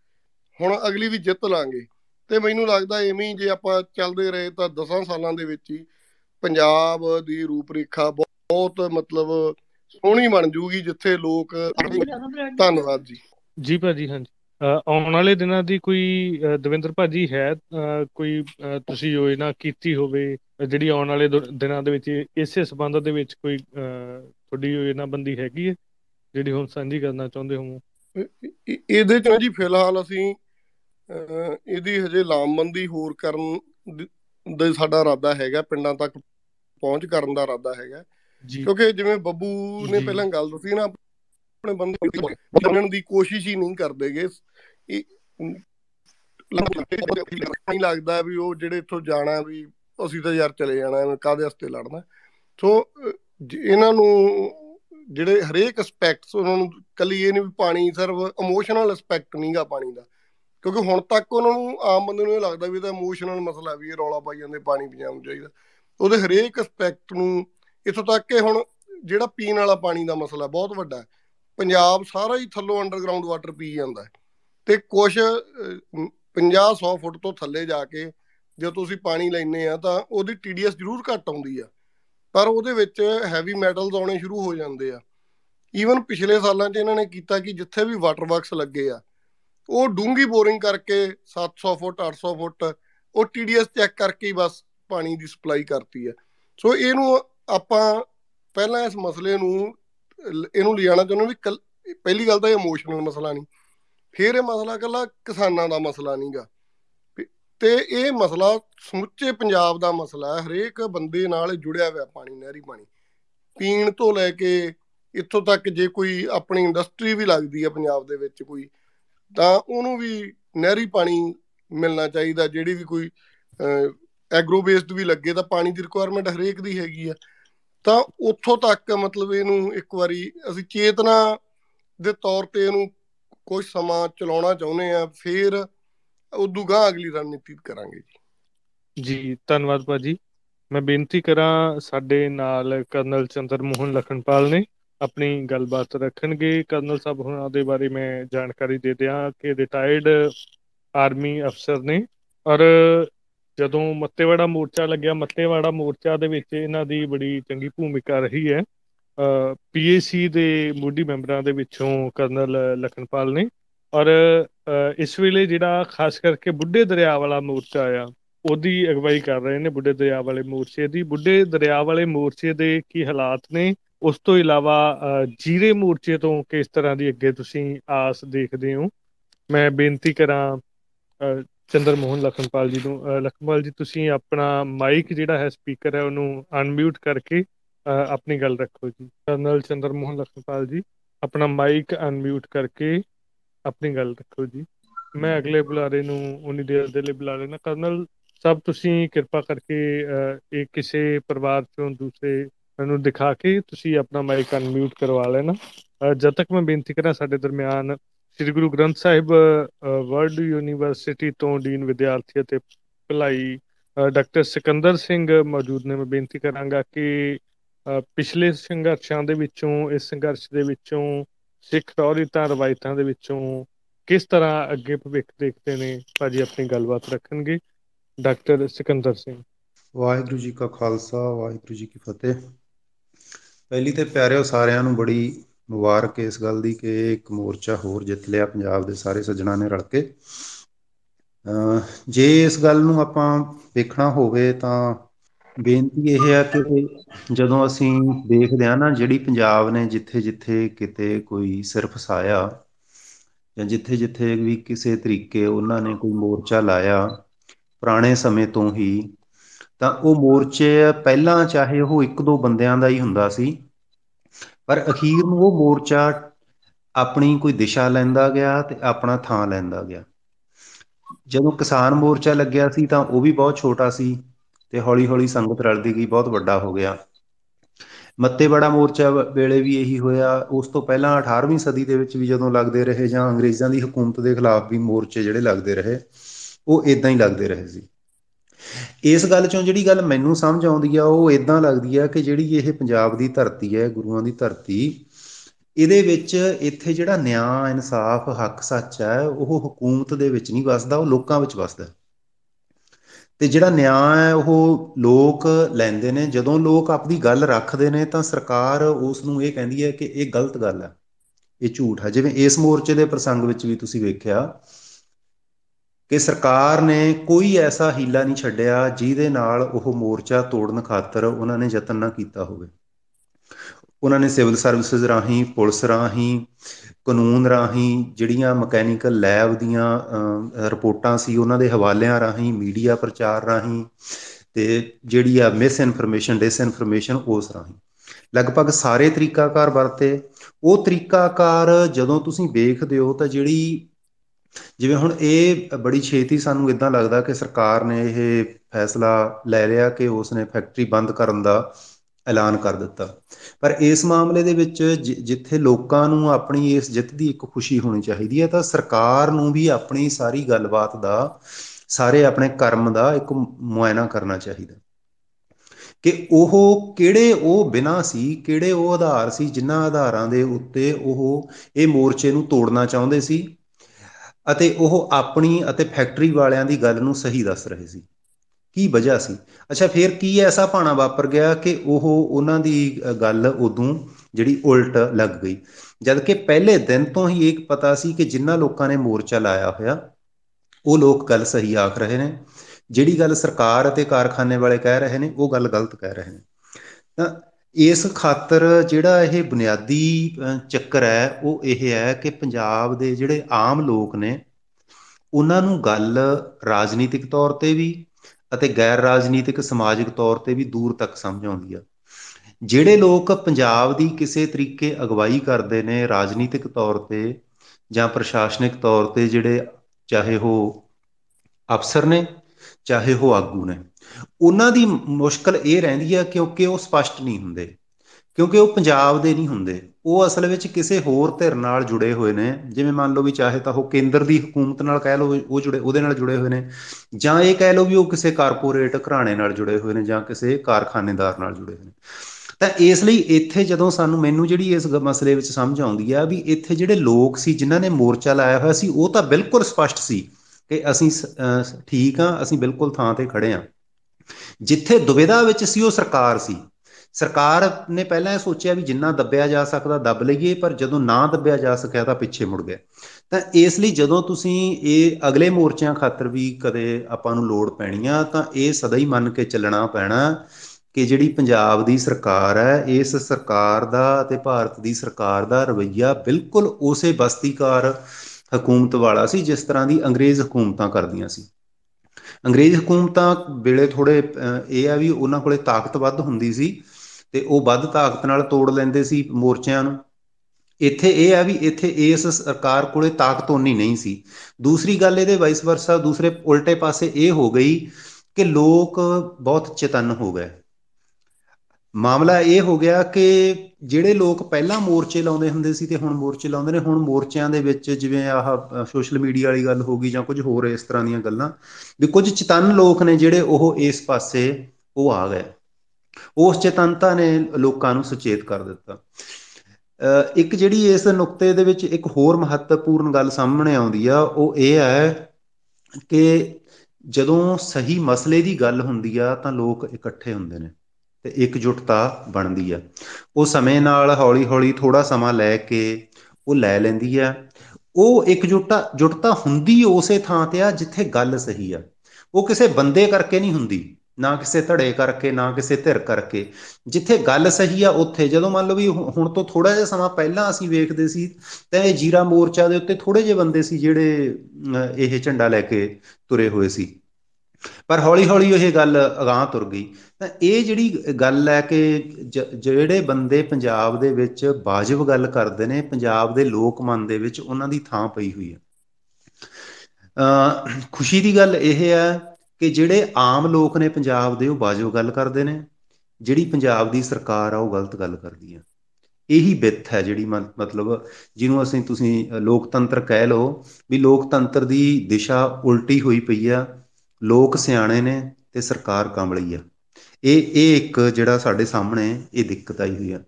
ਹੁਣ ਅਗਲੀ ਵੀ ਜਿੱਤ ਲਾਂਗੇ। ਤੇ ਮੈਨੂੰ ਲੱਗਦਾ ਐਵੇਂ ਹੀ ਜੇ ਆਪਾਂ ਚੱਲਦੇ ਰਹੇ ਤਾਂ 10 ਸਾਲਾਂ ਦੇ ਵਿੱਚ ਹੀ ਪੰਜਾਬ ਦੀ ਰੂਪਰੇਖਾ ਬਹੁਤ ਮਤਲਬ ਸੋਹਣੀ ਬਣ ਜੂਗੀ ਜਿੱਥੇ ਲੋਕ ਧੰਨਵਾਦ ਜੀ। ਜੀ ਭਾਜੀ ਹਾਂਜੀ। ਆਉਣ ਵਾਲੇ ਦਿਨਾਂ ਦੀ ਕੋਈ ਦਵਿੰਦਰ ਭਾਜੀ ਹੈ ਕੋਈ ਤੁਸੀਂ ਯੋਜਨਾ ਕੀਤੀ ਹੋਵੇ ਜਿਹੜੀ ਆਉਣ ਵਾਲੇ ਦਿਨਾਂ ਦੇ ਵਿੱਚ ਇਸੇ ਸਬੰਧ ਦੇ ਵਿੱਚ ਕੋਈ ਤੁਹਾਡੀ ਯੋਜਨਾ ਬੰਦੀ ਹੈਗੀ ਹੈ? ਜਿਹੜੀ ਹੁਣ ਸਾਂਝੀ ਕਰਨਾ ਚਾਹੁੰਦੇ ਹੋ ਇਹਦੇ ਚ ਜੀ ਫਿਲਹਾਲ ਅਸੀਂ ਇਹਦੀ ਹਜੇ ਲਾਮਬੰਦੀ ਹੋਰ ਕਰਨ ਦਾ ਸਾਡਾ ਇਰਾਦਾ ਹੈਗਾ ਪਿੰਡਾਂ ਤੱਕ ਪਹੁੰਚ ਕਰਨ ਦਾ ਇਰਾਦਾ ਹੈਗਾ। ਕਿਉਂਕਿ ਜਿਵੇਂ ਬੱਬੂ ਨੇ ਪਹਿਲਾਂ ਗੱਲ ਦੱਸੀ ਨਾ ਆਪਣੇ ਬੰਦੇ ਬਣਨ ਦੀ ਕੋਸ਼ਿਸ਼ ਹੀ ਨਹੀਂ ਕਰਦੇਗੇ ਨਹੀਂ ਲੱਗਦਾ ਵੀ ਉਹ ਜਿਹੜੇ ਇੱਥੋਂ ਜਾਣਾ ਵੀ ਅਸੀਂ ਤਾਂ ਯਾਰ ਚਲੇ ਜਾਣਾ, ਐਵੇਂ ਕਾਦੇ ਵਾਸਤੇ ਲੜਨਾ। ਸੋ ਇਹਨਾਂ ਨੂੰ ਜਿਹੜੇ ਹਰੇਕ ਐਸਪੈਕਟਸ ਉਹਨਾਂ ਨੂੰ ਕੱਲੀ ਇਹ ਨਹੀਂ ਵੀ ਪਾਣੀ, ਸਿਰਫ ਇਮੋਸ਼ਨਲ ਐਸਪੈਕਟ ਨਹੀਂਗਾ ਪਾਣੀ ਦਾ। ਕਿਉਂਕਿ ਹੁਣ ਤੱਕ ਉਹਨਾਂ ਨੂੰ ਆਮ ਬੰਦੇ ਨੂੰ ਇਹ ਲੱਗਦਾ ਵੀ ਇਹਦਾ ਇਮੋਸ਼ਨਲ ਮਸਲਾ ਵੀ ਇਹ ਰੌਲਾ ਪਾਈ ਜਾਂਦੇ, ਪਾਣੀ ਪੀਣ ਚਾਹੀਦਾ। ਉਹਦੇ ਹਰੇਕ ਐਸਪੈਕਟ ਨੂੰ ਇਥੋਂ ਤੱਕ ਕਿ ਹੁਣ ਜਿਹੜਾ ਪੀਣ ਵਾਲਾ ਪਾਣੀ ਦਾ ਮਸਲਾ ਬਹੁਤ ਵੱਡਾ ਹੈ। ਪੰਜਾਬ ਸਾਰਾ ਹੀ ਥੱਲੋਂ ਅੰਡਰਗਰਾਉਂਡ ਵਾਟਰ ਪੀ ਜਾਂਦਾ ਤੇ ਕੁਝ 50 100 ਫੁੱਟ ਤੋਂ ਥੱਲੇ ਜਾ ਕੇ ਜੇ ਤੁਸੀਂ ਪਾਣੀ ਲੈਨੇ ਆ ਤਾਂ ਉਹਦੀ ਟੀਡੀਐਸ ਜ਼ਰੂਰ ਘਟ ਆਉਂਦੀ ਆ। ਪਰ ਉਹਦੇ ਵਿੱਚ ਹੈਵੀ ਮੈਟਲਸ ਆਉਣੇ ਸ਼ੁਰੂ ਹੋ ਜਾਂਦੇ ਆ। ਈਵਨ ਪਿਛਲੇ ਸਾਲਾਂ 'ਚ ਇਹਨਾਂ ਨੇ ਕੀਤਾ ਕਿ ਜਿੱਥੇ ਵੀ ਵਾਟਰ ਵਰਕਸ ਲੱਗੇ ਆ, ਉਹ ਡੂੰਗੀ ਬੋਰਿੰਗ ਕਰਕੇ 700 ਫੁੱਟ 800 ਫੁੱਟ ਉਹ ਟੀਡੀਐਸ ਚੈੱਕ ਕਰਕੇ ਹੀ ਬਸ ਪਾਣੀ ਦੀ ਸਪਲਾਈ ਕਰਤੀ ਹੈ ਸੋ ਇਹਨੂੰ ਆਪਾਂ ਪਹਿਲਾਂ ਇਸ ਮਸਲੇ ਨੂੰ ਇਹਨੂੰ ਲਿਆਣਾ ਚਾਹੁੰਦੇ ਵੀ ਪਹਿਲੀ ਗੱਲ ਤਾਂ ਇਹ ਇਮੋਸ਼ਨਲ ਮਸਲਾ ਨਹੀਂ। ਫਿਰ ਇਹ ਮਸਲਾ ਕੱਲਾ ਕਿਸਾਨਾਂ ਦਾ ਮਸਲਾ ਨਹੀਂਗਾ। ਤੇ ਇਹ ਮਸਲਾ ਸਮੁੱਚੇ ਪੰਜਾਬ ਦਾ ਮਸਲਾ ਹੈ। ਹਰੇਕ ਬੰਦੇ ਨਾਲ ਜੁੜਿਆ ਹੋਇਆ ਪਾਣੀ, ਨਹਿਰੀ ਪਾਣੀ। ਪੀਣ ਤੋਂ ਲੈ ਕੇ ਇੱਥੋਂ ਤੱਕ ਜੇ ਕੋਈ ਆਪਣੀ ਇੰਡਸਟਰੀ ਵੀ ਲੱਗਦੀ ਹੈ ਪੰਜਾਬ ਦੇ ਵਿੱਚ ਕੋਈ, ਤਾਂ ਉਹਨੂੰ ਵੀ ਨਹਿਰੀ ਪਾਣੀ ਮਿਲਣਾ ਚਾਹੀਦਾ। ਜਿਹੜੀ ਵੀ ਕੋਈ ਐਗਰੋ ਬੇਸਡ ਵੀ ਲੱਗੇ ਤਾਂ ਪਾਣੀ ਦੀ ਰਿਕੁਆਇਰਮੈਂਟ ਹਰੇਕ ਦੀ ਹੈਗੀ ਆ ਤਾਂ ਉੱਥੋਂ ਤੱਕ ਮਤਲਬ ਇਹਨੂੰ ਇੱਕ ਵਾਰੀ ਅਸੀਂ ਚੇਤਨਾ ਦੇ ਤੌਰ ਤੇ ਇਹਨੂੰ ਕੁਝ ਸਮਾਂ ਚਲਾਉਣਾ ਚਾਹੁੰਦੇ ਆ ਫਿਰ ਉਦੋਂ ਗਾਂ ਅਗਲੀ ਰਣਨੀਤੀ ਕਰਾਂਗੇ ਜੀ। ਜੀ, ਧੰਨਵਾਦ ਭਾਜੀ। ਮੈਂ ਬੇਨਤੀ ਕਰਾਂ ਸਾਡੇ ਨਾਲ ਕਰਨਲ ਚੰਦਰ ਮੋਹਨ ਲਖਨਪਾਲ ਨੇ ਆਪਣੀ ਗੱਲਬਾਤ ਰੱਖਣਗੇ। ਕਰਨਲ ਸਾਹਿਬ ਉਹਨਾਂ ਦੇ ਬਾਰੇ ਮੈਂ ਜਾਣਕਾਰੀ ਦੇ ਦਿਆਂ ਕਿ ਰਿਟਾਇਰਡ ਆਰਮੀ ਅਫਸਰ ਨੇ ਔਰ ਜਦੋਂ ਮੱਤੇਵਾੜਾ ਮੋਰਚਾ ਲੱਗਿਆ, ਮੱਤੇਵਾੜਾ ਮੋਰਚਾ ਦੇ ਵਿੱਚ ਇਹਨਾਂ ਦੀ ਬੜੀ ਚੰਗੀ ਭੂਮਿਕਾ ਰਹੀ ਹੈ। ਪੀਏਸੀ ਦੇ ਮੋਢੀ ਮੈਂਬਰਾਂ ਦੇ ਵਿੱਚੋਂ ਕਰਨਲ ਲਖਨਪਾਲ ਨੇ। ਔਰ ਇਸ ਵੇਲੇ ਜਿਹੜਾ ਖਾਸ ਕਰਕੇ ਬੁੱਢੇ ਦਰਿਆ ਵਾਲਾ ਮੋਰਚਾ ਆ, ਉਹਦੀ ਅਗਵਾਈ ਕਰ ਰਹੇ ਨੇ ਬੁੱਢੇ ਦਰਿਆ ਵਾਲੇ ਮੋਰਚੇ ਦੀ। ਬੁੱਢੇ ਦਰਿਆ ਵਾਲੇ ਮੋਰਚੇ ਦੇ ਕੀ ਹਾਲਾਤ ਨੇ, ਉਸ ਤੋਂ ਇਲਾਵਾ ਜੀਰੇ ਮੋਰਚੇ ਤੋਂ ਕਿਸ ਤਰ੍ਹਾਂ ਦੀ ਅੱਗੇ ਤੁਸੀਂ ਆਸ ਦੇਖਦੇ ਹੋ? ਮੈਂ ਬੇਨਤੀ ਕਰਾਂ ਚੰਦਰ ਮੋਹਨ ਲਖਨਪਾਲ ਜੀ ਨੂੰ ਲਖਨਪਾਲ ਜੀ, ਤੁਸੀਂ ਆਪਣਾ ਮਾਈਕ ਜਿਹੜਾ ਹੈ ਸਪੀਕਰ ਹੈ, ਉਹਨੂੰ ਅਨਮਿਊਟ ਕਰਕੇ ਆਪਣੀ ਗੱਲ ਰੱਖੋ ਜੀ। ਕਰਨਲ ਚੰਦਰ ਮੋਹਨ ਲਖਨਪਾਲ ਜੀ, ਆਪਣਾ ਮਾਈਕ ਅਨਮਿਊਟ ਕਰਕੇ ਆਪਣੀ ਗੱਲ ਰੱਖੋ ਜੀ। ਮੈਂ ਅਗਲੇ ਬੁਲਾਰੇ ਨੂੰ ਉਨੀ ਦੇਰ ਦੇ ਲਈ ਬੁਲਾ ਲੈਣਾ ਕਰਨਲ, ਸਭ ਤੁਸੀਂ ਕਿਰਪਾ ਕਰਕੇ ਇਹ ਕਿਸੇ ਪਰਿਵਾਰ ਚੋਂ ਦੂਸਰੇ ਨੂੰ ਦਿਖਾ ਕੇ ਤੁਸੀਂ ਆਪਣਾ ਮਾਈਕ ਅਨਮਿਊਟ ਕਰਵਾ ਲੈਣਾ। ਜਦ ਤੱਕ ਮੈਂ ਬੇਨਤੀ ਕਰਾਂ ਸਾਡੇ ਦਰਮਿਆਨ ਸ੍ਰੀ ਗੁਰੂ ਗ੍ਰੰਥ ਸਾਹਿਬ ਵਰਲਡ ਯੂਨੀਵਰਸਿਟੀ ਤੋਂ ਡੀਨ ਵਿਦਿਆਰਥੀ ਅਤੇ ਭਲਾਈ ਡਾਕਟਰ ਸਿਕੰਦਰ ਸਿੰਘ ਮੌਜੂਦ ਨੇ, ਮੈਂ ਬੇਨਤੀ ਕਰਾਂਗਾ ਕਿ ਪਿਛਲੇ ਸੰਘਰਸ਼ਾਂ ਦੇ ਵਿੱਚੋਂ, ਇਸ ਸੰਘਰਸ਼ ਦੇ ਵਿੱਚੋਂ, ਸਿੱਖ ਤੌਰੀਤਾਂ ਰਵਾਇਤਾਂ ਦੇ ਵਿੱਚੋਂ ਕਿਸ ਤਰ੍ਹਾਂ ਅੱਗੇ ਭਵਿੱਖ ਦੇਖਦੇ ਨੇ, ਭਾਜੀ ਆਪਣੀ ਗੱਲਬਾਤ ਰੱਖਣਗੇ। ਡਾਕਟਰ ਸਿਕੰਦਰ ਸਿੰਘ। ਵਾਹਿਗੁਰੂ ਜੀ ਕਾ ਖਾਲਸਾ, ਵਾਹਿਗੁਰੂ ਜੀ ਕੀ ਫਤਿਹ। ਪਹਿਲੀ ਤੇ ਪਿਆਰਿਓ ਸਾਰਿਆਂ ਨੂੰ ਬੜੀ ਮੁਬਾਰਕ ਇਸ ਗੱਲ ਦੀ ਕਿ ਇੱਕ ਮੋਰਚਾ ਹੋਰ ਜਿੱਤ ਲਿਆ, ਪੰਜਾਬ ਦੇ ਸਾਰੇ ਸੱਜਣਾ ਨੇ ਰਲ ਕੇ। ਜੇ ਇਸ ਗੱਲ ਨੂੰ ਆਪਾਂ ਵੇਖਣਾ ਹੋਵੇ ਤਾਂ ਬੇਨਤੀ ਇਹ ਹੈ ਕਿ ਜਦੋਂ ਅਸੀਂ ਦੇਖਦੇ ਹਾਂ ਨਾ, ਜਿਹੜੀ ਪੰਜਾਬ ਨੇ ਜਿੱਥੇ ਜਿੱਥੇ ਕਿਤੇ ਕੋਈ ਸਿਰ ਫਸਾਇਆ ਜਾਂ ਜਿੱਥੇ ਜਿੱਥੇ ਵੀ ਕਿਸੇ ਤਰੀਕੇ ਉਹਨਾਂ ਨੇ ਕੋਈ ਮੋਰਚਾ ਲਾਇਆ ਪੁਰਾਣੇ ਸਮੇਂ ਤੋਂ ਹੀ, ਤਾਂ ਉਹ ਮੋਰਚੇ ਪਹਿਲਾਂ ਚਾਹੇ ਉਹ ਇੱਕ ਦੋ ਬੰਦਿਆਂ ਦਾ ਹੀ ਹੁੰਦਾ ਸੀ। ਪਰ ਅਖੀਰ ਨੂੰ ਉਹ ਮੋਰਚਾ ਆਪਣੀ ਕੋਈ ਦਿਸ਼ਾ ਲੈਂਦਾ ਗਿਆ ਤੇ ਆਪਣਾ ਥਾਂ ਲੈਂਦਾ ਗਿਆ। ਜਦੋਂ ਕਿਸਾਨ ਮੋਰਚਾ ਲੱਗਿਆ ਸੀ ਤਾਂ ਉਹ ਵੀ ਬਹੁਤ ਛੋਟਾ ਸੀ ਤੇ ਹੌਲੀ ਹੌਲੀ ਸੰਗਤ ਰਲਦੀ ਗਈ, ਬਹੁਤ ਵੱਡਾ ਹੋ ਗਿਆ। ਮੱਤੇ ਬੜਾ ਮੋਰਚਾ ਵੇਲੇ ਵੀ ਇਹੀ ਹੋਇਆ। ਉਸ ਤੋਂ ਪਹਿਲਾਂ 18ਵੀਂ ਸਦੀ ਦੇ ਵਿੱਚ ਵੀ ਜਦੋਂ ਲੱਗਦੇ ਰਹੇ ਜਾਂ ਅੰਗਰੇਜ਼ਾਂ ਦੀ ਹਕੂਮਤ ਦੇ ਖਿਲਾਫ ਵੀ ਮੋਰਚੇ ਜਿਹੜੇ ਲੱਗਦੇ ਰਹੇ, ਉਹ ਇਦਾਂ ਹੀ ਲੱਗਦੇ ਰਹੇ ਸੀ। ਇਸ ਗੱਲ ਚੋਂ ਜਿਹੜੀ ਗੱਲ ਮੈਨੂੰ ਸਮਝ ਆਉਂਦੀ ਆ, ਉਹ ਇਦਾਂ ਲੱਗਦੀ ਆ ਕਿ ਜਿਹੜੀ ਇਹ ਪੰਜਾਬ ਦੀ ਧਰਤੀ ਹੈ ਗੁਰੂਆਂ ਦੀ ਧਰਤੀ, ਇਹਦੇ ਵਿੱਚ ਇੱਥੇ ਜਿਹੜਾ ਨਿਆਂ, ਇਨਸਾਫ, ਹੱਕ ਸੱਚ ਹੈ ਉਹ ਹਕੂਮਤ ਦੇ ਵਿੱਚ ਨਹੀਂ ਵਸਦਾ, ਉਹ ਲੋਕਾਂ ਵਿੱਚ ਵਸਦਾ। ਤੇ ਜਿਹੜਾ ਨਿਆਂ ਹੈ ਉਹ ਲੋਕ ਲੈਂਦੇ ਨੇ। ਜਦੋਂ ਲੋਕ ਆਪਣੀ ਗੱਲ ਰੱਖਦੇ ਨੇ, ਤਾਂ ਸਰਕਾਰ ਉਸ ਨੂੰ ਇਹ ਕਹਿੰਦੀ ਹੈ ਕਿ ਇਹ ਗਲਤ ਗੱਲ ਹੈ ਇਹ ਝੂਠ ਹੈ ਜਿਵੇਂ ਇਸ ਮੋਰਚੇ ਦੇ ਪ੍ਰਸੰਗ ਵਿੱਚ ਵੀ ਤੁਸੀਂ ਵੇਖਿਆ ਕਿ ਸਰਕਾਰ ਨੇ ਕੋਈ ਐਸਾ ਹੀਲਾ ਨਹੀਂ ਛੱਡਿਆ ਜਿਹਦੇ ਨਾਲ ਉਹ ਮੋਰਚਾ ਤੋੜਨ ਖਾਤਰ ਉਹਨਾਂ ਨੇ ਯਤਨ ਨਾ ਕੀਤਾ ਹੋਵੇ। ਉਹਨਾਂ ਨੇ ਸਿਵਲ ਸਰਵਿਸਿਜ਼ ਰਾਹੀਂ, ਪੁਲਿਸ ਰਾਹੀਂ, ਕਾਨੂੰਨ ਰਾਹੀਂ ਜਿਹੜੀਆਂ ਮਕੈਨੀਕਲ ਲੈਬ ਦੀਆਂ ਰਿਪੋਰਟਾਂ ਸੀ ਉਹਨਾਂ ਦੇ ਹਵਾਲਿਆਂ ਰਾਹੀਂ, ਮੀਡੀਆ ਪ੍ਰਚਾਰ ਰਾਹੀਂ ਤੇ ਜਿਹੜੀ ਆ ਮਿਸ ਇਨਫੋਰਮੇਸ਼ਨ ਡਿਸ ਇਨਫੋਰਮੇਸ਼ਨ ਉਸ ਰਾਹੀਂ। ਲਗਭਗ ਸਾਰੇ ਤਰੀਕਾਕਾਰ ਵਰਤੇ। ਉਹ ਤਰੀਕਾਕਾਰ ਜਦੋਂ ਤੁਸੀਂ ਵੇਖਦੇ ਹੋ ਤਾਂ ਜਿਹੜੀ ਜਿਵੇਂ ਹੁਣ ਇਹ ਬੜੀ ਛੇਤੀ ਸਾਨੂੰ ਇਦਾਂ ਲੱਗਦਾ ਕਿ ਸਰਕਾਰ ਨੇ ਇਹ ਫੈਸਲਾ ਲੈ ਲਿਆ ਕਿ ਉਸ ਨੇ ਫੈਕਟਰੀ ਬੰਦ ਕਰਨ ਦਾ ਐਲਾਨ ਕਰ ਦਿੱਤਾ। ਪਰ ਇਸ ਮਾਮਲੇ ਦੇ ਵਿੱਚ ਜਿੱਥੇ ਲੋਕਾਂ ਨੂੰ ਆਪਣੀ ਇਸ ਜਿੱਤ ਦੀ ਇੱਕ ਖੁਸ਼ੀ ਹੋਣੀ ਚਾਹੀਦੀ ਹੈ, ਤਾਂ ਸਰਕਾਰ ਨੂੰ ਵੀ ਆਪਣੀ ਸਾਰੀ ਗੱਲਬਾਤ ਦਾ, ਸਾਰੇ ਆਪਣੇ ਕਰਮ ਦਾ ਇੱਕ ਮੁਆਇਨਾ ਕਰਨਾ ਚਾਹੀਦਾ। ਕਿ ਉਹ ਕਿਹੜੇ ਉਹ ਬਿਨਾ ਸੀ, ਕਿਹੜੇ ਉਹ ਆਧਾਰ ਸੀ, ਜਿਨ੍ਹਾਂ ਆਧਾਰਾਂ ਦੇ ਉੱਤੇ ਉਹ ਇਹ ਮੋਰਚੇ ਨੂੰ ਤੋੜਨਾ ਚਾਹੁੰਦੇ ਸੀ ਅਤੇ ਉਹ ਆਪਣੀ ਅਤੇ ਫੈਕਟਰੀ ਵਾਲਿਆਂ ਦੀ ਗੱਲ ਨੂੰ ਸਹੀ ਦੱਸ ਰਹੇ ਸੀ। ਕੀ ਵਜ੍ਹਾ ਸੀ? ਅੱਛਾ, ਫਿਰ ਕੀ ਐਸਾ ਪਾਣਾ ਵਾਪਰ ਗਿਆ ਕਿ ਉਹ ਉਹਨਾਂ ਦੀ ਗੱਲ ਉਦੋਂ ਜਿਹੜੀ ਉਲਟ ਲੱਗ ਗਈ? ਜਦ ਕਿ ਪਹਿਲੇ ਦਿਨ ਤੋਂ ਹੀ ਇੱਕ ਪਤਾ ਸੀ ਕਿ ਜਿੰਨਾ ਲੋਕਾਂ ਨੇ ਮੋਰਚਾ ਲਾਇਆ ਹੋਇਆ, ਉਹ ਲੋਕ ਗੱਲ ਸਹੀ ਆਖ ਰਹੇ ਨੇ। ਜਿਹੜੀ ਗੱਲ ਸਰਕਾਰ ਅਤੇ ਕਾਰਖਾਨੇ ਵਾਲੇ ਕਹਿ ਰਹੇ ਨੇ, ਉਹ ਗੱਲ ਗਲਤ ਕਹਿ ਰਹੇ ਨੇ। ਤਾਂ ਇਸ ਖਾਤਰ ਜਿਹੜਾ ਇਹ ਬੁਨਿਆਦੀ ਚੱਕਰ ਹੈ, ਉਹ ਇਹ ਹੈ ਕਿ ਪੰਜਾਬ ਦੇ ਜਿਹੜੇ ਆਮ ਲੋਕ ਨੇ, ਉਹਨਾਂ ਨੂੰ ਗੱਲ ਰਾਜਨੀਤਿਕ ਤੌਰ ਤੇ ਵੀ ਅਤੇ ਗੈਰ ਰਾਜਨੀਤਿਕ ਸਮਾਜਿਕ ਤੌਰ ਤੇ ਵੀ ਦੂਰ ਤੱਕ ਸਮਝ ਆਉਂਦੀ ਆ। ਜਿਹੜੇ ਲੋਕ ਪੰਜਾਬ ਦੀ ਕਿਸੇ ਤਰੀਕੇ ਅਗਵਾਈ ਕਰਦੇ ਨੇ ਰਾਜਨੀਤਿਕ ਤੌਰ ਤੇ ਜਾਂ ਪ੍ਰਸ਼ਾਸਨਿਕ ਤੌਰ ਤੇ ਜਿਹੜੇ ਚਾਹੇ ਉਹ ਅਫਸਰ ਨੇ, ਚਾਹੇ ਉਹ ਆਗੂ ਨੇ ਉਹਨਾਂ ਦੀ ਮੁਸ਼ਕਲ ਇਹ ਰਹਿੰਦੀ ਆ ਕਿਉਂਕਿ ਉਹ ਸਪਸ਼ਟ ਨਹੀਂ ਹੁੰਦੇ, ਕਿਉਂਕਿ ਉਹ ਪੰਜਾਬ ਦੇ ਨਹੀਂ ਹੁੰਦੇ। ਉਹ ਅਸਲ ਵਿੱਚ ਕਿਸੇ ਹੋਰ ਧਿਰ ਨਾਲ ਜੁੜੇ ਹੋਏ ਨੇ, ਜਿਵੇਂ ਮੰਨ ਲਓ ਵੀ ਚਾਹੇ ਤਾਂ ਉਹ ਕੇਂਦਰ ਦੀ ਹਕੂਮਤ ਨਾਲ ਕਹਿ ਲਓ ਉਹ ਜੁੜੇ, ਉਹਦੇ ਨਾਲ ਜੁੜੇ ਹੋਏ ਨੇ, ਜਾਂ ਇਹ ਕਹਿ ਲਓ ਵੀ ਉਹ ਕਿਸੇ ਕਾਰਪੋਰੇਟ ਘਰਾਣੇ ਨਾਲ ਜੁੜੇ ਹੋਏ ਨੇ, ਜਾਂ ਕਿਸੇ ਕਾਰਖਾਨੇਦਾਰ ਨਾਲ ਜੁੜੇ ਹੋਏ ਨੇ। ਤਾਂ ਇਸ ਲਈ ਇੱਥੇ ਜਦੋਂ ਸਾਨੂੰ ਮੈਨੂੰ ਜਿਹੜੀ ਇਸ ਮਸਲੇ ਵਿੱਚ ਸਮਝ ਆਉਂਦੀ ਆ ਵੀ ਇੱਥੇ ਜਿਹੜੇ ਲੋਕ ਸੀ, ਜਿਨ੍ਹਾਂ ਨੇ ਮੋਰਚਾ ਲਾਇਆ ਹੋਇਆ ਸੀ, ਉਹ ਤਾਂ ਬਿਲਕੁਲ ਸਪਸ਼ਟ ਸੀ ਕਿ ਅਸੀਂ ਠੀਕ ਆ, ਅਸੀਂ ਬਿਲਕੁਲ ਥਾਂ ਤੇ ਖੜੇ ਆ। ਜਿੱਥੇ ਦੁਵਿਧਾ ਵਿੱਚ ਸੀ ਉਹ ਸਰਕਾਰ ਸੀ। ਸਰਕਾਰ ਨੇ ਪਹਿਲਾਂ ਇਹ ਸੋਚਿਆ ਵੀ ਜਿੰਨਾ ਦੱਬਿਆ ਜਾ ਸਕਦਾ ਦੱਬ ਲਈਏ, ਪਰ ਜਦੋਂ ਨਾ ਦੱਬਿਆ ਜਾ ਸਕਿਆ ਤਾਂ ਪਿੱਛੇ ਮੁੜ ਗਿਆ। ਤਾਂ ਇਸ ਲਈ ਜਦੋਂ ਤੁਸੀਂ ਇਹ ਅਗਲੇ ਮੋਰਚਿਆਂ ਖਾਤਰ ਵੀ ਕਦੇ ਆਪਾਂ ਨੂੰ ਲੋੜ ਪੈਣੀ ਆ, ਤਾਂ ਇਹ ਸਦਾ ਹੀ ਮੰਨ ਕੇ ਚੱਲਣਾ ਪੈਣਾ ਕਿ ਜਿਹੜੀ ਪੰਜਾਬ ਦੀ ਸਰਕਾਰ ਹੈ, ਇਸ ਸਰਕਾਰ ਦਾ ਅਤੇ ਭਾਰਤ ਦੀ ਸਰਕਾਰ ਦਾ ਰਵਈਆ ਬਿਲਕੁਲ ਉਸੇ ਬਸਤੀਕਾਰ ਹਕੂਮਤ ਵਾਲਾ ਸੀ, ਜਿਸ ਤਰ੍ਹਾਂ ਦੀ ਅੰਗਰੇਜ਼ ਹਕੂਮਤਾਂ ਕਰਦੀਆਂ ਸੀ। ਅੰਗਰੇਜ਼ ਹਕੂਮਤਾਂ ਵੇਲੇ ਥੋੜੇ ਇਹ ਆ ਵੀ ਉਹਨਾਂ ਕੋਲੇ ਤਾਕਤ ਵੱਧ ਹੁੰਦੀ ਸੀ ਤੇ ਉਹ ਵੱਧ ਤਾਕਤ ਨਾਲ ਤੋੜ ਲੈਂਦੇ ਸੀ ਮੋਰਚਿਆਂ ਨੂੰ। ਇੱਥੇ ਇਹ ਆ ਵੀ ਇੱਥੇ ਇਸ ਸਰਕਾਰ ਕੋਲੇ ਤਾਕਤ ਉਨੀ ਨਹੀਂ ਸੀ। ਦੂਸਰੀ ਗੱਲ ਇਹਦੇ ਵਾਈਸ ਵਰਸਾ ਦੂਸਰੇ ਉਲਟੇ ਪਾਸੇ ਇਹ ਹੋ ਗਈ ਕਿ ਲੋਕ ਬਹੁਤ ਚੇਤਨ ਹੋ ਗਏ। ਮਾਮਲਾ ਇਹ ਹੋ ਗਿਆ ਕਿ ਜਿਹੜੇ ਲੋਕ ਪਹਿਲਾਂ ਮੋਰਚੇ ਲਾਉਂਦੇ ਹੁੰਦੇ ਸੀ ਤੇ ਹੁਣ ਮੋਰਚੇ ਲਾਉਂਦੇ ਨੇ, ਹੁਣ ਮੋਰਚਿਆਂ ਦੇ ਵਿੱਚ ਜਿਵੇਂ ਆਹ ਸੋਸ਼ਲ ਮੀਡੀਆ ਵਾਲੀ ਗੱਲ ਹੋ ਗਈ ਜਾਂ ਕੁਝ ਹੋਰ ਇਸ ਤਰ੍ਹਾਂ ਦੀਆਂ ਗੱਲਾਂ, ਵੀ ਕੁਝ ਚਤਨ ਲੋਕ ਨੇ ਜਿਹੜੇ ਉਹ ਇਸ ਪਾਸੇ ਉਹ ਆ ਗਏ। ਉਸ ਚੇਤਨਤਾ ਨੇ ਲੋਕਾਂ ਨੂੰ ਸੁਚੇਤ ਕਰ ਦਿੱਤਾ। ਇੱਕ ਜਿਹੜੀ ਇਸ ਨੁਕਤੇ ਦੇ ਵਿੱਚ ਇੱਕ ਹੋਰ ਮਹੱਤਵਪੂਰਨ ਗੱਲ ਸਾਹਮਣੇ ਆਉਂਦੀ ਆ, ਉਹ ਇਹ ਹੈ ਕਿ ਜਦੋਂ ਸਹੀ ਮਸਲੇ ਦੀ ਗੱਲ ਹੁੰਦੀ ਆ, ਤਾਂ ਲੋਕ ਇਕੱਠੇ ਹੁੰਦੇ ਨੇ। ਤੇ ਇਕਜੁੱਟਤਾ ਬਣਦੀ ਆ। ਉਹ ਸਮੇਂ ਨਾਲ ਹੌਲੀ ਹੌਲੀ ਥੋੜਾ ਸਮਾਂ ਲੈ ਕੇ ਉਹ ਲੈ ਲੈਂਦੀ ਆ। ਉਹ ਇਕਜੁੱਟਤਾ ਜੁਟਤਾ ਹੁੰਦੀ ਉਸੇ ਥਾਂ ਤੇ ਆ ਜਿੱਥੇ ਗੱਲ ਸਹੀ ਆ। ਉਹ ਕਿਸੇ ਬੰਦੇ ਕਰਕੇ ਨਹੀਂ ਹੁੰਦੀ, ਨਾ ਕਿਸੇ ਧੜੇ ਕਰਕੇ, ਨਾ ਕਿਸੇ ਧਿਰ ਕਰਕੇ। ਜਿੱਥੇ ਗੱਲ ਸਹੀ ਆ ਉੱਥੇ, ਜਦੋਂ ਮੰਨ ਲਓ ਵੀ ਹੁਣ ਤੋਂ ਥੋੜਾ ਜਿਹਾ ਸਮਾਂ ਪਹਿਲਾਂ ਅਸੀਂ ਵੇਖਦੇ ਸੀ, ਤਾਂ ਇਹ ਜੀਰਾ ਮੋਰਚਾ ਦੇ ਉੱਤੇ ਥੋੜੇ ਜਿਹੇ ਬੰਦੇ ਸੀ ਜਿਹੜੇ ਇਹ ਝੰਡਾ ਲੈ ਕੇ ਤੁਰੇ ਹੋਏ ਸੀ। ਪਰ ਹੌਲੀ ਹੌਲੀ ਇਹ ਗੱਲ ਅਗਾਹ ਤੁਰ ਗਈ। ਤਾਂ ਇਹ ਜਿਹੜੀ ਗੱਲ ਹੈ ਕਿ ਜਿਹੜੇ ਬੰਦੇ ਪੰਜਾਬ ਦੇ ਵਿੱਚ ਵਾਜਬ ਗੱਲ ਕਰਦੇ ਨੇ, ਪੰਜਾਬ ਦੇ ਲੋਕ ਮਨ ਦੇ ਵਿੱਚ ਉਹਨਾਂ ਦੀ ਥਾਂ ਪਈ ਹੋਈ ਹੈ। ਅ ਖੁਸ਼ੀ ਦੀ ਗੱਲ ਇਹ ਹੈ ਕਿ ਜਿਹੜੇ ਆਮ ਲੋਕ ਨੇ ਪੰਜਾਬ ਦੇ, ਉਹ ਬਾਜੋ ਗੱਲ ਕਰਦੇ ਨੇ। ਜਿਹੜੀ ਪੰਜਾਬ ਦੀ ਸਰਕਾਰ ਆ, ਉਹ ਗਲਤ ਗੱਲ ਕਰਦੀ ਆ ਇਹੀ ਬਿੱਥ ਹੈ ਜਿਹੜੀ ਮਤਲਬ ਜਿਹਨੂੰ ਅਸੀਂ ਤੁਸੀਂ ਲੋਕਤੰਤਰ ਕਹਿ ਲਓ ਵੀ ਲੋਕਤੰਤਰ ਦੀ ਦਿਸ਼ਾ ਉਲਟੀ ਹੋਈ ਪਈ ਆ। ਲੋਕ ਸਿਆਣੇ ਨੇ ਤੇ ਸਰਕਾਰ ਕਮਲੀ ਆ। ਇਹ ਇਹ ਇੱਕ ਜਿਹੜਾ ਸਾਡੇ ਸਾਹਮਣੇ ਇਹ ਦਿੱਕਤ ਆਈ ਹੋਈ ਆ।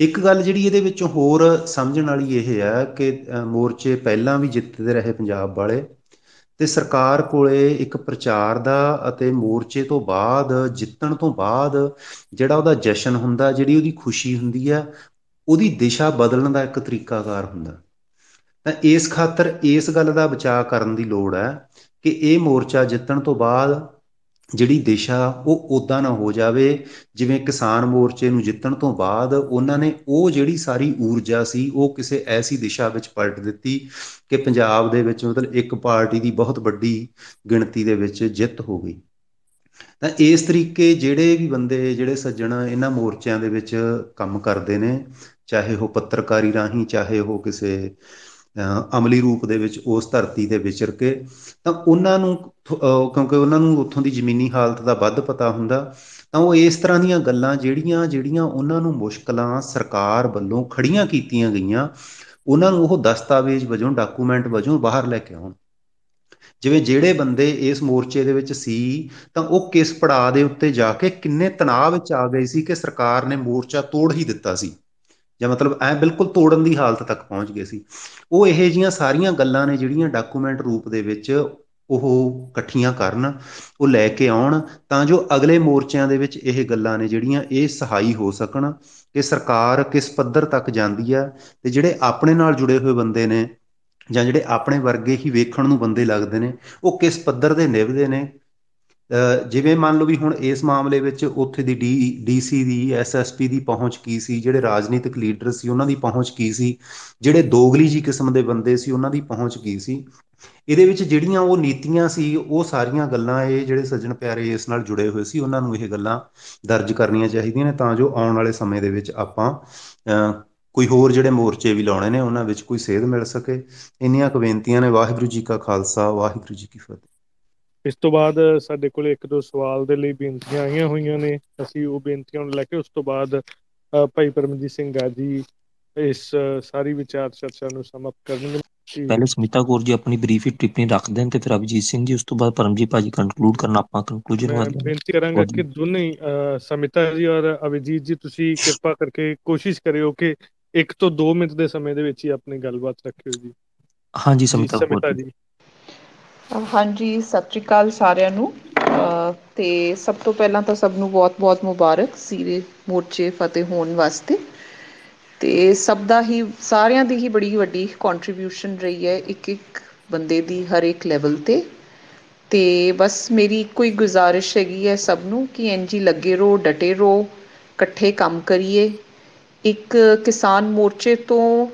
ਇੱਕ ਗੱਲ ਜਿਹੜੀ ਇਹਦੇ ਵਿੱਚ ਹੋਰ ਸਮਝਣ ਵਾਲੀ ਇਹ ਹੈ ਕਿ ਮੋਰਚੇ ਪਹਿਲਾਂ ਵੀ ਜਿੱਤਦੇ ਰਹੇ ਪੰਜਾਬ ਵਾਲੇ ਤੇ ਸਰਕਾਰ ਕੋਲੇ ਇੱਕ ਪ੍ਰਚਾਰ ਦਾ ਅਤੇ ਮੋਰਚੇ ਤੋਂ ਬਾਅਦ, ਜਿੱਤਣ ਤੋਂ ਬਾਅਦ ਜਿਹੜਾ ਉਹਦਾ ਜਸ਼ਨ ਹੁੰਦਾ, ਜਿਹੜੀ ਉਹਦੀ ਖੁਸ਼ੀ ਹੁੰਦੀ ਆ, ਉਹਦੀ ਦਿਸ਼ਾ ਬਦਲਣ ਦਾ ਇੱਕ ਤਰੀਕਾਕਾਰ ਹੁੰਦਾ। ਤਾਂ ਇਸ ਖਾਤਰ ਇਸ ਗੱਲ ਦਾ ਬਚਾਅ ਕਰਨ ਦੀ ਲੋੜ ਹੈ ਕਿ ਇਹ ਮੋਰਚਾ ਜਿੱਤਣ ਤੋਂ ਬਾਅਦ ਜਿਹੜੀ ਦਿਸ਼ਾ ਉਹ ਉਦਾਂ ਨਾ ਹੋ ਜਾਵੇ, ਜਿਵੇਂ ਕਿਸਾਨ ਮੋਰਚੇ ਨੂੰ ਜਿੱਤਣ ਤੋਂ ਬਾਅਦ ਉਹਨਾਂ ਨੇ ਉਹ ਜਿਹੜੀ ਸਾਰੀ ਊਰਜਾ ਸੀ, ਉਹ ਕਿਸੇ ਐਸੀ ਦਿਸ਼ਾ ਵਿੱਚ ਪਲਟ ਦਿੱਤੀ ਕਿ ਪੰਜਾਬ ਦੇ ਵਿੱਚ ਮਤਲਬ ਇੱਕ ਪਾਰਟੀ ਦੀ ਬਹੁਤ ਵੱਡੀ ਗਿਣਤੀ ਦੇ ਵਿੱਚ ਜਿੱਤ ਹੋ ਗਈ। ਤਾਂ ਇਸ ਤਰੀਕੇ ਜਿਹੜੇ ਵੀ ਬੰਦੇ, ਜਿਹੜੇ ਸੱਜਣ ਇਹਨਾਂ ਮੋਰਚਿਆਂ ਦੇ ਵਿੱਚ ਕੰਮ ਕਰਦੇ ਨੇ, ਚਾਹੇ ਉਹ ਪੱਤਰਕਾਰੀ ਰਾਹੀਂ, ਚਾਹੇ ਉਹ ਕਿਸੇ ਅਮਲੀ ਰੂਪ ਦੇ ਵਿੱਚ ਉਸ ਧਰਤੀ ਤੇ ਵਿਚਰ ਕੇ, ਤਾਂ ਉਹਨਾਂ ਨੂੰ ਕਿਉਂਕਿ ਉਹਨਾਂ ਨੂੰ ਉੱਥੋਂ ਦੀ ਜ਼ਮੀਨੀ ਹਾਲਤ ਦਾ ਵੱਧ ਪਤਾ ਹੁੰਦਾ, ਤਾਂ ਉਹ ਇਸ ਤਰ੍ਹਾਂ ਦੀਆਂ ਗੱਲਾਂ ਜਿਹੜੀਆਂ ਜਿਹੜੀਆਂ ਉਹਨਾਂ ਨੂੰ ਮੁਸ਼ਕਲਾਂ ਸਰਕਾਰ ਵੱਲੋਂ ਖੜੀਆਂ ਕੀਤੀਆਂ ਗਈਆਂ, ਉਹਨਾਂ ਨੂੰ ਉਹ ਦਸਤਾਵੇਜ਼ ਵਜੋਂ, ਡਾਕੂਮੈਂਟ ਵਜੋਂ ਬਾਹਰ ਲੈ ਕੇ ਆਉਣ। ਜਿਵੇਂ ਜਿਹੜੇ ਬੰਦੇ ਇਸ ਮੋਰਚੇ ਦੇ ਵਿੱਚ ਸੀ, ਤਾਂ ਉਹ ਕਿਸ ਪੜਾਅ ਦੇ ਉੱਤੇ ਜਾ ਕੇ ਕਿੰਨੇ ਤਣਾਅ ਵਿੱਚ ਆ ਗਏ ਸੀ ਕਿ ਸਰਕਾਰ ਨੇ ਮੋਰਚਾ ਤੋੜ ਹੀ ਦਿੱਤਾ ਸੀ। ਜਾਂ ਮਤਲਬ ਐ ਬਿਲਕੁਲ ਤੋੜਨ ਦੀ ਹਾਲਤ ਤੱਕ ਪਹੁੰਚ ਗਏ ਸੀ। ਉਹ ਇਹੋ ਜੀਆਂ ਸਾਰੀਆਂ ਗੱਲਾਂ ਨੇ ਜਿਹੜੀਆਂ ਡਾਕੂਮੈਂਟ ਰੂਪ ਦੇ ਵਿੱਚ ਉਹ ਇਕੱਠੀਆਂ ਕਰਨ, ਉਹ ਲੈ ਕੇ ਆਉਣ, ਤਾਂ ਜੋ ਅਗਲੇ ਮੋਰਚਿਆਂ ਦੇ ਵਿੱਚ ਇਹ ਗੱਲਾਂ ਨੇ ਜਿਹੜੀਆਂ ਇਹ ਸਹਾਈ ਹੋ ਸਕਣ ਕਿ ਸਰਕਾਰ ਕਿਸ ਪੱਧਰ ਤੱਕ ਜਾਂਦੀ ਆ ਤੇ ਜਿਹੜੇ ਆਪਣੇ ਨਾਲ ਜੁੜੇ ਹੋਏ ਬੰਦੇ ਨੇ ਜਾਂ ਜਿਹੜੇ ਆਪਣੇ ਵਰਗੇ ਹੀ ਵੇਖਣ ਨੂੰ ਬੰਦੇ ਲੱਗਦੇ ਨੇ, ਉਹ ਕਿਸ ਪੱਧਰ ਦੇ ਨਿਭਦੇ ਨੇ ਜਿਵੇਂ ਮੰਨ ਲਓ ਵੀ ਹੁਣ ਇਸ ਮਾਮਲੇ ਵਿੱਚ ਉੱਥੇ ਦੀ ਡੀ, ਡੀਸੀ ਦੀ ਐਸਐਸਪੀ ਦੀ ਪਹੁੰਚ ਕੀ ਸੀ? ਜਿਹੜੇ ਰਾਜਨੀਤਿਕ ਲੀਡਰ ਸੀ, ਉਹਨਾਂ ਦੀ ਪਹੁੰਚ ਕੀ ਸੀ? ਜਿਹੜੇ ਦੋਗਲੀ ਜੀ ਕਿਸਮ ਦੇ ਬੰਦੇ ਸੀ, ਉਹਨਾਂ ਦੀ ਪਹੁੰਚ ਕੀ ਸੀ? ਇਹਦੇ ਵਿੱਚ ਜਿਹੜੀਆਂ ਉਹ ਨੀਤੀਆਂ ਸੀ, ਉਹ ਸਾਰੀਆਂ ਗੱਲਾਂ ਇਹ ਜਿਹੜੇ ਸੱਜਣ ਪਿਆਰੇ ਇਸ ਨਾਲ ਜੁੜੇ ਹੋਏ ਸੀ, ਉਹਨਾਂ ਨੂੰ ਇਹ ਗੱਲਾਂ ਦਰਜ ਕਰਨੀਆਂ ਚਾਹੀਦੀਆਂ ਨੇ ਤਾਂ ਜੋ ਆਉਣ ਵਾਲੇ ਸਮੇਂ ਦੇ ਵਿੱਚ ਆਪਾਂ ਕੋਈ ਹੋਰ ਜਿਹੜੇ ਮੋਰਚੇ ਵੀ ਲਾਉਣੇ ਨੇ, ਉਹਨਾਂ ਵਿੱਚ ਕੋਈ ਸੇਧ ਮਿਲ ਸਕੇ। ਇੰਨੀਆਂ ਕੁ ਬੇਨਤੀਆਂ ਨੇ। ਵਾਹਿਗੁਰੂ ਜੀ ਕਾ ਖਾਲਸਾ, ਵਾਹਿਗੁਰੂ ਜੀ ਕੀ ਫਤਿਹ। ਇਸ ਤੋਂ ਬਾਅਦ ਸਾਡੇ ਕੋਲ ਇੱਕ ਦੋ ਸਵਾਲ ਦੇ ਲਈ ਬੇਨਤੀਆਂ ਆਈਆਂ ਹੋਈਆਂ ਨੇ। ਅਸੀਂ ਉਹ ਬੇਨਤੀਆਂ ਨੂੰ ਲੈ ਕੇ ਉਸ ਤੋਂ ਬਾਅਦ ਭਾਈ ਪਰਮਜੀਤ ਸਿੰਘ ਗਾਜੀ ਇਸ ਸਾਰੀ ਵਿਚਾਰ ਚਰਚਾ ਨੂੰ ਸਮਾਪਤ ਕਰਨਗੇ। ਪਹਿਲੇ ਸਮਿਤਾ ਕੌਰ ਜੀ ਆਪਣੀ ਬਰੀਫ ਟਿੱਪਣੀ ਰੱਖ ਦੇਣ ਤੇ ਫਿਰ ਅਭਿਜੀਤ ਸਿੰਘ ਜੀ ਉਸ ਤੋਂ ਬਾਅਦ ਪਰਮਜੀਤ ਭਾਜੀ ਕੰਕਲੂਡ ਕਰਨਾ ਆਪਾਂ ਕੰਕਲੂਜਨ ਮੈਂ ਬੇਨਤੀ ਕਰਾਂਗਾ ਕਿ ਦੋਨੇ ਸਮਿਤਾ ਜੀ ਔਰ ਅਭਿਜੀਤ ਜੀ ਤੁਸੀਂ ਕਿਰਪਾ ਕਰਕੇ ਕੋਸ਼ਿਸ਼ ਕਰਿਓ ਕਿ ਇੱਕ ਤੋਂ 2 ਮਿੰਟ ਦੇ ਸਮੇਂ ਦੇ ਵਿੱਚ ਹੀ ਆਪਣੀ ਗੱਲਬਾਤ ਰੱਖਿਓ ਜੀ। ਹਾਂਜੀ ਸਮਿਤਾ ਕੌਰ ਜੀ। ਹਾਂਜੀ, ਸਤਿ ਸ਼੍ਰੀ ਅਕਾਲ ਸਾਰਿਆਂ ਨੂੰ। ਤੇ ਸਭ ਤੋਂ ਪਹਿਲਾਂ ਤਾਂ ਸਭ ਨੂੰ ਬਹੁਤ-ਬਹੁਤ ਮੁਬਾਰਕ ਸੀਰੇ ਮੋਰਚੇ ਫਤਿਹ ਹੋਣ ਵਾਸਤੇ। ਤੇ ਸਭ ਦਾ ਹੀ, ਸਾਰਿਆਂ ਦੀ ਹੀ ਬੜੀ ਵੱਡੀ ਕੰਟਰੀਬਿਊਸ਼ਨ ਰਹੀ ਹੈ ਇੱਕ ਇੱਕ ਬੰਦੇ ਦੀ ਹਰ ਇੱਕ ਲੈਵਲ ਤੇ। ਤੇ ਬਸ ਮੇਰੀ ਕੋਈ ਗੁਜ਼ਾਰਿਸ਼ ਹੈਗੀ ਹੈ ਸਭ ਨੂੰ ਕਿ ਇੰਜੀ ਲੱਗੇ ਰਹੋ, ਡਟੇ ਰਹੋ, ਇਕੱਠੇ ਕੰਮ ਕਰੀਏ। ਇੱਕ ਕਿਸਾਨ ਮੋਰਚੇ ਤੋਂ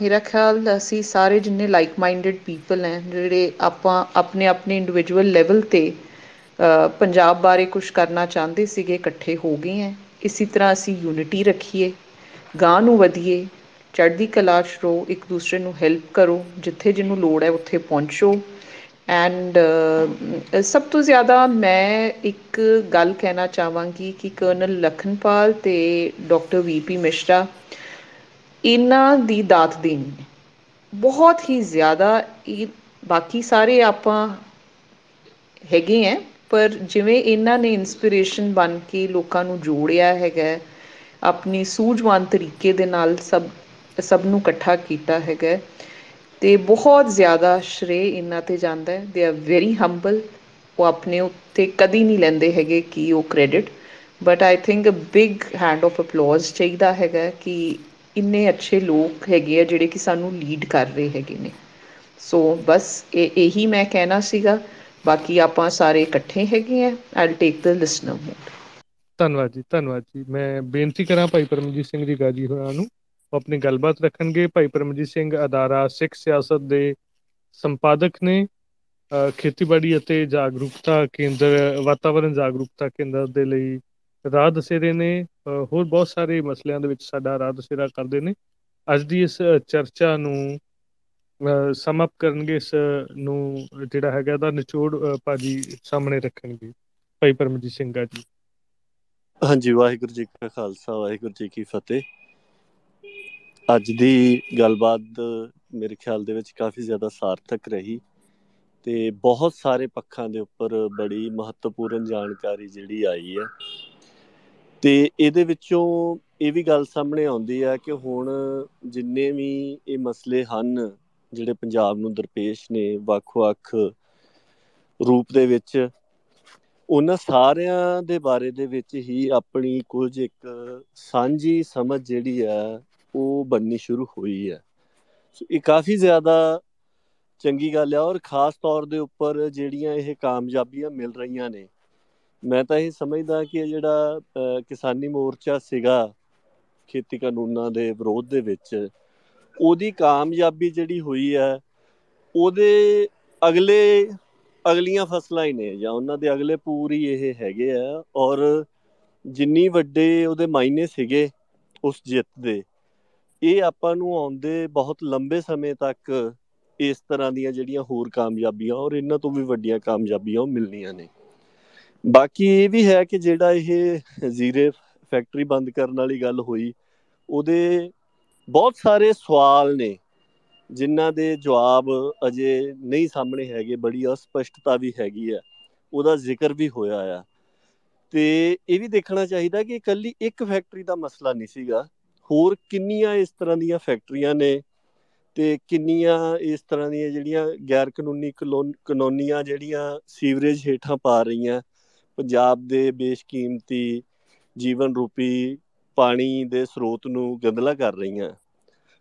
ਮੇਰਾ ਖਿਆਲ ਅਸੀਂ ਸਾਰੇ ਜਿੰਨੇ ਲਾਈਕ ਮਾਈਂਡਡ ਪੀਪਲ ਹੈ, ਜਿਹੜੇ ਆਪਾਂ ਆਪਣੇ ਆਪਣੇ ਇੰਡੀਵਿਜੂਅਲ ਲੈਵਲ ਤੇ ਪੰਜਾਬ ਬਾਰੇ ਕੁਝ ਕਰਨਾ ਚਾਹੁੰਦੇ ਸੀਗੇ, ਇਕੱਠੇ ਹੋ ਗਏ ਹੈ। ਇਸੇ ਤਰ੍ਹਾਂ ਅਸੀਂ ਯੂਨਿਟੀ ਰੱਖੀਏ ਗਾਂ ਨੂੰ ਵਧੀਏ, ਚੜ੍ਹਦੀ ਕਲਾ 'ਚ ਰਹੋ, ਇੱਕ ਦੂਸਰੇ ਨੂੰ ਹੈਲਪ ਕਰੋ, ਜਿੱਥੇ ਜਿਹਨੂੰ ਲੋੜ ਹੈ ਉੱਥੇ ਪਹੁੰਚੋ। ਐਂਡ uh, ਸਭ ਤੋਂ ਜ਼ਿਆਦਾ ਮੈਂ ਇੱਕ ਗੱਲ ਕਹਿਣਾ ਚਾਹਾਂਗੀ ਕਿ ਕਰਨਲ ਲਖਨਪਾਲ ਤੇ ਡਾਕਟਰ ਵੀਪੀ ਮਿਸ਼ਰਾ ਇਹਨਾਂ ਦੀ ਦਾਤ ਦੇਣੀ ਹੈ ਬਹੁਤ ਹੀ ਜ਼ਿਆਦਾ ਇਹ ਬਾਕੀ ਸਾਰੇ ਆਪਾਂ ਹੈਗੇ ਆ ਪਰ ਜਿਵੇਂ ਇਹਨਾਂ ਨੇ ਇਨਸਪੀਰੇਸ਼ਨ ਬਣ ਕੇ ਲੋਕਾਂ ਨੂੰ ਜੋੜਿਆ ਹੈਗਾ, ਆਪਣੀ ਸੂਝਵਾਨ ਤਰੀਕੇ ਦੇ ਨਾਲ ਸਭ ਸਭ ਨੂੰ ਇਕੱਠਾ ਕੀਤਾ ਹੈਗਾ ਤੇ ਬਹੁਤ ਜ਼ਿਆਦਾ ਸ਼ਰੇ ਇਹਨਾਂ ਤੇ ਜਾਂਦਾ ਹੈ। ਦੇ ਆਰ ਵੈਰੀ ਹੰਬਲ ਉਹ ਆਪਣੇ ਉੱਤੇ ਕਦੀ ਨਹੀਂ ਲੈਂਦੇ ਹੈਗੇ ਕਿ ਉਹ credit but I think a big hand of applause ਚਾਹੀਦਾ ਹੈਗਾ ਕਿ ਇੰਨੇ ਅੱਛੇ ਲੋਕ ਹੈਗੇ ਆ ਜਿਹੜੇ ਕਿ ਸਾਨੂੰ ਲੀਡ ਕਰ ਰਹੇ ਹੈਗੇ ਨੇ। ਸੋ ਬਸ ਇਹ, ਇਹੀ ਮੈਂ ਕਹਿਣਾ ਸੀਗਾ। ਬਾਕੀ ਆਪਾਂ ਸਾਰੇ ਇਕੱਠੇ ਹੈਗੇ ਆ। I'll take the listener mode ਧੰਨਵਾਦ ਜੀ ਧੰਨਵਾਦ ਜੀ। ਮੈਂ ਬੇਨਤੀ ਕਰਾਂ ਭਾਈ ਪਰਮਜੀਤ ਸਿੰਘ ਜੀ ਗਾਜੀ ਹੋਰਾਂ ਨੂੰ ਉਹ ਆਪਣੀ ਗੱਲਬਾਤ ਰੱਖਣਗੇ। ਭਾਈ ਪਰਮਜੀਤ ਸਿੰਘ ਅਦਾਰਾ, ਸਿੱਖ ਸਿਆਸਤ ਦੇ ਸੰਪਾਦਕ ਨੇ ਖੇਤੀਬਾੜੀ ਅਤੇ ਜਾਗਰੂਕਤਾ ਕੇਂਦਰ ਵਾਤਾਵਰਣ ਜਾਗਰੂਕਤਾ ਕੇਂਦਰ ਦੇ ਲਈ ਰਾਹ ਦਸੇਰੇ ਨੇ। ਹੋਰ ਬਹੁਤ ਸਾਰੇ ਮਸਲਿਆਂ ਦੇ ਵਿੱਚ ਸਾਡਾ ਰਾਹ ਦਸੇਰਾ ਕਰਦੇ ਨੇ। ਅੱਜ ਦੀ ਇਸ ਚਰਚਾ ਨੂੰ ਸਮ ਅਪ ਕਰਨਗੇ। ਇਸ ਨੂੰ ਜਿਹੜਾ ਹੈਗਾ ਦਾ ਨਿਚੋੜ ਭਾਜੀ ਸਾਹਮਣੇ ਰੱਖਣਗੇ। ਭਾਈ ਪਰਮਜੀਤ ਸਿੰਘ ਜੀ। ਹਾਂਜੀ, ਵਾਹਿਗੁਰੂ ਜੀ ਕਾ ਖਾਲਸਾ, ਵਾਹਿਗੁਰੂ ਜੀ ਕੀ ਫਤਿਹ। ਅੱਜ ਦੀ ਗੱਲਬਾਤ ਮੇਰੇ ਖਿਆਲ ਦੇ ਵਿੱਚ ਕਾਫੀ ਜ਼ਿਆਦਾ ਸਾਰਥਕ ਰਹੀ ਤੇ ਬਹੁਤ ਸਾਰੇ ਪੱਖਾਂ ਦੇ ਉੱਪਰ ਬੜੀ ਮਹੱਤਵਪੂਰਨ ਜਾਣਕਾਰੀ ਜਿਹੜੀ ਆਈ ਹੈ। ਤੇ ਇਹਦੇ ਵਿੱਚੋਂ ਇਹ ਵੀ ਗੱਲ ਸਾਹਮਣੇ ਆਉਂਦੀ ਹੈ ਕਿ ਹੁਣ ਜਿੰਨੇ ਵੀ ਇਹ ਮਸਲੇ ਹਨ ਜਿਹੜੇ ਪੰਜਾਬ ਨੂੰ ਦਰਪੇਸ਼ ਨੇ ਵੱਖ-ਵੱਖ ਰੂਪ ਦੇ ਵਿੱਚ, ਉਹਨਾਂ ਸਾਰਿਆਂ ਦੇ ਬਾਰੇ ਦੇ ਵਿੱਚ ਹੀ ਆਪਣੀ ਕੁਝ ਇੱਕ ਸਾਂਝੀ ਸਮਝ ਜਿਹੜੀ ਆ ਉਹ ਬੰਨੀ ਸ਼ੁਰੂ ਹੋਈ ਹੈ। ਸੋ ਇਹ ਕਾਫੀ ਜ਼ਿਆਦਾ ਚੰਗੀ ਗੱਲ ਹੈ ਔਰ ਖਾਸ ਤੌਰ ਦੇ ਉੱਪਰ ਜਿਹੜੀਆਂ ਇਹ ਕਾਮਯਾਬੀਆਂ ਮਿਲ ਰਹੀਆਂ ਨੇ। ਮੈਂ ਤਾਂ ਇਹ ਸਮਝਦਾ ਕਿ ਇਹ ਜਿਹੜਾ ਕਿਸਾਨੀ ਮੋਰਚਾ ਸੀਗਾ ਖੇਤੀ ਕਾਨੂੰਨਾਂ ਦੇ ਵਿਰੋਧ ਦੇ ਵਿੱਚ, ਉਹਦੀ ਕਾਮਯਾਬੀ ਜਿਹੜੀ ਹੋਈ ਹੈ, ਉਹਦੇ ਅਗਲੇ, ਅਗਲੀਆਂ ਫਸਲਾਂ ਹੀ ਨੇ ਜਾਂ ਉਹਨਾਂ ਦੇ ਅਗਲੇ ਪੂਰੀ ਇਹ ਹੈਗੇ ਆ ਔਰ ਜਿੰਨੀ ਵੱਡੇ ਉਹਦੇ ਮਾਇਨੇ ਸੀਗੇ ਉਸ ਜਿੱਤ ਦੇ ਇਹ ਆਪਾਂ ਨੂੰ ਆਉਂਦੇ ਬਹੁਤ ਲੰਬੇ ਸਮੇਂ ਤੱਕ ਇਸ ਤਰ੍ਹਾਂ ਦੀਆਂ ਜਿਹੜੀਆਂ ਹੋਰ ਕਾਮਯਾਬੀਆਂ ਔਰ ਇਹਨਾਂ ਤੋਂ ਵੀ ਵੱਡੀਆਂ ਕਾਮਯਾਬੀਆਂ ਮਿਲਣੀਆਂ ਨੇ। ਬਾਕੀ ਇਹ ਵੀ ਹੈ ਕਿ ਜਿਹੜਾ ਇਹ ਜ਼ੀਰੇ ਫੈਕਟਰੀ ਬੰਦ ਕਰਨ ਵਾਲੀ ਗੱਲ ਹੋਈ, ਉਹਦੇ ਬਹੁਤ ਸਾਰੇ ਸਵਾਲ ਨੇ, ਜਿਨ੍ਹਾਂ ਦੇ ਜਵਾਬ ਅਜੇ ਨਹੀਂ ਸਾਹਮਣੇ ਹੈਗੇ, ਬੜੀ ਅਸਪਸ਼ਟਤਾ ਵੀ ਹੈਗੀ ਆ ਉਹਦਾ ਜ਼ਿਕਰ ਵੀ ਹੋਇਆ ਆ। ਤੇ ਇਹ ਵੀ ਦੇਖਣਾ ਚਾਹੀਦਾ ਕਿ ਇਕੱਲੀ ਇੱਕ ਫੈਕਟਰੀ ਦਾ ਮਸਲਾ ਨਹੀਂ ਸੀਗਾ ਹੋਰ ਕਿੰਨੀਆਂ ਇਸ ਤਰ੍ਹਾਂ ਦੀਆਂ ਫੈਕਟਰੀਆਂ ਨੇ ਤੇ ਕਿੰਨੀਆਂ ਇਸ ਤਰ੍ਹਾਂ ਦੀਆਂ ਜਿਹੜੀਆਂ ਗੈਰ ਕਾਨੂੰਨੀ ਕਲੋਨੀਆਂ ਜਿਹੜੀਆਂ ਸੀਵਰੇਜ ਹੇਠਾਂ ਪਾ ਰਹੀਆਂ, ਪੰਜਾਬ ਦੇ ਬੇਸ਼ਕੀਮਤੀ ਜੀਵਨ ਰੂਪੀ ਪਾਣੀ ਦੇ ਸਰੋਤ ਨੂੰ ਗੰਦਲਾ ਕਰ ਰਹੀਆਂ।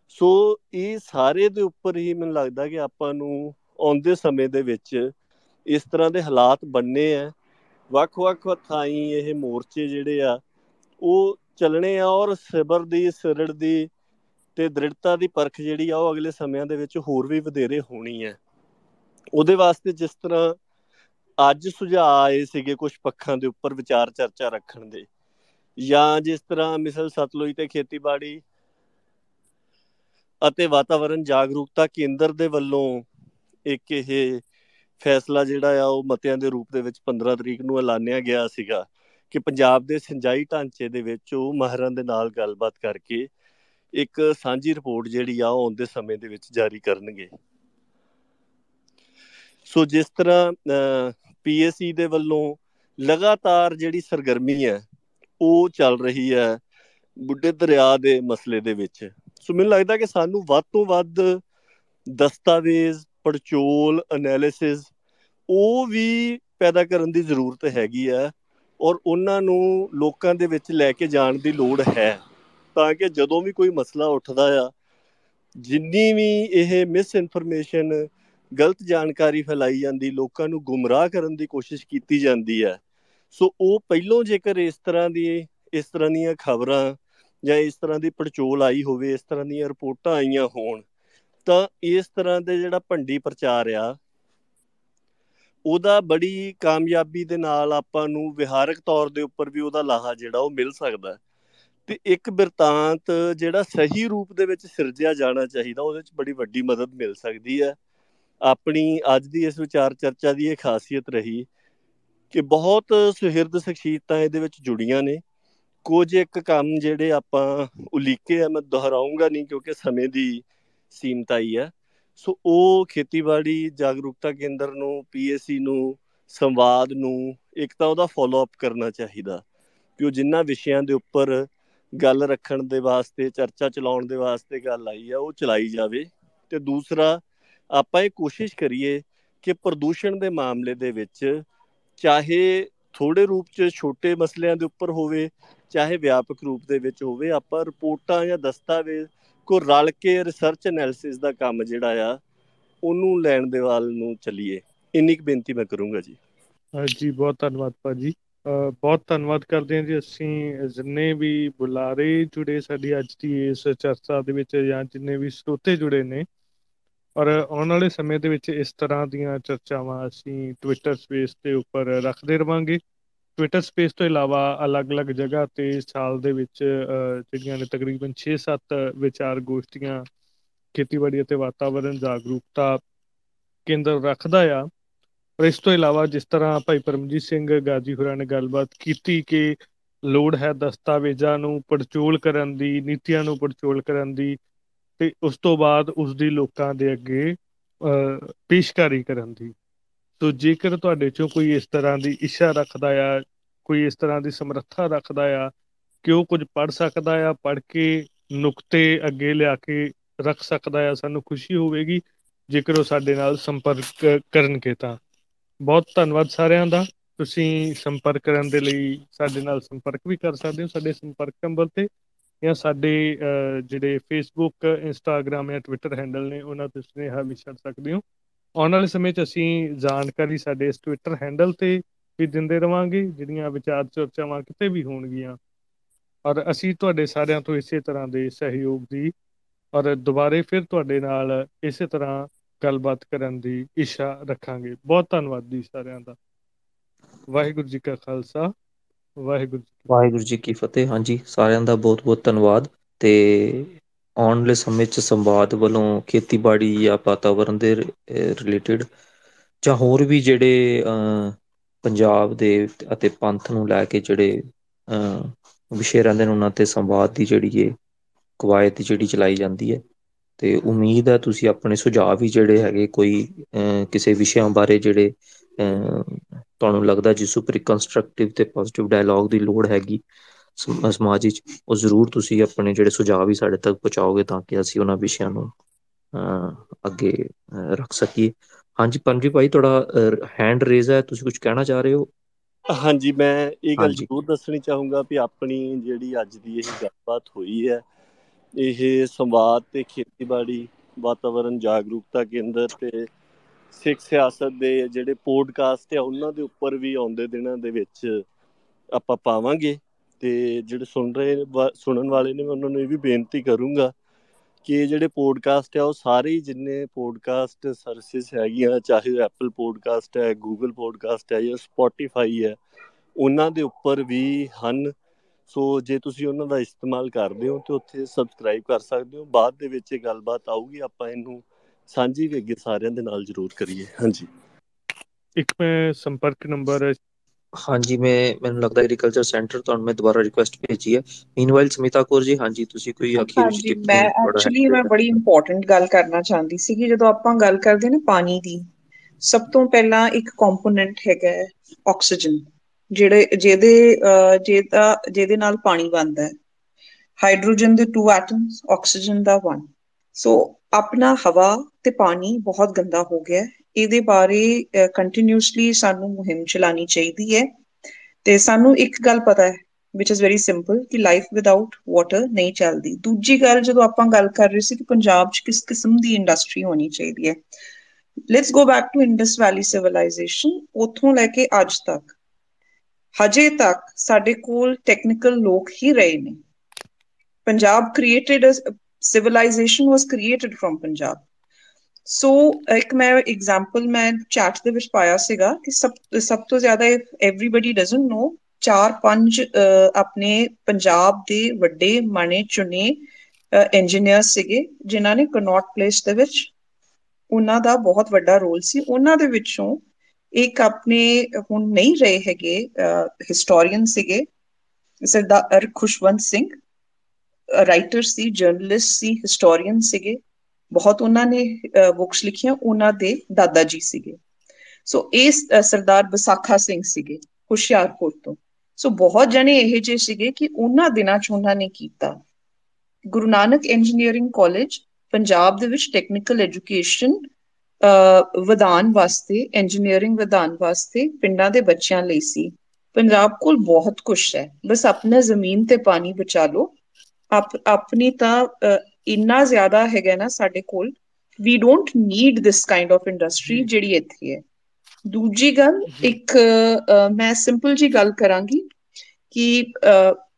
ਸੋ ਇਹ ਸਾਰੇ ਦੇ ਉੱਪਰ ਹੀ ਮੈਨੂੰ ਲੱਗਦਾ ਕਿ ਆਪਾਂ ਨੂੰ ਆਉਂਦੇ ਸਮੇਂ ਦੇ ਵਿੱਚ ਇਸ ਤਰ੍ਹਾਂ ਦੇ ਹਾਲਾਤ ਬੰਨੇ ਆ। ਵੱਖ-ਵੱਖ ਥਾਈਂ ਇਹ ਮੋਰਚੇ ਜਿਹੜੇ ਆ, ਉਹ ਚੱਲਣੇ ਆ ਔਰ ਸਬਰ ਦੀ, ਸਿਰੜ ਦੀ ਤੇ ਦ੍ਰਿੜਤਾ ਦੀ ਪਰਖ ਜਿਹੜੀ ਆ ਉਹ ਅਗਲੇ ਸਮਿਆਂ ਦੇ ਵਿੱਚ ਹੋਰ ਵੀ ਵਧੇਰੇ ਹੋਣੀ ਹੈ। ਉਹਦੇ ਵਾਸਤੇ ਜਿਸ ਤਰ੍ਹਾਂ ਅੱਜ ਸੁਝਾਅ ਆਏ ਸੀਗੇ ਕੁਝ ਪੱਖਾਂ ਦੇ ਉੱਪਰ ਵਿਚਾਰ ਚਰਚਾ ਰੱਖਣ ਦੇ, ਜਾਂ ਜਿਸ ਤਰ੍ਹਾਂ ਮਿਸਲ ਸਤਲੁਜ ਤੇ ਖੇਤੀਬਾੜੀ ਅਤੇ ਵਾਤਾਵਰਣ ਜਾਗਰੂਕਤਾ ਕੇਂਦਰ ਦੇ ਵੱਲੋਂ ਇੱਕ ਇਹ ਫੈਸਲਾ ਜਿਹੜਾ ਆ ਉਹ ਮਤਿਆਂ ਦੇ ਰੂਪ ਦੇ ਵਿੱਚ 15 ਤਰੀਕ ਨੂੰ ਐਲਾਨਿਆ ਗਿਆ ਸੀਗਾ। ਕਿ ਪੰਜਾਬ ਦੇ ਸਿੰਜਾਈ ਢਾਂਚੇ ਦੇ ਵਿੱਚ ਉਹ ਮਾਹਰਾਂ ਦੇ ਨਾਲ ਗੱਲਬਾਤ ਕਰਕੇ ਇੱਕ ਸਾਂਝੀ ਰਿਪੋਰਟ ਜਿਹੜੀ ਆ ਉਹ ਆਉਂਦੇ ਸਮੇਂ ਦੇ ਵਿੱਚ ਜਾਰੀ ਕਰਨਗੇ। ਸੋ ਜਿਸ ਤਰ੍ਹਾਂ ਪੀਐਸਸੀ ਦੇ ਵੱਲੋਂ ਲਗਾਤਾਰ ਜਿਹੜੀ ਸਰਗਰਮੀ ਹੈ, ਉਹ ਚੱਲ ਰਹੀ ਹੈ ਬੁੱਢੇ ਦਰਿਆ ਦੇ ਮਸਲੇ ਦੇ ਵਿੱਚ। ਸੋ ਮੈਨੂੰ ਲੱਗਦਾ ਕਿ ਸਾਨੂੰ ਵੱਧ ਤੋਂ ਵੱਧ ਦਸਤਾਵੇਜ਼, ਪੜਚੋਲ ਐਨਾਲਿਸਿਸ ਉਹ ਵੀ ਪੈਦਾ ਕਰਨ ਦੀ ਜ਼ਰੂਰਤ ਹੈਗੀ ਹੈ। ਔਰ ਉਹਨਾਂ ਨੂੰ ਲੋਕਾਂ ਦੇ ਵਿੱਚ ਲੈ ਕੇ ਜਾਣ ਦੀ ਲੋੜ ਹੈ। ਤਾਂ ਕਿ ਜਦੋਂ ਵੀ ਕੋਈ ਮਸਲਾ ਉੱਠਦਾ ਆ, ਜਿੰਨੀ ਵੀ ਇਹ ਮਿਸ ਇਨਫੋਰਮੇਸ਼ਨ ਗਲਤ ਜਾਣਕਾਰੀ ਫੈਲਾਈ ਜਾਂਦੀ, ਲੋਕਾਂ ਨੂੰ ਗੁੰਮਰਾਹ ਕਰਨ ਦੀ ਕੋਸ਼ਿਸ਼ ਕੀਤੀ ਜਾਂਦੀ ਹੈ। ਸੋ ਉਹ ਪਹਿਲੋਂ ਜੇਕਰ ਇਸ ਤਰ੍ਹਾਂ ਦੀ, ਇਸ ਤਰ੍ਹਾਂ ਦੀਆਂ ਖਬਰਾਂ ਜਾਂ ਇਸ ਤਰ੍ਹਾਂ ਦੀ ਪੜਚੋਲ ਆਈ ਹੋਵੇ, ਇਸ ਤਰ੍ਹਾਂ ਦੀਆਂ ਰਿਪੋਰਟਾਂ ਆਈਆਂ ਹੋਣ, ਤਾਂ ਇਸ ਤਰ੍ਹਾਂ ਦੇ ਜਿਹੜਾ ਭੰਡੀ ਪ੍ਰਚਾਰ ਆ ਉਹਦਾ ਬੜੀ ਕਾਮਯਾਬੀ ਦੇ ਨਾਲ ਆਪਾਂ ਨੂੰ ਵਿਹਾਰਕ ਤੌਰ ਦੇ ਉੱਪਰ ਵੀ ਉਹਦਾ ਲਾਹਾ ਜਿਹੜਾ ਉਹ ਮਿਲ ਸਕਦਾ ਤੇ ਇੱਕ ਬਿਰਤਾਂਤ ਜਿਹੜਾ ਸਹੀ ਰੂਪ ਦੇ ਵਿੱਚ ਸਿਰਜਿਆ ਜਾਣਾ ਚਾਹੀਦਾ, ਉਹਦੇ ਵਿੱਚ ਬੜੀ ਵੱਡੀ ਮਦਦ ਮਿਲ ਸਕਦੀ ਹੈ। ਆਪਣੀ ਅੱਜ ਦੀ ਇਸ ਵਿਚਾਰ ਚਰਚਾ ਦੀ ਇਹ ਖਾਸੀਅਤ ਰਹੀ ਕਿ ਬਹੁਤ ਸੁਹਿਰਦ ਸ਼ਖਸੀਅਤਾਂ ਇਹਦੇ ਵਿੱਚ ਜੁੜੀਆਂ ਨੇ। ਕੁਝ ਇੱਕ ਕੰਮ ਜਿਹੜੇ ਆਪਾਂ ਉਲੀਕੇ ਆ, ਮੈਂ ਦੁਹਰਾਉਂਗਾ ਨਹੀਂ ਕਿਉਂਕਿ ਸਮੇਂ ਦੀ ਸੀਮਤਾਈ ਹੈ। ਸੋ ਉਹ ਖੇਤੀਬਾੜੀ ਜਾਗਰੂਕਤਾ ਕੇਂਦਰ ਨੂੰ ਪੀਐਸਸੀ ਨੂੰ, ਸੰਵਾਦ ਨੂੰ ਇੱਕ ਤਾਂ ਉਹਦਾ ਫਾਲੋ ਅਪ ਕਰਨਾ ਚਾਹੀਦਾ ਕਿ ਉਹ ਜਿੰਨਾ ਵਿਸ਼ਿਆਂ ਦੇ ਉੱਪਰ ਗੱਲ ਰੱਖਣ ਦੇ ਵਾਸਤੇ, ਚਰਚਾ ਚਲਾਉਣ ਦੇ ਵਾਸਤੇ ਗੱਲ ਆਈ ਆ, ਉਹ ਚਲਾਈ ਜਾਵੇ। ਤੇ ਦੂਸਰਾ, ਆਪਾਂ ਇਹ ਕੋਸ਼ਿਸ਼ ਕਰੀਏ ਕਿ ਪ੍ਰਦੂਸ਼ਣ ਦੇ ਮਾਮਲੇ ਦੇ ਵਿੱਚ ਚਾਹੇ ਥੋੜੇ ਰੂਪ 'ਚ ਛੋਟੇ ਮਸਲਿਆਂ ਦੇ ਉੱਪਰ ਹੋਵੇ, ਚਾਹੇ ਵਿਆਪਕ ਰੂਪ ਦੇ ਵਿੱਚ ਹੋਵੇ, ਆਪਾਂ ਰਿਪੋਰਟਾਂ ਜਾਂ ਦਸਤਾਵੇਜ਼ ਕੋ ਰਲ ਕੇ ਰਿਸਰਚ ਐਨਾਲਿਸਿਸ ਦਾ ਕੰਮ ਜਿਹੜਾ ਆ, ਉਹਨੂੰ ਲੈਣ ਦੇ ਵੱਲ ਨੂੰ ਚੱਲੀਏ। ਇੰਨੀ ਕੁ ਬੇਨਤੀ ਮੈਂ ਕਰੂੰਗਾ ਜੀ। ਜੀ, ਬਹੁਤ ਧੰਨਵਾਦ ਭਾਜੀ। ਬਹੁਤ ਧੰਨਵਾਦ ਕਰਦੇ ਹਾਂ ਜੀ ਅਸੀਂ ਜਿੰਨੇ ਵੀ ਬੁਲਾਰੇ ਜੁੜੇ ਸਾਡੀ ਅੱਜ ਦੀ ਇਸ ਚਰਚਾ ਦੇ ਵਿੱਚ ਜਾਂ ਜਿੰਨੇ ਵੀ ਸਰੋਤੇ ਜੁੜੇ ਨੇ। ਔਰ ਆਉਣ ਵਾਲੇ ਸਮੇਂ ਦੇ ਵਿੱਚ ਇਸ ਤਰ੍ਹਾਂ ਦੀਆਂ ਚਰਚਾਵਾਂ ਅਸੀਂ ਟਵਿੱਟਰ ਸਪੇਸ ਦੇ ਉੱਪਰ ਰੱਖਦੇ ਰਵਾਂਗੇ। ਟਵਿੱਟਰ ਸਪੇਸ ਤੋਂ ਇਲਾਵਾ ਅਲੱਗ-ਅਲੱਗ ਜਗ੍ਹਾ ਤੇ ਸਾਲ ਦੇ ਵਿੱਚ ਜਿਹੜੀਆਂ ਨੇ ਤਕਰੀਬਨ 6-7 ਵਿਚਾਰ ਗੋਸ਼ਟੀਆਂ ਖੇਤੀਬਾੜੀ ਅਤੇ ਵਾਤਾਵਰਣ ਜਾਗਰੂਕਤਾ ਕੇਂਦਰ ਰੱਖਦਾ ਆ। ਪਰ ਇਸ ਤੋਂ ਇਲਾਵਾ ਜਿਸ ਤਰ੍ਹਾਂ ਭਾਈ ਪਰਮਜੀਤ ਸਿੰਘ ਗਾਜੀ ਹੋਰਾਂ ਨੇ ਗੱਲਬਾਤ ਕੀਤੀ ਕਿ ਲੋੜ ਹੈ ਦਸਤਾਵੇਜ਼ਾਂ ਨੂੰ ਪੜਚੋਲ ਕਰਨ ਦੀ, ਨੀਤੀਆਂ ਨੂੰ ਪੜਚੋਲ ਕਰਨ ਦੀ, ਤੇ ਉਸ ਤੋਂ ਬਾਅਦ ਉਸ ਦੀ ਲੋਕਾਂ ਦੇ ਅੱਗੇ ਪੇਸ਼ਕਾਰੀ ਕਰਨ ਦੀ। ਸੋ ਜੇਕਰ ਤੁਹਾਡੇ ਚੋਂ ਕੋਈ ਇਸ ਤਰ੍ਹਾਂ ਦੀ ਇੱਛਾ ਰੱਖਦਾ ਆ, ਕੋਈ ਇਸ ਤਰ੍ਹਾਂ ਦੀ ਸਮਰੱਥਾ ਰੱਖਦਾ ਆ ਕਿ ਉਹ ਕੁਝ ਪੜ ਸਕਦਾ ਆ ਪੜ ਕੇ ਨੁਕਤੇ ਅੱਗੇ ਲਿਆ ਕੇ ਰੱਖ ਸਕਦਾ ਆ, ਸਾਨੂੰ ਖੁਸ਼ੀ ਹੋਵੇਗੀ, ਜੇਕਰ ਉਹ ਸਾਡੇ ਨਾਲ ਸੰਪਰਕ ਕਰਨਗੇ ਤਾਂ। ਬਹੁਤ ਧੰਨਵਾਦ ਸਾਰਿਆਂ ਦਾ। ਤੁਸੀਂ ਸੰਪਰਕ ਕਰਨ ਦੇ ਲਈ ਸਾਡੇ ਨਾਲ ਸੰਪਰਕ ਵੀ ਕਰ ਸਕਦੇ ਹੋ, ਸਾਡੇ ਸੰਪਰਕ ਨੰਬਰ ਤੇ ਜਾਂ ਸਾਡੇ ਜਿਹੜੇ ਫੇਸਬੁੱਕ ਇੰਸਟਾਗ੍ਰam ਜਾਂ ਟਵਿੱਟਰ ਹੈਂਡਲ ਨੇ, ਉਹਨਾਂ ਤੇ ਸੁਨੇਹਾ ਵੀ ਛੱਡ ਸਕਦੇ ਹੋ। ਆਉਣ ਵਾਲੇ ਸਮੇਂ 'ਚ ਅਸੀਂ ਜਾਣਕਾਰੀ ਸਾਡੇ ਇਸ ਟਵਿੱਟਰ ਹੈਂਡਲ ਤੇ ਵੀ ਦਿੰਦੇ ਰਵਾਂਗੇ, ਜਿਹੜੀਆਂ ਵਿਚਾਰ ਚਰਚਾਵਾਂ ਕਿਤੇ ਵੀ ਹੋਣਗੀਆਂ। ਔਰ ਅਸੀਂ ਤੁਹਾਡੇ ਸਾਰਿਆਂ ਤੋਂ ਇਸੇ ਤਰ੍ਹਾਂ ਦੇ ਸਹਿਯੋਗ ਦੀ ਔਰ ਦੁਬਾਰੇ ਫਿਰ ਤੁਹਾਡੇ ਨਾਲ ਇਸੇ ਤਰ੍ਹਾਂ ਗੱਲਬਾਤ ਕਰਨ ਦੀ ਇੱਛਾ ਰੱਖਾਂਗੇ। ਬਹੁਤ ਧੰਨਵਾਦ ਜੀ ਸਾਰਿਆਂ ਦਾ। ਵਾਹਿਗੁਰੂ ਜੀ ਕਾ ਖਾਲਸਾ, ਵਾਹਿਗੁਰੂ ਜੀ ਵਾਹਿਗੁਰੂ ਜੀ ਕੀ ਫਤਿਹ। ਹਾਂਜੀ, ਸਾਰਿਆਂ ਦਾ ਬਹੁਤ ਬਹੁਤ ਧੰਨਵਾਦ ਤੇ ਆਉਣ ਵਾਲੇ ਸਮੇਂ 'ਚ ਸੰਵਾਦ ਵੱਲੋਂ ਖੇਤੀਬਾੜੀ ਜਾਂ ਵਾਤਾਵਰਣ ਦੇ ਰਿਲੇਟਡ ਜਾਂ ਹੋਰ ਵੀ ਜਿਹੜੇ ਪੰਜਾਬ ਦੇ ਅਤੇ ਪੰਥ ਨੂੰ ਲੈ ਕੇ ਜਿਹੜੇ ਵਿਸ਼ੇ ਰਹਿੰਦੇ ਨੇ ਉਹਨਾਂ ਤੇ ਸੰਵਾਦ ਦੀ ਜਿਹੜੀ ਹੈ ਕਵਾਇਤ ਜਿਹੜੀ ਚਲਾਈ ਜਾਂਦੀ ਹੈ। ਤੇ ਉਮੀਦ ਹੈ ਤੁਸੀਂ ਆਪਣੇ ਸੁਝਾਅ ਵੀ ਜਿਹੜੇ ਹੈਗੇ ਕੋਈ ਕਿਸੇ ਵਿਸ਼ਿਆਂ ਬਾਰੇ ਜਿਹੜੇ ਤੁਹਾਨੂੰ ਲੱਗਦਾ ਜਿਸ ਉੱਪਰ ਕੰਸਟਰਕਟਿਵ ਤੇ ਪੋਜ਼ਿਟਿਵ ਡਾਇਲੌਗ ਦੀ ਲੋੜ ਹੈਗੀ ਸਮਾਜ ਵਿੱਚ ਉਹ ਜ਼ਰੂਰ ਤੁਸੀਂ ਆਪਣੇ ਜਿਹੜੇ ਸੁਝਾਅ ਵੀ ਸਾਡੇ ਤੱਕ ਪਹੁੰਚਾਓਗੇ ਤਾਂ ਕਿ ਅਸੀਂ ਉਹਨਾਂ ਵਿਸ਼ਿਆਂ ਨੂੰ ਅੱਗੇ ਰੱਖ ਸਕੀਏ। ਹਾਂਜੀ ਪਰਮਜੀਤ ਭਾਈ ਤੁਹਾਡਾ ਹੈਂਡ ਰੇਜ਼ ਹੈ। ਤੁਸੀਂ ਕੁਝ ਕਹਿਣਾ ਚਾਹ ਰਹੇ ਹੋ? ਹਾਂਜੀ ਮੈਂ ਇਹ ਗੱਲ ਜ਼ਰੂਰ ਦੱਸਣੀ ਚਾਹੂੰਗਾ ਵੀ ਆਪਣੀ ਜਿਹੜੀ ਅੱਜ ਦੀ ਇਹ ਗੱਲਬਾਤ ਹੋਈ ਹੈ ਇਹ ਸੰਵਾਦ ਤੇ ਖੇਤੀਬਾੜੀ ਵਾਤਾਵਰਣ ਜਾਗਰੂਕਤਾ ਕੇਂਦਰ ਤੇ ਸਿੱਖ ਸਿਆਸਤ ਦੇ ਜਿਹੜੇ ਪੋਡਕਾਸਟ ਆ ਉਹਨਾਂ ਦੇ ਉੱਪਰ ਵੀ ਆਉਂਦੇ ਦਿਨਾਂ ਦੇ ਵਿੱਚ ਆਪਾਂ ਪਾਵਾਂਗੇ। ਤੇ ਜਿਹੜੇ ਸੁਣ ਰਹੇ ਸੁਣਨ ਵਾਲੇ ਨੇ, ਮੈਂ ਉਹਨਾਂ ਨੂੰ ਇਹ ਵੀ ਬੇਨਤੀ ਕਰੂੰਗਾ ਕਿ ਜਿਹੜੇ ਪੋਡਕਾਸਟ ਆ, ਉਹ ਸਾਰੇ ਜਿੰਨੇ ਪੋਡਕਾਸਟ ਸਰਵਿਸ ਹੈਗੀਆਂ, ਚਾਹੇ ਐਪਲ ਪੋਡਕਾਸਟ ਹੈ ਗੂਗਲ ਪੋਡਕਾਸਟ ਹੈ ਜਾਂ ਸਪੋਟੀਫਾਈ ਹੈ, ਉਹਨਾਂ ਦੇ ਉੱਪਰ ਵੀ ਹਨ। ਸੋ ਜੇ ਤੁਸੀਂ ਉਹਨਾਂ ਦਾ ਇਸਤੇਮਾਲ ਕਰਦੇ ਹੋ, ਤੇ ਉੱਥੇ ਸਬਸਕ੍ਰਾਈਬ ਕਰ ਸਕਦੇ ਹੋ। ਬਾਅਦ ਦੇ ਵਿੱਚ ਇਹ ਗੱਲਬਾਤ ਆਊਗੀ, ਆਪਾਂ ਇਹਨੂੰ ਸਾਂਝੀ ਵੀ ਅੱਗੇ ਸਾਰਿਆਂ ਦੇ ਨਾਲ ਜ਼ਰੂਰ ਕਰੀਏ। ਹਾਂਜੀ। ਇੱਕ ਮੈਂ ਸੰਪਰਕ ਨੰਬਰ ਹਾਂਜੀ ਮੈਂ ਮੈਨੂੰ ਲੱਗਦਾ ਐਗਰੀਕਲਚਰ ਸੈਂਟਰ ਤੁਹਾਨੂੰ ਮੈਂ ਦੁਬਾਰਾ ਰਿਕੁਐਸਟ ਭੇਜੀ ਹੈ। ਮੀਨਵਾਈਲ ਸਮਿਤਾ ਕੌਰ ਜੀ ਹਾਂਜੀ ਤੁਸੀਂ ਕੋਈ ਅਖੀਰ ਵਿੱਚ ਟਿੱਪਣੀ ਮੈਂ ਐਕਚੁਅਲੀ ਮੈਂ ਬੜੀ ਇੰਪੋਰਟੈਂਟ ਗੱਲ ਕਰਨਾ ਚਾਹੁੰਦੀ ਸੀ ਕਿ ਜਦੋਂ ਆਪਾਂ ਗੱਲ ਕਰਦੇ ਨੇ ਪਾਣੀ ਦੀ ਸਭ ਤੋਂ ਪਹਿਲਾਂ ਇੱਕ ਕੰਪੋਨੈਂਟ ਹੈਗਾ ਆਕਸੀਜਨ ਜਿਹੜੇ ਜਿਹਦੇ ਜਿਹਦਾ ਜਿਹਦੇ ਨਾਲ ਪਾਣੀ ਬਣਦਾ ਹੈ। ਹਾਈਡਰੋਜਨ ਦੇ ਟੂ ਐਟਮਸ ਆਕਸੀਜਨ ਦਾ ਵਨ ਸੋ ਆਪਣਾ ਹਵਾ ਤੇ ਪਾਣੀ ਬਹੁਤ ਗੰਦਾ ਹੋ ਗਿਆ ਇਹਦੇ ਬਾਰੇ ਕੰਟੀਨਿਊਸਲੀ ਸਾਨੂੰ ਮੁਹਿੰਮ ਚਲਾਣੀ ਚਾਹੀਦੀ ਹੈ। ਤੇ ਸਾਨੂੰ ਇੱਕ ਗੱਲ ਪਤਾ ਹੈ, which is very simple, ਕਿ ਲਾਈਫ ਵਿਦਆਊਟ ਵਾਟਰ ਨਹੀਂ ਚੱਲਦੀ। ਦੂਜੀ ਗੱਲ, ਜਦੋਂ ਆਪਾਂ ਗੱਲ ਕਰ ਰਹੇ ਸੀ ਕਿ ਪੰਜਾਬ 'ਚ ਕਿਸ ਕਿਸਮ ਦੀ ਇੰਡਸਟਰੀ ਹੋਣੀ ਚਾਹੀਦੀ ਹੈ। Let's go back to Indus valley civilisation ਉਥੋਂ ਲੈ ਕੇ ਅੱਜ ਤੱਕ, ਹਜੇ ਤੱਕ ਸਾਡੇ ਕੋਲ ਟੈਕਨੀਕਲ ਲੋਕ ਹੀ ਰਹੇ ਨੇ। Punjab created civilization was created from punjab. So ਇੱਕ ਮੈਂ ਐਗਜ਼ਾਮਪਲ ਮੈਂ ਚੈਟ ਦੇ ਵਿੱਚ ਪਾਇਆ ਸੀਗਾ ਕਿ ਸਭ ਸਭ ਤੋਂ ਜ਼ਿਆਦਾ ਐਵਰੀਬਾਡੀ ਡਸਨਟ ਨੋ ਚਾਰ ਪੰਜ ਆਪਣੇ ਪੰਜਾਬ ਦੇ ਵੱਡੇ ਮਾਣੇ ਚੁਣੇ ਇੰਜੀਨੀਅਰ ਸੀਗੇ ਜਿਨ੍ਹਾਂ ਨੇ ਕਨੌਟ ਪਲੇਸ ਦੇ ਵਿੱਚ ਉਹਨਾਂ ਦਾ ਬਹੁਤ ਵੱਡਾ ਰੋਲ ਸੀ ਉਹਨਾਂ ਦੇ ਵਿੱਚੋਂ ਇੱਕ ਆਪਣੇ ਹੁਣ ਨਹੀਂ ਰਹੇ ਹੈਗੇ ਹਿਸਟੋਰੀਅਨ ਸੀਗੇ ਸਰਦਾਰ ਖੁਸ਼ਵੰਤ ਸਿੰਘ ਰਾਈਟਰ ਸੀ ਜਰਨਲਿਸਟ ਸੀ ਹਿਸਟੋਰੀਅਨ ਸੀਗੇ। ਬਹੁਤ ਉਹਨਾਂ ਨੇ ਬੁੱਕਸ ਲਿਖੀਆਂ, ਉਹਨਾਂ ਦੇ ਦਾਦਾ ਜੀ ਸੀਗੇ। ਸੋ ਇਸ ਸਰਦਾਰ ਬਸਾਖਾ ਸਿੰਘ ਸੀਗੇ, ਹੁਸ਼ਿਆਰਪੁਰ ਤੋਂ। ਸੋ ਬਹੁਤ ਜਣੇ ਇਹ ਜੇ ਸੀਗੇ ਕਿ ਉਹਨਾਂ ਦਿਨਾਂ 'ਚ ਉਹਨਾਂ ਨੇ ਕੀਤਾ। ਗੁਰੂ ਨਾਨਕ ਇੰਜੀਨੀਅਰਿੰਗ ਕਾਲਜ ਪੰਜਾਬ ਦੇ ਵਿੱਚ ਟੈਕਨੀਕਲ ਐਜੂਕੇਸ਼ਨ ਵਧਾਉਣ ਵਾਸਤੇ ਇੰਜੀਨੀਅਰਿੰਗ ਵਧਾਉਣ ਵਾਸਤੇ ਪਿੰਡਾਂ ਦੇ ਬੱਚਿਆਂ ਲਈ ਸੀ। ਪੰਜਾਬ ਕੋਲ ਬਹੁਤ ਕੁਝ ਹੈ। ਬਸ ਆਪਣਾ ਜ਼ਮੀਨ ਤੇ ਪਾਣੀ ਬਚਾ ਲਓ। ਆਪ ਆਪਣੀ ਤਾਂ ਇੰਨਾ ਜ਼ਿਆਦਾ ਹੈਗਾ ਨਾ ਸਾਡੇ ਕੋਲ we don't need this kind of industry ਜਿਹੜੀ ਇੱਥੇ ਹੈ। ਦੂਜੀ ਗੱਲ ਇੱਕ ਮੈਂ ਸਿੰਪਲ ਜੀ ਗੱਲ ਕਰਾਂਗੀ ਕਿ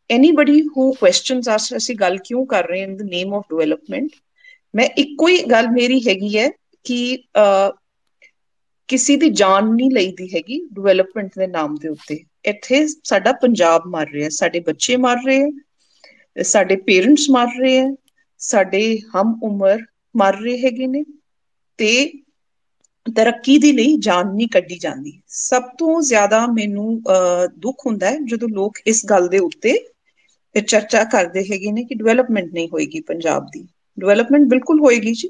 ਐਨੀਬਾਡੀ ਹੂ ਕੁਐਸਚਨਸ ਆਸ ਅਸੀਂ ਗੱਲ ਕਿਉਂ ਕਰ ਰਹੇ ਇਨ ਦ ਨੇਮ ਆਫ ਡਿਵੈਲਪਮੈਂਟ ਮੈਂ ਇੱਕੋ ਹੀ ਗੱਲ ਮੇਰੀ ਹੈਗੀ ਹੈ ਕਿ ਕਿਸੇ ਦੀ ਜਾਨ ਨਹੀਂ ਲਈਦੀ ਹੈਗੀ ਡਿਵੈਲਪਮੈਂਟ ਦੇ ਨਾਮ ਦੇ ਉੱਤੇ। ਇੱਥੇ ਸਾਡਾ ਪੰਜਾਬ ਮਰ ਰਿਹਾ ਸਾਡੇ ਬੱਚੇ ਮਰ ਰਹੇ ਹੈ ਸਾਡੇ ਪੇਰੈਂਟਸ ਮਰ ਰਹੇ ਹੈ, ਸਾਡੇ ਹਮ ਉਮਰ ਮਰ ਰਹੇ ਹੈਗੇ ਨੇ ਤੇ ਤਰੱਕੀ ਦੇ ਲਈ ਜਾਨ ਨਹੀਂ ਕੱਢੀ ਜਾਂਦੀ। ਸਭ ਤੋਂ ਜ਼ਿਆਦਾ ਮੈਨੂੰ ਦੁੱਖ ਹੁੰਦਾ ਹੈ ਜਦੋਂ ਲੋਕ ਇਸ ਗੱਲ ਦੇ ਉੱਤੇ ਚਰਚਾ ਕਰਦੇ ਹੈਗੇ ਨੇ ਕਿ ਡਿਵੈਲਪਮੈਂਟ ਨਹੀਂ ਹੋਏਗੀ ਪੰਜਾਬ ਦੀ। ਡਿਵੈਲਪਮੈਂਟ ਬਿਲਕੁਲ ਹੋਏਗੀ ਜੀ।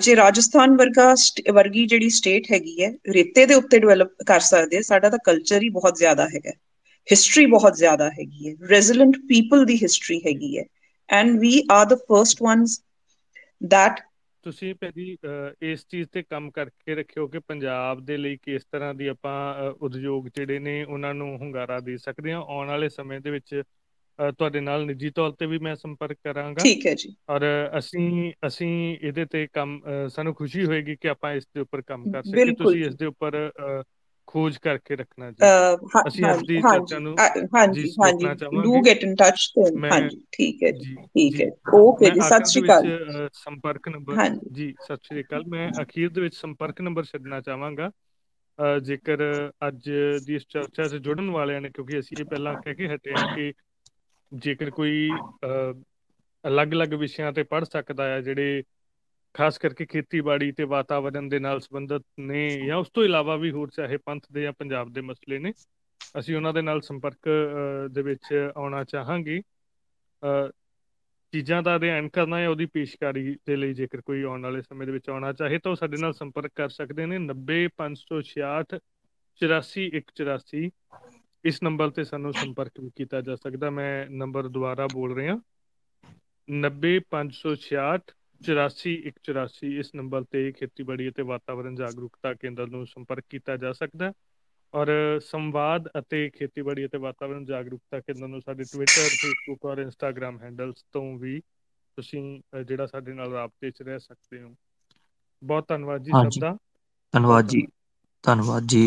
ਜੇ ਰਾਜਸਥਾਨ ਵਰਗਾ ਵਰਗੀ ਜਿਹੜੀ ਸਟੇਟ ਹੈਗੀ ਹੈ, ਰੇਤੇ ਦੇ ਉੱਤੇ ਡਿਵੈਲਪ ਕਰ ਸਕਦੇ ਸਾਡਾ ਤਾਂ ਕਲਚਰ ਹੀ ਬਹੁਤ ਜ਼ਿਆਦਾ ਹੈਗਾ ਹਿਸਟਰੀ ਬਹੁਤ ਜ਼ਿਆਦਾ ਹੈਗੀ ਹੈ ਰੈਜ਼ਿਲੈਂਟ ਪੀਪਲ ਦੀ ਹਿਸਟਰੀ ਹੈਗੀ ਹੈ and we are the first ones that ਤੁਸੀਂ ਭਾਜੀ ਇਸ ਚੀਜ਼ ਤੇ ਕੰਮ ਕਰਕੇ ਰੱਖਿਓ ਕਿ ਪੰਜਾਬ ਦੇ ਲਈ ਕਿਸ ਤਰ੍ਹਾਂ ਦੀ ਆਪਾਂ ਉਦਯੋਗ ਜਿਹੜੇ ਨੇ ਉਹਨਾਂ ਨੂੰ ਹੁੰਗਾਰਾ ਦੇ ਸਕਦੇ ਹਾਂ। ਆਉਣ ਵਾਲੇ ਸਮੇਂ ਦੇ ਵਿੱਚ ਤੁਹਾਡੇ ਨਾਲ ਨਿੱਜੀ ਤੌਰ ਤੇ ਵੀ ਮੈਂ ਸੰਪਰਕ ਕਰਾਂਗਾ। ਠੀਕ ਹੈ ਜੀ। ਔਰ ਅਸੀਂ ਅਸੀਂ ਇਹਦੇ ਤੇ ਕੰਮ ਸਾਨੂੰ ਖੁਸ਼ੀ ਹੋਏਗੀ ਕਿ ਆਪਾਂ ਇਸ ਦੇ ਉੱਪਰ ਕੰਮ ਕਰ ਸਕੀਏ। ਤੁਸੀਂ ਇਸ ਦੇ ਉੱਪਰ ਖੋਜ ਕਰਕੇ ਰੱਖਣਾ ਜੀ। ਅਸੀਂ ਅੱਜ ਦੀ ਚਰਚਾ ਨੂੰ ਹਾਂਜੀ ਹਾਂਜੀ। ਡੂ ਗੈਟ ਇਨ ਟੱਚ ਹਾਂਜੀ ਠੀਕ ਹੈ ਜੀ ਠੀਕ ਹੈ। ਓਕੇ ਜੀ ਸਤਿ ਸ਼੍ਰੀ ਅਕਾਲ। ਸੰਪਰਕ ਨੰਬਰ ਜੀ ਸਤਿ ਸ਼੍ਰੀ ਅਕਾਲ। ਮੈਂ ਅਖੀਰ ਦੇ ਵਿੱਚ ਸੰਪਰਕ ਨੰਬਰ ਛੱਡਣਾ ਚਾਹਾਂਗਾ। ਜੇਕਰ ਅੱਜ ਦੀ ਇਸ ਚਰਚਾ 'ਚ ਜੁੜਨ ਵਾਲਿਆਂ ਨੇ ਕਿਉਂਕਿ ਅਸੀਂ ਇਹ ਪਹਿਲਾਂ ਕਹਿ ਕੇ ਹਟੇ ਹਾਂ ਕਿ ਜੇਕਰ ਕੋਈ ਅਲੱਗ-ਅਲੱਗ ਵਿਸ਼ਿਆਂ ਤੇ ਪੜ੍ਹ ਸਕਦਾ ਹੈ ਜਿਹੜੇ ਖਾਸ ਕਰਕੇ ਖੇਤੀਬਾੜੀ ਤੇ ਵਾਤਾਵਰਣ ਦੇ ਨਾਲ ਸੰਬੰਧਿਤ ਨੇ ਜਾਂ ਉਸ ਤੋਂ ਇਲਾਵਾ ਵੀ ਹੋਰ, ਚਾਹੇ ਪੰਥ ਦੇ ਜਾਂ ਪੰਜਾਬ ਦੇ ਮਸਲੇ ਨੇ, ਅਸੀਂ ਉਹਨਾਂ ਦੇ ਨਾਲ ਸੰਪਰਕ ਦੇ ਵਿੱਚ ਆਉਣਾ ਚਾਹਾਂਗੇ। ਚੀਜ਼ਾਂ ਦਾ ਅਧਿਐਨ ਕਰਨਾ ਹੈ ਉਹਦੀ ਪੇਸ਼ਕਾਰੀ ਦੇ ਲਈ ਜੇਕਰ ਕੋਈ ਆਉਣ ਵਾਲੇ ਸਮੇਂ ਦੇ ਵਿੱਚ ਆਉਣਾ ਚਾਹੇ ਤਾਂ ਉਹ ਸਾਡੇ ਨਾਲ ਸੰਪਰਕ ਕਰ ਸਕਦੇ ਨੇ। 90566 84184 ਇਸ ਨੰਬਰ ਤੇ ਸਾਨੂੰ ਸੰਪਰਕ ਵੀ ਕੀਤਾ ਜਾ ਸਕਦਾ। ਮੈਂ ਨੰਬਰ ਦੁਬਾਰਾ ਬੋਲ ਰਿਹਾ। 90566 84184 ਇਸ ਨੰਬਰ ਤੇ ਖੇਤੀਬਾੜੀ ਅਤੇ ਵਾਤਾਵਰਣ ਜਾਗਰੂਕਤਾ ਕੇਂਦਰ ਨੂੰ ਸੰਪਰਕ ਕੀਤਾ ਜਾ ਸਕਦਾ ਔਰ ਸੰਵਾਦ ਅਤੇ ਖੇਤੀਬਾੜੀ ਅਤੇ ਵਾਤਾਵਰਣ ਜਾਗਰੂਕਤਾ ਕੇਂਦਰ ਨੂੰ ਸਾਡੇ Twitter Facebook or Instagram handles ਤੋਂ ਵੀ ਤੁਸੀਂ ਜਿਹੜਾ ਸਾਡੇ ਨਾਲ ਰਾਬਤੇ 'ਚ ਰਹਿ ਸਕਦੇ ਹੋ। ਬਹੁਤ ਧੰਨਵਾਦ ਜੀ ਸਭ ਦਾ। ਧੰਨਵਾਦ ਜੀ। ਧੰਨਵਾਦ ਜੀ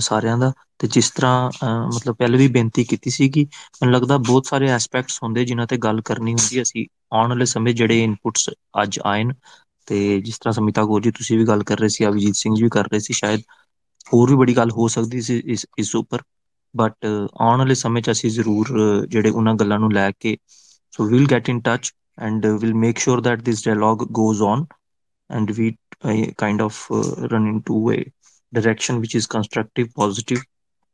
ਸਾਰਿਆਂ ਦਾ। ਤੇ ਜਿਸ ਤਰ੍ਹਾਂ ਮਤਲਬ ਪਹਿਲੇ ਵੀ ਬੇਨਤੀ ਕੀਤੀ ਸੀ ਕਿ ਮੈਨੂੰ ਲੱਗਦਾ ਬਹੁਤ ਸਾਰੇ ਐਸਪੈਕਟਸ ਹੁੰਦੇ ਜਿਨ੍ਹਾਂ ਤੇ ਗੱਲ ਕਰਨੀ ਹੁੰਦੀ ਅਸੀਂ ਆਉਣ ਵਾਲੇ ਸਮੇਂ ਜਿਹੜੇ ਇਨਪੁਟਸ ਅੱਜ ਆਏ ਨੇ। ਤੇ ਜਿਸ ਤਰ੍ਹਾਂ ਸਮਿਤਾ ਗੋਰ ਜੀ, ਤੁਸੀਂ ਵੀ ਗੱਲ ਕਰ ਰਹੇ ਸੀ, ਅਭਿਜੀਤ ਸਿੰਘ ਜੀ ਵੀ ਕਰ ਰਹੇ ਸੀ, ਸ਼ਾਇਦ ਹੋਰ ਵੀ ਬੜੀ ਗੱਲ ਹੋ ਸਕਦੀ ਸੀ ਇਸ ਇਸ ਉੱਪਰ। ਬਟ ਆਉਣ ਵਾਲੇ ਸਮੇਂ 'ਚ ਅਸੀਂ ਜ਼ਰੂਰ, ਜਿਹੜੇ ਉਹਨਾਂ ਗੱਲਾਂ ਨੂੰ ਲੈ ਕੇ so we'll get in touch and will make sure that this dialogue goes on and we kind of run into a direction which is constructive positive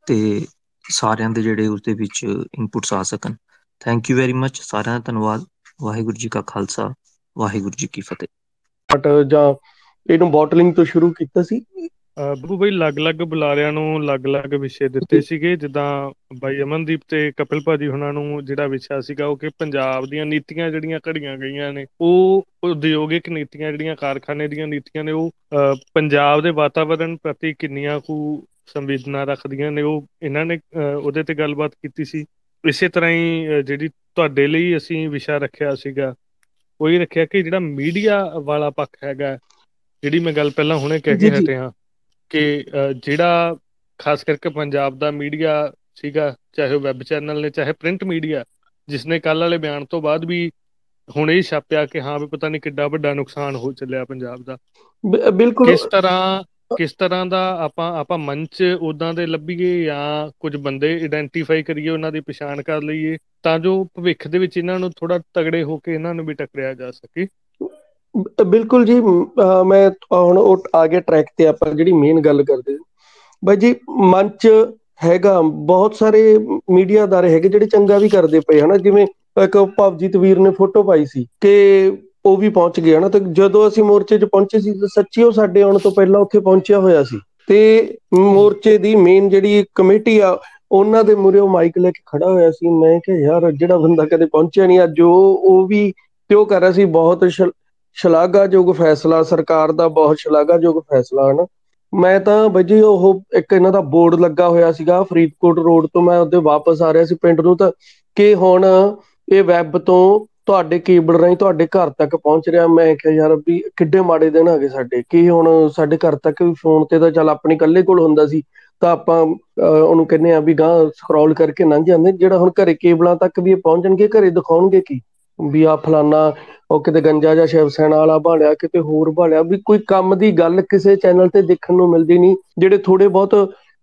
ਤੇ ਸਾਰਿਆਂ ਦੇ ਜਿਹੜੇ ਉਸ ਦੇ ਵਿੱਚ ਇਨਪੁਟਸ ਆ ਸਕਣ। ਥੈਂਕ ਯੂ ਵੈਰੀ ਮੱਚ ਸਾਰਿਆਂ ਦਾ ਧੰਨਵਾਦ। ਵਾਹਿਗੁਰੂ ਜੀ ਕਾ ਖਾਲਸਾ। ਵਾਹਿਗੁਰੂ ਜੀ ਕੀ ਫਤਿਹ। ਬਟ ਜਾਂ ਇਹਨੂੰ ਬੋਟਲਿੰਗ ਤੋਂ ਸ਼ੁਰੂ ਕੀਤਾ ਸੀ? ਬੂ ਬਈ ਅਲੱਗ-ਅਲੱਗ ਬੁਲਾਰਿਆਂ ਨੂੰ ਅਲੱਗ-ਅਲੱਗ ਵਿਸ਼ੇ ਦਿੱਤੇ ਸੀਗੇ ਜਿੱਦਾਂ ਬਾਈ ਅਮਨਦੀਪ ਤੇ ਕਪਿਲ ਭਾਜੀ ਉਹਨਾਂ ਨੂੰ ਜਿਹੜਾ ਵਿਸ਼ਾ ਸੀਗਾ ਉਹ ਕਿ ਪੰਜਾਬ ਦੀਆਂ ਨੀਤੀਆਂ ਜਿਹੜੀਆਂ ਘੜੀਆਂ ਗਈਆਂ ਨੇ ਉਹ ਉਦਯੋਗਿਕ ਨੀਤੀਆਂ ਜਿਹੜੀਆਂ ਕਾਰਖਾਨੇ ਦੀਆਂ ਨੀਤੀਆਂ ਨੇ ਉਹ ਪੰਜਾਬ ਦੇ ਵਾਤਾਵਰਣ ਪ੍ਰਤੀ ਕਿੰਨੀਆਂ ਕੁ ਸੰਵੇਦਨਾ ਰੱਖਦੀਆਂ ਨੇ ਉਹ ਇਹਨਾਂ ਨੇ ਉਹਦੇ ਤੇ ਗੱਲਬਾਤ ਕੀਤੀ ਸੀ। ਇਸੇ ਤਰ੍ਹਾਂ ਹੀ ਜਿਹੜੀ ਤੁਹਾਡੇ ਲਈ ਅਸੀਂ ਵਿਸ਼ਾ ਰੱਖਿਆ ਸੀਗਾ ਉਹ ਰੱਖਿਆ ਕਿ ਜਿਹੜਾ ਮੀਡੀਆ ਵਾਲਾ ਪੱਖ ਹੈਗਾ ਜਿਹੜੀ ਮੈਂ ਗੱਲ ਪਹਿਲਾਂ ਹੁਣੇ ਕਹਿ ਕੇ ਹਟਿਆ ਕਿ ਜਿਹੜਾ ਖਾਸ ਕਰਕੇ ਪੰਜਾਬ ਦਾ ਮੀਡੀਆ ਸੀਗਾ ਚਾਹੇ ਵੈਬ ਚੈਨਲ ਨੇ ਚਾਹੇ ਪ੍ਰਿੰਟ ਮੀਡੀਆ ਜਿਸ ਨੇ ਕੱਲ ਵਾਲੇ ਬਿਆਨ ਤੋਂ ਬਾਅਦ ਵੀ ਹੁਣ ਇਹ ਛਾਪਿਆ ਕਿ ਹਾਂ ਵੀ ਪਤਾ ਨਹੀਂ ਕਿੱਡਾ ਵੱਡਾ ਨੁਕਸਾਨ ਹੋ ਚੱਲਿਆ ਪੰਜਾਬ ਦਾ। ਬਿਲਕੁਲ। ਕਿਸ ਤਰ੍ਹਾਂ ਕਿਸ ਤਰ੍ਹਾਂ ਦਾ ਆਪਾਂ ਆਪਾਂ ਮੰਚ ਉਦਾਂ ਦੇ ਲੱਭੀਏ ਜਾਂ ਕੁਝ ਬੰਦੇ ਆਇਡੈਂਟੀਫਾਈ ਕਰੀਏ ਉਹਨਾਂ ਦੀ ਪਛਾਣ ਕਰ ਲਈਏ ਤਾਂ ਜੋ ਭਵਿੱਖ ਦੇ ਵਿੱਚ ਇਹਨਾਂ ਨੂੰ ਥੋੜਾ ਤਗੜੇ ਹੋ ਕੇ ਇਹਨਾਂ ਨੂੰ ਵੀ ਟੱਕਰਿਆ ਜਾ ਸਕੇ। ਬਿਲਕੁਲ ਜੀ ਮੈਂ ਹੁਣ ਉਹ ਆ ਗਿਆ ਟਰੈਕ ਤੇ ਆਪਾਂ ਜਿਹੜੀ ਮੇਨ ਗੱਲ ਕਰਦੇ ਬਾਈ ਜੀ ਮੰਚ ਹੈਗਾ ਬਹੁਤ ਸਾਰੇ ਮੀਡੀਆ ਦਾਰੇ ਹੈਗੇ ਜਿਹੜੇ ਚੰਗਾ ਵੀ ਕਰਦੇ ਪਏ, ਹਨਾ? ਜਿਵੇਂ ਇੱਕ ਭਵਜੀਤ ਵੀਰ ਨੇ ਫੋਟੋ ਪਾਈ ਸੀ ਕਿ ਉਹ ਵੀ ਪਹੁੰਚ ਗਿਆ ਨਾ ਤੇ ਜਦੋਂ ਅਸੀਂ ਮੋਰਚੇ 'ਚ ਪਹੁੰਚੇ ਸੀ, ਤਾਂ ਸੱਚੀ ਉਹ ਸਾਡੇ ਆਉਣ ਤੋਂ ਪਹਿਲਾਂ ਉੱਥੇ ਪਹੁੰਚਿਆ ਹੋਇਆ ਸੀ। ਤੇ ਮੋਰਚੇ ਦੀ ਮੇਨ ਜਿਹੜੀ ਕਮੇਟੀ ਆ, ਉਹਨਾਂ ਦੇ ਮੂਹਰੇ ਉਹ ਮਾਈਕ ਲੈ ਕੇ ਖੜਾ ਹੋਇਆ ਸੀ। ਮੈਂ ਕਿਹਾ, ਯਾਰ, ਜਿਹੜਾ ਬੰਦਾ ਕਦੇ ਪਹੁੰਚਿਆ ਨਹੀਂ, ਅੱਜ ਉਹ ਉਹ ਵੀ ਤੇ ਉਹ ਕਰ ਰਿਹਾ ਸੀ? ਬਹੁਤ ਸ਼ਲ- ਸ਼ਲਾਘਾਯੋਗ ਫੈਸਲਾ ਸਰਕਾਰ ਦਾ ਬਹੁਤ ਸ਼ਲਾਘਾਯੋਗ ਫੈਸਲਾ ਹਨ। ਮੈਂ ਤਾਂ ਬਾਈ ਜੀ ਉਹ ਇੱਕ ਇਹਨਾਂ ਦਾ ਬੋਰਡ ਲੱਗਾ ਹੋਇਆ ਸੀਗਾ ਫਰੀਦਕੋਟ ਰੋਡ ਤੋਂ ਮੈਂ ਉਹਦੇ ਵਾਪਸ ਆ ਰਿਹਾ ਸੀ ਪਿੰਡ ਨੂੰ ਤਾਂ ਕਿ ਹੁਣ ਇਹ ਵੈਬ ਤੋਂ ਤੁਹਾਡੇ ਕੇਬਲ ਰਾਹੀਂ ਤੁਹਾਡੇ ਘਰ ਤੱਕ ਪਹੁੰਚ ਰਿਹਾ। ਮੈਂ ਕਿਹਾ ਯਾਰ ਵੀ ਕਿੱਡੇ ਮਾੜੇ ਦਿਨ ਆ ਗਏ ਸਾਡੇ। ਕਿ ਹੁਣ ਸਾਡੇ ਘਰ ਤੱਕ ਵੀ ਫੋਨ ਤੇ ਤਾਂ ਚੱਲ ਆਪਣੀ ਇਕੱਲੇ ਕੋਲ ਹੁੰਦਾ ਸੀ ਤਾਂ ਆਪਾਂ ਅਹ, ਉਹਨੂੰ ਕਹਿੰਦੇ ਆ ਵੀ ਗਾਂ ਸਕਰੋਲ ਕਰਕੇ ਲੰਘ ਜਾਂਦੇ। ਜਿਹੜਾ ਹੁਣ ਘਰੇ ਕੇਬਲਾਂ ਤੱਕ ਵੀ ਇਹ ਪਹੁੰਚਣਗੇ ਘਰੇ ਦਿਖਾਉਣਗੇ ਕੀ? ਵੀ ਆ ਫਲਾਨਾ ਉਹ ਕਿਤੇ ਗੰਜਾ ਜਾਂ ਸ਼ਿਵ ਸੈਨਾ ਵਾਲਾ ਭਾਲਿਆ ਕਿਤੇ ਹੋਰ ਭਾਲਿਆ ਵੀ ਕੋਈ ਕੰਮ ਦੀ ਗੱਲ ਕਿਸੇ ਚੈਨਲ ਤੇ ਦੇਖਣ ਨੂੰ ਮਿਲਦੀ ਨਹੀਂ ਜਿਹੜੇ ਥੋੜੇ ਬਹੁਤ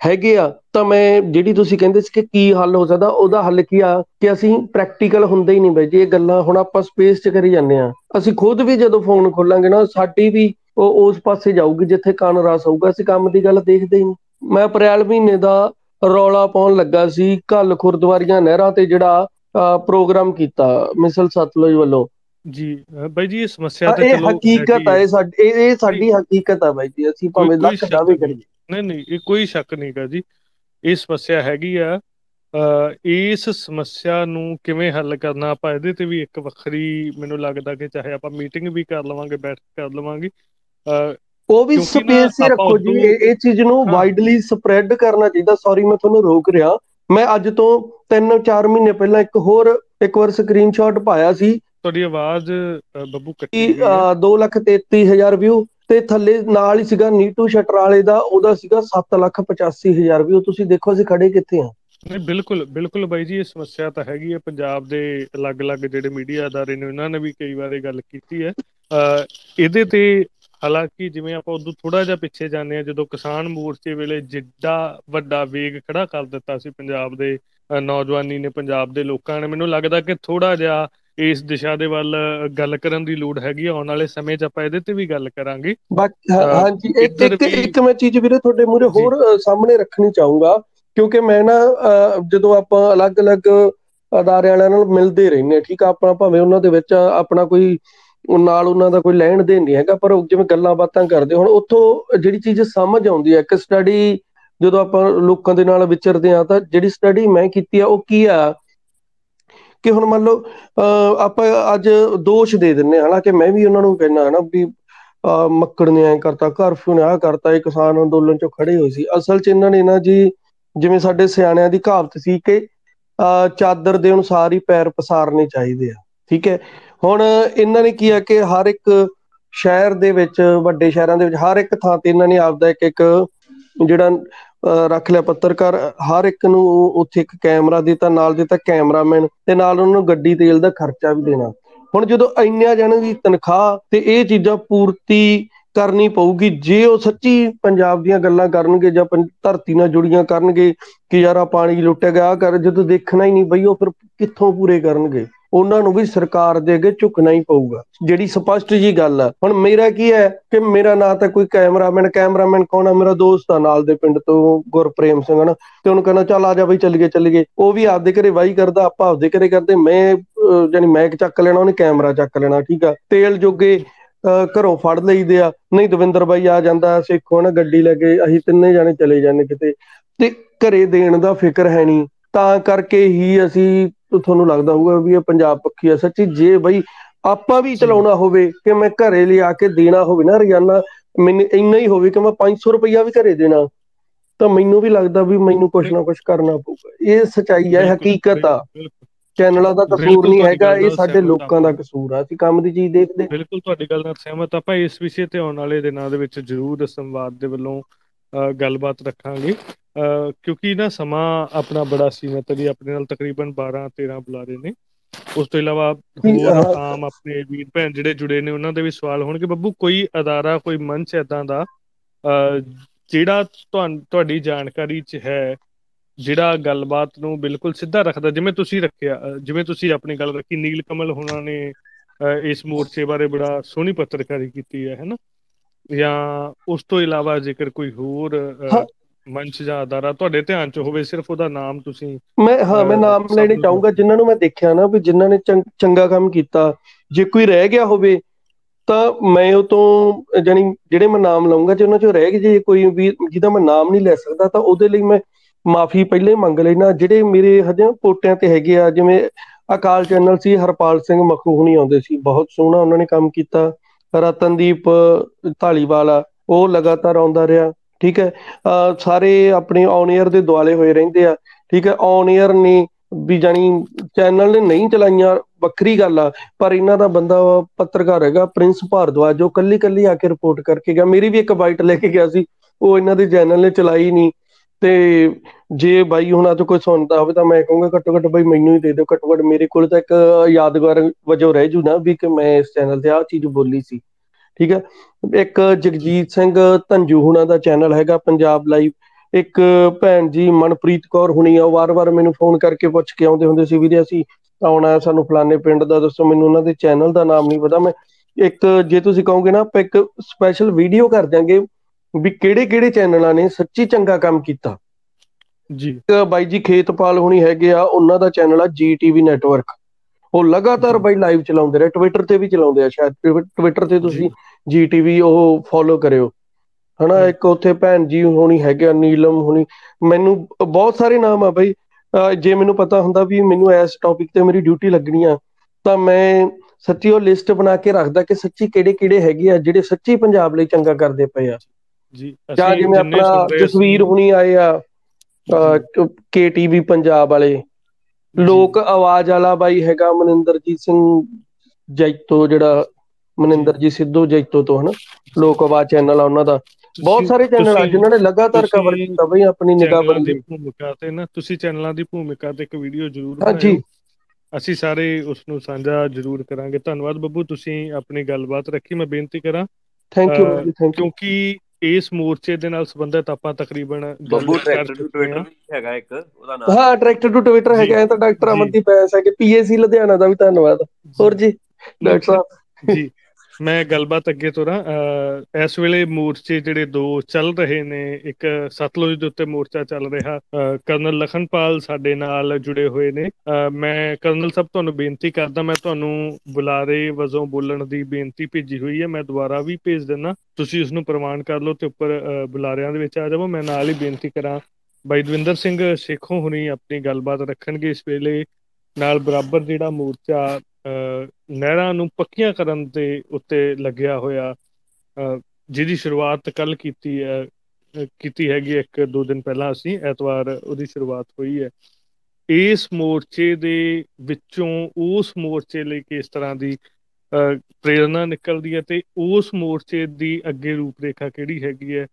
ਹੈਗੇ ਆ ਤਾਂ ਮੈਂ ਜਿਹੜੀ ਤੁਸੀਂ ਕਹਿੰਦੇ ਸੀ ਕਿ ਕੀ ਹੱਲ ਹੋ ਸਕਦਾ ਉਹਦਾ ਹੱਲ ਕੀ ਆ? ਕਿ ਅਸੀਂ ਪ੍ਰੈਕਟੀਕਲ ਹੁੰਦੇ ਹੀ ਨਹੀਂ ਬਈ ਜੀ ਇਹ ਗੱਲਾਂ ਹੁਣ ਆਪਾਂ ਸਪੇਸ 'ਚ ਕਰੀ ਜਾਂਦੇ ਆ ਅਸੀਂ ਖੁਦ ਵੀ ਜਦੋਂ ਫੋਨ ਖੋਲਾਂਗੇ ਨਾ ਸਾਡੀ ਵੀ ਉਹ ਉਸ ਪਾਸੇ ਜਾਊਗੀ ਜਿੱਥੇ ਕੰਨ ਰਸ ਹੋਊਗਾ ਅਸੀਂ ਕੰਮ ਦੀ ਗੱਲ ਦੇਖਦੇ ਹੀ ਨਹੀਂ। ਮੈਂ ਅਪ੍ਰੈਲ ਮਹੀਨੇ ਦਾ ਰੌਲਾ ਪਾਉਣ ਲੱਗਾ ਸੀ ਕੱਲ ਖੁਰਦੁਆਰੀਆਂ ਨਹਿਰਾਂ ਤੇ ਜਿਹੜਾ ਅਹ, ਪ੍ਰੋਗਰਾਮ ਕੀਤਾ ਮਿਸਲ ਸਤਲੁਜ ਵੱਲੋਂ। ਜੀ ਬਾਈ ਜੀ ਇਹ ਸਮੱਸਿਆ ਤਾਂ ਤਾਂ ਇਹ ਚਲੋ ਹਕੀਕਤ ਹੈ ਹੈ ਸਾਡੀ ਇਹ ਸਾਡੀ ਹਕੀਕਤ ਆ ਬਾਈ ਜੀ ਅਸੀਂ ਭਾਵੇਂ ਲੱਖ ਦਾਅਵੇ ਨਹੀਂ। ਕਰੀਏ। ਨਹੀਂ ਨਹੀਂ ਇਹ ਕੋਈ ਸ਼ੱਕ ਨਹੀਂਗਾ ਜੀ। ਇਹ ਸਮੱਸਿਆ ਹੈਗੀ ਆ ਇਸ ਸਮੱਸਿਆ ਨੂੰ ਕਿਵੇਂ ਹੱਲ ਕਰਨਾ ਆਪਾਂ ਇਹਦੇ ਤੇ ਵੀ ਇੱਕ ਵੱਖਰੀ ਮੈਨੂੰ ਲੱਗਦਾ ਕਿ ਚਾਹੇ ਆਪਾਂ ਮੀਟਿੰਗ ਵੀ ਕਰ ਲਵਾਂਗੇ ਬੈਠ ਕੇ ਕਰ ਲਵਾਂਗੇ। ਉਹ ਵੀ ਸਪੇਸ ਆਪਾਂ ਰੱਖੋ ਜੀ ਇਹ ਚੀਜ਼ ਨੂੰ ਹਾਂ। ਵਾਈਡਲੀ ਸਪਰੈਡ ਕਰਨਾ ਚਾਹੀਦਾ। ਸੌਰੀ ਮੈਂ ਤੁਹਾਨੂੰ ਰੋਕ ਰਿਹਾ। ਮੈਂ ਅੱਜ ਤੋਂ 3-4 ਮਹੀਨੇ ਪਹਿਲਾਂ ਇੱਕ ਹੋਰ ਇੱਕ ਵਾਰ ਸਕਰੀਨਸ਼ਾਟ ਪਾਇਆ ਸੀ ਤੁਹਾਡੀ ਆਵਾਜ਼ ਬੱਬੂ ਕੱਟੀ ਕਿ ਗਈ ਹੈ। 2 ਲੱਖ 33000 ਵਿਊ ਤੇ ਥੱਲੇ ਨਾਲ ਹੀ ਸੀਗਾ ਨੀਟੂ ਸ਼ਟਰਾਲੇ ਦਾ ਉਹਦਾ ਸੀਗਾ 7 ਲੱਖ 85000 ਵਿਊ ਤੁਸੀਂ ਦੇਖੋ ਅਸੀਂ ਖੜੇ ਕਿੱਥੇ ਆ ਨਹੀਂ ਬਿਲਕੁਲ ਬਿਲਕੁਲ ਬਾਈ ਜੀ ਇਹ ਸਮੱਸਿਆ ਤਾਂ ਹੈਗੀ ਹੈ। ਪੰਜਾਬ ਦੇ ਅਲੱਗ-ਅਲੱਗ ਜਿਹੜੇ ਮੀਡੀਆ ਅਦਾਰੇ ਨੇ ਉਹਨਾਂ ਨੇ ਵੀ ਕਈ ਵਾਰ ਇਹ ਗੱਲ ਕੀਤੀ ਹੈ। ਇਹਦੇ ਤੇ ਹਾਲਾਂਕਿ ਜਿਵੇਂ ਆਪਾਂ ਉਦੋਂ ਥੋੜਾ ਜਿਹਾ ਪਿੱਛੇ ਜਾਂਦੇ ਆ ਜਦੋਂ ਕਿਸਾਨ ਮੋਰਚੇ ਵੇਲੇ ਜਿੱਡਾ ਵੱਡਾ ਵੇਗ ਖੜਾ ਕਰ ਦਿੱਤਾ ਸੀ ਪੰਜਾਬ ਦੇ ਨੌਜਵਾਨੀ ਨੇ ਪੰਜਾਬ ਦੇ ਲੋਕਾਂ ਨੇ ਮੈਨੂੰ ਲੱਗਦਾ ਕਿ ਥੋੜਾ ਜਿਹਾ ਇਸ ਦਿਸ਼ਾ ਦੇ ਵੱਲ ਗੱਲ ਕਰਨ ਦੀ ਲੋੜ ਹੈਗੀ। ਆਉਣ ਵਾਲੇ ਸਮੇਂ 'ਚ ਆਪਾਂ ਇਹਦੇ ਤੇ ਵੀ ਗੱਲ ਕਰਾਂਗੇ ਹਾਂਜੀ ਇੱਕ ਇੱਕ ਮੈਂ ਚੀਜ਼ ਵੀਰੇ ਤੁਹਾਡੇ ਮੂਹਰੇ ਜੀ ਹੋਰ ਸਾਹਮਣੇ ਰੱਖਣੀ ਚਾਹੂੰਗਾ ਕਿਉਂਕਿ ਮੈਂ ਨਾ ਜਦੋਂ ਆਪਾਂ ਅਲੱਗ-ਅਲੱਗ ਅਦਾਰਿਆਂ ਨਾਲ ਮਿਲਦੇ ਰਹਿੰਦੇ ਠੀਕ ਆ ਆਪਾਂ ਭਾਵੇਂ ਉਹਨਾਂ ਦੇ ਵਿੱਚ ਆਪਣਾ ਕੋਈ ਉਹ ਨਾਲ ਉਹਨਾਂ ਦਾ ਕੋਈ ਲੈਣ ਦੇਣ ਨਹੀਂ ਹੈਗਾ, ਪਰ ਉਹ ਜਿਵੇਂ ਗੱਲਾਂ ਬਾਤਾਂ ਕਰਦੇ ਹੁਣ, ਉੱਥੋਂ ਜਿਹੜੀ ਚੀਜ਼ ਸਮਝ ਆਉਂਦੀ ਹੈ, ਇੱਕ ਸਟੱਡੀ ਜਦੋਂ ਆਪਾਂ ਲੋਕਾਂ ਦੇ ਨਾਲ ਵਿਚਰਦੇ ਆ ਤਾਂ ਜਿਹੜੀ ਸਟੱਡੀ ਮੈਂ ਕੀਤੀ ਆ, ਉਹ ਕੀ ਆ? ਕਿ ਹੁਣ ਮੰਨ ਲਓ, ਅਹ ਆਪਾਂ ਅੱਜ ਦੋਸ਼ ਦੇ ਦਿੰਨੇ ਆ ਹਾਲਾਂਕਿ ਮੈਂ ਵੀ ਉਹਨਾਂ ਨੂੰ ਕਹਿੰਦਾ ਹਨਾ ਵੀ, ਅਹ ਮੱਕੜ ਨੇ ਐ ਕਰਤਾ, ਕਰਫਿਊ ਨੇ ਆ ਕਰਤਾ, ਇਹ ਕਿਸਾਨ ਅੰਦੋਲਨ ਚੋਂ ਖੜੇ ਹੋਏ ਸੀ। ਅਸਲ 'ਚ ਇਹਨਾਂ ਨੇ ਨਾ ਜੀ, ਜਿਵੇਂ ਸਾਡੇ ਸਿਆਣਿਆਂ ਦੀ ਕਹਾਵਤ ਸੀ ਕਿ, ਅਹ ਚਾਦਰ ਦੇ ਅਨੁਸਾਰ ਹੀ ਪੈਰ ਪਸਾਰਨੇ ਚਾਹੀਦੇ ਆ, ਠੀਕ ਹੈ? ਹੁਣ ਇਹਨਾਂ ਨੇ ਕੀ ਆ ਕਿ ਹਰ ਇੱਕ ਸ਼ਹਿਰ ਦੇ ਵਿੱਚ, ਵੱਡੇ ਸ਼ਹਿਰਾਂ ਦੇ ਵਿੱਚ, ਹਰ ਇੱਕ ਥਾਂ ਤੇ ਇਹਨਾਂ ਨੇ ਆਪਦਾ ਇੱਕ ਇੱਕ ਜਿਹੜਾ, ਅਹ, ਰੱਖ ਲਿਆ ਪੱਤਰਕਾਰ, ਹਰ ਇੱਕ ਨੂੰ ਉੱਥੇ ਇੱਕ ਕੈਮਰਾ ਦਿੱਤਾ, ਨਾਲ ਦਿੱਤਾ ਕੈਮਰਾਮੈਨ ਤੇ ਨਾਲ ਉਹਨਾਂ ਨੂੰ ਗੱਡੀ ਤੇਲ ਦਾ ਖਰਚਾ ਵੀ ਦੇਣਾ। ਹੁਣ ਜਦੋਂ ਇੰਨਿਆਂ ਜਣਾਂ ਦੀ ਤਨਖਾਹ ਤੇ ਇਹ ਚੀਜ਼ਾਂ ਪੂਰਤੀ ਕਰਨੀ ਪਊਗੀ, ਜੇ ਉਹ ਸੱਚੀ ਪੰਜਾਬ ਦੀਆਂ ਗੱਲਾਂ ਕਰਨਗੇ ਜਾਂ ਪੰ- ਧਰਤੀ ਨਾਲ ਜੁੜੀਆਂ ਕਰਨਗੇ ਕਿ ਯਾਰ ਆ ਪਾਣੀ ਲੁੱਟਿਆ ਗਿਆ, ਆਹ ਕਰ, ਜਦੋਂ ਦੇਖਣਾ ਹੀ ਨਹੀਂ ਬਈ ਉਹ ਫਿਰ ਕਿੱਥੋਂ ਪੂਰੇ ਕਰਨਗੇ। ਉਹਨਾਂ ਨੂੰ ਵੀ ਸਰਕਾਰ ਦੇ ਅੱਗੇ ਝੁਕਣਾ ਹੀ ਪਊਗਾ। ਜਿਹੜੀ ਸਪਸ਼ਟ ਜੀ ਗੱਲ ਆ। ਹੁਣ ਮੇਰਾ ਕੀ ਹੈ ਕਿ ਮੇਰਾ ਨਾਂ ਤਾਂ ਕੋਈ ਕੈਮਰਾਮੈਨ ਕੈਮਰਾਮੈਨ ਕੌਣ ਆ? ਮੇਰਾ ਦੋਸਤ ਆ ਨਾਲ ਦੇ ਪਿੰਡ ਤੋਂ ਗੁਰਪ੍ਰੇਮ ਸਿੰਘ ਹਨਾ। ਤੇ ਉਹਨੂੰ ਕਹਿੰਦਾ ਚੱਲ ਆ ਜਾ ਬਈ ਚੱਲੀਏ ਚੱਲੀਏ। ਉਹ ਵੀ ਆਪਦੇ ਘਰੇ ਵਾਹੀ ਕਰਦਾ ਆਪਾਂ ਆਪਦੇ ਘਰੇ ਕਰਦੇ। ਮੈਂ ਅਹ, ਜਾਣੀ ਮੈਕ ਚੱਕ ਲੈਣਾ ਉਹਨੇ ਕੈਮਰਾ ਚੱਕ ਲੈਣਾ ਠੀਕ ਆ। ਤੇਲ ਜੋਗੇ ਅਹ, ਘਰੋਂ ਫੜ ਲਈਦੇ ਆ। ਨਹੀਂ ਦਵਿੰਦਰ ਬਾਈ ਆ ਜਾਂਦਾ ਸਿੱਖੋ ਨਾ ਗੱਡੀ ਲੈ ਕੇ। ਅਸੀਂ ਤਿੰਨੇ ਜਾਣੇ ਚਲੇ ਜਾਂਦੇ ਕਿਤੇ। ਤੇ ਘਰੇ ਦੇਣ ਦਾ ਫਿਕਰ ਹੈ ਨਹੀਂ। ਤਾਂ ਕਰਕੇ ਹੀ ਅਸੀਂ ਤੁਹਾਨੂੰ ਲੱਗਦਾ ਹੋਊਗਾ ਵੀ ਇਹ ਪੰਜਾਬ ਪੱਖੀ ਆ ਸੱਚੀ। ਜੇ ਬਈ ਆਪਾਂ ਵੀ ਚਲਾਉਣਾ ਹੋਵੇ ਕਿ ਮੈਂ ਘਰੇ ਲਿਆ ਕੇ ਦੇਣਾ ਹੋਵੇ ਨਾ ਰੋਜ਼ਾਨਾ ਮੈਨੂੰ ਇੰਨਾ ਹੀ ਹੋਵੇ ਕਿ ਮੈਂ 500 ਰੁਪਈਆ ਵੀ ਘਰੇ ਦੇਣਾ ਤਾਂ ਮੈਨੂੰ ਵੀ ਲੱਗਦਾ ਵੀ ਮੈਨੂੰ ਕੁਛ ਨਾ ਕੁਛ ਕਰਨਾ ਪਊਗਾ। ਇਹ ਸਚਾਈ ਹੈ ਹਕੀਕਤ ਆ। ਚੈਨਲਾਂ ਦਾ ਕਸੂਰ ਨਹੀਂ ਹੈਗਾ ਇਹ ਸਾਡੇ ਲੋਕਾਂ ਦਾ ਕਸੂਰ ਆ। ਅਸੀਂ ਕੰਮ ਦੀ ਚੀਜ਼ ਦੇਖਦੇ। ਬਿਲਕੁਲ ਤੁਹਾਡੀ ਗੱਲ ਨਾਲ ਸਹਿਮਤ ਆਪਾਂ ਇਸ ਵਿਸ਼ੇ ਤੇ ਆਉਣ ਵਾਲੇ ਦਿਨਾਂ ਦੇ ਵਿੱਚ ਜ਼ਰੂਰ ਸੰਵਾਦ ਦੇ ਵੱਲੋਂ ਗੱਲਬਾਤ ਰੱਖਾਂਗੇ। ਕਿਉਂਕਿ ਨਾ ਸਮਾਂ ਆਪਣਾ ਬੜਾ ਸੀਮਤ ਹੈ ਆਪਣੇ ਨਾਲ ਤਕਰੀਬਨ 12 13 ਬੁਲਾਰੇ ਨੇ। ਉਸ ਤੋਂ ਇਲਾਵਾ ਹੋਰ ਆਮ ਆਪਣੇ ਵੀਰ ਭੈਣ ਜਿਹੜੇ ਜੁੜੇ ਨੇ ਉਹਨਾਂ ਦੇ ਵੀ ਸਵਾਲ ਹੋਣਗੇ। ਬੱਬੂ ਕੋਈ ਅਦਾਰਾ ਕੋਈ ਮੰਚ ਏਦਾਂ ਦਾ ਜਿਹੜਾ ਤੁਹਾਡੀ ਜਾਣਕਾਰੀ 'ਚ ਹੈ ਜਿਹੜਾ ਗੱਲਬਾਤ ਨੂੰ ਬਿਲਕੁਲ ਸਿੱਧਾ ਰੱਖਦਾ ਜਿਵੇਂ ਤੁਸੀਂ ਰੱਖਿਆ ਜਿਵੇਂ ਤੁਸੀਂ ਆਪਣੀ ਗੱਲ ਰੱਖੀ ਨੀਲ ਕਮਲ ਹੋਣਾ ਨੇ ਇਸ ਮੋਰਚੇ ਬਾਰੇ ਬੜਾ ਸੋਹਣੀ ਪੱਤਰਕਾਰੀ ਕੀਤੀ ਹੈ ਹੈਨਾ ਜਾਂ ਉਸ ਤੋਂ ਇਲਾਵਾ ਜੇਕਰ ਕੋਈ ਹੋਰ ਮੰਚ ਜਾਂ ਅਦਾਰਾ ਤੁਹਾਡੇ ਧਿਆਨ 'ਚ ਹੋਵੇ ਸਿਰਫ ਉਹਦਾ ਨਾਮ ਤੁਸੀਂ ਮੈਂ ਹਾਂ ਮੈਂ ਨਾਮ ਲੈਣੇ ਚਾਹੂੰਗਾ ਜਿਨ੍ਹਾਂ ਨੂੰ ਮੈਂ ਦੇਖਿਆ ਨਾ ਵੀ ਜਿਨ੍ਹਾਂ ਨੇ ਚੰਗ- ਕੰਮ ਕੀਤਾ। ਜੇ ਕੋਈ ਰਹਿ ਗਿਆ ਹੋਵੇ ਤਾਂ ਮੈਂ ਉਹ ਤੋਂ ਜਾਣੀ ਜਿਹੜੇ ਮੈਂ ਨਾਮ ਲਵਾਂਗਾ ਜੇ ਉਹਨਾਂ ਚੋਂ ਰਹਿ ਗਏ ਜੇ ਕੋਈ ਵੀ ਜਿਹਦਾ ਮੈਂ ਨਾਮ ਨਹੀਂ ਲੈ ਸਕਦਾ ਤਾਂ ਉਹਦੇ ਲਈ ਮੈਂ ਮਾਫੀ ਪਹਿਲੇ ਮੰਗ ਲੈਣਾ ਜਿਹੜੇ ਮੇਰੇ ਹਜੇ ਪੋਟਿਆਂ ਤੇ ਹੈਗੇ ਆ ਜਿਵੇਂ ਅਕਾਲ ਚੈਨਲ ਸੀ ਹਰਪਾਲ ਸਿੰਘ ਮਖੂ ਹੁਣੀ ਆਉਂਦੇ ਸੀ ਬਹੁਤ ਸੋਹਣਾ ਉਹਨਾਂ ਨੇ ਕੰਮ ਕੀਤਾ। ਰਤਨਦੀਪ ਢਾਲੀਵਾਲ ਆ, ਉਹ ਲਗਾਤਾਰ ਆਉਂਦਾ ਰਿਹਾ, ਠੀਕ ਹੈ। ਅਹ ਸਾਰੇ ਆਪਣੇ ਔਨ 에ਅਰ ਦੇ ਦੁਆਲੇ ਹੋਏ ਰਹਿੰਦੇ ਆ, ਠੀਕ ਹੈ। ਔਨ 에ਅਰ ਨੇ ਵੀ ਜਾਨੀ ਚੈਨਲ ਨੇ ਨਹੀਂ ਚਲਾਈਆਂ, ਵੱਖਰੀ ਗੱਲ ਆ, ਪਰ ਇਹਨਾਂ ਦਾ ਬੰਦਾ ਪੱਤਰਕਾਰ ਹੈਗਾ, ਪ੍ਰਿੰਸ ਭਾਰਦਵਾਜ ਜੋ ਕੱਲੀ ਕੱਲੀ ਆ ਕੇ ਰਿਪੋਰਟ ਕਰਕੇ ਗਿਆ। ਮੇਰੀ ਵੀ ਇੱਕ ਬਾਈਟ ਲੈ ਕੇ ਗਿਆ ਸੀ, ਉਹ ਇਹਨਾਂ ਦੇ ਚੈਨਲ ਨੇ ਚਲਾਈ ਨਹੀਂ। ਤੇ ਜੇ ਬਾਈ ਹੁਣਾਂ ਤੋਂ ਕੋਈ ਸੁਣਦਾ ਹੋਵੇ ਤਾਂ ਮੈਂ ਕਹੂੰਗਾ ਘੱਟੋ ਘੱਟ ਬਾਈ ਮੈਨੂੰ ਹੀ ਦੇ ਦਿਓ। ਘੱਟੋ ਘੱਟ ਮੇਰੇ ਕੋਲ ਤਾਂ ਇੱਕ ਯਾਦਗਾਰ ਵਜੋਂ ਰਹਿ ਜੂ ਨਾ ਵੀ ਕਿ ਮੈਂ ਇਸ ਚੈਨਲ ਤੇ ਆਹ ਚੀਜ਼ ਬੋਲੀ ਸੀ। ਠੀਕ ਹੈ? ਇੱਕ ਜਗਜੀਤ ਸਿੰਘ ਧੰਜੂ ਹੁਣਾਂ ਦਾ ਚੈਨਲ ਹੈਗਾ ਪੰਜਾਬ ਲਾਈਵ ਇੱਕ ਭੈਣ ਜੀ ਮਨਪ੍ਰੀਤ ਕੌਰ ਹੁਣੀ ਆ, ਉਹ ਵਾਰ-ਵਾਰ ਮੈਨੂੰ ਫੋਨ ਕਰਕੇ ਪੁੱਛ ਕੇ ਆਉਂਦੇ ਹੁੰਦੇ ਸੀ, ਵੀਰੇ ਅਸੀਂ ਆਉਣਾ ਸਾਨੂੰ ਫਲਾਣੇ ਪਿੰਡ ਦਾ, ਦੱਸੋ ਮੈਨੂੰ ਉਹਨਾਂ ਦੇ ਚੈਨਲ ਦਾ ਨਾਮ ਨਹੀਂ ਪਤਾ ਮੈਂ। ਇੱਕ ਜੇ ਤੁਸੀਂ ਕਹੋਗੇ ਨਾ ਆਪਾਂ ਇੱਕ ਸਪੈਸ਼ਲ ਵੀਡੀਓ ਕਰ ਦਿਆਂਗੇ। ਵੀ ਕਿਹੜੇ ਕਿਹੜੇ ਚੈਨਲਾਂ ਨੇ ਸੱਚੀ ਚੰਗਾ ਕੰਮ ਕੀਤਾ। ਜੀ। ਬਾਈ ਜੀ ਖੇਤਪਾਲ ਹੁਣੀ ਹੈਗੇ ਆ ਉਹਨਾਂ ਦਾ ਚੈਨਲ ਆ ਜੀਟੀਵੀ ਨੈਟਵਰਕ। ਉਹ ਲਗਾਤਾਰ ਬਾਈ ਲਾਈਵ ਚਲਾਉਂਦੇ ਰਹੇ ਟਵਿੱਟਰ ਤੇ ਵੀ ਚਲਾਉਂਦੇ ਆ ਸ਼ਾਇਦ ਟਵਿੱਟਰ ਤੇ ਤੁਸੀਂ ਜੀਟੀਵੀ ਉਹ ਫੋਲੋ ਕਰਿਓ। ਹਨਾ ਇੱਕ ਉੱਥੇ ਭੈਣ ਜੀ ਹੋਣੀ ਹੈਗੇ ਆ ਨੀਲਮ ਹੋਣੀ ਮੈਨੂੰ ਬਹੁਤ ਸਾਰੇ ਨਾਮ ਆ ਬਾਈ। ਜੇ ਮੈਨੂੰ ਪਤਾ ਹੁੰਦਾ ਵੀ ਮੈਨੂੰ ਇਸ ਟੌਪਿਕ ਤੇ ਮੇਰੀ ਡਿਊਟੀ ਲੱਗਣੀ ਆ ਤਾਂ ਮੈਂ ਸੱਚੀ ਉਹ ਲਿਸਟ ਬਣਾ ਕੇ ਰੱਖਦਾ ਕਿ ਸੱਚੀ ਕਿਹੜੇ ਕਿਹੜੇ ਹੈਗੇ ਆ ਜਿਹੜੇ ਸੱਚੀ ਪੰਜਾਬ ਲਈ ਚੰਗਾ ਕਰਦੇ ਪਏ ਆ। ਜੀ ਜਾਂ ਜਿਵੇਂ ਆਪਣਾ ਜਸਵੀਰ ਹੁਣੀ ਆਏ ਆ ਕੇਟੀਵੀ ਪੰਜਾਬ ਵਾਲੇ। ਲੋਕ ਆਵਾਜ਼ ਵਾਲਾ ਬਾਈ ਹੈਗਾ ਮਨਿੰਦਰਜੀਤ ਸਿੰਘ ਜੈਤੋ ਜਿਹੜਾ ਮਨਿੰਦਰਜੀਤ ਸਿੱਧੂ ਜੈਤੋ ਤੋਂ ਹਨਾ? ਲੋਕ ਆਵਾਜ਼ ਚੈਨਲ ਆ ਉਹਨਾਂ ਦਾ। ਬਹੁਤ ਸਾਰੇ ਚੈਨਲ ਆ ਜਿਨ੍ਹਾਂ ਨੇ ਲਗਾਤਾਰ ਕਵਰ ਕੀਤਾ ਬਈ ਆਪਣੀ ਨਿਗਾਹ ਬਣ ਦੀ ਭੂਮਿਕਾ ਤੇ ਨਾ ਤੁਸੀਂ ਚੈਨਲਾਂ ਦੀ ਭੂਮਿਕਾ ਤੇ ਇੱਕ ਵੀਡੀਓ ਜ਼ਰੂਰ ਹਾਂਜੀ। ਅਸੀਂ ਸਾਰੇ ਉਸ ਨੂੰ ਸਾਂਝਾ ਜ਼ਰੂਰ ਕਰਾਂਗੇ। ਧੰਨਵਾਦ ਬੱਬੂ ਤੁਸੀਂ ਆਪਣੀ ਗੱਲਬਾਤ ਰੱਖੀ। ਮੈਂ ਬੇਨਤੀ ਕਰਾਂ ਥੈਂਕ ਯੂ ਥੈਂਕ ਯੂ ਕਿਉਂਕਿ ਇਸ ਮੋਰਚੇ ਦੇ ਨਾਲ ਸੰਬੰਧਿਤ ਆਪਾਂ ਤਕਰੀਬਨ ਬੱਬੂ ਟਰੈਕਟਰ ਟੂ ਟਵਿੱਟਰ ਵੀ ਹੈਗਾ ਇੱਕ ਉਹਦਾ ਨਾਮ ਹਾਂ ਟਰੈਕਟਰ ਟੂ ਟਵਿੱਟਰ ਹੈਗਾ ਤਾਂ ਡਾਕਟਰ ਅਮਨਦੀਪ ਐਸ ਹੈ ਕਿ ਪੀਏਸੀ ਲੁਧਿਆਣਾ ਦਾ ਵੀ ਧੰਨਵਾਦ। ਹੋਰ ਜੀ ਡਾਕਟਰ ਸਾਹਿਬ। ਜੀ। ਮੈਂ ਗੱਲਬਾਤ ਅੱਗੇ ਤੋਰਾਂ ਇਸ ਵੇਲੇ ਮੋਰਚੇ ਜਿਹੜੇ ਦੋ ਚੱਲ ਰਹੇ ਨੇ, ਇੱਕ ਸਤਲੁਜ ਦੇ ਉੱਤੇ ਮੋਰਚਾ ਚੱਲ ਰਿਹਾ ਕਰਨਲ ਲਖਨਪਾਲ ਸਾਡੇ ਨਾਲ ਜੁੜੇ ਹੋਏ ਨੇ। ਮੈਂ ਕਰਨਲ ਸਾਹਿਬ, ਤੁਹਾਨੂੰ ਬੇਨਤੀ ਕਰਦਾ, ਮੈਂ ਤੁਹਾਨੂੰ ਬੁਲਾਰੇ ਵਜੋਂ ਬੋਲਣ ਦੀ ਬੇਨਤੀ ਭੇਜੀ ਹੋਈ ਹੈ, ਮੈਂ ਦੁਬਾਰਾ ਵੀ ਭੇਜ ਦਿੰਦਾ। ਤੁਸੀਂ ਉਸ ਨੂੰ ਪ੍ਰਮਾਣ ਕਰ ਲਓ ਤੇ ਉੱਪਰ ਬੁਲਾਰਿਆਂ ਦੇ ਵਿੱਚ ਆ ਜਾਵੋ। ਮੈਂ ਨਾਲ ਹੀ ਬੇਨਤੀ ਕਰਾਂ, ਬਾਈ ਦਵਿੰਦਰ ਸਿੰਘ ਸੇਖੋਂ ਹੁਣੀ ਆਪਣੀ ਗੱਲਬਾਤ ਰੱਖਣਗੇ ਇਸ ਵੇਲੇ। ਨਾਲ ਬਰਾਬਰ ਜਿਹੜਾ ਮੋਰਚਾ ਨਹਿਰਾਂ ਨੂੰ ਪੱਕੀਆਂ ਕਰਨ ਦੇ ਉੱਤੇ ਲੱਗਿਆ ਹੋਇਆ ਜਿਹਦੀ ਸ਼ੁਰੂਆਤ ਕੱਲ ਕੀਤੀ ਹੈ ਕੀਤੀ ਹੈਗੀ ਇੱਕ ਦੋ ਦਿਨ ਪਹਿਲਾਂ ਅਸੀਂ, ਐਤਵਾਰ ਉਹਦੀ ਸ਼ੁਰੂਆਤ ਹੋਈ ਹੈ। ਇਸ ਮੋਰਚੇ ਦੇ ਵਿੱਚੋਂ ਉਸ ਮੋਰਚੇ ਲਈ ਕਿਸ ਤਰ੍ਹਾਂ ਦੀ ਪ੍ਰੇਰਣਾ ਨਿਕਲਦੀ ਹੈ ਤੇ ਉਸ ਮੋਰਚੇ ਦੀ ਅੱਗੇ ਰੂਪਰੇਖਾ ਕਿਹੜੀ ਹੈਗੀ ਹੈ,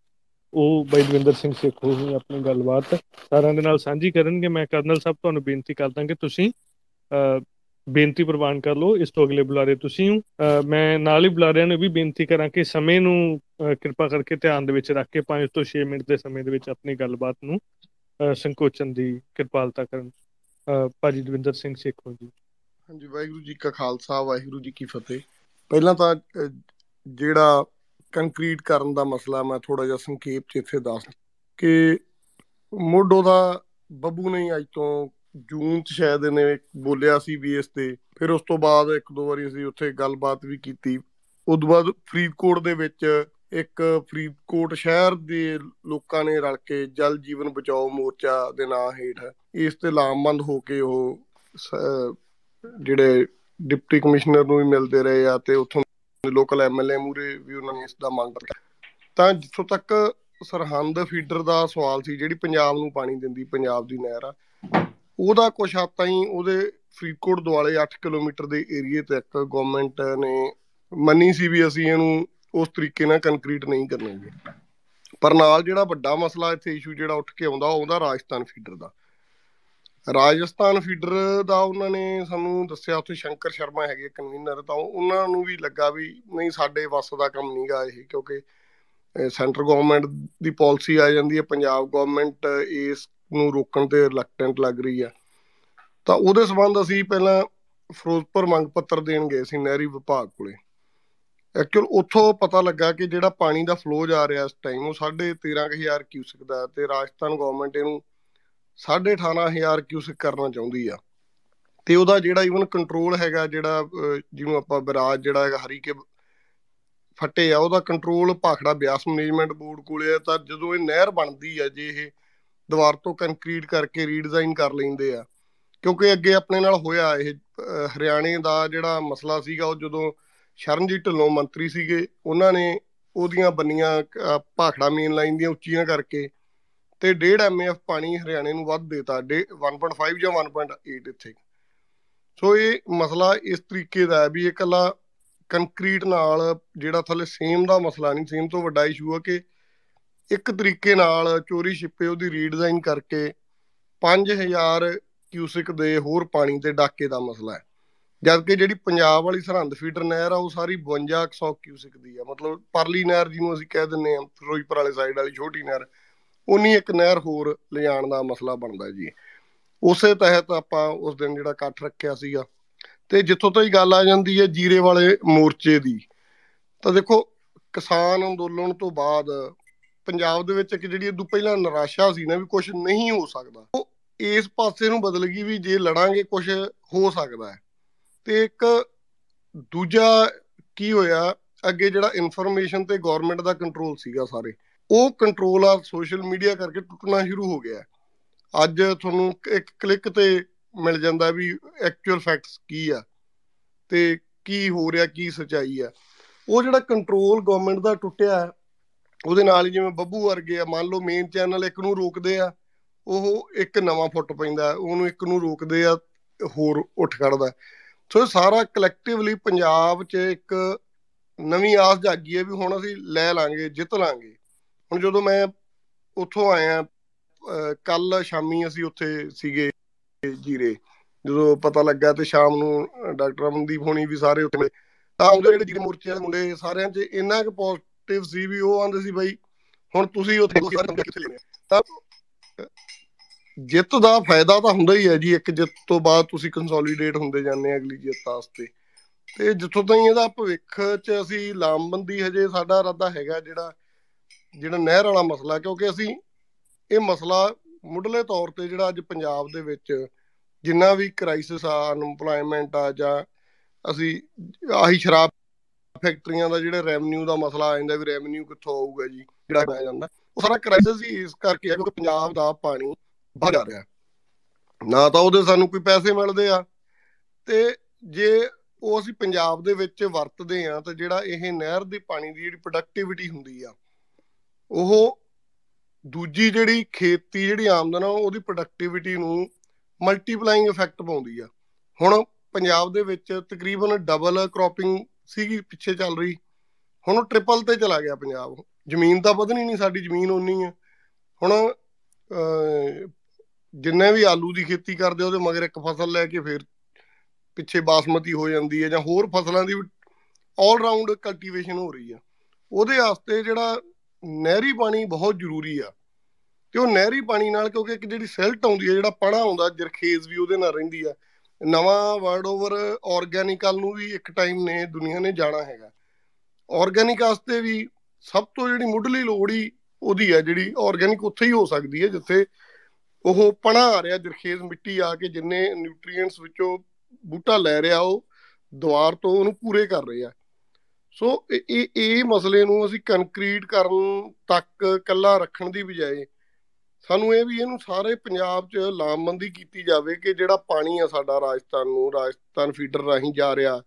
ਉਹ ਬਾਈ ਦਵਿੰਦਰ ਸਿੰਘ ਸੇਖੋ ਹੀ ਆਪਣੀ ਗੱਲਬਾਤ ਸਾਰਿਆਂ ਦੇ ਨਾਲ ਸਾਂਝੀ ਕਰਨਗੇ। ਮੈਂ ਕਰਨਲ ਸਾਹਿਬ, ਤੁਹਾਨੂੰ ਬੇਨਤੀ ਕਰਦਾ ਕਿ ਤੁਸੀਂ ਬੇਨਤੀ ਪ੍ਰਵਾਨ ਕਰ ਲਓ, ਇਸ ਤੋਂ ਅਗਲੇ ਬੁਲਾਰੇ ਤੁਸੀਂ ਹੋ। ਮੈਂ ਨਾਲ ਹੀ ਬੁਲਾਰਿਆਂ ਨੂੰ ਵੀ ਬੇਨਤੀ ਕਰਾਂ ਕਿ ਸਮੇਂ ਨੂੰ ਕਿਰਪਾ ਕਰਕੇ ਧਿਆਨ ਦੇ ਵਿੱਚ ਰੱਖ ਕੇ 5 ਤੋਂ 6 ਮਿੰਟ ਦੇ ਸਮੇਂ ਦੇ ਵਿੱਚ ਆਪਣੀ ਗੱਲਬਾਤ ਨੂੰ ਸੰਕੋਚਨ ਦੀ ਕਿਰਪਾਲਤਾ ਕਰਨ। ਭਾਜੀ ਦਵਿੰਦਰ ਸਿੰਘ ਸੇਖੋ ਜੀ। ਹਾਂਜੀ, ਵਾਹਿਗੁਰੂ ਜੀ ਕਾ ਖਾਲਸਾ, ਵਾਹਿਗੁਰੂ ਜੀ ਕੀ ਫਤਿਹ। ਪਹਿਲਾਂ ਤਾਂ ਜਿਹੜਾ ਕੰਕਰੀਟ ਕਰਨ ਦਾ ਮਸਲਾ ਮੈਂ ਥੋੜਾ ਜਿਹਾ ਸੰਖੇਪ ਚ ਇੱਥੇ ਦੱਸ ਕਿ ਮੋਢੋ ਦਾ ਬੱਬੂ ਨੇ ਅੱਜ ਤੋਂ ਜੂਨ ਚ ਸ਼ਾਇਦ ਇਹਨੇ ਬੋਲਿਆ ਸੀ ਵੀ ਇਸ ਤੇ। ਫਿਰ ਉਸ ਤੋਂ ਬਾਅਦ ਇੱਕ ਦੋ ਵਾਰੀ ਅਸੀਂ ਉੱਥੇ ਗੱਲਬਾਤ ਵੀ ਕੀਤੀ। ਉਸ ਤੋਂ ਬਾਅਦ ਫਰੀਦਕੋਟ ਦੇ ਵਿੱਚ ਇੱਕ ਫਰੀਦਕੋਟ ਸ਼ਹਿਰ ਦੇ ਲੋਕਾਂ ਨੇ ਰਲ ਕੇ ਜਲ ਜੀਵਨ ਬਚਾਓ ਮੋਰਚਾ ਦੇ ਨਾਂ ਹੇਠ ਇਸ ਤੇ ਲਾਮਬੰਦ ਹੋ ਕੇ ਉਹ ਜਿਹੜੇ ਡਿਪਟੀ ਕਮਿਸ਼ਨਰ ਨੂੰ ਵੀ ਮਿਲਦੇ ਰਹੇ ਆ ਤੇ ਉੱਥੋਂ ਦੇ ਲੋਕਲ ਐਮਐਲਏ ਮੂਰੇ ਵੀ ਉਹਨਾਂ ਨੇ ਇਸ ਦਾ ਮੰਗ ਕੀਤਾ ਤਾਂ ਜਿੱਥੋਂ ਤੱਕ ਸਰਹੰਦ ਫੀਡਰ ਦਾ ਸਵਾਲ ਸੀ, ਜਿਹੜੀ ਪੰਜਾਬ ਨੂੰ ਪਾਣੀ ਦਿੰਦੀ, ਪੰਜਾਬ ਦੀ ਨਹਿਰ ਆ ਉਹਦਾ ਕੁਛ ਹੱਦ ਤਾਈਂ ਉਹਦੇ ਫਰੀਦਕੋਟ ਦੁਆਲੇ 8 ਕਿਲੋਮੀਟਰ ਦੇ ਏਰੀਏ ਤੱਕ ਗਵਰਨਮੈਂਟ ਨੇ ਮੰਨੀ ਸੀ ਵੀ ਅਸੀਂ ਇਹਨੂੰ ਉਸ ਤਰੀਕੇ ਨਾਲ ਕੰਕਰੀਟ ਨਹੀਂ ਕਰਨਾਂਗੇ। ਪਰ ਨਾਲ ਜਿਹੜਾ ਵੱਡਾ ਮਸਲਾ ਇੱਥੇ ਇਸ਼ੂ ਜਿਹੜਾ ਉੱਠ ਕੇ ਆਉਂਦਾ ਉਹਦਾ ਰਾਜਸਥਾਨ ਫੀਡਰ ਦਾ। ਰਾਜਸਥਾਨ ਫੀਡਰ ਦਾ ਉਹਨਾਂ ਨੇ ਸਾਨੂੰ ਦੱਸਿਆ, ਉੱਥੇ ਸ਼ੰਕਰ ਸ਼ਰਮਾ ਹੈਗੇ ਕਨਵੀਨਰ ਤਾਂ ਉਹਨਾਂ ਨੂੰ ਵੀ ਲੱਗਾ ਵੀ ਨਹੀਂ, ਸਾਡੇ ਵੱਸ ਦਾ ਕੰਮ ਨਹੀਂਗਾ ਇਹ, ਕਿਉਂਕਿ ਸੈਂਟਰ ਗਵਰਨਮੈਂਟ ਦੀ ਪਾਲਿਸੀ ਆ ਜਾਂਦੀ ਹੈ, ਪੰਜਾਬ ਗਵਰਨਮੈਂਟ ਇਸ ਨੂੰ ਰੋਕਣ ਤੇ ਰਿਲੈਕਟੈਂਟ ਲੱਗ ਰਹੀ ਆ। ਤਾਂ ਉਹਦੇ ਸਬੰਧ ਅਸੀਂ ਪਹਿਲਾਂ ਫਿਰੋਜ਼ਪੁਰ ਮੰਗ ਪੱਤਰ ਦੇਣ ਗਏ ਸੀ ਨਹਿਰੀ ਵਿਭਾਗ ਕੋਲੇ। ਐਕਚੁਅਲ ਉੱਥੋਂ ਪਤਾ ਲੱਗਾ ਕਿ ਜਿਹੜਾ ਪਾਣੀ ਦਾ ਫਲੋ ਜਾ ਰਿਹਾ ਇਸ ਟਾਈਮ ਉਹ 13500 ਕਿਊਸਿਕ ਦਾ ਤੇ ਰਾਜਸਥਾਨ ਗਵਰਨਮੈਂਟ ਇਹਨੂੰ 18500 ਕਿਊਸਿਕ ਕਰਨਾ ਚਾਹੁੰਦੀ ਆ। ਤੇ ਉਹਦਾ ਜਿਹੜਾ ਇਵਨ ਕੰਟਰੋਲ ਹੈਗਾ, ਜਿਹੜਾ ਜਿਹਨੂੰ ਆਪਾਂ ਬਰਾਜ ਜਿਹੜਾ ਹੈਗਾ ਹਰੀਕੇ ਫੱਟੇ ਆ, ਉਹਦਾ control Bhakra Beas management board ਕੋਲੇ ਆ। ਤਾਂ ਜਦੋਂ ਇਹ ਨਹਿਰ ਬਣਦੀ ਆ ਜੇ ਇਹ ਦੀਵਾਰ ਤੋਂ ਕੰਕਰੀਟ ਕਰਕੇ ਰੀਡਿਜ਼ਾਈਨ ਕਰ ਲੈਂਦੇ ਆ। ਕਿਉਂਕਿ ਅੱਗੇ ਆਪਣੇ ਨਾਲ ਹੋਇਆ ਇਹ ਹਰਿਆਣੇ ਦਾ ਜਿਹੜਾ ਮਸਲਾ ਸੀਗਾ, ਉਹ ਜਦੋਂ ਸ਼ਰਨਜੀਤ ਢਿੱਲੋਂ ਮੰਤਰੀ ਸੀਗੇ, ਉਹਨਾਂ ਨੇ ਉਹਦੀਆਂ ਬੰਨੀਆਂ ਭਾਖੜਾ ਮੇਨ ਲਾਈਨ ਦੀਆਂ ਉੱਚੀਆਂ ਕਰਕੇ ਤੇ 1.5 ਐਮਐਫ ਪਾਣੀ ਹਰਿਆਣੇ ਨੂੰ ਵੱਧ ਦੇਤਾ 1.5 ਜਾਂ 1.8 ਇੱਥੇ। ਸੋ ਇਹ ਮਸਲਾ ਇਸ ਤਰੀਕੇ ਦਾ ਹੈ ਵੀ ਇਹ ਕੱਲਾ ਕੰਕਰੀਟ ਨਾਲ ਜਿਹੜਾ ਥੱਲੇ ਸੇਮ ਦਾ ਮਸਲਾ ਨਹੀਂ, ਸੇਮ ਤੋਂ ਵੱਡਾ ਇਸ਼ੂ ਹੈ ਕਿ ਇੱਕ ਤਰੀਕੇ ਨਾਲ ਚੋਰੀ ਛਿਪੇ ਉਹਦੀ ਰੀਡਿਜ਼ਾਈਨ ਕਰਕੇ 5000 ਕਿਊਸਿਕ ਦੇ ਹੋਰ ਪਾਣੀ ਤੇ ਡਾਕੇ ਦਾ ਮਸਲਾ ਹੈ। ਜਦ ਕਿ ਜਿਹੜੀ ਪੰਜਾਬ ਵਾਲੀ ਸਰਹੰਦ ਫੀਡਰ ਨਹਿਰ ਆ, ਉਹ ਸਾਰੀ 5200 ਕਿਊਸਿਕ ਦੀ ਆ। ਮਤਲਬ ਪਰਲੀ ਨਹਿਰ ਜਿਹਨੂੰ ਅਸੀਂ ਕਹਿ ਦਿੰਨੇ ਆ ਫਿਰੋਜ਼ਪੁਰ ਵਾਲੇ ਸਾਈਡ ਵਾਲੀ ਛੋਟੀ ਨਹਿਰ ਉਨੀ ਇੱਕ ਨਹਿਰ ਹੋਰ ਲਿਜਾਣ ਦਾ ਮਸਲਾ ਬਣਦਾ ਜੀ। ਉਸੇ ਤਹਿਤ ਆਪਾਂ ਉਸ ਦਿਨ ਜਿਹੜਾ ਇਕੱਠ ਰੱਖਿਆ ਸੀਗਾ। ਤੇ ਜਿੱਥੋਂ ਤਾਈ ਗੱਲ ਆ ਜਾਂਦੀ ਹੈ ਜੀਰੇ ਵਾਲੇ ਮੋਰਚੇ ਦੀ। ਤਾਂ ਦੇਖੋ ਕਿਸਾਨ ਅੰਦੋਲਨ ਤੋਂ ਬਾਅਦ ਪੰਜਾਬ ਦੇ ਵਿੱਚ ਇੱਕ ਜਿਹੜੀ ਇਦੋਂ ਪਹਿਲਾਂ ਨਿਰਾਸ਼ਾ ਸੀ ਨਾ ਵੀ ਕੁਝ ਨਹੀਂ ਹੋ ਸਕਦਾ, ਉਹ ਇਸ ਪਾਸੇ ਨੂੰ ਬਦਲ ਗਈ ਵੀ ਜੇ ਲੜਾਂਗੇ ਕੁਝ ਹੋ ਸਕਦਾ ਹੈ। ਤੇ ਇੱਕ ਦੂਜਾ ਕੀ ਹੋਇਆ, ਅੱਗੇ ਜਿਹੜਾ ਇਨਫੋਰਮੇਸ਼ਨ ਤੇ ਗਵਰਨਮੈਂਟ ਦਾ ਕੰਟਰੋਲ ਸੀਗਾ ਸਾਰੇ, ਉਹ ਕੰਟਰੋਲ ਆ ਸੋਸ਼ਲ ਮੀਡੀਆ ਕਰਕੇ ਟੁੱਟਣਾ ਸ਼ੁਰੂ ਹੋ ਗਿਆ। ਅੱਜ ਤੁਹਾਨੂੰ ਇੱਕ ਕਲਿੱਕ ਤੇ ਮਿਲ ਜਾਂਦਾ ਵੀ ਐਕਚੁਅਲ ਫੈਕਟਸ ਕੀ ਆ ਤੇ ਕੀ ਹੋ ਰਿਹਾ, ਕੀ ਸਚਾਈ ਆ। ਉਹ ਜਿਹੜਾ ਕੰਟਰੋਲ ਗਵਰਨਮੈਂਟ ਦਾ ਟੁੱਟਿਆ ਉਹਦੇ ਨਾਲ ਹੀ ਜਿਵੇਂ ਬੱਬੂ ਵਰਗੇ ਆ, ਮੰਨ ਲਓ ਮੇਨ ਚੈਨਲ ਇੱਕ ਨੂੰ ਰੋਕਦੇ ਆ, ਉਹ ਇੱਕ ਨਵਾਂ ਫੁੱਟ ਪੈਂਦਾ, ਉਹਨੂੰ ਇੱਕ ਨੂੰ ਰੋਕਦੇ ਆ, ਹੋਰ ਉੱਠ ਖੜਦਾ ਸੋ ਸਾਰਾ ਕਲੈਕਟਿਵਲੀ ਪੰਜਾਬ 'ਚ ਇੱਕ ਨਵੀਂ ਆਸ ਜਾਗੀ ਹੈ ਵੀ ਹੁਣ ਅਸੀਂ ਲੈ ਲਾਂਗੇ, ਜਿੱਤ ਲਾਂਗੇ। ਹੁਣ ਜਦੋਂ ਮੈਂ ਉੱਥੋਂ ਆਇਆ ਕੱਲ ਸ਼ਾਮੀ ਅਸੀਂ ਉੱਥੇ ਸੀਗੇ ਜੀਰੇ, ਜਦੋਂ ਪਤਾ ਲੱਗਾ ਤੇ ਸ਼ਾਮ ਨੂੰ ਡਾਕਟਰ ਅਮਨਦੀਪ ਹੋਣੀ ਵੀ ਸਾਰੇ ਉੱਥੇ ਮਿਲੇ। ਤਾਂ ਉਹਦੇ ਜਿਹੜੇ ਜੀਰੇ ਮੋਰਚੇ ਵਾਲੇ ਮੁੰਡੇ, ਸਾਰਿਆਂ 'ਚ ਇੰਨਾ ਕੁ ਪੋਜ਼ਿਟਿਵ ਸੀ ਵੀ ਉਹ ਆਂਦੇ ਸੀ ਬਾਈ ਹੁਣ ਤੁਸੀਂ ਉੱਥੇ ਕਿੱਥੇ ਲੈਣੇ ਤਾਂ ਜਿੱਤ ਦਾ ਫਾਇਦਾ ਤਾਂ ਹੁੰਦਾ ਹੀ ਹੈ ਜੀ ਇੱਕ ਜਿੱਤ ਤੋਂ ਬਾਅਦ ਤੁਸੀਂ ਕੰਸੋਲੀਡੇਟ ਹੁੰਦੇ ਜਾਂਦੇ ਅਗਲੀ ਜਿੱਤ ਵਾਸਤੇ। ਤੇ ਜਿੱਥੋਂ ਤਾਈਂ ਇਹਦਾ ਭਵਿੱਖ 'ਚ ਅਸੀਂ ਲਾਮਬੰਦੀ ਹਜੇ ਸਾਡਾ ਇਰਾਦਾ ਹੈਗਾ ਜਿਹੜਾ ਜਿਹੜਾ ਨਹਿਰ ਵਾਲਾ ਮਸਲਾ ਕਿਉਂਕਿ ਅਸੀਂ ਇਹ ਮਸਲਾ ਮੁੱਢਲੇ ਤੌਰ ਤੇ ਜਿਹੜਾ ਅੱਜ ਪੰਜਾਬ ਦੇ ਵਿੱਚ ਜਿੰਨਾ ਵੀ ਕ੍ਰਾਈਸਿਸ ਆ ਅਨਪਲਾਈਮੈਂਟ ਆ ਜਾਂ ਅਸੀਂ ਆਹੀ ਸ਼ਰਾਬ ਫੈਕਟਰੀਆਂ ਦਾ ਜਿਹੜਾ ਰੈਵਨਿਊ ਦਾ ਮਸਲਾ ਆ ਜਾਂਦਾ ਵੀ ਰੈਵਨਿਊ ਕਿੱਥੋਂ ਆਊਗਾ ਜੀ, ਜਿਹੜਾ ਆ ਜਾਂਦਾ। ਉਹ ਸਾਰਾ ਕ੍ਰਾਈਸਿਸ ਹੀ ਇਸ ਕਰਕੇ ਆ ਕਿਉਂਕਿ ਪੰਜਾਬ ਦਾ ਪਾਣੀ ਬਾਹਰ ਜਾ ਰਿਹਾ। ਨਾ ਤਾਂ ਉਹਦੇ ਸਾਨੂੰ ਕੋਈ ਪੈਸੇ ਮਿਲਦੇ ਆ ਤੇ ਜੇ ਉਹ ਅਸੀਂ ਪੰਜਾਬ ਦੇ ਵਿੱਚ ਵਰਤਦੇ ਆ ਤਾਂ ਜਿਹੜਾ ਇਹ ਨਹਿਰ ਦੀ ਪਾਣੀ ਦੀ ਜਿਹੜੀ ਪ੍ਰੋਡਕਟਿਵਿਟੀ ਹੁੰਦੀ ਆ, ਉਹ ਦੂਜੀ ਜਿਹੜੀ ਖੇਤੀ ਜਿਹੜੀ ਆਮਦਨ ਆ, ਉਹਦੀ ਪ੍ਰੋਡਕਟਿਵਿਟੀ ਨੂੰ ਮਲਟੀਪਲਾਈਂਗ ਇਫੈਕਟ ਪਾਉਂਦੀ ਆ। ਹੁਣ ਪੰਜਾਬ ਦੇ ਵਿੱਚ ਤਕਰੀਬਨ ਡਬਲ ਕ੍ਰੋਪਿੰਗ ਸੀਗੀ, ਪਿੱਛੇ ਚੱਲ ਰਹੀ। ਹੁਣ ਉਹ ਟ੍ਰਿਪਲ ਤੇ ਚਲਾ ਗਿਆ ਪੰਜਾਬ। ਜ਼ਮੀਨ ਤਾਂ ਵਧਣੀ ਨਹੀਂ, ਸਾਡੀ ਜ਼ਮੀਨ ਉਨੀ ਆ। ਹੁਣ ਜਿੰਨੇ ਵੀ ਆਲੂ ਦੀ ਖੇਤੀ ਕਰਦੇ ਉਹਦੇ ਮਗਰ ਇੱਕ ਫਸਲ ਲੈ ਕੇ ਫਿਰ ਪਿੱਛੇ ਬਾਸਮਤੀ ਹੋ ਜਾਂਦੀ ਹੈ ਜਾਂ ਹੋਰ ਫਸਲਾਂ ਦੀ ਆਲ ਰਾਉਂਡ ਕਲਟੀਵੇਸ਼ਨ ਹੋ ਰਹੀ ਆ। ਉਹਦੇ ਵਾਸਤੇ ਜਿਹੜਾ ਨਹਿਰੀ ਪਾਣੀ ਬਹੁਤ ਜ਼ਰੂਰੀ ਆ। ਤੇ ਉਹ ਨਹਿਰੀ ਪਾਣੀ ਨਾਲ ਕਿਉਂਕਿ ਇੱਕ ਜਿਹੜੀ ਸਿਲਟ ਆਉਂਦੀ ਹੈ ਜਿਹੜਾ ਪਣਾ ਆਉਂਦਾ, ਜਰਖੇਜ਼ ਵੀ ਉਹਦੇ ਨਾਲ ਰਹਿੰਦੀ ਆ। ਨਵਾਂ ਵਰਡ ਓਵਰ ਆਰਗੈਨਿਕਲ ਨੂੰ ਵੀ ਇੱਕ ਟਾਈਮ ਨੇ ਦੁਨੀਆ ਨੇ ਜਾਣਾ ਹੈਗਾ। ਆਰਗੈਨਿਕ ਵਾਸਤੇ ਵੀ ਸਭ ਤੋਂ ਜਿਹੜੀ ਮੁੱਢਲੀ ਲੋੜ ਹੀ ਉਹਦੀ ਹੈ, ਜਿਹੜੀ ਆਰਗੈਨਿਕ ਉੱਥੇ ਹੀ ਹੋ ਸਕਦੀ ਹੈ, ਜਿੱਥੇ ਉਹ ਪਣਾ ਆ ਰਿਹਾ, ਜਰਖੇਜ਼ ਮਿੱਟੀ ਆ ਕੇ ਜਿੰਨੇ ਨਿਊਟ੍ਰੀਐਂਟਸ ਵਿੱਚੋਂ ਬੂਟਾ ਲੈ ਰਿਹਾ, ਉਹ ਦੁਆਰ ਤੋਂ ਉਹਨੂੰ ਪੂਰੇ ਕਰ ਰਿਹਾ ਸੋ ਇਹ ਇਹ ਮਸਲੇ ਨੂੰ ਅਸੀਂ ਕੰਕਰੀਟ ਕਰਨ ਤੱਕ ਕੱਲਾ ਰੱਖਣ ਦੀ ਬਜਾਏ ਸਾਨੂੰ ਇਹ ਵੀ ਇਹਨੂੰ ਸਾਰੇ ਪੰਜਾਬ 'ਚ ਲਾਮਬੰਦੀ ਕੀਤੀ ਜਾਵੇ ਕਿ ਜਿਹੜਾ ਪਾਣੀ ਆ ਸਾਡਾ ਰਾਜਸਥਾਨ ਨੂੰ, ਰਾਜਸਥਾਨ ਫੀਡਰ ਰਾਹੀਂ ਜਾ ਰਿਹਾ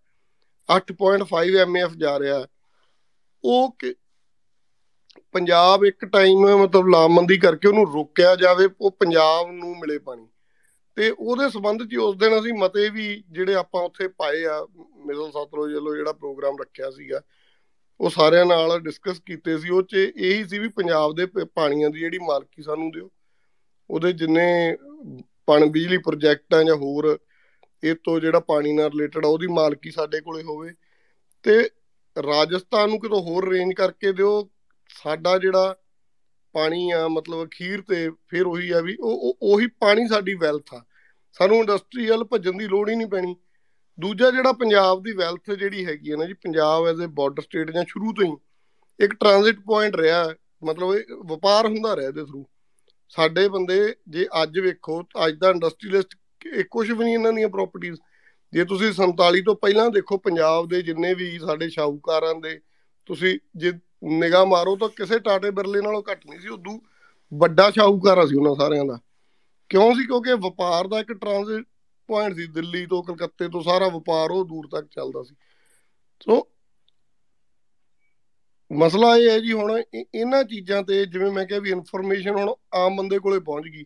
8.5 ਐਮਐਫ ਜਾ ਰਿਹਾ, ਉਹ ਪੰਜਾਬ ਇੱਕ ਟਾਈਮ ਮਤਲਬ ਲਾਮਬੰਦੀ ਕਰਕੇ ਉਹਨੂੰ ਰੋਕਿਆ ਜਾਵੇ, ਉਹ ਪੰਜਾਬ ਨੂੰ ਮਿਲੇ ਪਾਣੀ। ਤੇ ਉਹਦੇ ਸਬੰਧ 'ਚ ਉਸ ਦਿਨ ਅਸੀਂ ਮਤੇ ਵੀ ਜਿਹੜੇ ਆਪਾਂ ਉੱਥੇ ਪਾਏ ਆ ਮਿਡਲ ਸਤਲੁਜ ਵੱਲੋਂ ਜਿਹੜਾ ਪ੍ਰੋਗਰਾਮ ਰੱਖਿਆ ਸੀਗਾ ਉਹ ਸਾਰਿਆਂ ਨਾਲ ਡਿਸਕਸ ਕੀਤੇ ਸੀ, ਉਹ 'ਚ ਇਹੀ ਸੀ ਵੀ ਪੰਜਾਬ ਦੇ ਪਾਣੀਆਂ ਦੀ ਜਿਹੜੀ ਮਾਲਕੀ ਸਾਨੂੰ ਦਿਓ। ਉਹਦੇ ਜਿੰਨੇ ਪਣ ਬਿਜਲੀ ਪ੍ਰੋਜੈਕਟ ਆ ਜਾਂ ਹੋਰ ਇਹ ਤੋਂ ਜਿਹੜਾ ਪਾਣੀ ਨਾਲ ਰਿਲੇਟਡ ਆ, ਉਹਦੀ ਮਾਲਕੀ ਸਾਡੇ ਕੋਲੇ ਹੋਵੇ। ਤੇ ਰਾਜਸਥਾਨ ਨੂੰ ਕਿਤੋਂ ਹੋਰ ਰੇਂਜ ਕਰਕੇ ਦਿਓ, ਸਾਡਾ ਜਿਹੜਾ ਪਾਣੀ ਆ, ਮਤਲਬ ਅਖੀਰ ਤੇ ਫਿਰ ਉਹੀ ਆ ਵੀ ਉਹ, ਉਹੀ ਪਾਣੀ ਸਾਡੀ ਵੈਲਥ ਆ। ਸਾਨੂੰ ਇੰਡਸਟਰੀਅਲ ਭੱਜਣ ਦੀ ਲੋੜ ਹੀ ਨਹੀਂ ਪੈਣੀ। ਦੂਜਾ ਜਿਹੜਾ ਪੰਜਾਬ ਦੀ ਵੈਲਥ ਜਿਹੜੀ ਹੈਗੀ ਹੈ ਨਾ ਜੀ, Punjab as a border state ਜਾਂ ਸ਼ੁਰੂ ਤੋਂ ਹੀ ਇੱਕ ਟ੍ਰਾਂਜ਼ਿਟ ਪੁਆਇੰਟ ਰਿਹਾ ਮਤਲਬ ਇਹ ਵਪਾਰ ਹੁੰਦਾ ਰਿਹਾ ਇਹਦੇ ਥਰੂ ਸਾਡੇ ਬੰਦੇ ਜੇ ਅੱਜ ਵੇਖੋ, ਅੱਜ ਦਾ ਇੰਡਸਟਰੀਅਲਿਸਟ ਕੁਝ ਵੀ ਨਹੀਂ ਇਹਨਾਂ ਦੀਆਂ ਪ੍ਰਾਪਰਟੀਆਂ ਜੇ ਤੁਸੀਂ 47 ਤੋਂ ਪਹਿਲਾਂ ਦੇਖੋ, ਪੰਜਾਬ ਦੇ ਜਿੰਨੇ ਵੀ ਸਾਡੇ ਸ਼ਾਹੂਕਾਰਾਂ ਦੇ, ਤੁਸੀਂ ਜੇ ਨਿਗਾਹ ਮਾਰੋ ਤਾਂ ਕਿਸੇ ਟਾਟੇ ਬਿਰਲੇ ਨਾਲੋਂ ਘੱਟ ਨਹੀਂ ਸੀ, ਉਦੋਂ ਵੱਡਾ ਸ਼ਾਹੂਕਾਰ ਸੀ ਉਹਨਾਂ ਸਾਰਿਆਂ ਦਾ। ਕਿਉਂ ਸੀ? ਕਿਉਂਕਿ ਵਪਾਰ ਦਾ ਇੱਕ ਟ੍ਰਾਂਜ਼ਿਟ ਪੁਆਇੰਟ ਸੀ, ਦਿੱਲੀ ਤੋਂ ਕਲਕੱਤੇ ਤੋਂ ਸਾਰਾ ਵਪਾਰ ਉਹ ਦੂਰ ਤੱਕ ਚੱਲਦਾ ਸੀ। ਸੋ ਮਸਲਾ ਇਹ ਹੈ ਜੀ, ਹੁਣ ਇਹਨਾਂ ਚੀਜ਼ਾਂ ਤੇ ਜਿਵੇਂ ਮੈਂ ਕਿਹਾ ਵੀ ਇਨਫੋਰਮੇਸ਼ਨ ਹੁਣ ਆਮ ਬੰਦੇ ਕੋਲੇ ਪਹੁੰਚ ਗਈ।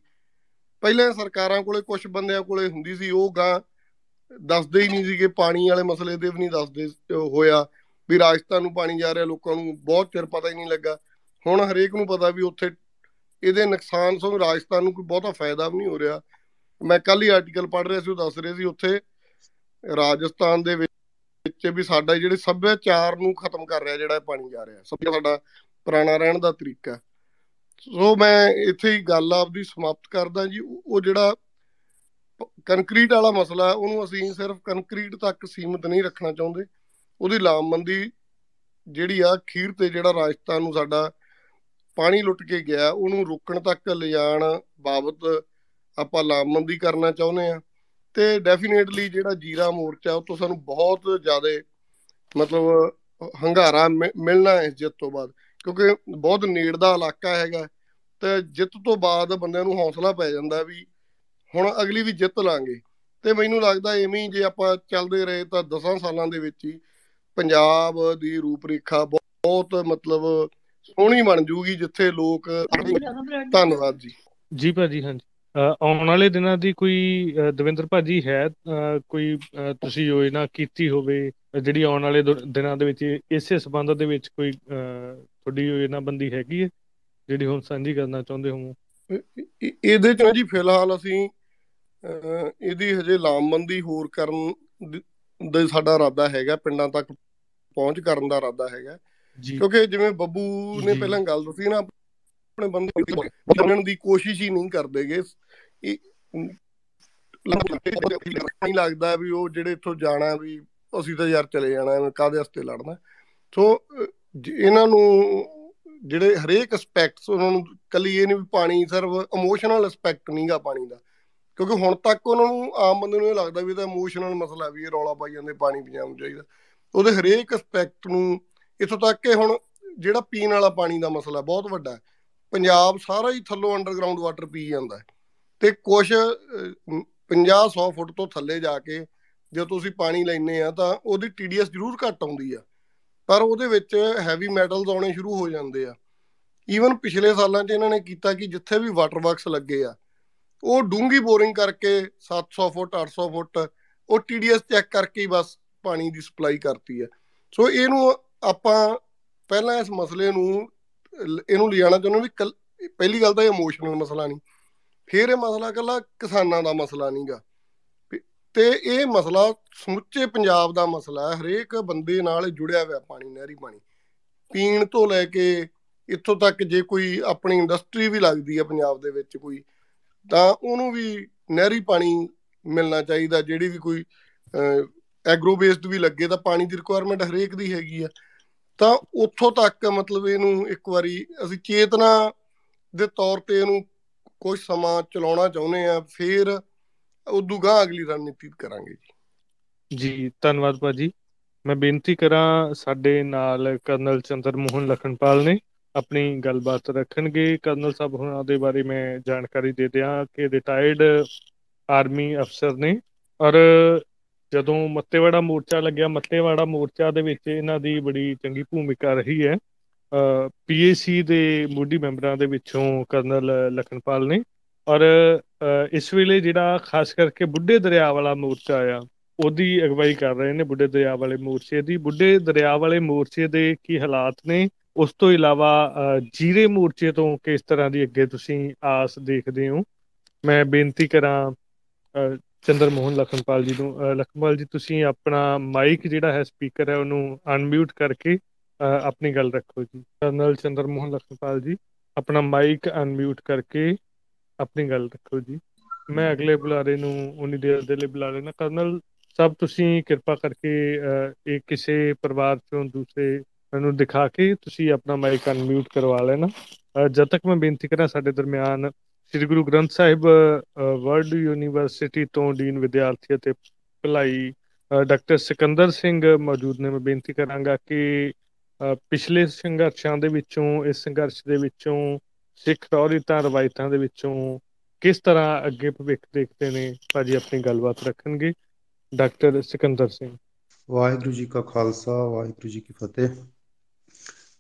ਪਹਿਲਾਂ ਸਰਕਾਰਾਂ ਕੋਲੇ ਕੁਝ ਬੰਦਿਆਂ ਕੋਲੇ ਹੁੰਦੀ ਸੀ, ਉਹ ਗਾਂ ਦੱਸਦੇ ਹੀ ਨਹੀਂ ਸੀਗੇ, ਪਾਣੀ ਵਾਲੇ ਮਸਲੇ ਦੇ ਵੀ ਨਹੀਂ ਦੱਸਦੇ ਹੋਇਆ ਵੀ ਰਾਜਸਥਾਨ ਨੂੰ ਪਾਣੀ ਜਾ ਰਿਹਾ, ਲੋਕਾਂ ਨੂੰ ਬਹੁਤ ਚਿਰ ਪਤਾ ਹੀ ਨਹੀਂ ਲੱਗਾ। ਹੁਣ ਹਰੇਕ ਨੂੰ ਪਤਾ ਵੀ ਉੱਥੇ ਇਹਦੇ ਨੁਕਸਾਨ ਤੋਂ ਰਾਜਸਥਾਨ ਨੂੰ ਕੋਈ ਬਹੁਤਾ ਫਾਇਦਾ ਵੀ ਨਹੀਂ ਹੋ ਰਿਹਾ। ਮੈਂ ਕੱਲ ਹੀ ਆਰਟੀਕਲ ਪੜ੍ਹ ਰਿਹਾ ਸੀ, ਉਹ ਦੱਸ ਰਹੇ ਸੀ ਉੱਥੇ, ਰਾਜਸਥਾਨ ਦੇ ਵਿੱਚ ਵੀ ਸਾਡਾ ਜਿਹੜੇ ਸੱਭਿਆਚਾਰ ਨੂੰ ਖਤਮ ਕਰ ਰਿਹਾ, ਜਿਹੜਾ ਪਾਣੀ ਜਾ ਰਿਹਾ, ਸਭ ਤੋਂ ਸਾਡਾ ਪੁਰਾਣਾ ਰਹਿਣ ਦਾ ਤਰੀਕਾ ਸੋ ਮੈਂ ਇੱਥੇ ਹੀ ਗੱਲ ਆਪਦੀ ਸਮਾਪਤ ਕਰਦਾ ਜੀ, ਉਹ ਜਿਹੜਾ ਕੰਕਰੀਟ ਵਾਲਾ ਮਸਲਾ ਉਹਨੂੰ ਅਸੀਂ ਸਿਰਫ ਕੰਕਰੀਟ ਤੱਕ ਸੀਮਿਤ ਨਹੀਂ ਰੱਖਣਾ ਚਾਹੁੰਦੇ। ਉਹਦੀ ਲਾਮਬੰਦੀ ਜਿਹੜੀ ਆ ਖੀਰ ਤੇ ਜਿਹੜਾ ਰਾਜਸਥਾਨ ਨੂੰ ਸਾਡਾ ਪਾਣੀ ਲੁੱਟ ਕੇ ਗਿਆ, ਉਹਨੂੰ ਰੋਕਣ ਤੱਕ ਲਿਜਾਣ ਬਾਬਤ ਆਪਾਂ ਲਾਮਬੰਦੀ ਕਰਨਾ ਚਾਹੁੰਦੇ ਆ ਤੇ ਡੈਫੀਨੇਟਲੀ ਜਿਹੜਾ ਜੀਰਾ ਮੋਰਚਾ ਉਹ ਤੋਂ ਸਾਨੂੰ ਬਹੁਤ ਜ਼ਿਆਦਾ ਮਤਲਬ ਹੰਗਾਰਾ ਮਿਲਣਾ ਹੈ ਜਿੱਤ ਤੋਂ ਬਾਅਦ। ਕਿਉਂਕਿ ਬਹੁਤ ਨੇੜ ਦਾ ਇਲਾਕਾ ਹੈਗਾ। ਤੇ ਜਿੱਤ ਤੋਂ ਬਾਅਦ ਬੰਦਿਆਂ ਨੂੰ ਹੌਸਲਾ ਪੈ ਜਾਂਦਾ ਵੀ ਹੁਣ ਅਗਲੀ ਵੀ ਜਿੱਤ ਲਾਂਗੇ। ਤੇ ਮੈਨੂੰ ਲੱਗਦਾ ਐਵੇਂ ਹੀ ਜੇ ਆਪਾਂ ਚੱਲਦੇ ਰਹੇ ਤਾਂ 10 ਸਾਲਾਂ ਦੇ ਵਿੱਚ ਹੀ ਪੰਜਾਬ ਦੀ ਰੂਪਰੇਖਾ ਬਹੁਤ ਮਤਲਬ ਸੋਹਣੀ ਬਣ ਜੂਗੀ ਜਿੱਥੇ ਲੋਕ ਧੰਨਵਾਦ ਜੀ। ਜੀ ਭਾਜੀ ਹਾਂਜੀ। ਆਉਣ ਵਾਲੇ ਦਿਨਾਂ ਦੀ ਕੋਈ ਦਵਿੰਦਰ ਭਾਜੀ ਹੈ ਕੋਈ ਤੁਸੀਂ ਯੋਜਨਾ ਕੀਤੀ ਹੋਵੇ ਜਿਹੜੀ ਆਉਣ ਵਾਲੇ ਦਿਨਾਂ ਦੇ ਵਿੱਚ ਇਸੇ ਸਬੰਧ ਦੇ ਵਿੱਚ ਕੋਈ ਤੁਹਾਡੀ ਯੋਜਨਾ ਬੰਦੀ ਹੈਗੀ ਹੈ ਜਿਹੜੀ ਹੁਣ ਸਾਂਝੀ ਕਰਨਾ ਚਾਹੁੰਦੇ ਹੋ ਇਹਦੇ ਚ ਜੀ ਫਿਲਹਾਲ ਅਸੀਂ ਇਹਦੀ ਹਜੇ ਲਾਮਬੰਦੀ ਹੋਰ ਕਰਨ ਦਾ ਸਾਡਾ ਇਰਾਦਾ ਹੈਗਾ ਪਿੰਡਾਂ ਤੱਕ ਪਹੁੰਚ ਕਰਨ ਦਾ ਇਰਾਦਾ ਹੈਗਾ। ਕਿਉਂਕਿ ਜਿਵੇਂ ਬੱਬੂ ਨੇ ਪਹਿਲਾਂ ਗੱਲ ਦੱਸੀ ਨਾ ਆਪਣੇ ਬੰਦੇ ਬਣਨ ਦੀ ਕੋਸ਼ਿਸ਼ ਹੀ ਨਹੀਂ ਕਰਦੇਗੇ ਨਹੀਂ ਲੱਗਦਾ ਵੀ ਉਹ ਜਿਹੜੇ ਇੱਥੋਂ ਜਾਣਾ ਵੀ ਅਸੀਂ ਤਾਂ ਯਾਰ ਚਲੇ ਜਾਣਾ, ਐਵੇਂ ਕਾਦੇ ਵਾਸਤੇ ਲੜਨਾ। ਸੋ ਇਹਨਾਂ ਨੂੰ ਜਿਹੜੇ ਹਰੇਕ ਐਸਪੈਕਟਸ ਉਹਨਾਂ ਨੂੰ ਕੱਲੀ ਇਹ ਨਹੀਂ ਵੀ ਪਾਣੀ, ਸਿਰਫ ਇਮੋਸ਼ਨਲ ਐਸਪੈਕਟ ਨਹੀਂਗਾ ਪਾਣੀ ਦਾ। ਕਿਉਂਕਿ ਹੁਣ ਤੱਕ ਉਹਨਾਂ ਨੂੰ ਆਮ ਬੰਦੇ ਨੂੰ ਇਹ ਲੱਗਦਾ ਵੀ ਇਹ ਤਾਂ ਇਮੋਸ਼ਨਲ ਮਸਲਾ ਵੀ ਇਹ ਰੌਲਾ ਪਾਈ ਜਾਂਦੇ, ਪਾਣੀ ਪੀਣ ਚਾਹੀਦਾ। ਉਹਦੇ ਹਰੇਕ ਐਸਪੈਕਟ ਨੂੰ ਇਥੋਂ ਤੱਕ ਕਿ ਹੁਣ ਜਿਹੜਾ ਪੀਣ ਵਾਲਾ ਪਾਣੀ ਦਾ ਮਸਲਾ ਬਹੁਤ ਵੱਡਾ ਹੈ। ਪੰਜਾਬ ਸਾਰਾ ਹੀ ਥੱਲੋਂ ਅੰਡਰਗਰਾਉਂਡ ਵਾਟਰ ਪੀ ਜਾਂਦਾ ਹੈ। ਤੇ ਕੁਝ 50 100 ਫੁੱਟ ਤੋਂ ਥੱਲੇ ਜਾ ਕੇ ਜੇ ਤੁਸੀਂ ਪਾਣੀ ਲੈਨੇ ਆ ਤਾਂ ਉਹਦੀ ਟੀਡੀਐਸ ਜ਼ਰੂਰ ਘਟ ਆਉਂਦੀ ਆ। ਪਰ ਉਹਦੇ ਵਿੱਚ ਹੈਵੀ ਮੈਟਲਸ ਆਉਣੇ ਸ਼ੁਰੂ ਹੋ ਜਾਂਦੇ ਆ। ਈਵਨ ਪਿਛਲੇ ਸਾਲਾਂ 'ਚ ਇਹਨਾਂ ਨੇ ਕੀਤਾ ਕਿ ਜਿੱਥੇ ਵੀ ਵਾਟਰ ਵਰਕਸ ਲੱਗੇ ਆ, ਉਹ ਡੂੰਗੀ ਬੋਰਿੰਗ ਕਰਕੇ 700 ਫੁੱਟ 800 ਫੁੱਟ ਉਹ ਟੀਡੀਐਸ ਚੈੱਕ ਕਰਕੇ ਹੀ ਬਸ ਪਾਣੀ ਦੀ ਸਪਲਾਈ ਕਰਤੀ ਹੈ ਸੋ ਇਹਨੂੰ ਆਪਾਂ ਪਹਿਲਾਂ ਇਸ ਮਸਲੇ ਨੂੰ ਇਹਨੂੰ ਲਿਜਾਣਾ ਚਾਹੁੰਦੇ ਵੀ ਪਹਿਲੀ ਗੱਲ ਤਾਂ ਇਹ ਇਮੋਸ਼ਨਲ ਮਸਲਾ ਨਹੀਂ। ਫਿਰ ਇਹ ਮਸਲਾ ਕੱਲਾ ਕਿਸਾਨਾਂ ਦਾ ਮਸਲਾ ਨਹੀਂਗਾ। ਤੇ ਇਹ ਮਸਲਾ ਸਮੁੱਚੇ ਪੰਜਾਬ ਦਾ ਮਸਲਾ ਹੈ। ਹਰੇਕ ਬੰਦੇ ਨਾਲ ਜੁੜਿਆ ਹੋਇਆ ਪਾਣੀ, ਨਹਿਰੀ ਪਾਣੀ। ਪੀਣ ਤੋਂ ਲੈ ਕੇ ਇੱਥੋਂ ਤੱਕ ਜੇ ਕੋਈ ਆਪਣੀ ਇੰਡਸਟਰੀ ਵੀ ਲੱਗਦੀ ਹੈ ਪੰਜਾਬ ਦੇ ਵਿੱਚ ਕੋਈ, ਤਾਂ ਉਹਨੂੰ ਵੀ ਨਹਿਰੀ ਪਾਣੀ ਮਿਲਣਾ ਚਾਹੀਦਾ। ਜਿਹੜੀ ਵੀ ਕੋਈ ਐਗਰੋ ਬੇਸਡ ਵੀ ਲੱਗੇ ਤਾਂ ਪਾਣੀ ਦੀ ਰਿਕੁਆਇਰਮੈਂਟ ਹਰੇਕ ਦੀ ਹੈਗੀ ਆ ਤਾਂ ਉੱਥੋਂ ਤੱਕ ਮਤਲਬ ਇਹਨੂੰ ਇੱਕ ਵਾਰੀ ਅਸੀਂ ਚੇਤਨਾ ਦੇ ਤੌਰ ਤੇ ਇਹਨੂੰ ਕੁਝ ਸਮਾਂ ਚਲਾਉਣਾ ਚਾਹੁੰਦੇ ਆ, ਫਿਰ ਉਦੋਂ ਗਾਂ ਅਗਲੀ ਰਣਨੀਤੀ ਕਰਾਂਗੇ ਜੀ। ਜੀ, ਧੰਨਵਾਦ ਭਾਜੀ। ਮੈਂ ਬੇਨਤੀ ਕਰਾਂ ਸਾਡੇ ਨਾਲ ਕਰਨਲ ਚੰਦਰ ਮੋਹਨ ਲਖਨਪਾਲ ਨੇ ਆਪਣੀ ਗੱਲਬਾਤ ਰੱਖਣਗੇ। ਕਰਨਲ ਸਾਹਿਬ ਉਹਨਾਂ ਦੇ ਬਾਰੇ ਮੈਂ ਜਾਣਕਾਰੀ ਦੇ ਦਿਆਂ ਕਿ ਰਿਟਾਇਰਡ ਆਰਮੀ ਅਫਸਰ ਨੇ ਔਰ ਜਦੋਂ ਮੱਤੇਵਾੜਾ ਮੋਰਚਾ ਲੱਗਿਆ, ਮੱਤੇਵਾੜਾ ਮੋਰਚਾ ਦੇ ਵਿੱਚ ਇਹਨਾਂ ਦੀ ਬੜੀ ਚੰਗੀ ਭੂਮਿਕਾ ਰਹੀ ਹੈ। ਪੀਏਸੀ ਦੇ ਮੋਢੀ ਮੈਂਬਰਾਂ ਦੇ ਵਿੱਚੋਂ ਕਰਨਲ ਲਖਨਪਾਲ ਨੇ। ਔਰ ਇਸ ਵੇਲੇ ਜਿਹੜਾ ਖਾਸ ਕਰਕੇ ਬੁੱਢੇ ਦਰਿਆ ਵਾਲਾ ਮੋਰਚਾ ਆ, ਉਹਦੀ ਅਗਵਾਈ ਕਰ ਰਹੇ ਨੇ ਬੁੱਢੇ ਦਰਿਆ ਵਾਲੇ ਮੋਰਚੇ ਦੀ। ਬੁੱਢੇ ਦਰਿਆ ਵਾਲੇ ਮੋਰਚੇ ਦੇ ਕੀ ਹਾਲਾਤ ਨੇ, ਉਸ ਤੋਂ ਇਲਾਵਾ ਜੀਰੇ ਮੋਰਚੇ ਤੋਂ ਕਿਸ ਤਰ੍ਹਾਂ ਦੀ ਅੱਗੇ ਤੁਸੀਂ ਆਸ ਦੇਖਦੇ ਹੋ? ਮੈਂ ਬੇਨਤੀ ਕਰਾਂ ਚੰਦਰ ਮੋਹਨ ਲਖਨਪਾਲ ਜੀ ਨੂੰ ਲਖਨਪਾਲ ਜੀ, ਤੁਸੀਂ ਆਪਣਾ ਮਾਈਕ ਜਿਹੜਾ ਹੈ ਸਪੀਕਰ ਹੈ, ਉਹਨੂੰ ਅਨਮਿਊਟ ਕਰਕੇ ਆਪਣੀ ਗੱਲ ਰੱਖੋ ਜੀ। ਕਰਨਲ ਚੰਦਰ ਮੋਹਨ ਲਖਨਪਾਲ ਜੀ, ਆਪਣਾ ਮਾਈਕ ਅਨਮਿਊਟ ਕਰਕੇ ਆਪਣੀ ਗੱਲ ਰੱਖੋ ਜੀ। ਮੈਂ ਅਗਲੇ ਬੁਲਾਰੇ ਨੂੰ ਉਨੀ ਦੇਰ ਦੇ ਲਈ ਬੁਲਾ ਲੈਣਾ ਕਰਨਲ ਸਭ ਤੁਸੀਂ ਕਿਰਪਾ ਕਰਕੇ ਇਹ ਕਿਸੇ ਪਰਿਵਾਰ ਚੋਂ ਦੂਸਰੇ ਨੂੰ ਦਿਖਾ ਕੇ ਤੁਸੀਂ ਆਪਣਾ ਮਾਈਕ ਅਨਮਿਊਟ ਕਰਵਾ ਲੈਣਾ। ਜਦ ਤੱਕ ਮੈਂ ਬੇਨਤੀ ਕਰਾਂ, ਸਾਡੇ ਦਰਮਿਆਨ ਸ੍ਰੀ ਗੁਰੂ ਗ੍ਰੰਥ ਸਾਹਿਬ ਵਰਲਡ ਯੂਨੀਵਰਸਿਟੀ ਤੋਂ ਡੀਨ ਵਿਦਿਆਰਥੀ ਅਤੇ ਭਲਾਈ ਡਾਕਟਰ ਸਿਕੰਦਰ ਸਿੰਘ ਮੌਜੂਦ ਨੇ। ਮੈਂ ਬੇਨਤੀ ਕਰਾਂਗਾ ਕਿ ਪਿਛਲੇ ਸੰਘਰਸ਼ਾਂ ਦੇ ਵਿੱਚੋਂ, ਇਸ ਸੰਘਰਸ਼ ਦੇ ਵਿੱਚੋਂ, ਸਿੱਖ ਰੌਰੀਤਾਂ ਰਵਾਇਤਾਂ ਦੇ ਵਿੱਚੋਂ ਕਿਸ ਤਰ੍ਹਾਂ ਅੱਗੇ ਭਵਿੱਖ ਦੇਖਦੇ ਨੇ, ਭਾਜੀ ਆਪਣੀ ਗੱਲਬਾਤ ਰੱਖਣਗੇ ਡਾਕਟਰ ਸਿਕੰਦਰ ਸਿੰਘ। ਵਾਹਿਗੁਰੂ ਜੀ ਕਾ ਖਾਲਸਾ, ਵਾਹਿਗੁਰੂ ਜੀ ਕੀ ਫਤਿਹ।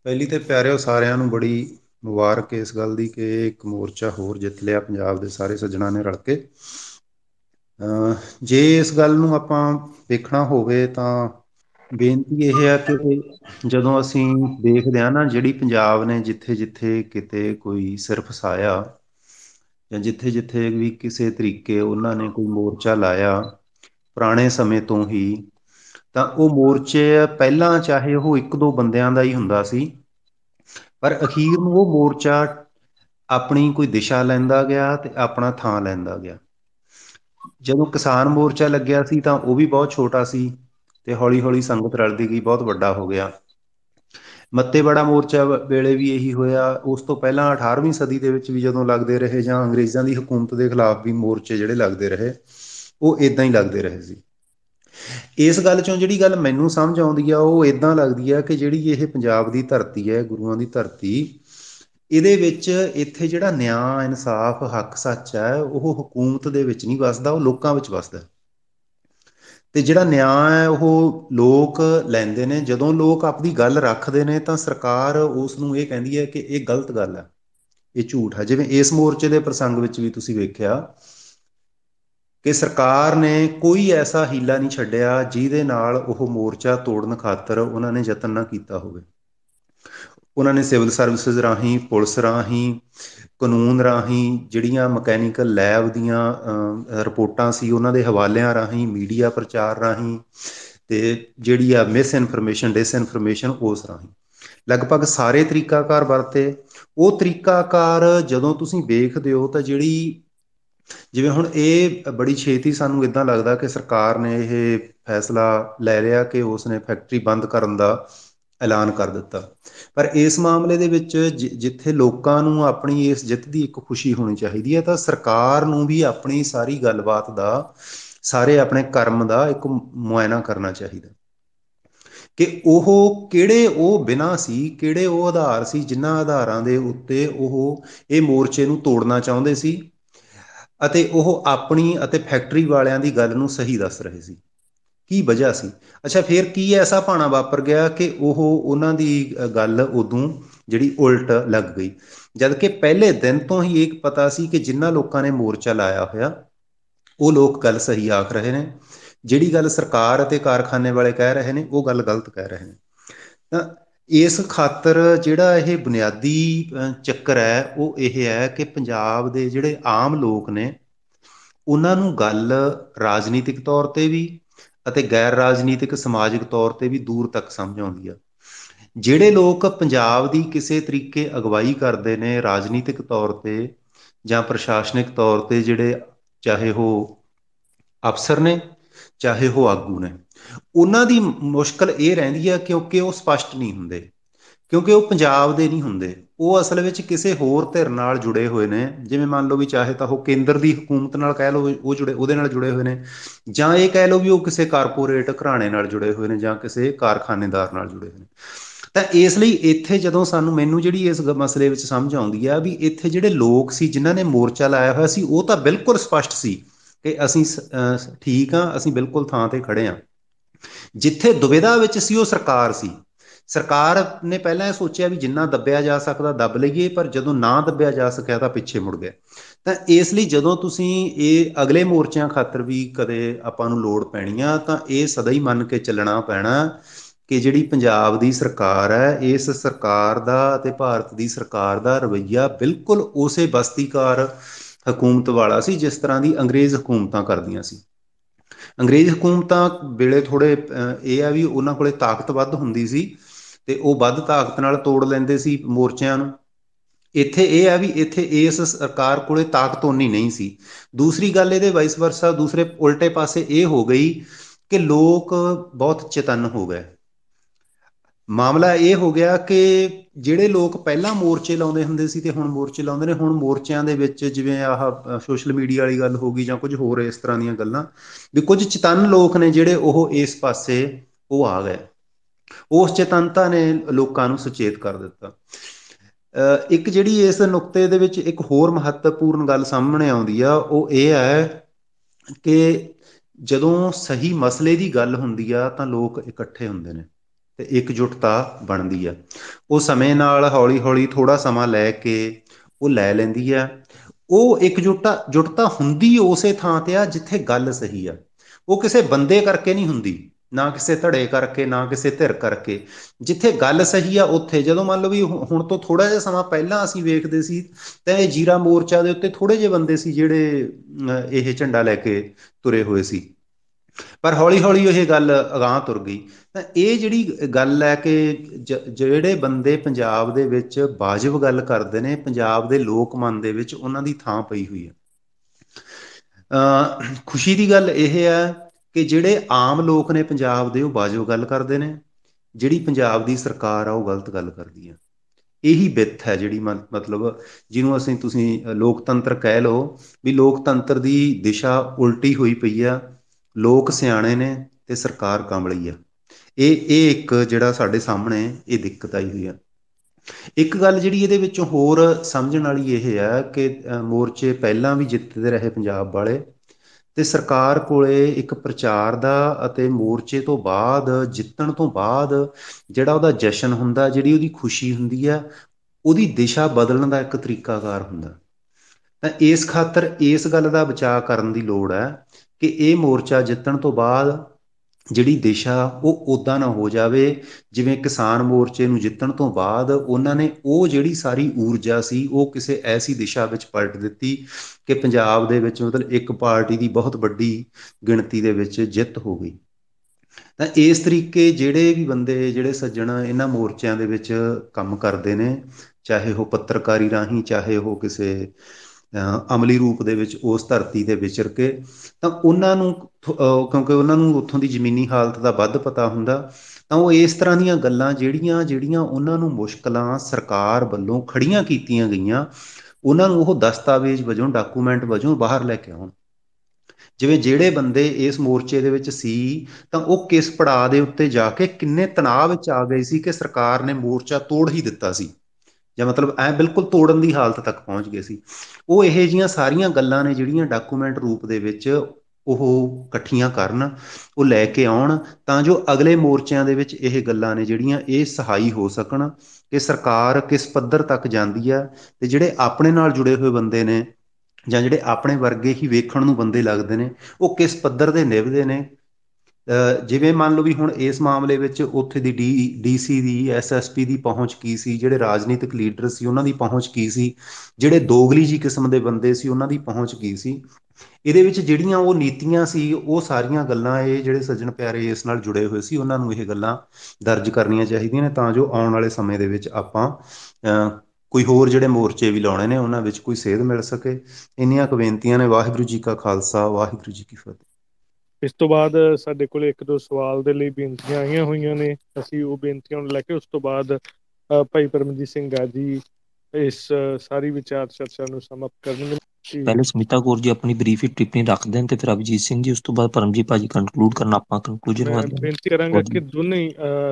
ਪਹਿਲੀ ਤੇ ਪਿਆਰਿਓ, ਸਾਰਿਆਂ ਨੂੰ ਬੜੀ ਮੁਬਾਰਕ ਇਸ ਗੱਲ ਦੀ ਕਿ ਇੱਕ ਮੋਰਚਾ ਹੋਰ ਜਿੱਤ ਲਿਆ, ਪੰਜਾਬ ਦੇ ਸਾਰੇ ਸੱਜਣਾ ਨੇ ਰਲ ਕੇ। ਜੇ ਇਸ ਗੱਲ ਨੂੰ ਆਪਾਂ ਵੇਖਣਾ ਹੋਵੇ ਤਾਂ ਬੇਨਤੀ ਇਹ ਹੈ ਕਿ ਜਦੋਂ ਅਸੀਂ ਦੇਖਦੇ ਹਾਂ ਨਾ, ਜਿਹੜੀ ਪੰਜਾਬ ਨੇ ਜਿੱਥੇ ਜਿੱਥੇ ਕਿਤੇ ਕੋਈ ਸਿਰ ਫਸਾਇਆ ਜਾਂ ਜਿੱਥੇ ਜਿੱਥੇ ਵੀ ਕਿਸੇ ਤਰੀਕੇ ਉਹਨਾਂ ਨੇ ਕੋਈ ਮੋਰਚਾ ਲਾਇਆ ਪੁਰਾਣੇ ਸਮੇਂ ਤੋਂ ਹੀ, ਤਾਂ ਉਹ ਮੋਰਚੇ ਪਹਿਲਾਂ ਚਾਹੇ ਉਹ ਇੱਕ ਦੋ ਬੰਦਿਆਂ ਦਾ ਹੀ ਹੁੰਦਾ ਸੀ। ਪਰ ਅਖੀਰ ਨੂੰ ਉਹ ਮੋਰਚਾ ਆਪਣੀ ਕੋਈ ਦਿਸ਼ਾ ਲੈਂਦਾ ਗਿਆ ਤੇ ਆਪਣਾ ਥਾਂ ਲੈਂਦਾ ਗਿਆ। ਜਦੋਂ ਕਿਸਾਨ ਮੋਰਚਾ ਲੱਗਿਆ ਸੀ ਤਾਂ ਉਹ ਵੀ ਬਹੁਤ ਛੋਟਾ ਸੀ ਤੇ ਹੌਲੀ ਹੌਲੀ ਸੰਗਤ ਰਲਦੀ ਗਈ, ਬਹੁਤ ਵੱਡਾ ਹੋ ਗਿਆ। ਮੱਤੇ ਬੜਾ ਮੋਰਚਾ ਵੇਲੇ ਵੀ ਇਹੀ ਹੋਇਆ। ਉਸ ਤੋਂ ਪਹਿਲਾਂ 18ਵੀਂ ਸਦੀ ਦੇ ਵਿੱਚ ਵੀ ਜਦੋਂ ਲੱਗਦੇ ਰਹੇ ਜਾਂ ਅੰਗਰੇਜ਼ਾਂ ਦੀ ਹਕੂਮਤ ਦੇ ਖਿਲਾਫ ਵੀ ਮੋਰਚੇ ਜਿਹੜੇ ਲੱਗਦੇ ਰਹੇ, ਉਹ ਇਦਾਂ ਹੀ ਲੱਗਦੇ ਰਹੇ ਸੀ। ਇਸ ਗੱਲ ਚੋਂ ਜਿਹੜੀ ਗੱਲ ਮੈਨੂੰ ਸਮਝ ਆਉਂਦੀ ਆ, ਉਹ ਇਦਾਂ ਲੱਗਦੀ ਆ ਕਿ ਜਿਹੜੀ ਇਹ ਪੰਜਾਬ ਦੀ ਧਰਤੀ ਹੈ, ਗੁਰੂਆਂ ਦੀ ਧਰਤੀ, ਇਹਦੇ ਵਿੱਚ ਇੱਥੇ ਜਿਹੜਾ ਨਿਆਂ, ਇਨਸਾਫ, ਹੱਕ ਸੱਚ ਹੈ, ਉਹ ਹਕੂਮਤ ਦੇ ਵਿੱਚ ਨਹੀਂ ਵਸਦਾ, ਉਹ ਲੋਕਾਂ ਵਿੱਚ ਵਸਦਾ ਤੇ ਜਿਹੜਾ ਨਿਆਂ ਹੈ, ਉਹ ਲੋਕ ਲੈਂਦੇ ਨੇ। ਜਦੋਂ ਲੋਕ ਆਪਣੀ ਗੱਲ ਰੱਖਦੇ ਨੇ, ਤਾਂ ਸਰਕਾਰ ਉਸ ਨੂੰ ਇਹ ਕਹਿੰਦੀ ਹੈ ਕਿ ਇਹ ਗਲਤ ਗੱਲ ਹੈ। ਇਹ ਝੂਠ ਹੈ। ਜਿਵੇਂ ਇਸ ਮੋਰਚੇ ਦੇ ਪ੍ਰਸੰਗ ਵਿੱਚ ਵੀ ਤੁਸੀਂ ਵੇਖਿਆ ਕਿ ਸਰਕਾਰ ਨੇ ਕੋਈ ਐਸਾ ਹੀਲਾ ਨਹੀਂ ਛੱਡਿਆ ਜਿਹਦੇ ਨਾਲ ਉਹ ਮੋਰਚਾ ਤੋੜਨ ਖਾਤਰ ਉਹਨਾਂ ਨੇ ਯਤਨ ਨਾ ਕੀਤਾ ਹੋਵੇ। ਉਹਨਾਂ ਨੇ ਸਿਵਲ ਸਰਵਿਸਿਜ਼ ਰਾਹੀਂ, ਪੁਲਿਸ ਰਾਹੀਂ, ਕਾਨੂੰਨ ਰਾਹੀਂ ਜਿਹੜੀਆਂ ਮਕੈਨੀਕਲ ਲੈਬ ਦੀਆਂ ਰਿਪੋਰਟਾਂ ਸੀ ਉਹਨਾਂ ਦੇ ਹਵਾਲਿਆਂ ਰਾਹੀਂ, ਮੀਡੀਆ ਪ੍ਰਚਾਰ ਰਾਹੀਂ ਤੇ ਜਿਹੜੀ ਆ ਮਿਸ ਇਨਫੋਰਮੇਸ਼ਨ ਡਿਸ ਇਨਫੋਰਮੇਸ਼ਨ ਉਸ ਰਾਹੀਂ। ਲਗਭਗ ਸਾਰੇ ਤਰੀਕਾਕਾਰ ਵਰਤੇ। ਉਹ ਤਰੀਕਾਕਾਰ ਜਦੋਂ ਤੁਸੀਂ ਵੇਖਦੇ ਹੋ ਤਾਂ ਜਿਹੜੀ ਜਿਵੇਂ ਹੁਣ ਇਹ ਬੜੀ ਛੇਤੀ ਸਾਨੂੰ ਇਦਾਂ ਲੱਗਦਾ ਕਿ ਸਰਕਾਰ ਨੇ ਇਹ ਫੈਸਲਾ ਲੈ ਲਿਆ ਕਿ ਉਸਨੇ ਫੈਕਟਰੀ ਬੰਦ ਕਰਨ ਦਾ ਐਲਾਨ ਕਰ ਦਿੱਤਾ। ਪਰ ਇਸ ਮਾਮਲੇ ਦੇ ਵਿੱਚ ਜਿੱਥੇ ਲੋਕਾਂ ਨੂੰ ਆਪਣੀ ਇਸ ਜਿੱਤ ਦੀ ਇੱਕ ਖੁਸ਼ੀ ਹੋਣੀ ਚਾਹੀਦੀ ਹੈ, ਤਾਂ ਸਰਕਾਰ ਨੂੰ ਵੀ ਆਪਣੀ ਸਾਰੀ ਗੱਲਬਾਤ ਦਾ, ਸਾਰੇ ਆਪਣੇ ਕਰਮ ਦਾ ਇੱਕ ਮੁਆਇਨਾ ਕਰਨਾ ਚਾਹੀਦਾ। ਕਿ ਉਹ ਕਿਹੜੇ ਉਹ ਬਿਨਾ ਸੀ, ਕਿਹੜੇ ਉਹ ਆਧਾਰ ਸੀ, ਜਿਨ੍ਹਾਂ ਆਧਾਰਾਂ ਦੇ ਉੱਤੇ ਉਹ ਇਹ ਮੋਰਚੇ ਨੂੰ ਤੋੜਨਾ ਚਾਹੁੰਦੇ ਸੀ ਅਤੇ ਉਹ ਆਪਣੀ ਅਤੇ ਫੈਕਟਰੀ ਵਾਲਿਆਂ ਦੀ ਗੱਲ ਨੂੰ ਸਹੀ ਦੱਸ ਰਹੇ ਸੀ। ਕੀ ਵਜ੍ਹਾ ਸੀ? ਅੱਛਾ, ਫਿਰ ਕੀ ਐਸਾ ਭਾਣਾ ਵਾਪਰ ਗਿਆ ਕਿ ਉਹ ਉਹਨਾਂ ਦੀ ਗੱਲ ਉਦੋਂ ਜਿਹੜੀ ਉਲਟ ਲੱਗ ਗਈ? ਜਦ ਕਿ ਪਹਿਲੇ ਦਿਨ ਤੋਂ ਹੀ ਇਹ ਪਤਾ ਸੀ ਕਿ ਜਿੰਨਾ ਲੋਕਾਂ ਨੇ ਮੋਰਚਾ ਲਾਇਆ ਹੋਇਆ, ਉਹ ਲੋਕ ਗੱਲ ਸਹੀ ਆਖ ਰਹੇ ਨੇ। ਜਿਹੜੀ ਗੱਲ ਸਰਕਾਰ ਅਤੇ ਕਾਰਖਾਨੇ ਵਾਲੇ ਕਹਿ ਰਹੇ ਨੇ, ਉਹ ਗੱਲ ਗਲਤ ਕਹਿ ਰਹੇ ਨੇ। ਤਾਂ ਇਸ ਖਾਤਰ ਜਿਹੜਾ ਇਹ ਬੁਨਿਆਦੀ ਚੱਕਰ ਹੈ, ਉਹ ਇਹ ਹੈ ਕਿ ਪੰਜਾਬ ਦੇ ਜਿਹੜੇ ਆਮ ਲੋਕ ਨੇ, ਉਹਨਾਂ ਨੂੰ ਗੱਲ ਰਾਜਨੀਤਿਕ ਤੌਰ ਤੇ ਵੀ ਅਤੇ ਗੈਰ ਰਾਜਨੀਤਿਕ ਸਮਾਜਿਕ ਤੌਰ ਤੇ ਵੀ ਦੂਰ ਤੱਕ ਸਮਝ ਆਉਂਦੀ ਆ। ਜਿਹੜੇ ਲੋਕ ਪੰਜਾਬ ਦੀ ਕਿਸੇ ਤਰੀਕੇ ਅਗਵਾਈ ਕਰਦੇ ਨੇ ਰਾਜਨੀਤਿਕ ਤੌਰ ਤੇ ਜਾਂ ਪ੍ਰਸ਼ਾਸਨਿਕ ਤੌਰ ਤੇ ਜਿਹੜੇ ਚਾਹੇ ਉਹ ਅਫਸਰ ਨੇ, ਚਾਹੇ ਉਹ ਆਗੂ ਨੇ ਉਹਨਾਂ ਦੀ ਮੁਸ਼ਕਲ ਇਹ ਰਹਿੰਦੀ ਆ ਕਿਉਂਕਿ ਉਹ ਸਪਸ਼ਟ ਨਹੀਂ ਹੁੰਦੇ, ਕਿਉਂਕਿ ਉਹ ਪੰਜਾਬ ਦੇ ਨਹੀਂ ਹੁੰਦੇ। ਉਹ ਅਸਲ ਵਿੱਚ ਕਿਸੇ ਹੋਰ ਧਿਰ ਨਾਲ ਜੁੜੇ ਹੋਏ ਨੇ, ਜਿਵੇਂ ਮੰਨ ਲਓ ਵੀ ਚਾਹੇ ਤਾਂ ਉਹ ਕੇਂਦਰ ਦੀ ਹਕੂਮਤ ਨਾਲ ਕਹਿ ਲਓ ਉਹ ਜੁੜੇ, ਉਹਦੇ ਨਾਲ ਜੁੜੇ ਹੋਏ ਨੇ, ਜਾਂ ਇਹ ਕਹਿ ਲਓ ਵੀ ਉਹ ਕਿਸੇ ਕਾਰਪੋਰੇਟ ਘਰਾਣੇ ਨਾਲ ਜੁੜੇ ਹੋਏ ਨੇ, ਜਾਂ ਕਿਸੇ ਕਾਰਖਾਨੇਦਾਰ ਨਾਲ ਜੁੜੇ ਹੋਏ ਨੇ। ਤਾਂ ਇਸ ਲਈ ਇੱਥੇ ਜਦੋਂ ਸਾਨੂੰ ਮੈਨੂੰ ਜਿਹੜੀ ਇਸ ਮਸਲੇ ਵਿੱਚ ਸਮਝ ਆਉਂਦੀ ਆ ਵੀ ਇੱਥੇ ਜਿਹੜੇ ਲੋਕ ਸੀ, ਜਿਨ੍ਹਾਂ ਨੇ ਮੋਰਚਾ ਲਾਇਆ ਹੋਇਆ ਸੀ, ਉਹ ਤਾਂ ਬਿਲਕੁਲ ਸਪਸ਼ਟ ਸੀ ਕਿ ਅਸੀਂ ਠੀਕ ਆ, ਅਸੀਂ ਬਿਲਕੁਲ ਥਾਂ ਤੇ ਖੜੇ ਆ। ਜਿੱਥੇ ਦੁਬਿਧਾ ਵਿੱਚ ਸੀ ਉਹ ਸਰਕਾਰ ਸੀ। ਸਰਕਾਰ ਨੇ ਪਹਿਲਾਂ ਇਹ ਸੋਚਿਆ ਵੀ ਜਿੰਨਾ ਦੱਬਿਆ ਜਾ ਸਕਦਾ ਦੱਬ ਲਈਏ, ਪਰ ਜਦੋਂ ਨਾ ਦੱਬਿਆ ਜਾ ਸਕਿਆ ਤਾਂ ਪਿੱਛੇ ਮੁੜ ਗਿਆ। ਤਾਂ ਇਸ ਲਈ ਜਦੋਂ ਤੁਸੀਂ ਇਹ ਅਗਲੇ ਮੋਰਚਿਆਂ ਖਾਤਰ ਵੀ ਕਦੇ ਆਪਾਂ ਨੂੰ ਲੋੜ ਪੈਣੀ ਆ, ਤਾਂ ਇਹ ਸਦਾ ਹੀ ਮੰਨ ਕੇ ਚੱਲਣਾ ਪੈਣਾ ਕਿ ਜਿਹੜੀ ਪੰਜਾਬ ਦੀ ਸਰਕਾਰ ਹੈ, ਇਸ ਸਰਕਾਰ ਦਾ ਅਤੇ ਭਾਰਤ ਦੀ ਸਰਕਾਰ ਦਾ ਰਵਈਆ ਬਿਲਕੁਲ ਉਸੇ ਬਸਤੀਕਾਰ ਹਕੂਮਤ ਵਾਲਾ ਸੀ, ਜਿਸ ਤਰ੍ਹਾਂ ਦੀ ਅੰਗਰੇਜ਼ ਹਕੂਮਤਾਂ ਕਰਦੀਆਂ ਸੀ। ਅੰਗਰੇਜ਼ ਹਕੂਮਤਾਂ ਵੇਲੇ ਥੋੜੇ ਇਹ ਆ ਵੀ ਉਹਨਾਂ ਕੋਲੇ ਤਾਕਤ ਵੱਧ ਹੁੰਦੀ ਸੀ ਤੇ ਉਹ ਵੱਧ ਤਾਕਤ ਨਾਲ ਤੋੜ ਲੈਂਦੇ ਸੀ ਮੋਰਚਿਆਂ ਨੂੰ। ਇੱਥੇ ਇਹ ਆ ਵੀ ਇੱਥੇ ਇਸ ਸਰਕਾਰ ਕੋਲੇ ਤਾਕਤ ਉਨੀ ਨਹੀਂ ਸੀ। ਦੂਸਰੀ ਗੱਲ ਇਹਦੇ ਵਾਈਸ ਵਰਸਾ ਦੂਸਰੇ ਉਲਟੇ ਪਾਸੇ ਇਹ ਹੋ ਗਈ ਕਿ ਲੋਕ ਬਹੁਤ ਚੇਤਨ ਹੋ ਗਏ। ਮਾਮਲਾ ਇਹ ਹੋ ਗਿਆ ਕਿ ਜਿਹੜੇ ਲੋਕ ਪਹਿਲਾਂ ਮੋਰਚੇ ਲਾਉਂਦੇ ਹੁੰਦੇ ਸੀ ਤੇ ਹੁਣ ਮੋਰਚੇ ਲਾਉਂਦੇ ਨੇ, ਹੁਣ ਮੋਰਚਿਆਂ ਦੇ ਵਿੱਚ ਜਿਵੇਂ ਆਹ ਸੋਸ਼ਲ ਮੀਡੀਆ ਵਾਲੀ ਗੱਲ ਹੋ ਗਈ ਜਾਂ ਕੁਝ ਹੋਰ ਇਸ ਤਰ੍ਹਾਂ ਦੀਆਂ ਗੱਲਾਂ, ਵੀ ਕੁਝ ਚੇਤਨ ਲੋਕ ਨੇ ਜਿਹੜੇ ਉਹ ਇਸ ਪਾਸੇ ਉਹ ਆ ਗਏ। ਉਸ ਚੇਤਨਤਾ ਨੇ ਲੋਕਾਂ ਨੂੰ ਸੁਚੇਤ ਕਰ ਦਿੱਤਾ। ਇੱਕ ਜਿਹੜੀ ਇਸ ਨੁਕਤੇ ਦੇ ਵਿੱਚ ਇੱਕ ਹੋਰ ਮਹੱਤਵਪੂਰਨ ਗੱਲ ਸਾਹਮਣੇ ਆਉਂਦੀ ਆ, ਉਹ ਇਹ ਹੈ ਕਿ ਜਦੋਂ ਸਹੀ ਮਸਲੇ ਦੀ ਗੱਲ ਹੁੰਦੀ ਆ, ਤਾਂ ਲੋਕ ਇਕੱਠੇ ਹੁੰਦੇ ਨੇ। ਤੇ ਇਕਜੁੱਟਤਾ ਬਣਦੀ ਆ। ਉਹ ਸਮੇਂ ਨਾਲ ਹੌਲੀ ਹੌਲੀ ਥੋੜਾ ਸਮਾਂ ਲੈ ਕੇ ਉਹ ਲੈ ਲੈਂਦੀ ਆ। ਉਹ ਇਕਜੁੱਟਤਾ, ਜੁਟਤਾ ਹੁੰਦੀ ਉਸੇ ਥਾਂ ਤੇ ਆ ਜਿੱਥੇ ਗੱਲ ਸਹੀ ਆ। ਉਹ ਕਿਸੇ ਬੰਦੇ ਕਰਕੇ ਨਹੀਂ ਹੁੰਦੀ, ਨਾ ਕਿਸੇ ਧੜੇ ਕਰਕੇ, ਨਾ ਕਿਸੇ ਧਿਰ ਕਰਕੇ। ਜਿੱਥੇ ਗੱਲ ਸਹੀ ਆ ਉੱਥੇ, ਜਦੋਂ ਮੰਨ ਲਓ ਵੀ ਹੁਣ ਤੋਂ ਥੋੜਾ ਜਿਹਾ ਸਮਾਂ ਪਹਿਲਾਂ ਅਸੀਂ ਵੇਖਦੇ ਸੀ, ਤਾਂ ਇਹ ਜੀਰਾ ਮੋਰਚਾ ਦੇ ਉੱਤੇ ਥੋੜੇ ਜਿਹੇ ਬੰਦੇ ਸੀ ਜਿਹੜੇ ਇਹ ਝੰਡਾ ਲੈ ਕੇ ਤੁਰੇ ਹੋਏ ਸੀ। ਪਰ ਹੌਲੀ ਹੌਲੀ ਇਹ ਗੱਲ ਅਗਾਹ ਤੁਰ ਗਈ। ਤਾਂ ਇਹ ਜਿਹੜੀ ਗੱਲ ਹੈ ਕਿ ਜਿਹੜੇ ਬੰਦੇ ਪੰਜਾਬ ਦੇ ਵਿੱਚ ਬਾਜਬ ਗੱਲ ਕਰਦੇ ਨੇ, ਪੰਜਾਬ ਦੇ ਲੋਕ ਮਨ ਦੇ ਵਿੱਚ ਉਹਨਾਂ ਦੀ ਥਾਂ ਪਈ ਹੋਈ ਹੈ। ਅ ਖੁਸ਼ੀ ਦੀ ਗੱਲ ਇਹ ਹੈ ਕਿ ਜਿਹੜੇ ਆਮ ਲੋਕ ਨੇ ਪੰਜਾਬ ਦੇ, ਉਹ ਬਾਜੋ ਗੱਲ ਕਰਦੇ ਨੇ। ਜਿਹੜੀ ਪੰਜਾਬ ਦੀ ਸਰਕਾਰ ਆ, ਉਹ ਗਲਤ ਗੱਲ ਕਰਦੀ ਆ। ਇਹੀ ਬਿੱਥ ਹੈ ਜਿਹੜੀ ਮਤਲਬ ਜਿਹਨੂੰ ਅਸੀਂ ਤੁਸੀਂ ਲੋਕਤੰਤਰ ਕਹਿ ਲਓ ਵੀ ਲੋਕਤੰਤਰ ਦੀ ਦਿਸ਼ਾ ਉਲਟੀ ਹੋਈ ਪਈ ਆ। ਲੋਕ ਸਿਆਣੇ ਨੇ ਤੇ ਸਰਕਾਰ ਕਮਲੀ ਆ। ਇਹ ਇਹ ਇੱਕ ਜਿਹੜਾ ਸਾਡੇ ਸਾਹਮਣੇ ਇਹ ਦਿੱਕਤ ਆਈ ਹੋਈ ਆ। ਇੱਕ ਗੱਲ ਜਿਹੜੀ ਇਹਦੇ ਵਿੱਚੋਂ ਹੋਰ ਸਮਝਣ ਵਾਲੀ ਇਹ ਹੈ ਕਿ ਮੋਰਚੇ ਪਹਿਲਾਂ ਵੀ ਜਿੱਤਦੇ ਰਹੇ ਪੰਜਾਬ ਵਾਲੇ ਤੇ ਸਰਕਾਰ ਕੋਲੇ ਇੱਕ ਪ੍ਰਚਾਰ ਦਾ ਅਤੇ ਮੋਰਚੇ ਤੋਂ ਬਾਅਦ, ਜਿੱਤਣ ਤੋਂ ਬਾਅਦ ਜਿਹੜਾ ਉਹਦਾ ਜਸ਼ਨ ਹੁੰਦਾ, ਜਿਹੜੀ ਉਹਦੀ ਖੁਸ਼ੀ ਹੁੰਦੀ ਆ, ਉਹਦੀ ਦਿਸ਼ਾ ਬਦਲਣ ਦਾ ਇੱਕ ਤਰੀਕਾਕਾਰ ਹੁੰਦਾ। ਤਾਂ ਇਸ ਖਾਤਰ ਇਸ ਗੱਲ ਦਾ ਬਚਾਅ ਕਰਨ ਦੀ ਲੋੜ ਹੈ ਕਿ ਇਹ ਮੋਰਚਾ ਜਿੱਤਣ ਤੋਂ ਬਾਅਦ ਜਿਹੜੀ ਦਿਸ਼ਾ ਉਹ ਉਦਾਂ ਨਾ ਹੋ ਜਾਵੇ, ਜਿਵੇਂ ਕਿਸਾਨ ਮੋਰਚੇ ਨੂੰ ਜਿੱਤਣ ਤੋਂ ਬਾਅਦ ਉਹਨਾਂ ਨੇ ਉਹ ਜਿਹੜੀ ਸਾਰੀ ਊਰਜਾ ਸੀ ਉਹ ਕਿਸੇ ਐਸੀ ਦਿਸ਼ਾ ਵਿੱਚ ਪਲਟ ਦਿੱਤੀ ਕਿ ਪੰਜਾਬ ਦੇ ਵਿੱਚ ਮਤਲਬ ਇੱਕ ਪਾਰਟੀ ਦੀ ਬਹੁਤ ਵੱਡੀ ਗਿਣਤੀ ਦੇ ਵਿੱਚ ਜਿੱਤ ਹੋ ਗਈ। ਤਾਂ ਇਸ ਤਰੀਕੇ ਜਿਹੜੇ ਵੀ ਬੰਦੇ, ਜਿਹੜੇ ਸੱਜਣ ਇਹਨਾਂ ਮੋਰਚਿਆਂ ਦੇ ਵਿੱਚ ਕੰਮ ਕਰਦੇ ਨੇ, ਚਾਹੇ ਉਹ ਪੱਤਰਕਾਰੀ ਰਾਹੀਂ, ਚਾਹੇ ਉਹ ਕਿਸੇ ਅਮਲੀ ਰੂਪ ਦੇ ਵਿੱਚ ਉਸ ਧਰਤੀ ਦੇ ਵਿਚਰ ਕੇ, ਤਾਂ ਉਹਨਾਂ ਨੂੰ ਕਿਉਂਕਿ ਉਹਨਾਂ ਨੂੰ ਉੱਥੋਂ ਦੀ ਜ਼ਮੀਨੀ ਹਾਲਤ ਦਾ ਵੱਧ ਪਤਾ ਹੁੰਦਾ, ਤਾਂ ਉਹ ਇਸ ਤਰ੍ਹਾਂ ਦੀਆਂ ਗੱਲਾਂ ਜਿਹੜੀਆਂ ਜਿਹੜੀਆਂ ਉਹਨਾਂ ਨੂੰ ਮੁਸ਼ਕਲਾਂ ਸਰਕਾਰ ਵੱਲੋਂ ਖੜੀਆਂ ਕੀਤੀਆਂ ਗਈਆਂ, ਉਹਨਾਂ ਨੂੰ ਉਹ ਦਸਤਾਵੇਜ਼ ਵਜੋਂ, ਡਾਕੂਮੈਂਟ ਵਜੋਂ ਬਾਹਰ ਲੈ ਕੇ ਆਉਣ। ਜਿਵੇਂ ਜਿਹੜੇ ਬੰਦੇ ਇਸ ਮੋਰਚੇ ਦੇ ਵਿੱਚ ਸੀ, ਤਾਂ ਉਹ ਕਿਸ ਪੜਾਅ ਦੇ ਉੱਤੇ ਜਾ ਕੇ ਕਿੰਨੇ ਤਣਾਅ ਵਿੱਚ ਆ ਗਏ ਸੀ ਕਿ ਸਰਕਾਰ ਨੇ ਮੋਰਚਾ ਤੋੜ ਹੀ ਦਿੱਤਾ ਸੀ। ਜਾਂ ਮਤਲਬ ਐ ਬਿਲਕੁਲ ਤੋੜਨ ਦੀ ਹਾਲਤ ਤੱਕ ਪਹੁੰਚ ਗਏ ਸੀ। ਉਹ ਇਹੋ ਜੀਆਂ ਸਾਰੀਆਂ ਗੱਲਾਂ ਨੇ ਜਿਹੜੀਆਂ ਡਾਕੂਮੈਂਟ ਰੂਪ ਦੇ ਵਿੱਚ ਉਹ ਇਕੱਠੀਆਂ ਕਰਨ, ਉਹ ਲੈ ਕੇ ਆਉਣ, ਤਾਂ ਜੋ ਅਗਲੇ ਮੋਰਚਿਆਂ ਦੇ ਵਿੱਚ ਇਹ ਗੱਲਾਂ ਨੇ ਜਿਹੜੀਆਂ ਇਹ ਸਹਾਈ ਹੋ ਸਕਣ ਕਿ ਸਰਕਾਰ ਕਿਸ ਪੱਧਰ ਤੱਕ ਜਾਂਦੀ ਆ ਤੇ ਜਿਹੜੇ ਆਪਣੇ ਨਾਲ ਜੁੜੇ ਹੋਏ ਬੰਦੇ ਨੇ ਜਾਂ ਜਿਹੜੇ ਆਪਣੇ ਵਰਗੇ ਹੀ ਵੇਖਣ ਨੂੰ ਬੰਦੇ ਲੱਗਦੇ ਨੇ, ਉਹ ਕਿਸ ਪੱਧਰ ਦੇ ਨਿਭਦੇ ਨੇ ਜਿਵੇਂ ਮੰਨ ਲਓ ਵੀ ਹੁਣ ਇਸ ਮਾਮਲੇ ਵਿੱਚ ਉੱਥੇ ਦੀ ਡੀ, ਡੀਸੀ ਦੀ ਐਸਐਸਪੀ ਦੀ ਪਹੁੰਚ ਕੀ ਸੀ? ਜਿਹੜੇ ਰਾਜਨੀਤਿਕ ਲੀਡਰ ਸੀ, ਉਹਨਾਂ ਦੀ ਪਹੁੰਚ ਕੀ ਸੀ? ਜਿਹੜੇ ਦੋਗਲੀ ਜੀ ਕਿਸਮ ਦੇ ਬੰਦੇ ਸੀ, ਉਹਨਾਂ ਦੀ ਪਹੁੰਚ ਕੀ ਸੀ? ਇਹਦੇ ਵਿੱਚ ਜਿਹੜੀਆਂ ਉਹ ਨੀਤੀਆਂ ਸੀ, ਉਹ ਸਾਰੀਆਂ ਗੱਲਾਂ ਇਹ ਜਿਹੜੇ ਸੱਜਣ ਪਿਆਰੇ ਇਸ ਨਾਲ ਜੁੜੇ ਹੋਏ ਸੀ, ਉਹਨਾਂ ਨੂੰ ਇਹ ਗੱਲਾਂ ਦਰਜ ਕਰਨੀਆਂ ਚਾਹੀਦੀਆਂ ਨੇ ਤਾਂ ਜੋ ਆਉਣ ਵਾਲੇ ਸਮੇਂ ਦੇ ਵਿੱਚ ਆਪਾਂ ਕੋਈ ਹੋਰ ਜਿਹੜੇ ਮੋਰਚੇ ਵੀ ਲਾਉਣੇ ਨੇ, ਉਹਨਾਂ ਵਿੱਚ ਕੋਈ ਸੇਧ ਮਿਲ ਸਕੇ। ਇੰਨੀਆਂ ਕੁ ਬੇਨਤੀਆਂ ਨੇ। ਵਾਹਿਗੁਰੂ ਜੀ ਕਾ ਖਾਲਸਾ, ਵਾਹਿਗੁਰੂ ਜੀ ਕੀ ਫਤਿਹ। ਇਸ ਤੋਂ ਬਾਅਦ ਸਾਡੇ ਕੋਲ ਇੱਕ ਦੋ ਸਵਾਲ ਦੇ ਲਈ ਬੇਨਤੀਆਂ ਆਈਆਂ ਹੋਈਆਂ ਨੇ। ਅਸੀਂ ਉਹ ਬੇਨਤੀਆਂ ਨੂੰ ਲੈ ਕੇ ਉਸ ਤੋਂ ਬਾਅਦ ਭਾਈ ਪਰਮਜੀਤ ਸਿੰਘ ਗਾਜੀ ਇਸ ਸਾਰੀ ਵਿਚਾਰ ਚਰਚਾ ਨੂੰ ਸਮਾਪਤ ਕਰਨਗੇ। ਪਹਿਲੇ ਸਮਿਤਾ ਕੌਰ ਜੀ ਆਪਣੀ ਬਰੀਫ ਟਿੱਪਣੀ ਰੱਖ ਦੇਣ ਤੇ ਫਿਰ ਅਭਿਜੀਤ ਸਿੰਘ ਜੀ ਉਸ ਤੋਂ ਬਾਅਦ ਪਰਮਜੀਤ ਭਾਜੀ ਕੰਕਲੂਡ ਕਰਨਾ ਆਪਾਂ ਕੰਕਲੂਜਨ ਮੈਂ ਬੇਨਤੀ ਕਰਾਂਗਾ ਕਿ ਦੋਨੇ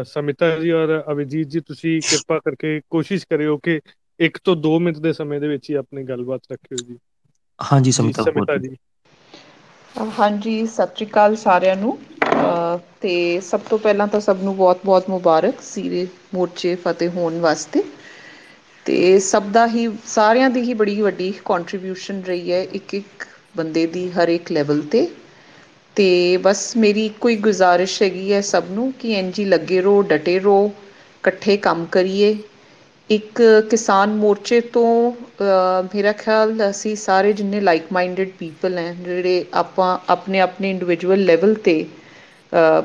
ਸਮਿਤਾ ਜੀ ਔਰ ਅਭਿਜੀਤ ਜੀ ਤੁਸੀਂ ਕਿਰਪਾ ਕਰਕੇ ਕੋਸ਼ਿਸ਼ ਕਰਿਓ ਕਿ ਇੱਕ ਤੋਂ 2 ਮਿੰਟ ਦੇ ਸਮੇਂ ਦੇ ਵਿੱਚ ਹੀ ਆਪਣੀ ਗੱਲਬਾਤ ਰੱਖਿਓ ਜੀ। ਹਾਂਜੀ ਸਮਿਤਾ ਕੌਰ ਜੀ। ਹਾਂਜੀ, ਸਤਿ ਸ਼੍ਰੀ ਅਕਾਲ ਸਾਰਿਆਂ ਨੂੰ। ਤੇ ਸਭ ਤੋਂ ਪਹਿਲਾਂ ਤਾਂ ਸਭ ਨੂੰ ਬਹੁਤ-ਬਹੁਤ ਮੁਬਾਰਕ ਸੀਰੇ ਮੋਰਚੇ ਫਤਿਹ ਹੋਣ ਵਾਸਤੇ। ਤੇ ਸਭ ਦਾ ਹੀ, ਸਾਰਿਆਂ ਦੀ ਹੀ ਬੜੀ ਵੱਡੀ ਕੰਟਰੀਬਿਊਸ਼ਨ ਰਹੀ ਹੈ ਇੱਕ ਇੱਕ ਬੰਦੇ ਦੀ ਹਰ ਇੱਕ ਲੈਵਲ ਤੇ। ਤੇ ਬਸ ਮੇਰੀ ਕੋਈ ਗੁਜ਼ਾਰਿਸ਼ ਹੈਗੀ ਹੈ ਸਭ ਨੂੰ ਕਿ ਇੰਜੀ ਲੱਗੇ ਰਹੋ, ਡਟੇ ਰਹੋ, ਇਕੱਠੇ ਕੰਮ ਕਰੀਏ। ਇੱਕ ਕਿਸਾਨ ਮੋਰਚੇ ਤੋਂ ਮੇਰਾ ਖਿਆਲ ਅਸੀਂ ਸਾਰੇ ਜਿੰਨੇ ਲਾਈਕ ਮਾਈਂਡਡ ਪੀਪਲ ਹੈ, ਜਿਹੜੇ ਆਪਾਂ ਆਪਣੇ ਆਪਣੇ ਇੰਡੀਵਿਜੂਅਲ ਲੈਵਲ ਤੇ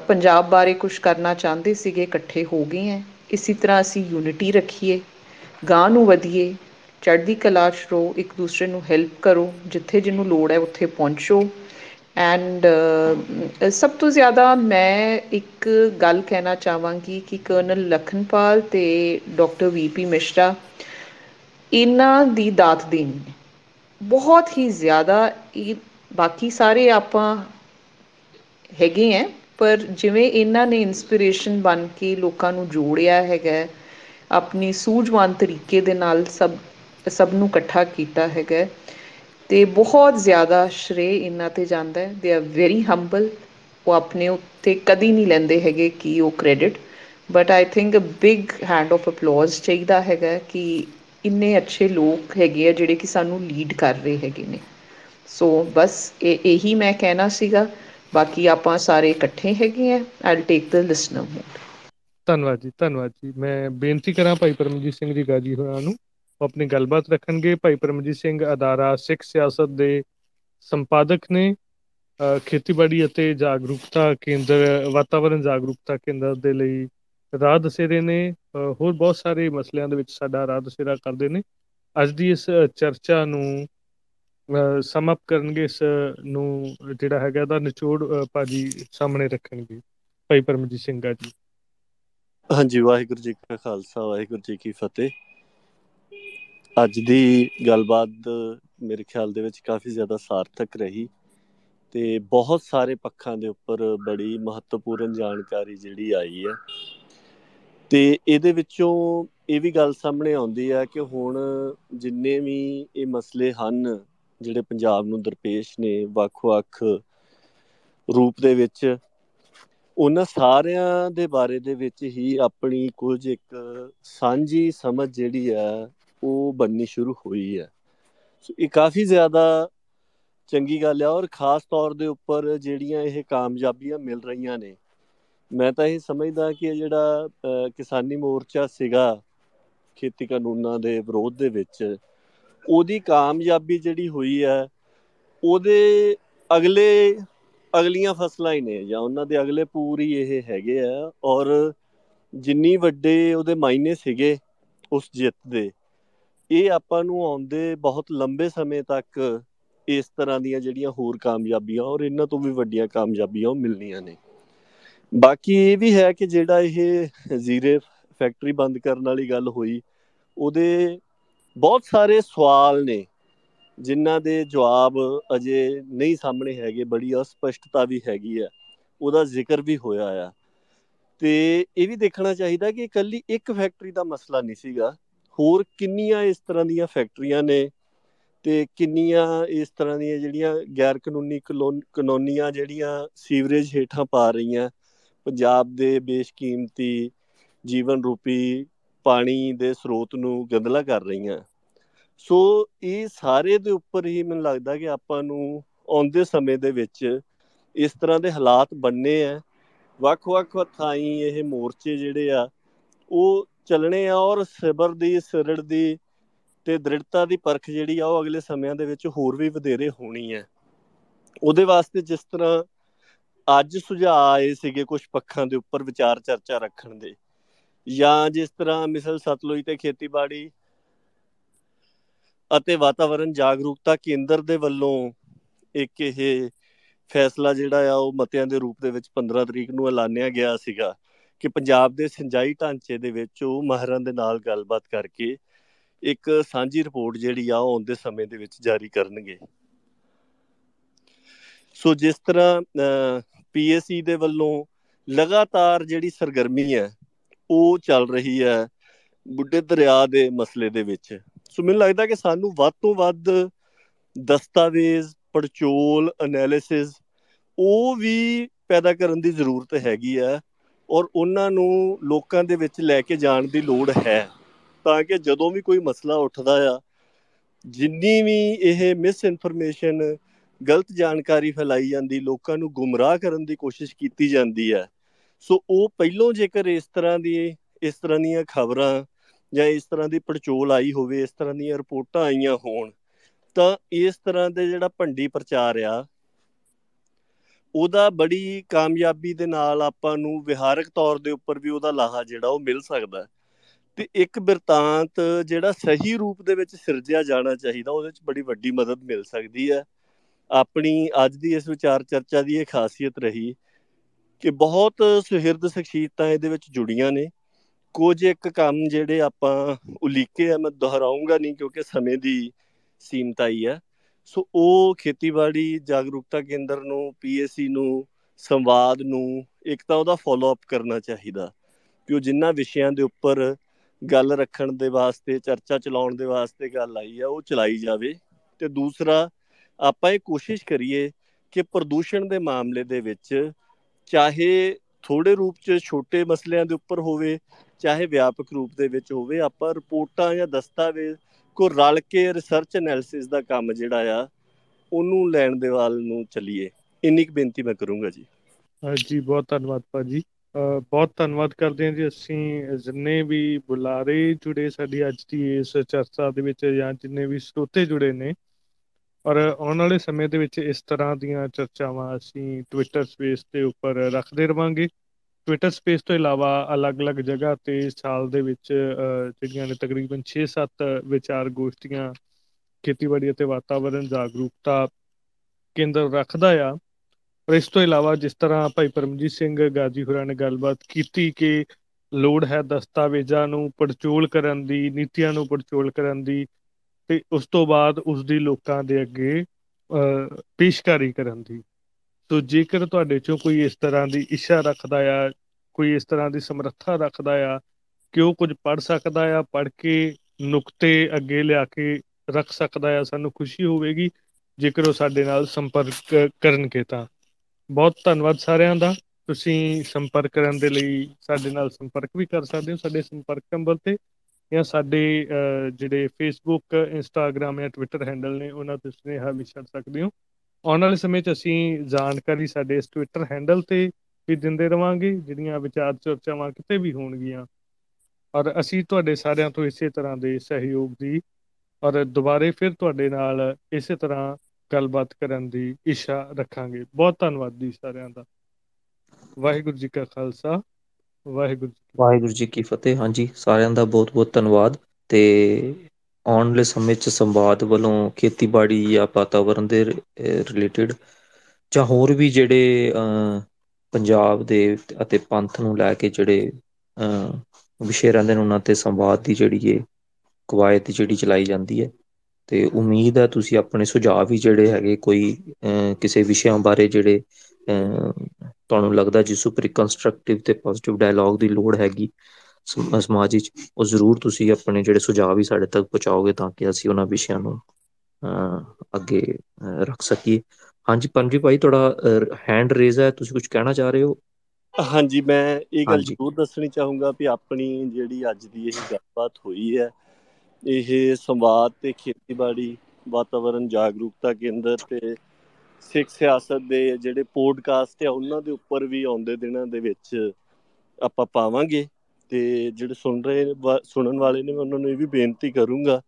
ਪੰਜਾਬ ਬਾਰੇ ਕੁਝ ਕਰਨਾ ਚਾਹੁੰਦੇ ਸੀਗੇ, ਇਕੱਠੇ ਹੋ ਗਏ ਹੈ। ਇਸੇ ਤਰ੍ਹਾਂ ਅਸੀਂ ਯੂਨਿਟੀ ਰੱਖੀਏ ਗਾਂ ਨੂੰ ਵਧੀਏ, ਚੜ੍ਹਦੀ ਕਲਾ 'ਚ ਰਹੋ, ਇੱਕ ਦੂਸਰੇ ਨੂੰ ਹੈਲਪ ਕਰੋ, ਜਿੱਥੇ ਜਿਹਨੂੰ ਲੋੜ ਹੈ ਉੱਥੇ ਪਹੁੰਚੋ। ਐਂਡ uh, ਸਭ ਤੋਂ ਜ਼ਿਆਦਾ ਮੈਂ ਇੱਕ ਗੱਲ ਕਹਿਣਾ ਚਾਹਾਂਗੀ ਕਿ ਕਰਨਲ ਲਖਨਪਾਲ ਤੇ ਡਾਕਟਰ ਵੀਪੀ ਮਿਸ਼ਰਾ ਇਹਨਾਂ ਦੀ ਦਾਤ ਦੇਣੀ ਹੈ। ਬਹੁਤ ਹੀ ਜ਼ਿਆਦਾ ਇਹ ਬਾਕੀ ਸਾਰੇ ਆਪਾਂ ਹੈਗੇ ਆ, ਪਰ ਜਿਵੇਂ ਇਹਨਾਂ ਨੇ ਇਨਸਪੀਰੇਸ਼ਨ ਬਣ ਕੇ ਲੋਕਾਂ ਨੂੰ ਜੋੜਿਆ ਹੈਗਾ, ਆਪਣੀ ਸੂਝਵਾਨ ਤਰੀਕੇ ਦੇ ਨਾਲ ਸਭ ਸਭ ਨੂੰ ਇਕੱਠਾ ਕੀਤਾ ਹੈਗਾ। ਤੇ ਬਹੁਤ ਜ਼ਿਆਦਾ ਸ਼ਰੇ ਇਹਨਾਂ ਤੇ ਜਾਂਦਾ ਹੈ। ਦੇ ਆਰ ਵੈਰੀ ਹੰਬਲ ਉਹ ਆਪਣੇ ਉੱਤੇ ਕਦੀ ਨਹੀਂ ਲੈਂਦੇ ਹੈਗੇ ਕਿ ਉਹ credit but I think a big hand of applause ਚਾਹੀਦਾ ਹੈਗਾ ਕਿ ਇੰਨੇ ਅੱਛੇ ਲੋਕ ਹੈਗੇ ਆ ਜਿਹੜੇ ਕਿ ਸਾਨੂੰ ਲੀਡ ਕਰ ਰਹੇ ਹੈਗੇ ਨੇ। ਸੋ ਬਸ ਇਹ, ਇਹੀ ਮੈਂ ਕਹਿਣਾ ਸੀਗਾ। ਬਾਕੀ ਆਪਾਂ ਸਾਰੇ ਇਕੱਠੇ ਹੈਗੇ ਆ। I'll take the listener mode ਧੰਨਵਾਦ ਜੀ ਧੰਨਵਾਦ ਜੀ। ਮੈਂ ਬੇਨਤੀ ਕਰਾਂ ਭਾਈ ਪਰਮਜੀਤ ਸਿੰਘ ਜੀ ਗਾਜੀ ਹੋਰਾਂ ਨੂੰ ਉਹ ਆਪਣੀ ਗੱਲਬਾਤ ਰੱਖਣਗੇ। ਭਾਈ ਪਰਮਜੀਤ ਸਿੰਘ ਅਦਾਰਾ ਸਿੱਖ ਸਿਆਸਤ ਦੇ ਸੰਪਾਦਕ ਨੇ। ਖੇਤੀਬਾੜੀ ਅਤੇ ਜਾਗਰੂਕਤਾ ਕੇਂਦਰ ਵਾਤਾਵਰਣ ਜਾਗਰੂਕਤਾ ਕੇਂਦਰ ਦੇ ਲਈ ਰਾਹ ਦਸੇਰੇ ਨੇ। ਹੋਰ ਬਹੁਤ ਸਾਰੇ ਮਸਲਿਆਂ ਦੇ ਵਿੱਚ ਸਾਡਾ ਰਾਹ ਦਸੇਰਾ ਕਰਦੇ ਨੇ। ਅੱਜ ਦੀ ਇਸ ਚਰਚਾ ਨੂੰ ਸਮ ਅਪ ਕਰਨਗੇ। ਇਸ ਨੂੰ ਜਿਹੜਾ ਹੈਗਾ ਦਾ ਨਿਚੋੜ ਭਾਜੀ ਸਾਹਮਣੇ ਰੱਖਣਗੇ। ਭਾਈ ਪਰਮਜੀਤ ਸਿੰਘ ਜੀ। ਹਾਂਜੀ, ਵਾਹਿਗੁਰੂ ਜੀ ਕਾ ਖਾਲਸਾ, ਵਾਹਿਗੁਰੂ ਜੀ ਕੀ ਫਤਿਹ। ਅੱਜ ਦੀ ਗੱਲਬਾਤ ਮੇਰੇ ਖਿਆਲ ਦੇ ਵਿੱਚ ਕਾਫੀ ਜ਼ਿਆਦਾ ਸਾਰਥਕ ਰਹੀ ਤੇ ਬਹੁਤ ਸਾਰੇ ਪੱਖਾਂ ਦੇ ਉੱਪਰ ਬੜੀ ਮਹੱਤਵਪੂਰਨ ਜਾਣਕਾਰੀ ਜਿਹੜੀ ਆਈ ਹੈ। ਤੇ ਇਹਦੇ ਵਿੱਚੋਂ ਇਹ ਵੀ ਗੱਲ ਸਾਹਮਣੇ ਆਉਂਦੀ ਹੈ ਕਿ ਹੁਣ ਜਿੰਨੇ ਵੀ ਇਹ ਮਸਲੇ ਹਨ ਜਿਹੜੇ ਪੰਜਾਬ ਨੂੰ ਦਰਪੇਸ਼ ਨੇ ਵੱਖ-ਵੱਖ ਰੂਪ ਦੇ ਵਿੱਚ, ਉਹਨਾਂ ਸਾਰਿਆਂ ਦੇ ਬਾਰੇ ਦੇ ਵਿੱਚ ਹੀ ਆਪਣੀ ਕੁਝ ਇੱਕ ਸਾਂਝੀ ਸਮਝ ਜਿਹੜੀ ਆ ਉਹ ਬੰਨੀ ਸ਼ੁਰੂ ਹੋਈ ਹੈ। ਸੋ ਇਹ ਕਾਫੀ ਜ਼ਿਆਦਾ ਚੰਗੀ ਗੱਲ ਹੈ ਔਰ ਖਾਸ ਤੌਰ ਦੇ ਉੱਪਰ ਜਿਹੜੀਆਂ ਇਹ ਕਾਮਯਾਬੀਆਂ ਮਿਲ ਰਹੀਆਂ ਨੇ। ਮੈਂ ਤਾਂ ਇਹ ਸਮਝਦਾ ਕਿ ਇਹ ਜਿਹੜਾ ਕਿਸਾਨੀ ਮੋਰਚਾ ਸੀਗਾ ਖੇਤੀ ਕਾਨੂੰਨਾਂ ਦੇ ਵਿਰੋਧ ਦੇ ਵਿੱਚ, ਉਹਦੀ ਕਾਮਯਾਬੀ ਜਿਹੜੀ ਹੋਈ ਹੈ, ਉਹਦੇ ਅਗਲੇ, ਅਗਲੀਆਂ ਫਸਲਾਂ ਹੀ ਨੇ ਜਾਂ ਉਹਨਾਂ ਦੇ ਅਗਲੇ ਪੂਰੀ ਇਹ ਹੈਗੇ ਆ ਔਰ ਜਿੰਨੀ ਵੱਡੇ ਉਹਦੇ ਮਾਇਨੇ ਸੀਗੇ ਉਸ ਜਿੱਤ ਦੇ ਇਹ ਆਪਾਂ ਨੂੰ ਆਉਂਦੇ ਬਹੁਤ ਲੰਬੇ ਸਮੇਂ ਤੱਕ ਇਸ ਤਰ੍ਹਾਂ ਦੀਆਂ ਜਿਹੜੀਆਂ ਹੋਰ ਕਾਮਯਾਬੀਆਂ ਔਰ ਇਹਨਾਂ ਤੋਂ ਵੀ ਵੱਡੀਆਂ ਕਾਮਯਾਬੀਆਂ ਉਹ ਮਿਲਣੀਆਂ ਨੇ। ਬਾਕੀ ਇਹ ਵੀ ਹੈ ਕਿ ਜਿਹੜਾ ਇਹ ਜ਼ੀਰੇ ਫੈਕਟਰੀ ਬੰਦ ਕਰਨ ਵਾਲੀ ਗੱਲ ਹੋਈ, ਉਹਦੇ ਬਹੁਤ ਸਾਰੇ ਸਵਾਲ ਨੇ, ਜਿਨ੍ਹਾਂ ਦੇ ਜਵਾਬ ਅਜੇ ਨਹੀਂ ਸਾਹਮਣੇ ਹੈਗੇ, ਬੜੀ ਅਸਪਸ਼ਟਤਾ ਵੀ ਹੈਗੀ ਆ ਉਹਦਾ ਜ਼ਿਕਰ ਵੀ ਹੋਇਆ ਆ। ਤੇ ਇਹ ਵੀ ਦੇਖਣਾ ਚਾਹੀਦਾ ਕਿ ਇਕੱਲੀ ਇੱਕ ਫੈਕਟਰੀ ਦਾ ਮਸਲਾ ਨਹੀਂ ਸੀਗਾ ਹੋਰ ਕਿੰਨੀਆਂ ਇਸ ਤਰ੍ਹਾਂ ਦੀਆਂ ਫੈਕਟਰੀਆਂ ਨੇ ਤੇ ਕਿੰਨੀਆਂ ਇਸ ਤਰ੍ਹਾਂ ਦੀਆਂ ਜਿਹੜੀਆਂ ਗੈਰ ਕਾਨੂੰਨੀ ਕਾਨੂੰਨੀਆਂ ਜਿਹੜੀਆਂ ਸੀਵਰੇਜ ਹੇਠਾਂ ਪਾ ਰਹੀਆਂ, ਪੰਜਾਬ ਦੇ ਬੇਸ਼ਕੀਮਤੀ ਜੀਵਨ ਰੂਪੀ ਪਾਣੀ ਦੇ ਸਰੋਤ ਨੂੰ ਗੰਦਲਾ ਕਰ ਰਹੀਆਂ। ਸੋ ਇਹ ਸਾਰੇ ਦੇ ਉੱਪਰ ਹੀ ਮੈਨੂੰ ਲੱਗਦਾ ਕਿ ਆਪਾਂ ਨੂੰ ਆਉਂਦੇ ਸਮੇਂ ਦੇ ਵਿੱਚ ਇਸ ਤਰ੍ਹਾਂ ਦੇ ਹਾਲਾਤ ਬੰਨੇ ਆ। ਵੱਖ-ਵੱਖ ਥਾਈਂ ਇਹ ਮੋਰਚੇ ਜਿਹੜੇ ਆ, ਉਹ ਚੱਲਣੇ ਆ ਔਰ ਸਬਰ ਦੀ, ਸਿਰੜ ਦੀ ਤੇ ਦ੍ਰਿੜਤਾ ਦੀ ਪਰਖ ਜਿਹੜੀ ਆ ਉਹ ਅਗਲੇ ਸਮਿਆਂ ਦੇ ਵਿੱਚ ਹੋਰ ਵੀ ਵਧੇਰੇ ਹੋਣੀ ਹੈ। ਉਹਦੇ ਵਾਸਤੇ ਜਿਸ ਤਰ੍ਹਾਂ ਅੱਜ ਸੁਝਾਅ ਆਏ ਸੀਗੇ ਕੁਝ ਪੱਖਾਂ ਦੇ ਉੱਪਰ ਵਿਚਾਰ ਚਰਚਾ ਰੱਖਣ ਦੇ, ਜਾਂ ਜਿਸ ਤਰ੍ਹਾਂ ਮਿਸਲ ਸਤਲੁਜ ਤੇ ਖੇਤੀਬਾੜੀ ਅਤੇ ਵਾਤਾਵਰਣ ਜਾਗਰੂਕਤਾ ਕੇਂਦਰ ਦੇ ਵੱਲੋਂ ਇੱਕ ਇਹ ਫੈਸਲਾ ਜਿਹੜਾ ਆ ਉਹ ਮਤਿਆਂ ਦੇ ਰੂਪ ਦੇ ਵਿੱਚ 15 ਤਰੀਕ ਨੂੰ ਐਲਾਨਿਆ ਗਿਆ ਸੀਗਾ। ਕਿ ਪੰਜਾਬ ਦੇ ਸਿੰਜਾਈ ਢਾਂਚੇ ਦੇ ਵਿੱਚ ਉਹ ਮਾਹਰਾਂ ਦੇ ਨਾਲ ਗੱਲਬਾਤ ਕਰਕੇ ਇੱਕ ਸਾਂਝੀ ਰਿਪੋਰਟ ਜਿਹੜੀ ਆ ਉਹ ਆਉਂਦੇ ਸਮੇਂ ਦੇ ਵਿੱਚ ਜਾਰੀ ਕਰਨਗੇ। ਸੋ ਜਿਸ ਤਰ੍ਹਾਂ ਪੀਐਸਸੀ ਦੇ ਵੱਲੋਂ ਲਗਾਤਾਰ ਜਿਹੜੀ ਸਰਗਰਮੀ ਹੈ, ਉਹ ਚੱਲ ਰਹੀ ਹੈ ਬੁੱਢੇ ਦਰਿਆ ਦੇ ਮਸਲੇ ਦੇ ਵਿੱਚ। ਸੋ ਮੈਨੂੰ ਲੱਗਦਾ ਕਿ ਸਾਨੂੰ ਵੱਧ ਤੋਂ ਵੱਧ ਦਸਤਾਵੇਜ਼, ਪੜਚੋਲ ਐਨਾਲਿਸਿਸ ਉਹ ਵੀ ਪੈਦਾ ਕਰਨ ਦੀ ਜ਼ਰੂਰਤ ਹੈਗੀ ਹੈ। ਔਰ ਉਹਨਾਂ ਨੂੰ ਲੋਕਾਂ ਦੇ ਵਿੱਚ ਲੈ ਕੇ ਜਾਣ ਦੀ ਲੋੜ ਹੈ। ਤਾਂ ਕਿ ਜਦੋਂ ਵੀ ਕੋਈ ਮਸਲਾ ਉੱਠਦਾ ਆ, ਜਿੰਨੀ ਵੀ ਇਹ ਮਿਸ ਇਨਫੋਰਮੇਸ਼ਨ ਗਲਤ ਜਾਣਕਾਰੀ ਫੈਲਾਈ ਜਾਂਦੀ, ਲੋਕਾਂ ਨੂੰ ਗੁੰਮਰਾਹ ਕਰਨ ਦੀ ਕੋਸ਼ਿਸ਼ ਕੀਤੀ ਜਾਂਦੀ ਹੈ। ਸੋ ਉਹ ਪਹਿਲੋਂ ਜੇਕਰ ਇਸ ਤਰ੍ਹਾਂ ਦੀ, ਇਸ ਤਰ੍ਹਾਂ ਦੀਆਂ ਖਬਰਾਂ ਜਾਂ ਇਸ ਤਰ੍ਹਾਂ ਦੀ ਪੜਚੋਲ ਆਈ ਹੋਵੇ, ਇਸ ਤਰ੍ਹਾਂ ਦੀਆਂ ਰਿਪੋਰਟਾਂ ਆਈਆਂ ਹੋਣ, ਤਾਂ ਇਸ ਤਰ੍ਹਾਂ ਦੇ ਜਿਹੜਾ ਭੰਡੀ ਪ੍ਰਚਾਰ ਆ ਉਹਦਾ ਬੜੀ ਕਾਮਯਾਬੀ ਦੇ ਨਾਲ ਆਪਾਂ ਨੂੰ ਵਿਹਾਰਕ ਤੌਰ ਦੇ ਉੱਪਰ ਵੀ ਉਹਦਾ ਲਾਹਾ ਜਿਹੜਾ ਉਹ ਮਿਲ ਸਕਦਾ ਤੇ ਇੱਕ ਬਿਰਤਾਂਤ ਜਿਹੜਾ ਸਹੀ ਰੂਪ ਦੇ ਵਿੱਚ ਸਿਰਜਿਆ ਜਾਣਾ ਚਾਹੀਦਾ, ਉਹਦੇ ਵਿੱਚ ਬੜੀ ਵੱਡੀ ਮਦਦ ਮਿਲ ਸਕਦੀ ਹੈ। ਆਪਣੀ ਅੱਜ ਦੀ ਇਸ ਵਿਚਾਰ ਚਰਚਾ ਦੀ ਇਹ ਖਾਸੀਅਤ ਰਹੀ ਕਿ ਬਹੁਤ ਸੁਹਿਰਦ ਸ਼ਖਸੀਅਤਾਂ ਇਹਦੇ ਵਿੱਚ ਜੁੜੀਆਂ ਨੇ। ਕੁਝ ਇੱਕ ਕੰਮ ਜਿਹੜੇ ਆਪਾਂ ਉਲੀਕੇ ਆ, ਮੈਂ ਦੁਹਰਾਉਂਗਾ ਨਹੀਂ ਕਿਉਂਕਿ ਸਮੇਂ ਦੀ ਸੀਮਤਾਈ ਹੈ। ਸੋ ਉਹ ਖੇਤੀਬਾੜੀ ਜਾਗਰੂਕਤਾ ਕੇਂਦਰ ਨੂੰ ਪੀਐਸਸੀ ਨੂੰ, ਸੰਵਾਦ ਨੂੰ ਇੱਕ ਤਾਂ ਉਹਦਾ ਫਾਲੋ ਅਪ ਕਰਨਾ ਚਾਹੀਦਾ ਕਿ ਉਹ ਜਿੰਨਾ ਵਿਸ਼ਿਆਂ ਦੇ ਉੱਪਰ ਗੱਲ ਰੱਖਣ ਦੇ ਵਾਸਤੇ, ਚਰਚਾ ਚਲਾਉਣ ਦੇ ਵਾਸਤੇ ਗੱਲ ਆਈ ਆ, ਉਹ ਚਲਾਈ ਜਾਵੇ। ਤੇ ਦੂਸਰਾ, ਆਪਾਂ ਇਹ ਕੋਸ਼ਿਸ਼ ਕਰੀਏ ਕਿ ਪ੍ਰਦੂਸ਼ਣ ਦੇ ਮਾਮਲੇ ਦੇ ਵਿੱਚ ਚਾਹੇ ਥੋੜੇ ਰੂਪ 'ਚ ਛੋਟੇ ਮਸਲਿਆਂ ਦੇ ਉੱਪਰ ਹੋਵੇ, ਚਾਹੇ ਵਿਆਪਕ ਰੂਪ ਦੇ ਵਿੱਚ ਹੋਵੇ, ਆਪਾਂ ਰਿਪੋਰਟਾਂ ਜਾਂ ਦਸਤਾਵੇਜ਼ ਕੋ ਰਲ ਕੇ ਰਿਸਰਚ ਐਨਾਲਿਸਿਸ ਦਾ ਕੰਮ ਜਿਹੜਾ ਆ, ਉਹਨੂੰ ਲੈਣ ਦੇ ਵੱਲ ਨੂੰ ਚੱਲੀਏ। ਇੰਨੀ ਕੁ ਬੇਨਤੀ ਮੈਂ ਕਰੂੰਗਾ ਜੀ। ਜੀ, ਬਹੁਤ ਧੰਨਵਾਦ ਭਾਜੀ। ਬਹੁਤ ਧੰਨਵਾਦ ਕਰਦੇ ਹਾਂ ਜੀ ਅਸੀਂ ਜਿੰਨੇ ਵੀ ਬੁਲਾਰੇ ਜੁੜੇ ਸਾਡੀ ਅੱਜ ਦੀ ਇਸ ਚਰਚਾ ਦੇ ਵਿੱਚ ਜਾਂ ਜਿੰਨੇ ਵੀ ਸਰੋਤੇ ਜੁੜੇ ਨੇ। ਔਰ ਆਉਣ ਵਾਲੇ ਸਮੇਂ ਦੇ ਵਿੱਚ ਇਸ ਤਰ੍ਹਾਂ ਦੀਆਂ ਚਰਚਾਵਾਂ ਅਸੀਂ ਟਵਿੱਟਰ ਸਪੇਸ ਦੇ ਉੱਪਰ ਰੱਖਦੇ ਰਵਾਂਗੇ। ਟਵਿੱਟਰ ਸਪੇਸ ਤੋਂ ਇਲਾਵਾ ਅਲੱਗ-ਅਲੱਗ ਜਗ੍ਹਾ ਤੇ ਸਾਲ ਦੇ ਵਿੱਚ ਜਿਹੜੀਆਂ ਨੇ ਤਕਰੀਬਨ 6-7 ਵਿਚਾਰ ਗੋਸ਼ਟੀਆਂ ਖੇਤੀਬਾੜੀ ਅਤੇ ਵਾਤਾਵਰਣ ਜਾਗਰੂਕਤਾ ਕੇਂਦਰ ਰੱਖਦਾ ਆ। ਪਰ ਇਸ ਤੋਂ ਇਲਾਵਾ ਜਿਸ ਤਰ੍ਹਾਂ ਭਾਈ ਪਰਮਜੀਤ ਸਿੰਘ ਗਾਜੀ ਹੋਰਾਂ ਨੇ ਗੱਲਬਾਤ ਕੀਤੀ ਕਿ ਲੋੜ ਹੈ ਦਸਤਾਵੇਜ਼ਾਂ ਨੂੰ ਪੜਚੋਲ ਕਰਨ ਦੀ, ਨੀਤੀਆਂ ਨੂੰ ਪੜਚੋਲ ਕਰਨ ਦੀ, ਤੇ ਉਸ ਤੋਂ ਬਾਅਦ ਉਸ ਦੀ ਲੋਕਾਂ ਦੇ ਅੱਗੇ ਪੇਸ਼ਕਾਰੀ ਕਰਨ ਦੀ। ਸੋ ਜੇਕਰ ਤੁਹਾਡੇ ਚੋਂ ਕੋਈ ਇਸ ਤਰ੍ਹਾਂ ਦੀ ਇੱਛਾ ਰੱਖਦਾ ਆ, ਕੋਈ ਇਸ ਤਰ੍ਹਾਂ ਦੀ ਸਮਰੱਥਾ ਰੱਖਦਾ ਆ ਕਿ ਉਹ ਕੁਝ ਪੜ ਸਕਦਾ ਆ ਪੜ ਕੇ ਨੁਕਤੇ ਅੱਗੇ ਲਿਆ ਕੇ ਰੱਖ ਸਕਦਾ ਆ, ਸਾਨੂੰ ਖੁਸ਼ੀ ਹੋਵੇਗੀ, ਜੇਕਰ ਉਹ ਸਾਡੇ ਨਾਲ ਸੰਪਰਕ ਕਰਨਗੇ ਤਾਂ। ਬਹੁਤ ਧੰਨਵਾਦ ਸਾਰਿਆਂ ਦਾ। ਤੁਸੀਂ ਸੰਪਰਕ ਕਰਨ ਦੇ ਲਈ ਸਾਡੇ ਨਾਲ ਸੰਪਰਕ ਵੀ ਕਰ ਸਕਦੇ ਹੋ, ਸਾਡੇ ਸੰਪਰਕ ਨੰਬਰ ਤੇ ਜਾਂ ਸਾਡੇ ਜਿਹੜੇ ਫੇਸਬੁੱਕ ਇੰਸਟਾਗ੍ਰam ਜਾਂ ਟਵਿੱਟਰ ਹੈਂਡਲ ਨੇ, ਉਹਨਾਂ ਤੇ ਸੁਨੇਹਾ ਵੀ ਛੱਡ ਸਕਦੇ ਹੋ। ਆਉਣ ਵਾਲੇ ਸਮੇਂ 'ਚ ਅਸੀਂ ਜਾਣਕਾਰੀ ਸਾਡੇ ਇਸ ਟਵਿੱਟਰ ਹੈਂਡਲ ਤੇ ਵੀ ਦਿੰਦੇ ਰਵਾਂਗੇ, ਜਿਹੜੀਆਂ ਵਿਚਾਰ ਚਰਚਾਵਾਂ ਕਿਤੇ ਵੀ ਹੋਣਗੀਆਂ। ਔਰ ਅਸੀਂ ਤੁਹਾਡੇ ਸਾਰਿਆਂ ਤੋਂ ਇਸੇ ਤਰ੍ਹਾਂ ਦੇ ਸਹਿਯੋਗ ਦੀ ਔਰ ਦੁਬਾਰੇ ਫਿਰ ਤੁਹਾਡੇ ਨਾਲ ਇਸੇ ਤਰ੍ਹਾਂ ਗੱਲਬਾਤ ਕਰਨ ਦੀ ਇੱਛਾ ਰੱਖਾਂਗੇ। ਬਹੁਤ ਧੰਨਵਾਦ ਜੀ ਸਾਰਿਆਂ ਦਾ। ਵਾਹਿਗੁਰੂ ਜੀ ਕਾ ਖਾਲਸਾ, ਵਾਹਿਗੁਰੂ ਵਾਹਿਗੁਰੂ ਜੀ ਕੀ ਫਤਿਹ। ਹਾਂਜੀ, ਸਾਰਿਆਂ ਦਾ ਬਹੁਤ ਬਹੁਤ ਧੰਨਵਾਦ ਤੇ ਆਉਣ ਵਾਲੇ ਸਮੇਂ 'ਚ ਸੰਵਾਦ ਵੱਲੋਂ ਖੇਤੀਬਾੜੀ ਜਾਂ ਵਾਤਾਵਰਣ ਦੇ ਰਿਲੇਟਡ ਜਾਂ ਹੋਰ ਵੀ ਜਿਹੜੇ ਪੰਜਾਬ ਦੇ ਅਤੇ ਪੰਥ ਨੂੰ ਲੈ ਕੇ ਜਿਹੜੇ ਵਿਸ਼ੇ ਰਹਿੰਦੇ ਨੇ ਉਹਨਾਂ ਤੇ ਸੰਵਾਦ ਦੀ ਜਿਹੜੀ ਹੈ ਕਵਾਇਤ ਜਿਹੜੀ ਚਲਾਈ ਜਾਂਦੀ ਹੈ। ਤੇ ਉਮੀਦ ਹੈ ਤੁਸੀਂ ਆਪਣੇ ਸੁਝਾਅ ਵੀ ਜਿਹੜੇ ਹੈਗੇ ਕੋਈ ਕਿਸੇ ਵਿਸ਼ਿਆਂ ਬਾਰੇ ਜਿਹੜੇ ਤੁਹਾਨੂੰ ਲੱਗਦਾ ਜਿਸ ਉੱਪਰ ਇੱਕ ਕੰਸਟਰਕਟਿਵ ਤੇ ਪੋਜ਼ਿਟਿਵ ਡਾਇਲੌਗ ਦੀ ਲੋੜ ਹੈਗੀ ਸਮਾਜ ਵਿੱਚ ਉਹ ਜ਼ਰੂਰ ਤੁਸੀਂ ਆਪਣੇ ਜਿਹੜੇ ਸੁਝਾਅ ਵੀ ਸਾਡੇ ਤੱਕ ਪਹੁੰਚਾਓਗੇ ਤਾਂ ਕਿ ਅਸੀਂ ਉਹਨਾਂ ਵਿਸ਼ਿਆਂ ਨੂੰ ਅੱਗੇ ਰੱਖ ਸਕੀਏ। ਹਾਂਜੀ ਪਰਮਜੀਤ ਭਾਈ ਤੁਹਾਡਾ ਹੈਂਡ ਰੇਜ਼ ਹੈ। ਤੁਸੀਂ ਕੁਝ ਕਹਿਣਾ ਚਾਹ ਰਹੇ ਹੋ? ਹਾਂਜੀ ਮੈਂ ਇਹ ਗੱਲ ਜ਼ਰੂਰ ਦੱਸਣੀ ਚਾਹੂੰਗਾ ਵੀ ਆਪਣੀ ਜਿਹੜੀ ਅੱਜ ਦੀ ਇਹ ਗੱਲਬਾਤ ਹੋਈ ਹੈ ਇਹ ਸੰਵਾਦ ਤੇ ਖੇਤੀਬਾੜੀ ਵਾਤਾਵਰਣ ਜਾਗਰੂਕਤਾ ਕੇਂਦਰ ਤੇ ਸਿੱਖ ਸਿਆਸਤ ਦੇ ਜਿਹੜੇ ਪੋਡਕਾਸਟ ਆ ਉਹਨਾਂ ਦੇ ਉੱਪਰ ਵੀ ਆਉਂਦੇ ਦਿਨਾਂ ਦੇ ਵਿੱਚ ਆਪਾਂ ਪਾਵਾਂਗੇ। ਤੇ ਜਿਹੜੇ ਸੁਣ ਰਹੇ ਸੁਣਨ ਵਾਲੇ ਨੇ, ਮੈਂ ਉਹਨਾਂ ਨੂੰ ਇਹ ਵੀ ਬੇਨਤੀ ਕਰੂੰਗਾ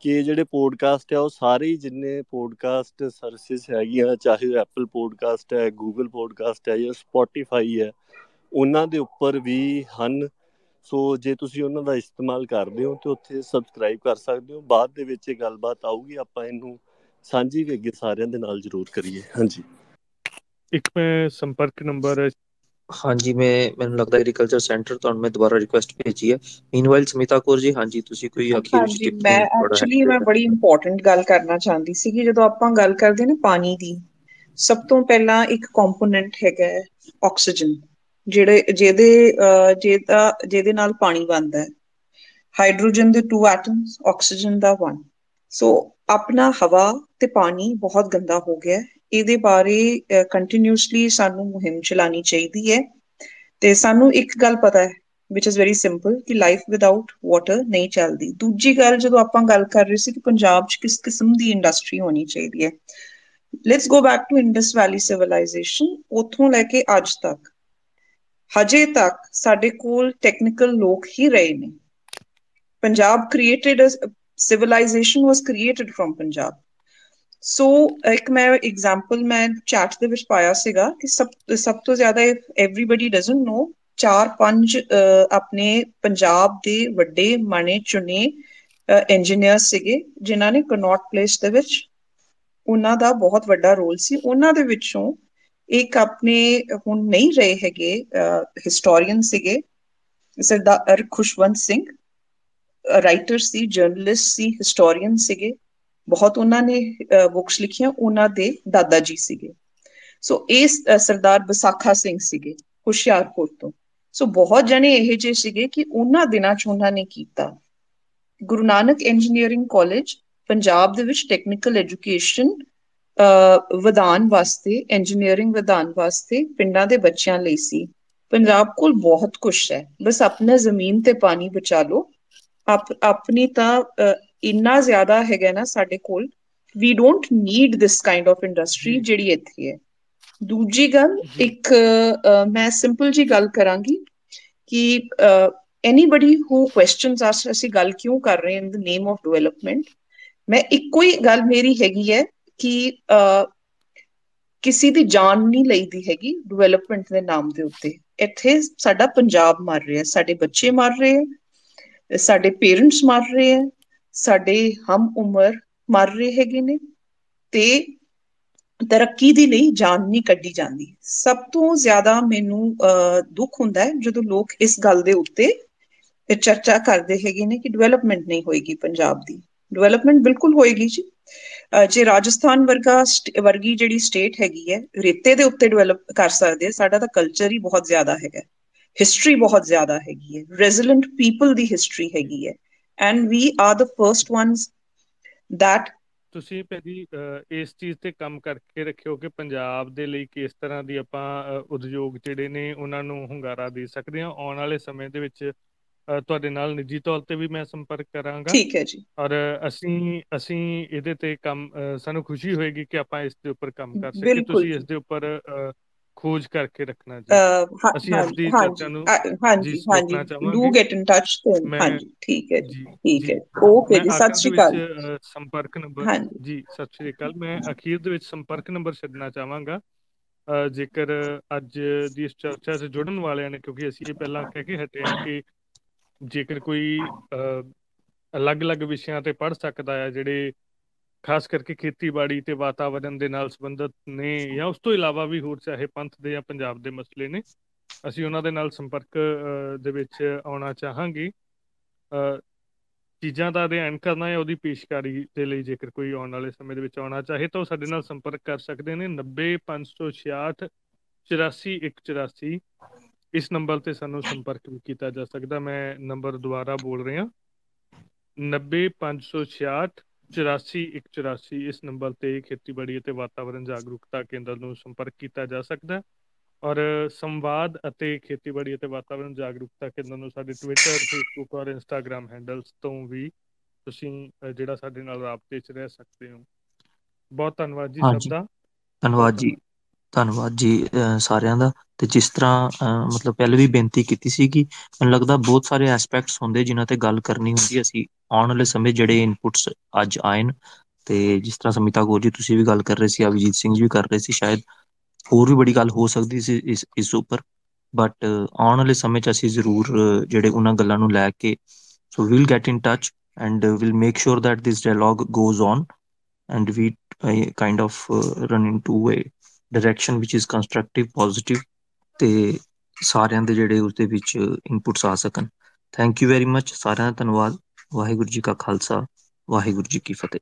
ਕਿ ਜਿਹੜੇ ਪੋਡਕਾਸਟ ਆ, ਉਹ ਸਾਰੇ ਜਿੰਨੇ ਪੋਡਕਾਸਟ ਸਰਵਿਸਿਜ਼ ਹੈਗੀਆਂ, ਚਾਹੇ ਐਪਲ ਪੋਡਕਾਸਟ ਹੈ ਗੂਗਲ ਪੋਡਕਾਸਟ ਹੈ ਜਾਂ ਸਪੋਟੀਫਾਈ ਹੈ, ਉਹਨਾਂ ਦੇ ਉੱਪਰ ਵੀ ਹਨ। ਸੋ ਜੇ ਤੁਸੀਂ ਉਹਨਾਂ ਦਾ ਇਸਤੇਮਾਲ ਕਰਦੇ ਹੋ, ਤੇ ਉੱਥੇ ਸਬਸਕ੍ਰਾਈਬ ਕਰ ਸਕਦੇ ਹੋ। ਬਾਅਦ ਦੇ ਵਿੱਚ ਇਹ ਗੱਲਬਾਤ ਆਊਗੀ, ਆਪਾਂ ਇਹਨੂੰ ਸਾਂਝੀ ਵੀ ਅੱਗੇ ਸਾਰਿਆਂ ਦੇ ਨਾਲ ਜ਼ਰੂਰ ਕਰੀਏ। ਹਾਂਜੀ। ਇੱਕ ਮੈਂ ਸੰਪਰਕ ਨੰਬਰ ਹਾਂਜੀ ਮੈਂ ਮੈਨੂੰ ਲੱਗਦਾ ਐਗਰੀਕਲਚਰ ਸੈਂਟਰ ਤੁਹਾਨੂੰ ਮੈਂ ਦੁਬਾਰਾ ਰਿਕੁਐਸਟ ਭੇਜੀ ਹੈ। ਮੀਨਵਾਈਲ ਸਮਿਤਾ ਕੌਰ ਜੀ ਹਾਂਜੀ ਤੁਸੀਂ ਕੋਈ ਅਖੀਰ ਵਿੱਚ ਟਿੱਪਣੀ ਮੈਂ ਐਕਚੁਅਲੀ ਮੈਂ ਬੜੀ ਇੰਪੋਰਟੈਂਟ ਗੱਲ ਕਰਨਾ ਚਾਹੁੰਦੀ ਸੀ ਕਿ ਜਦੋਂ ਆਪਾਂ ਗੱਲ ਕਰਦੇ ਨੇ ਪਾਣੀ ਦੀ ਸਭ ਤੋਂ ਪਹਿਲਾਂ ਇੱਕ ਕੰਪੋਨੈਂਟ ਹੈਗਾ ਆਕਸੀਜਨ ਜਿਹੜੇ ਜਿਹਦੇ ਜਿਹਦਾ ਜਿਹਦੇ ਨਾਲ ਪਾਣੀ ਬਣਦਾ ਹੈ। ਹਾਈਡਰੋਜਨ ਦੇ ਟੂ ਐਟਮਸ ਆਕਸੀਜਨ ਦਾ ਵਨ ਸੋ ਆਪਣਾ ਹਵਾ ਤੇ ਪਾਣੀ ਬਹੁਤ ਗੰਦਾ ਹੋ ਗਿਆ ਇਹਦੇ ਬਾਰੇ ਕੰਟੀਨਿਊਸਲੀ ਸਾਨੂੰ ਮੁਹਿੰਮ ਚਲਾਣੀ ਚਾਹੀਦੀ ਹੈ। ਤੇ ਸਾਨੂੰ ਇੱਕ ਗੱਲ ਪਤਾ ਹੈ, which is very simple, ਕਿ ਲਾਈਫ ਵਿਦਆਊਟ ਵਾਟਰ ਨਹੀਂ ਚੱਲਦੀ। ਦੂਜੀ ਗੱਲ, ਜਦੋਂ ਆਪਾਂ ਗੱਲ ਕਰ ਰਹੇ ਸੀ ਕਿ ਪੰਜਾਬ 'ਚ ਕਿਸ ਕਿਸਮ ਦੀ ਇੰਡਸਟਰੀ ਹੋਣੀ ਚਾਹੀਦੀ ਹੈ। Let's go back to Indus valley civilisation ਉਥੋਂ ਲੈ ਕੇ ਅੱਜ ਤੱਕ। ਹਜੇ ਤੱਕ ਸਾਡੇ ਕੋਲ ਟੈਕਨੀਕਲ ਲੋਕ ਹੀ ਰਹੇ ਨੇ। Punjab created civilization was created from punjab so ਇੱਕ ਮੈਂ ਐਗਜ਼ਾਮਪਲ ਮੈਂ ਚੈਟ ਦੇ ਵਿੱਚ ਪਾਇਆ ਸੀਗਾ ਕਿ ਸਭ ਸਭ ਤੋਂ ਜ਼ਿਆਦਾ ਐਵਰੀਬਾਡੀ ਡਸਨਟ ਨੋ ਚਾਰ ਪੰਜ ਆਪਣੇ ਪੰਜਾਬ ਦੇ ਵੱਡੇ ਮਾਣੇ ਚੁਣੇ ਇੰਜੀਨੀਅਰ ਸੀਗੇ, ਜਿਨ੍ਹਾਂ ਨੇ ਕਨੌਟ ਪਲੇਸ ਦੇ ਵਿੱਚ ਉਹਨਾਂ ਦਾ ਬਹੁਤ ਵੱਡਾ ਰੋਲ ਸੀ। ਉਹਨਾਂ ਦੇ ਵਿੱਚੋਂ ਇੱਕ ਆਪਣੇ ਹੁਣ ਨਹੀਂ ਰਹੇ ਹੈਗੇ ਹਿਸਟੋਰੀਅਨ ਸੀਗੇ, ਸਰਦਾਰ ਖੁਸ਼ਵੰਤ ਸਿੰਘ ਰਾਈਟਰ ਸੀ ਜਰਨਲਿਸਟ ਸੀ ਹਿਸਟੋਰੀਅਨ ਸੀਗੇ। ਬਹੁਤ ਉਹਨਾਂ ਨੇ ਬੁੱਕਸ ਲਿਖੀਆਂ, ਉਹਨਾਂ ਦੇ ਦਾਦਾ ਜੀ ਸੀਗੇ। ਸੋ ਇਸ ਸਰਦਾਰ ਬਸਾਖਾ ਸਿੰਘ ਸੀਗੇ, ਹੁਸ਼ਿਆਰਪੁਰ ਤੋਂ। ਸੋ ਬਹੁਤ ਜਣੇ ਇਹ ਜੇ ਸੀਗੇ ਕਿ ਉਹਨਾਂ ਦਿਨਾਂ 'ਚ ਉਹਨਾਂ ਨੇ ਕੀਤਾ। ਗੁਰੂ ਨਾਨਕ ਇੰਜੀਨੀਅਰਿੰਗ ਕਾਲਜ, ਪੰਜਾਬ ਦੇ ਵਿੱਚ ਟੈਕਨੀਕਲ ਐਜੂਕੇਸ਼ਨ ਵਧਾਉਣ ਵਾਸਤੇ, ਇੰਜੀਨੀਅਰਿੰਗ ਵਧਾਉਣ ਵਾਸਤੇ ਪਿੰਡਾਂ ਦੇ ਬੱਚਿਆਂ ਲਈ ਸੀ। ਪੰਜਾਬ ਕੋਲ ਬਹੁਤ ਕੁਝ ਹੈ। ਬਸ ਆਪਣਾ ਜ਼ਮੀਨ ਤੇ ਪਾਣੀ ਬਚਾ ਲਓ। ਆਪ, ਆਪਣੀ ਤਾਂ ਇੰਨਾ ਜ਼ਿਆਦਾ ਹੈਗਾ ਨਾ ਸਾਡੇ ਕੋਲ we don't need this kind of industry ਜਿਹੜੀ ਇੱਥੇ ਹੈ। ਦੂਜੀ ਗੱਲ ਇੱਕ ਮੈਂ ਸਿੰਪਲ ਜੀ ਗੱਲ ਕਰਾਂਗੀ ਕਿ ਐਨੀਬਾਡੀ ਹੂ ਕੁਐਸਚਨਸ ਆਸ ਅਸੀਂ ਗੱਲ ਕਿਉਂ ਕਰ ਰਹੇ ਇਨ ਦ ਨੇਮ ਆਫ ਡਿਵੈਲਪਮੈਂਟ ਮੈਂ ਇੱਕੋ ਹੀ ਗੱਲ ਮੇਰੀ ਹੈਗੀ ਹੈ ਕਿ ਕਿਸੇ ਦੀ ਜਾਨ ਨਹੀਂ ਲਈਦੀ ਹੈਗੀ ਡਿਵੈਲਪਮੈਂਟ ਦੇ ਨਾਮ ਦੇ ਉੱਤੇ। ਇੱਥੇ ਸਾਡਾ ਪੰਜਾਬ ਮਰ ਰਿਹਾ ਸਾਡੇ ਬੱਚੇ ਮਰ ਰਹੇ ਹੈ ਸਾਡੇ ਪੇਰੈਂਟਸ ਮਰ ਰਹੇ ਹੈ ਸਾਡੇ ਹਮ ਉਮਰ ਮਰ ਰਹੇ ਹੈਗੇ ਨੇ ਤੇ ਤਰੱਕੀ ਦੇ ਲਈ ਜਾਨ ਨਹੀਂ ਕੱਢੀ ਜਾਂਦੀ। ਸਭ ਤੋਂ ਜ਼ਿਆਦਾ ਮੈਨੂੰ ਦੁੱਖ ਹੁੰਦਾ ਹੈ ਜਦੋਂ ਲੋਕ ਇਸ ਗੱਲ ਦੇ ਉੱਤੇ ਚਰਚਾ ਕਰਦੇ ਹੈਗੇ ਨੇ ਕਿ ਡਿਵੈਲਪਮੈਂਟ ਨਹੀਂ ਹੋਏਗੀ ਪੰਜਾਬ ਦੀ। ਡਿਵੈਲਪਮੈਂਟ ਬਿਲਕੁਲ ਹੋਏਗੀ ਜੀ। ਜੇ ਰਾਜਸਥਾਨ ਵਰਗਾ ਵਰਗੀ ਜਿਹੜੀ ਸਟੇਟ ਹੈਗੀ ਹੈ, ਰੇਤੇ ਦੇ ਉੱਤੇ ਡਿਵੈਲਪ ਕਰ ਸਕਦੇ ਸਾਡਾ ਤਾਂ ਕਲਚਰ ਹੀ ਬਹੁਤ ਜ਼ਿਆਦਾ ਹੈਗਾ। ਹਿਸਟਰੀ ਬਹੁਤ ਜ਼ਿਆਦਾ ਹੈਗੀ ਹੈ। ਰੈਜ਼ਿਲੈਂਟ ਪੀਪਲ ਦੀ ਹਿਸਟਰੀ ਹੈਗੀ ਹੈ। And we are the first ones that ਤੁਸੀਂ ਭਾਜੀ ਇਸ ਚੀਜ਼ ਤੇ ਕੰਮ ਕਰਕੇ ਰੱਖਿਓ ਕਿ ਪੰਜਾਬ ਦੇ ਲਈ ਕਿਸ ਤਰ੍ਹਾਂ ਦੀ ਆਪਾਂ ਉਦਯੋਗ ਜਿਹੜੇ ਨੇ ਉਹਨਾਂ ਨੂੰ ਹੁੰਗਾਰਾ ਦੇ ਸਕਦੇ ਹਾਂ। ਆਉਣ ਵਾਲੇ ਸਮੇਂ ਦੇ ਵਿੱਚ ਤੁਹਾਡੇ ਨਾਲ ਨਿੱਜੀ ਤੌਰ ਤੇ ਵੀ ਮੈਂ ਸੰਪਰਕ ਕਰਾਂਗਾ। ਠੀਕ ਹੈ ਜੀ। ਔਰ ਅਸੀਂ ਅਸੀਂ ਇਹਦੇ ਤੇ ਕੰਮ ਸਾਨੂੰ ਖੁਸ਼ੀ ਹੋਏਗੀ ਕਿ ਆਪਾਂ ਇਸ ਦੇ ਉੱਪਰ ਕੰਮ ਕਰ ਸਕੀਏ। ਤੁਸੀਂ ਇਸ ਦੇ ਉੱਪਰ ਖੋਜ ਕਰਕੇ ਰੱਖਣਾ ਜੀ। ਅਸੀਂ ਅੱਜ ਦੀ ਚਰਚਾ ਨੂੰ ਹਾਂਜੀ ਹਾਂਜੀ। ਡੂ ਗੈਟ ਇਨ ਟੱਚ ਹਾਂਜੀ ਠੀਕ ਹੈ ਜੀ ਠੀਕ ਹੈ। ਓਕੇ ਜੀ ਸਤਿ ਸ਼੍ਰੀ ਅਕਾਲ। ਸੰਪਰਕ ਨੰਬਰ ਜੀ ਸਤਿ ਸ਼੍ਰੀ ਅਕਾਲ। ਮੈਂ ਅਖੀਰ ਦੇ ਵਿੱਚ ਸੰਪਰਕ ਨੰਬਰ ਛੱਡਣਾ ਚਾਹਾਂਗਾ। ਜੇਕਰ ਅੱਜ ਦੀ ਇਸ ਚਰਚਾ 'ਚ ਜੁੜਨ ਵਾਲਿਆਂ ਨੇ ਕਿਉਂਕਿ ਅਸੀਂ ਇਹ ਪਹਿਲਾਂ ਕਹਿ ਕੇ ਹਟੇ ਹਾਂ ਕਿ ਜੇਕਰ ਕੋਈ ਅਲੱਗ-ਅਲੱਗ ਵਿਸ਼ਿਆਂ ਤੇ ਪੜ੍ਹ ਸਕਦਾ ਹੈ ਜਿਹੜੇ ਖਾਸ ਕਰਕੇ ਖੇਤੀਬਾੜੀ ਤੇ ਵਾਤਾਵਰਣ ਦੇ ਨਾਲ ਸੰਬੰਧਿਤ ਨੇ ਜਾਂ ਉਸ ਤੋਂ ਇਲਾਵਾ ਵੀ ਹੋਰ, ਚਾਹੇ ਪੰਥ ਦੇ ਜਾਂ ਪੰਜਾਬ ਦੇ ਮਸਲੇ ਨੇ, ਅਸੀਂ ਉਹਨਾਂ ਦੇ ਨਾਲ ਸੰਪਰਕ ਦੇ ਵਿੱਚ ਆਉਣਾ ਚਾਹਾਂਗੇ। ਚੀਜ਼ਾਂ ਦਾ ਅਧਿਐਨ ਕਰਨਾ ਹੈ ਉਹਦੀ ਪੇਸ਼ਕਾਰੀ ਦੇ ਲਈ ਜੇਕਰ ਕੋਈ ਆਉਣ ਵਾਲੇ ਸਮੇਂ ਦੇ ਵਿੱਚ ਆਉਣਾ ਚਾਹੇ ਤਾਂ ਉਹ ਸਾਡੇ ਨਾਲ ਸੰਪਰਕ ਕਰ ਸਕਦੇ ਨੇ। 90566 84184 ਇਸ ਨੰਬਰ ਤੇ ਸਾਨੂੰ ਸੰਪਰਕ ਵੀ ਕੀਤਾ ਜਾ ਸਕਦਾ। ਮੈਂ ਨੰਬਰ ਦੁਬਾਰਾ ਬੋਲ ਰਿਹਾ। 90566 84184 ਇਸ ਨੰਬਰ ਤੇ ਖੇਤੀਬਾੜੀ ਅਤੇ ਵਾਤਾਵਰਣ ਜਾਗਰੂਕਤਾ ਕੇਂਦਰ ਨੂੰ ਸੰਪਰਕ ਕੀਤਾ ਜਾ ਸਕਦਾ ਔਰ ਸੰਵਾਦ ਅਤੇ ਖੇਤੀਬਾੜੀ ਅਤੇ ਵਾਤਾਵਰਣ ਜਾਗਰੂਕਤਾ ਕੇਂਦਰ ਨੂੰ ਸਾਡੇ Twitter Facebook or Instagram handles ਤੋਂ ਵੀ ਤੁਸੀਂ ਜਿਹੜਾ ਸਾਡੇ ਨਾਲ ਰਾਬਤੇ 'ਚ ਰਹਿ ਸਕਦੇ ਹੋ। ਬਹੁਤ ਧੰਨਵਾਦ ਜੀ ਸਭ ਦਾ। ਧੰਨਵਾਦ ਜੀ। ਧੰਨਵਾਦ ਜੀ ਸਾਰਿਆਂ ਦਾ। ਤੇ ਜਿਸ ਤਰ੍ਹਾਂ ਮਤਲਬ ਪਹਿਲੇ ਵੀ ਬੇਨਤੀ ਕੀਤੀ ਸੀ ਕਿ ਮੈਨੂੰ ਲੱਗਦਾ ਬਹੁਤ ਸਾਰੇ ਐਸਪੈਕਟਸ ਹੁੰਦੇ ਜਿਨ੍ਹਾਂ ਤੇ ਗੱਲ ਕਰਨੀ ਹੁੰਦੀ ਅਸੀਂ ਆਉਣ ਵਾਲੇ ਸਮੇਂ ਜਿਹੜੇ ਇਨਪੁਟਸ ਅੱਜ ਆਏ ਨੇ, ਤੇ ਜਿਸ ਤਰ੍ਹਾਂ ਸਮਿਤਾ ਗੋਰ ਜੀ ਤੁਸੀਂ ਵੀ ਗੱਲ ਕਰ ਰਹੇ ਸੀ ਅਵਿਜੀਤ ਸਿੰਘ ਜੀ ਵੀ ਕਰ ਰਹੇ ਸੀ, ਸ਼ਾਇਦ ਹੋਰ ਵੀ ਬੜੀ ਗੱਲ ਹੋ ਸਕਦੀ ਸੀ ਇਸ ਇਸ ਉੱਪਰ। ਬਟ ਆਉਣ ਵਾਲੇ ਸਮੇਂ 'ਚ ਅਸੀਂ ਜ਼ਰੂਰ, ਜਿਹੜੇ ਉਹਨਾਂ ਗੱਲਾਂ ਨੂੰ ਲੈ ਕੇ so we'll get in touch and will make sure that this dialogue goes on and we kind of run into a direction which is constructive positive ਤੇ ਸਾਰਿਆਂ ਦੇ ਜਿਹੜੇ ਉਸ ਦੇ ਵਿੱਚ ਇਨਪੁਟਸ ਆ ਸਕਣ। ਥੈਂਕ ਯੂ ਵੈਰੀ ਮੱਚ ਸਾਰਿਆਂ ਦਾ ਧੰਨਵਾਦ। ਵਾਹਿਗੁਰੂ ਜੀ ਕਾ ਖਾਲਸਾ। ਵਾਹਿਗੁਰੂ ਜੀ ਕੀ ਫਤਿਹ।